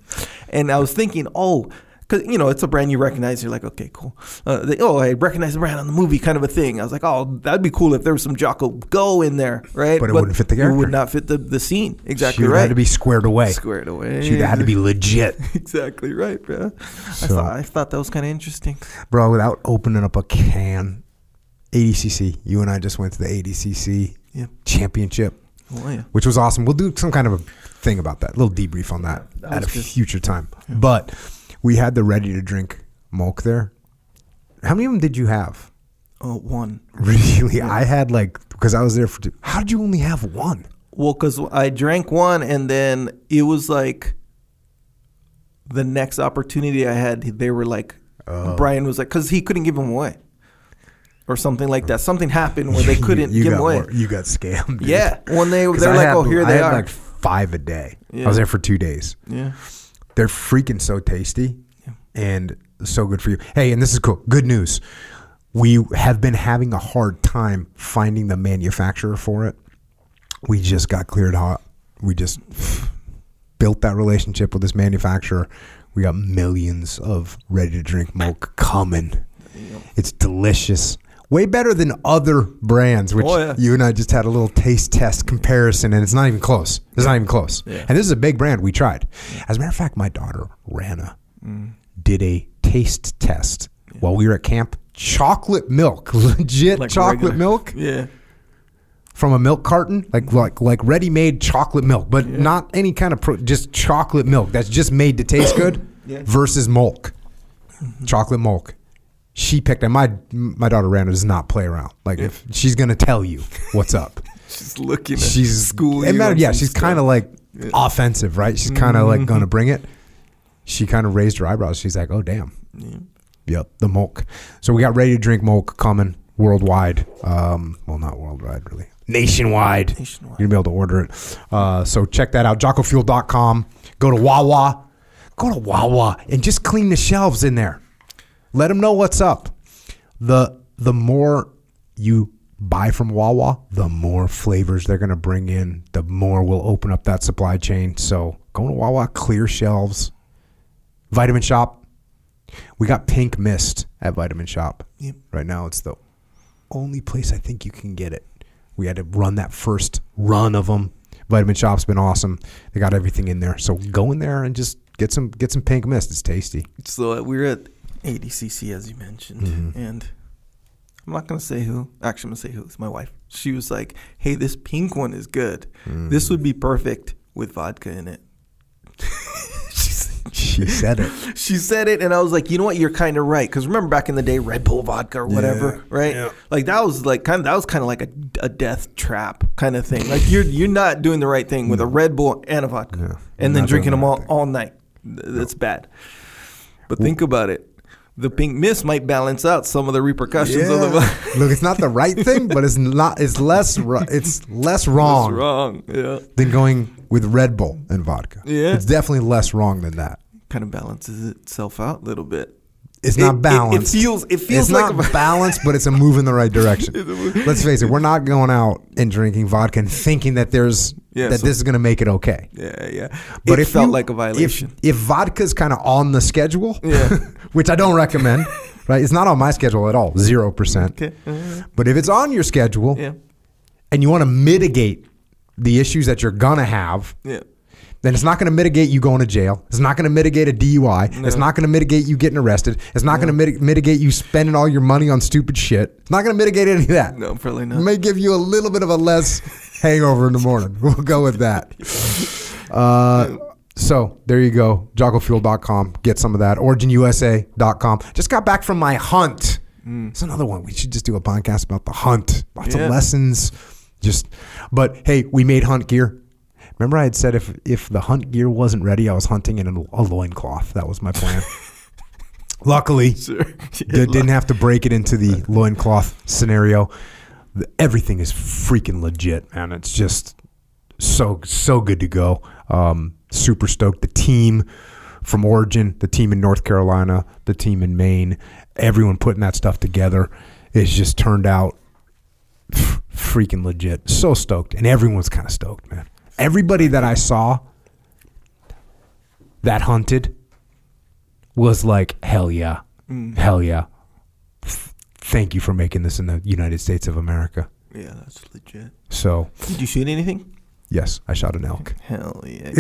And I was thinking, oh. Cause you know it's a brand you recognize. You're like, okay, cool. Uh, they, oh, I recognize the brand on the movie, kind of a thing. I was like, oh, that'd be cool if there was some Jocko Go in there, right? But it wouldn't fit the character. It would not fit the, the scene. Exactly She right. had to be squared away. squared away. She had to be legit. exactly right, bro. I thought I thought that was kind of interesting. Bro, without opening up a can, ADCC, you and I just went to the ADCC Yeah. championship, Oh yeah. which was awesome. We'll do some kind of a thing about that, a little debrief on that, that at a good. future time. But we had the ready to drink milk there. How many of them did you have? Oh, one. Really? I had like, because I was there for two. How did you only have one? Well, because I drank one, and then it was like the next opportunity I had. They were like, Oh. Brian was like, because he couldn't give them away, or something like that. Something happened where they couldn't you, you give got away. more- you got scammed. dude. Yeah, when they they're I like, had- oh, here I they are. like five a day. I was there for two days. yeah. They're freaking so tasty and so good for you. Hey, and this is cool. Good news. We have been having a hard time finding the manufacturer for it. We just got cleared hot. We just built that relationship with this manufacturer. We got millions of ready to drink milk coming. It's delicious. Way better than other brands, which Oh, yeah. you and I just had a little taste test comparison, and it's not even close. It's not even close. Yeah. And this is a big brand we tried. As a matter of fact, my daughter, Rana, Mm. did a taste test while we were at camp. Chocolate milk, legit Like chocolate regular- milk Yeah. from a milk carton, like like like ready-made chocolate milk, but not any kind of pro, just chocolate milk that's just made to taste good Yeah. versus milk, chocolate milk. She picked, and my my daughter Rana does not play around. Like if she's gonna tell you what's up, She's looking. At she's school. It yeah, she's kind of like offensive, right? She's kind of like gonna bring it. She kind of raised her eyebrows. She's like, "Oh damn, yep, the milk." So we got ready to drink milk coming worldwide. Um, well, not worldwide, really, nationwide. Nationwide. You're gonna be able to order it. Uh, so check that out. JockoFuel.com. Go to Wawa. Go to Wawa and just clean the shelves in there. Let them know what's up. The the more you buy from Wawa, the more flavors they're going to bring in, the more we'll open up that supply chain. So go to Wawa, clear shelves. Vitamin Shoppe. We got Pink Mist at Vitamin Shoppe. Yep. Right now, it's the only place I think you can get it. We had to run that first run of them. Vitamin Shoppe's been awesome. They got everything in there. So go in there and just get some get some Pink Mist. It's tasty. So uh, we were at ADCC as you mentioned, Mm-hmm. and I'm not gonna say who. Actually, I'm gonna say who. It's my wife. She was like, "Hey, this pink one is good. This Mm. would be perfect with vodka in it." she, said, it. she said it, and I was like, "You know what? You're kind of right." Because remember back in the day, Red Bull vodka or whatever, Yeah, right? yeah. Like that was like kind of that was kind of like a, a death trap kind of thing. Like you're you're not doing the right thing with a Red Bull and a vodka, No, you're and then not drinking doing them the all right thing. all night. Th- That's bad. But think about it. The pink mist might balance out some of the repercussions of the vodka. Look, it's not the right thing, but it's not. It's less. It's less wrong, wrong. Yeah. than going with Red Bull and vodka. Yeah. it's definitely less wrong than that. Kind of balances itself out a little bit. It's It- not it- it balanced. feels- it feels it's like not a- balanced, but it's a move in the right direction. Let's face it, we're not going out and drinking vodka and thinking that there's Yeah, that so- this is going to make it okay. Yeah, yeah. But it if felt you- like a violation. If, if vodka's kind of on the schedule, Yeah. which I don't recommend, right? It's not on my schedule at all, zero percent. okay. Uh, But if it's on your schedule yeah. and you want to mitigate the issues that you're gonna have, Yeah. then it's not going to mitigate you going to jail. It's not going to mitigate a DUI. It's not going to mitigate you getting arrested. It's not going to mit- mitigate you spending all your money on stupid shit. It's not going to mitigate any of that. No, probably It not. may give you a little bit of a less hangover in the morning. We'll go with that. Uh, so there you go. JockoFuel.com. Get some of that. OriginUSA.com. Just got back from my hunt. It's another one. We should just do a podcast about the hunt. Lots Yeah. of lessons. Just, but hey, we made hunt gear. Remember, I had said if if the hunt gear wasn't ready, I was hunting in a, a loincloth. That was my plan. Luckily, Sure. they didn't have to break it into the loincloth scenario. The- Everything is freaking legit, man. It's just so so good to go. Um, super stoked. The team from Origin, the team in North Carolina, the team in Maine, everyone putting that stuff together. It's just turned out freaking legit. So stoked, and everyone's kind of stoked, man. Everybody that I saw that hunted was like, hell yeah, hell yeah. Th- Thank you for making this in the United States of America. Yeah, that's legit. So, Did you shoot anything? yes, I shot an elk. Hell yeah.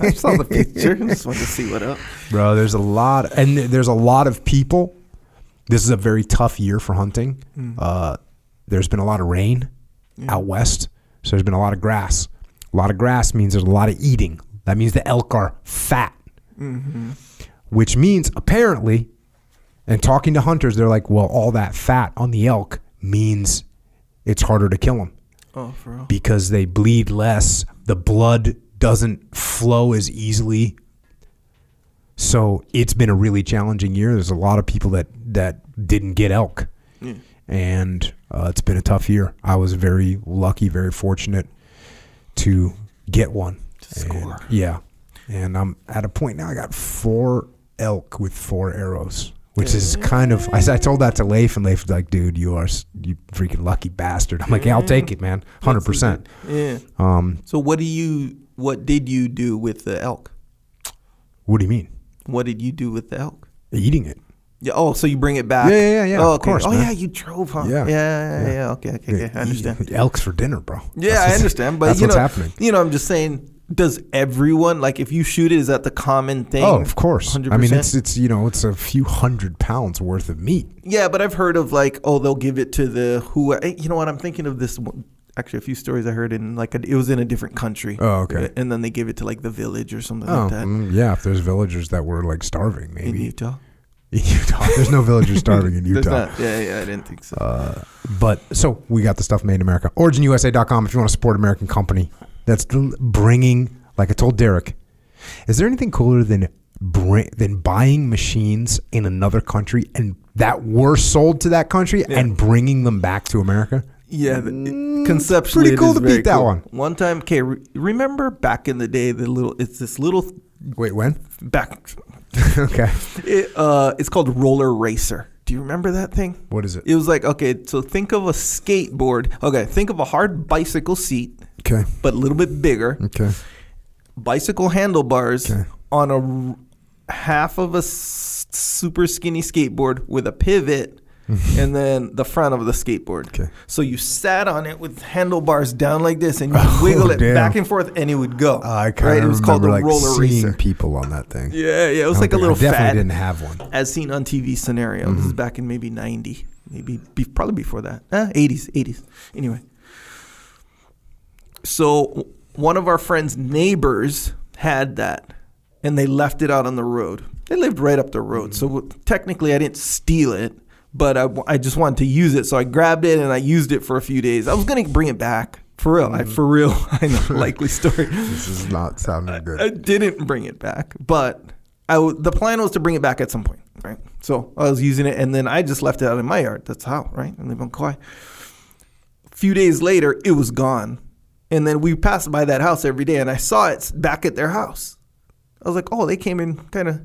I saw the picture. Just wanted to see what up. Bro, there's a lot, and there's a lot of people. This is a very tough year for hunting. Uh, there's been a lot of rain out west, so there's been a lot of grass. A lot of grass means there's a lot of eating. That means the elk are fat, which means apparently, and talking to hunters, they're like, well, all that fat on the elk means it's harder to kill them Oh, for real? because they bleed less. The blood doesn't flow as easily. So it's been a really challenging year. There's a lot of people that that didn't get elk, Yeah. and uh, it's been a tough year. I was very lucky, very fortunate to get one. To score. Yeah, and I'm at a point now. I got four elk with four arrows, which is kind of. I, I told that to Leif, and Leif was like, "Dude, you are you freaking lucky bastard." I'm like, "Yeah, I'll take it, man, hundred percent." Yeah. Um, So what do you? What did you do with the elk? what do you mean? What did you do with the elk? Eating it? Yeah. Oh, so you bring it back? Yeah, yeah, yeah, Oh, of okay. course, Oh, man. yeah. You drove, huh? Yeah. Yeah. Yeah. Yeah. yeah. Okay. Okay. okay. I understand. Elks for dinner, bro. Yeah, I understand. But that's you what's know, happening. You know, I'm just saying. Does everyone like if you shoot it? Is that the common thing? Oh, of course. 100%? I mean, it's it's you know, it's a few hundred pounds worth of meat. Yeah, but I've heard of like, oh, they'll give it to the who. eh, You know what? I'm thinking of this. one- Actually, a few stories I heard in like a, it was in a different country. Oh, okay. And then they give it to like the village or something Oh, like that mm, yeah. If there's villagers that were like starving, in maybe Utah. in Utah. There's no villagers starving in Utah. yeah, yeah, I didn't think so. Uh, but so we got the stuff made in America. OriginUSA.com if you want to support American company that's bringing, like I told Derrick, is there anything cooler than bring, than buying machines in another country and that were sold to that country Yeah. and bringing them back to America? yeah, the- Mm, conceptually, pretty cool to beat that cool. one. One time, okay, re- remember back in the day, the little it's this little Wait, when? back okay. It, uh, it's called Roller Racer. Do you remember that thing? What is it? It was like okay, so think of a skateboard. Okay, think of a hard bicycle seat, Okay. but a little bit bigger. Okay. Bicycle handlebars Okay. on a r- half of a s- super skinny skateboard with a pivot, and then the front of the skateboard. Okay. So you sat on it with handlebars down like this, and you Oh, wiggle it damn. back and forth, and it would go. Uh, I kind It of was called remember the like Roller seeing Racer. people on that thing. Yeah, yeah, it was like a little I definitely fad. didn't have one. as seen on TV scenario. This is Mm-hmm. back in maybe 90, maybe be, probably before that. Eh, 80s, 80s. Anyway. So one of our friends' neighbors had that and they left it out on the road. They lived right up the road. So mm-hmm. technically I didn't steal it, but I, I just wanted to use it. So I grabbed it and I used it for a few days. I was going to bring it back. For real. I, mm-hmm. for real. I know, likely story. This is not sounding good. I didn't bring it back, but I w- the plan was to bring it back at some point, right? So I was using it, and then I just left it out in my yard. That's how, right? I live on Kauai. A few days later, it was gone, and then we passed by that house every day, and I saw it back at their house. I was like, oh, they came and kind of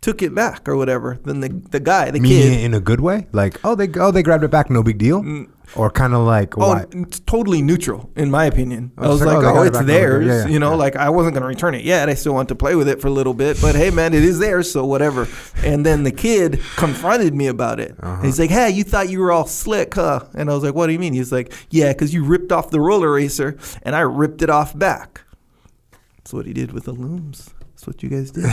took it back or whatever. Then the the guy, the Meaning kid, in a good way? Like, oh, they oh they grabbed it back, no big deal? Or kind of like, Oh, why? it's totally neutral, in my opinion. Oh, I was like, like, oh, oh, it it's no theirs. Yeah, yeah, you know, yeah. like I wasn't going to return it yet. I still want to play with it for a little bit. But hey, man, it is theirs, so whatever. And then the kid confronted me about it. Uh-huh. He's like, hey, you thought you were all slick, huh? And I was like, what do you mean? He's like, yeah, because you ripped off the roller racer, and I ripped it off back. That's what he did with the looms. That's what you guys did.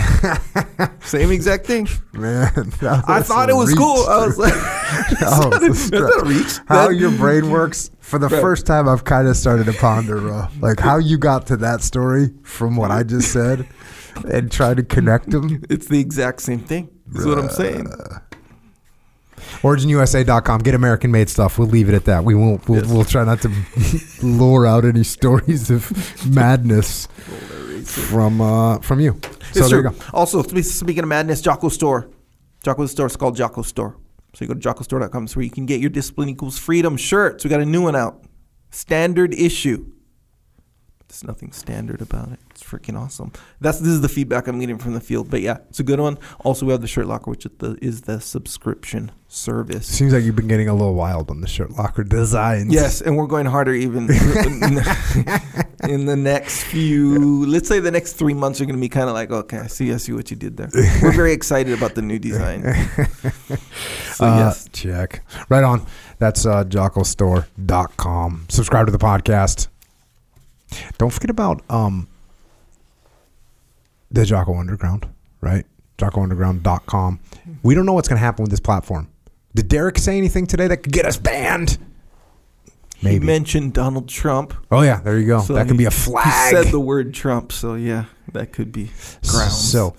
Same exact thing. Man, I thought it was reach, cool. I was like, That was that's not a reach. How That- your brain works for the Right. first time, I've kind of started to ponder, bro. Like how you got to that story from what I just said, and try to connect them. It's the exact same thing. That's what I'm saying. OriginUSA.com. Get American made stuff. We'll leave it at that. We won't. We'll, Yes. we'll try not to lure out any stories of madness from uh, from you. So It's there you go. Also, speaking of madness, Jocko Store. Jocko Store is called Jocko Store. So you go to jockostore.com. It's where you can get your Discipline Equals Freedom shirts. We got a new one out. Standard issue. There's nothing standard about it. It's freaking awesome. That's this is the feedback I'm getting from the field. But yeah, it's a good one. Also, we have the Shirt Locker, which is the, is the subscription service. Seems like you've been getting a little wild on the shirt locker designs. Yes, and we're going harder even in the next few. Let's say the next three months are going to be kind of like, okay, I see, I see what you did there. We're very excited about the new design. So Uh, yes, Check. Right on. That's uh, jockostore.com. Subscribe to the podcast. Don't forget about um, the Jocko Underground, right? JockoUnderground.com. We don't know what's going to happen with this platform. Did Derrick say anything today that could get us banned? he Maybe. mentioned Donald Trump. oh, yeah. There you go. So that could he- be a flag. He said the word Trump, so yeah, that could be grounds. So,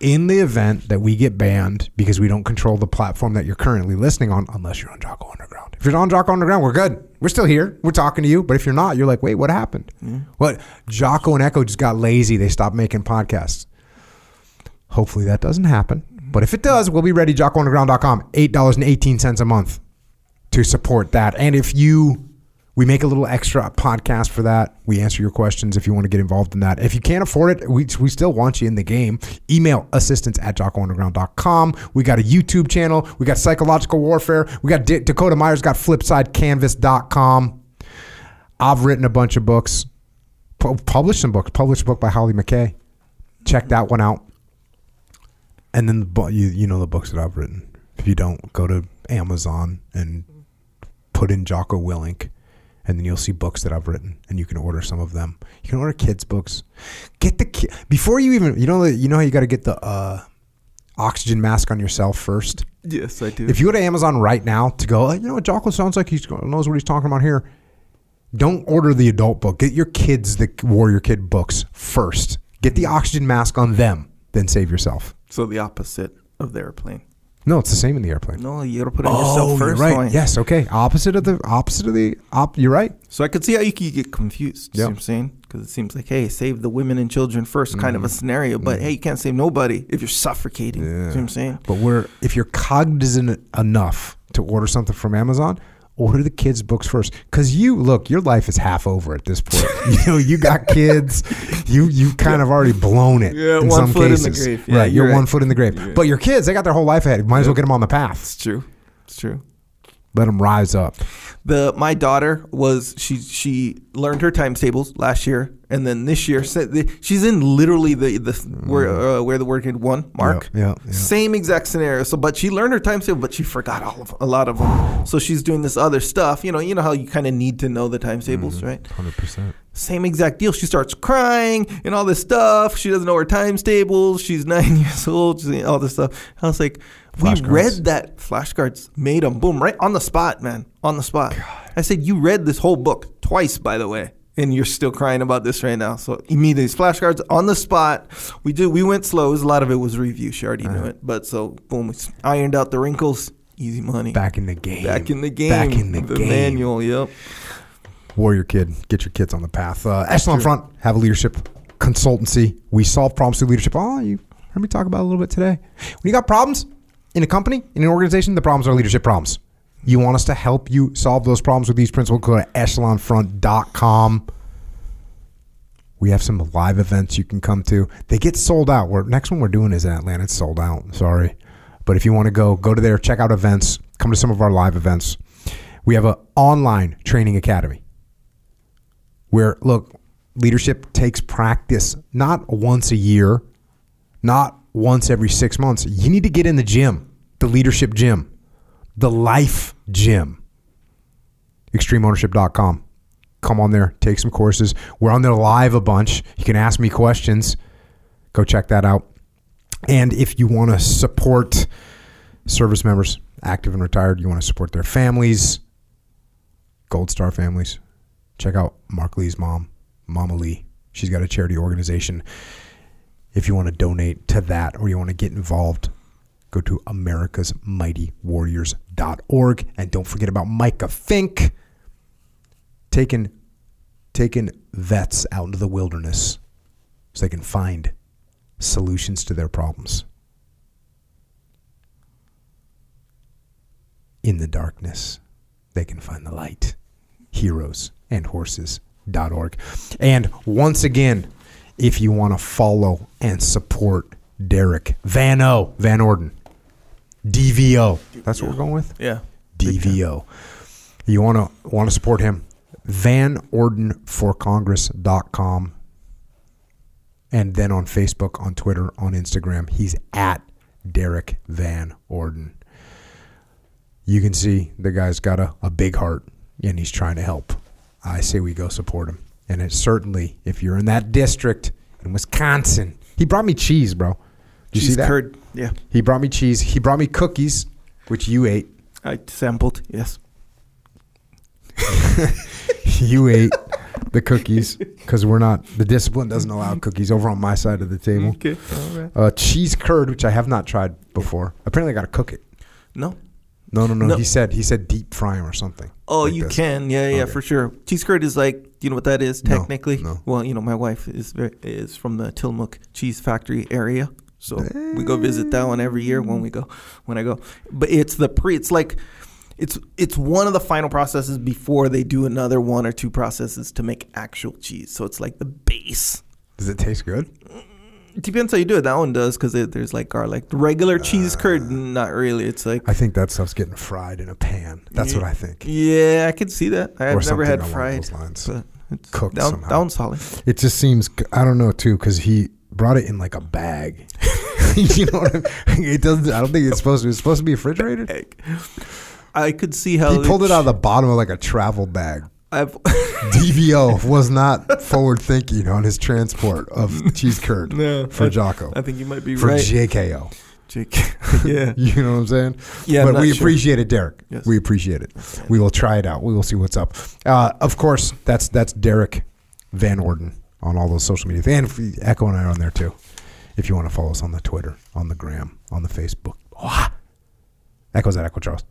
in the event that we get banned because we don't control the platform that you're currently listening on, unless you're on Jocko Underground. If you're on Jocko Underground, we're good. We're still here. We're talking to you. But if you're not, you're like, wait, what happened? What? Jocko and Echo just got lazy. They stopped making podcasts. Hopefully that doesn't happen. But if it does, we'll be ready. JockoUnderground.com. $8.18 a month to support that. And if you, we make a little extra podcast for that. We answer your questions if you want to get involved in that. If you can't afford it, we, we still want you in the game. Email assistance at jockounderground.com. We got a YouTube channel. We got psychological warfare. We got D- Dakota Meyer's got flipsidecanvas.com. I've written a bunch of books, pu- published some books, published a book by Hollie McKay. Check that one out. And then the, you you know the books that I've written. If you don't, go to Amazon and put in Jocko Willink, and then you'll see books that I've written, and you can order some of them. You can order kids' books. Get the ki- before you even you know you know how you got to get the uh, oxygen mask on yourself first. yes, I do. If you go to Amazon right now to go, "Oh, you know what Jocko sounds like he knows what he's talking about here. Don't order the adult book. Get your kids the Warrior Kid books first. Get the oxygen mask on them, then save yourself. so the opposite of the airplane. No, it's the same in the airplane. No, you got to put it on yourself oh, you're right. Yes, okay. Opposite of the opposite of the op. You're right. So I could see how you could get confused. You Yeah. See what I'm saying? Because it seems like, hey, save the women and children 1st kind of a mm-hmm. scenario. But mm-hmm. hey, you can't save nobody if you're suffocating. See what I'm saying? But we're if you're cognizant enough to order something from Amazon, order the kids' books first. Because you look, your life is half over at this point. you know, you got kids. You you kind of already blown it. Yeah, in some in cases. grave. Yeah, right, you're, you're one foot in the grave. Yeah. But your kids, they got their whole life ahead. Might as well get them on the path. It's true. It's true. Let them rise up. The my daughter was she she learned her times tables last year, and then this year she's in literally the the where uh, where the word had one mark. Yeah, yeah, yeah. Same exact scenario. So, but she learned her times table, but she forgot all of a lot of them. So she's doing this other stuff. You know, you know how you kind of need to know the times tables, Mm-hmm. right? Hundred percent. Same exact deal. She starts crying and all this stuff. She doesn't know her times tables. She's nine years old. She's all this stuff. I was like, we read that flashcards, made them, boom, right on the spot, man, on the spot. I said, you read this whole book twice, by the way, and you're still crying about this right now. So immediately, these flashcards on the spot. We do. We went slow. Was- A lot of it was review. She already Uh-huh. knew it, but so boom, we ironed out the wrinkles. Easy money. Back in the game. Back in the game. Back in the, the game. manual. Yep. Warrior Kid, get your kids on the path. Uh, Echelon Front have a leadership consultancy. We solve problems through leadership. Oh, you heard me talk about a little bit today. When you got problems in a company, in an organization, the problems are leadership problems. You want us to help you solve those problems with these principles? Go to echelonfront.com. We have some live events you can come to. They get sold out. We're, next one we're doing is in Atlanta. It's sold out. Sorry. But if you want to go, go to there, check out events, come to some of our live events. We have an online training academy where look leadership takes practice not once a year not once every six months. You need to get in the gym the leadership gym the life gym. Extremeownership.com come on there take some courses. We're on there live a bunch. You can ask me questions. Go check that out. And if you want to support service members active and retired you want to support their families gold star families check out Mark Lee's mom, Mama Lee. She's got a charity organization. If you want to donate to that or you want to get involved, go to americasmightywarriors.org and don't forget about Micah Fink taking taking vets out into the wilderness so they can find solutions to their problems. In the darkness, they can find the light heroes and horses.org. And once again, if you want to follow and support Derrick Van O, Van Orden, DVO, that's what we're going with? Yeah. DVO. You want to want to support him? VanOrdenForCongress.com. And then on Facebook, on Twitter, on Instagram, he's at Derrick Van Orden. You can see the guy's got a, a big heart and he's trying to help. I say we go support him. And it certainly, if you're in that district in Wisconsin, he brought me cheese, bro. Did you see that? curd. Yeah. He brought me cheese. He brought me cookies, which you ate. I sampled. Yes. you ate the cookies because we're not the discipline doesn't allow cookies over on my side of the table. Okay. All right. Uh, cheese curd, which I have not tried before. Apparently, I got to cook it. No. No, no, no, No. He said he said deep fry 'em or something. Oh, like you this. can. Yeah, yeah, Okay. for sure. Cheese curd is like, you know what that is technically? no. Well, you know, my wife is very, is from the Tillamook Cheese Factory area, so we go visit that one every year when we go when I go. But it's the pre. It's like. It's it's one of the final processes before they do another one or two processes to make actual cheese. So it's like the base. Does it taste good? Depends how you do it. That one does because there's like garlic. The regular cheese uh, curd, not really. It's like I think that stuff's getting fried in a pan. That's what I think. yeah, I could see that. I've never something had along fried, those lines. but it's Cooked down, somehow. down solid. It just seems I don't know too because he brought it in like a bag. you know what I mean? It doesn't. I don't think it's supposed to. It's supposed to be refrigerated. I could see how He pulled it out of the bottom of like a travel bag. I've DVO was not forward thinking on his transport of cheese curd no for I, Jocko. I think you might be for right. JKO. Jake. yeah. You know what I'm saying? Yeah, but we sure. appreciate it, Derrick. Yes. We appreciate it. We will try it out. We will see what's up. Uh, of course, that's that's Derrick Van Orden on all those social media. And Echo and I are on there too. If you want to follow us on the Twitter, on the Gram, on the Facebook. Ah. Echo's at Echo Charles.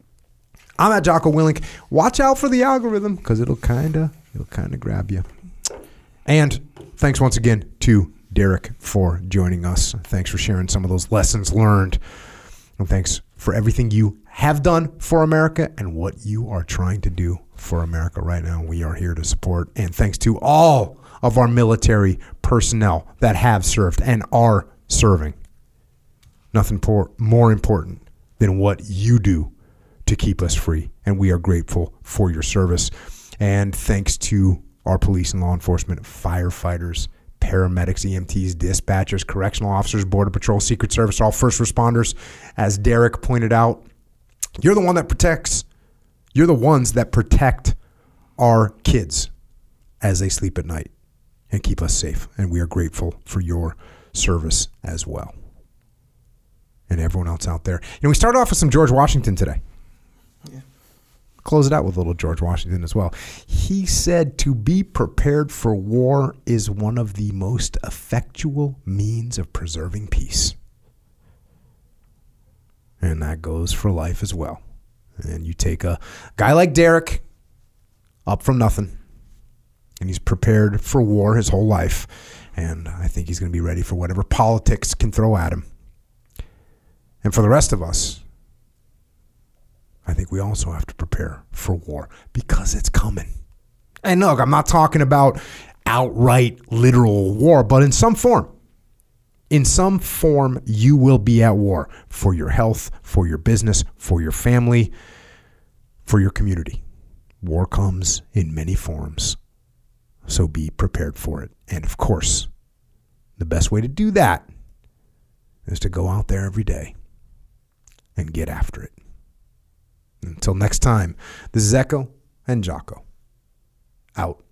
I'm at Jocko Willink. Watch out for the algorithm because it'll kinda it'll kinda grab you. And thanks once again to Derrick for joining us. Thanks for sharing some of those lessons learned. And thanks for everything you have done for America and what you are trying to do for America right now. We are here to support. And thanks to all of our military personnel that have served and are serving. Nothing more important than what you do to keep us free. And we are grateful for your service. And thanks to our police and law enforcement, firefighters, paramedics, EMTs, dispatchers, correctional officers, Border Patrol, Secret Service, all first responders. As Derrick pointed out, you're the one that protects, you're the ones that protect our kids as they sleep at night and keep us safe. And we are grateful for your service as well. And everyone else out there. You know, we started off with some George Washington today. Close it out with little George Washington as well. He said, To be prepared for war is one of the most effectual means of preserving peace. And that goes for life as well. And you take a guy like Derrick up from nothing, and he's prepared for war his whole life. And I think he's going to be ready for whatever politics can throw at him. And for the rest of us, I think we also have to prepare for war because it's coming. And look, I'm not talking about outright literal war, but in some form. In some form, you will be at war for your health, for your business, for your family, for your community. War comes in many forms. So be prepared for it. And of course, the best way to do that is to go out there every day and get after it. Until next time, this is Echo and Jocko. Out.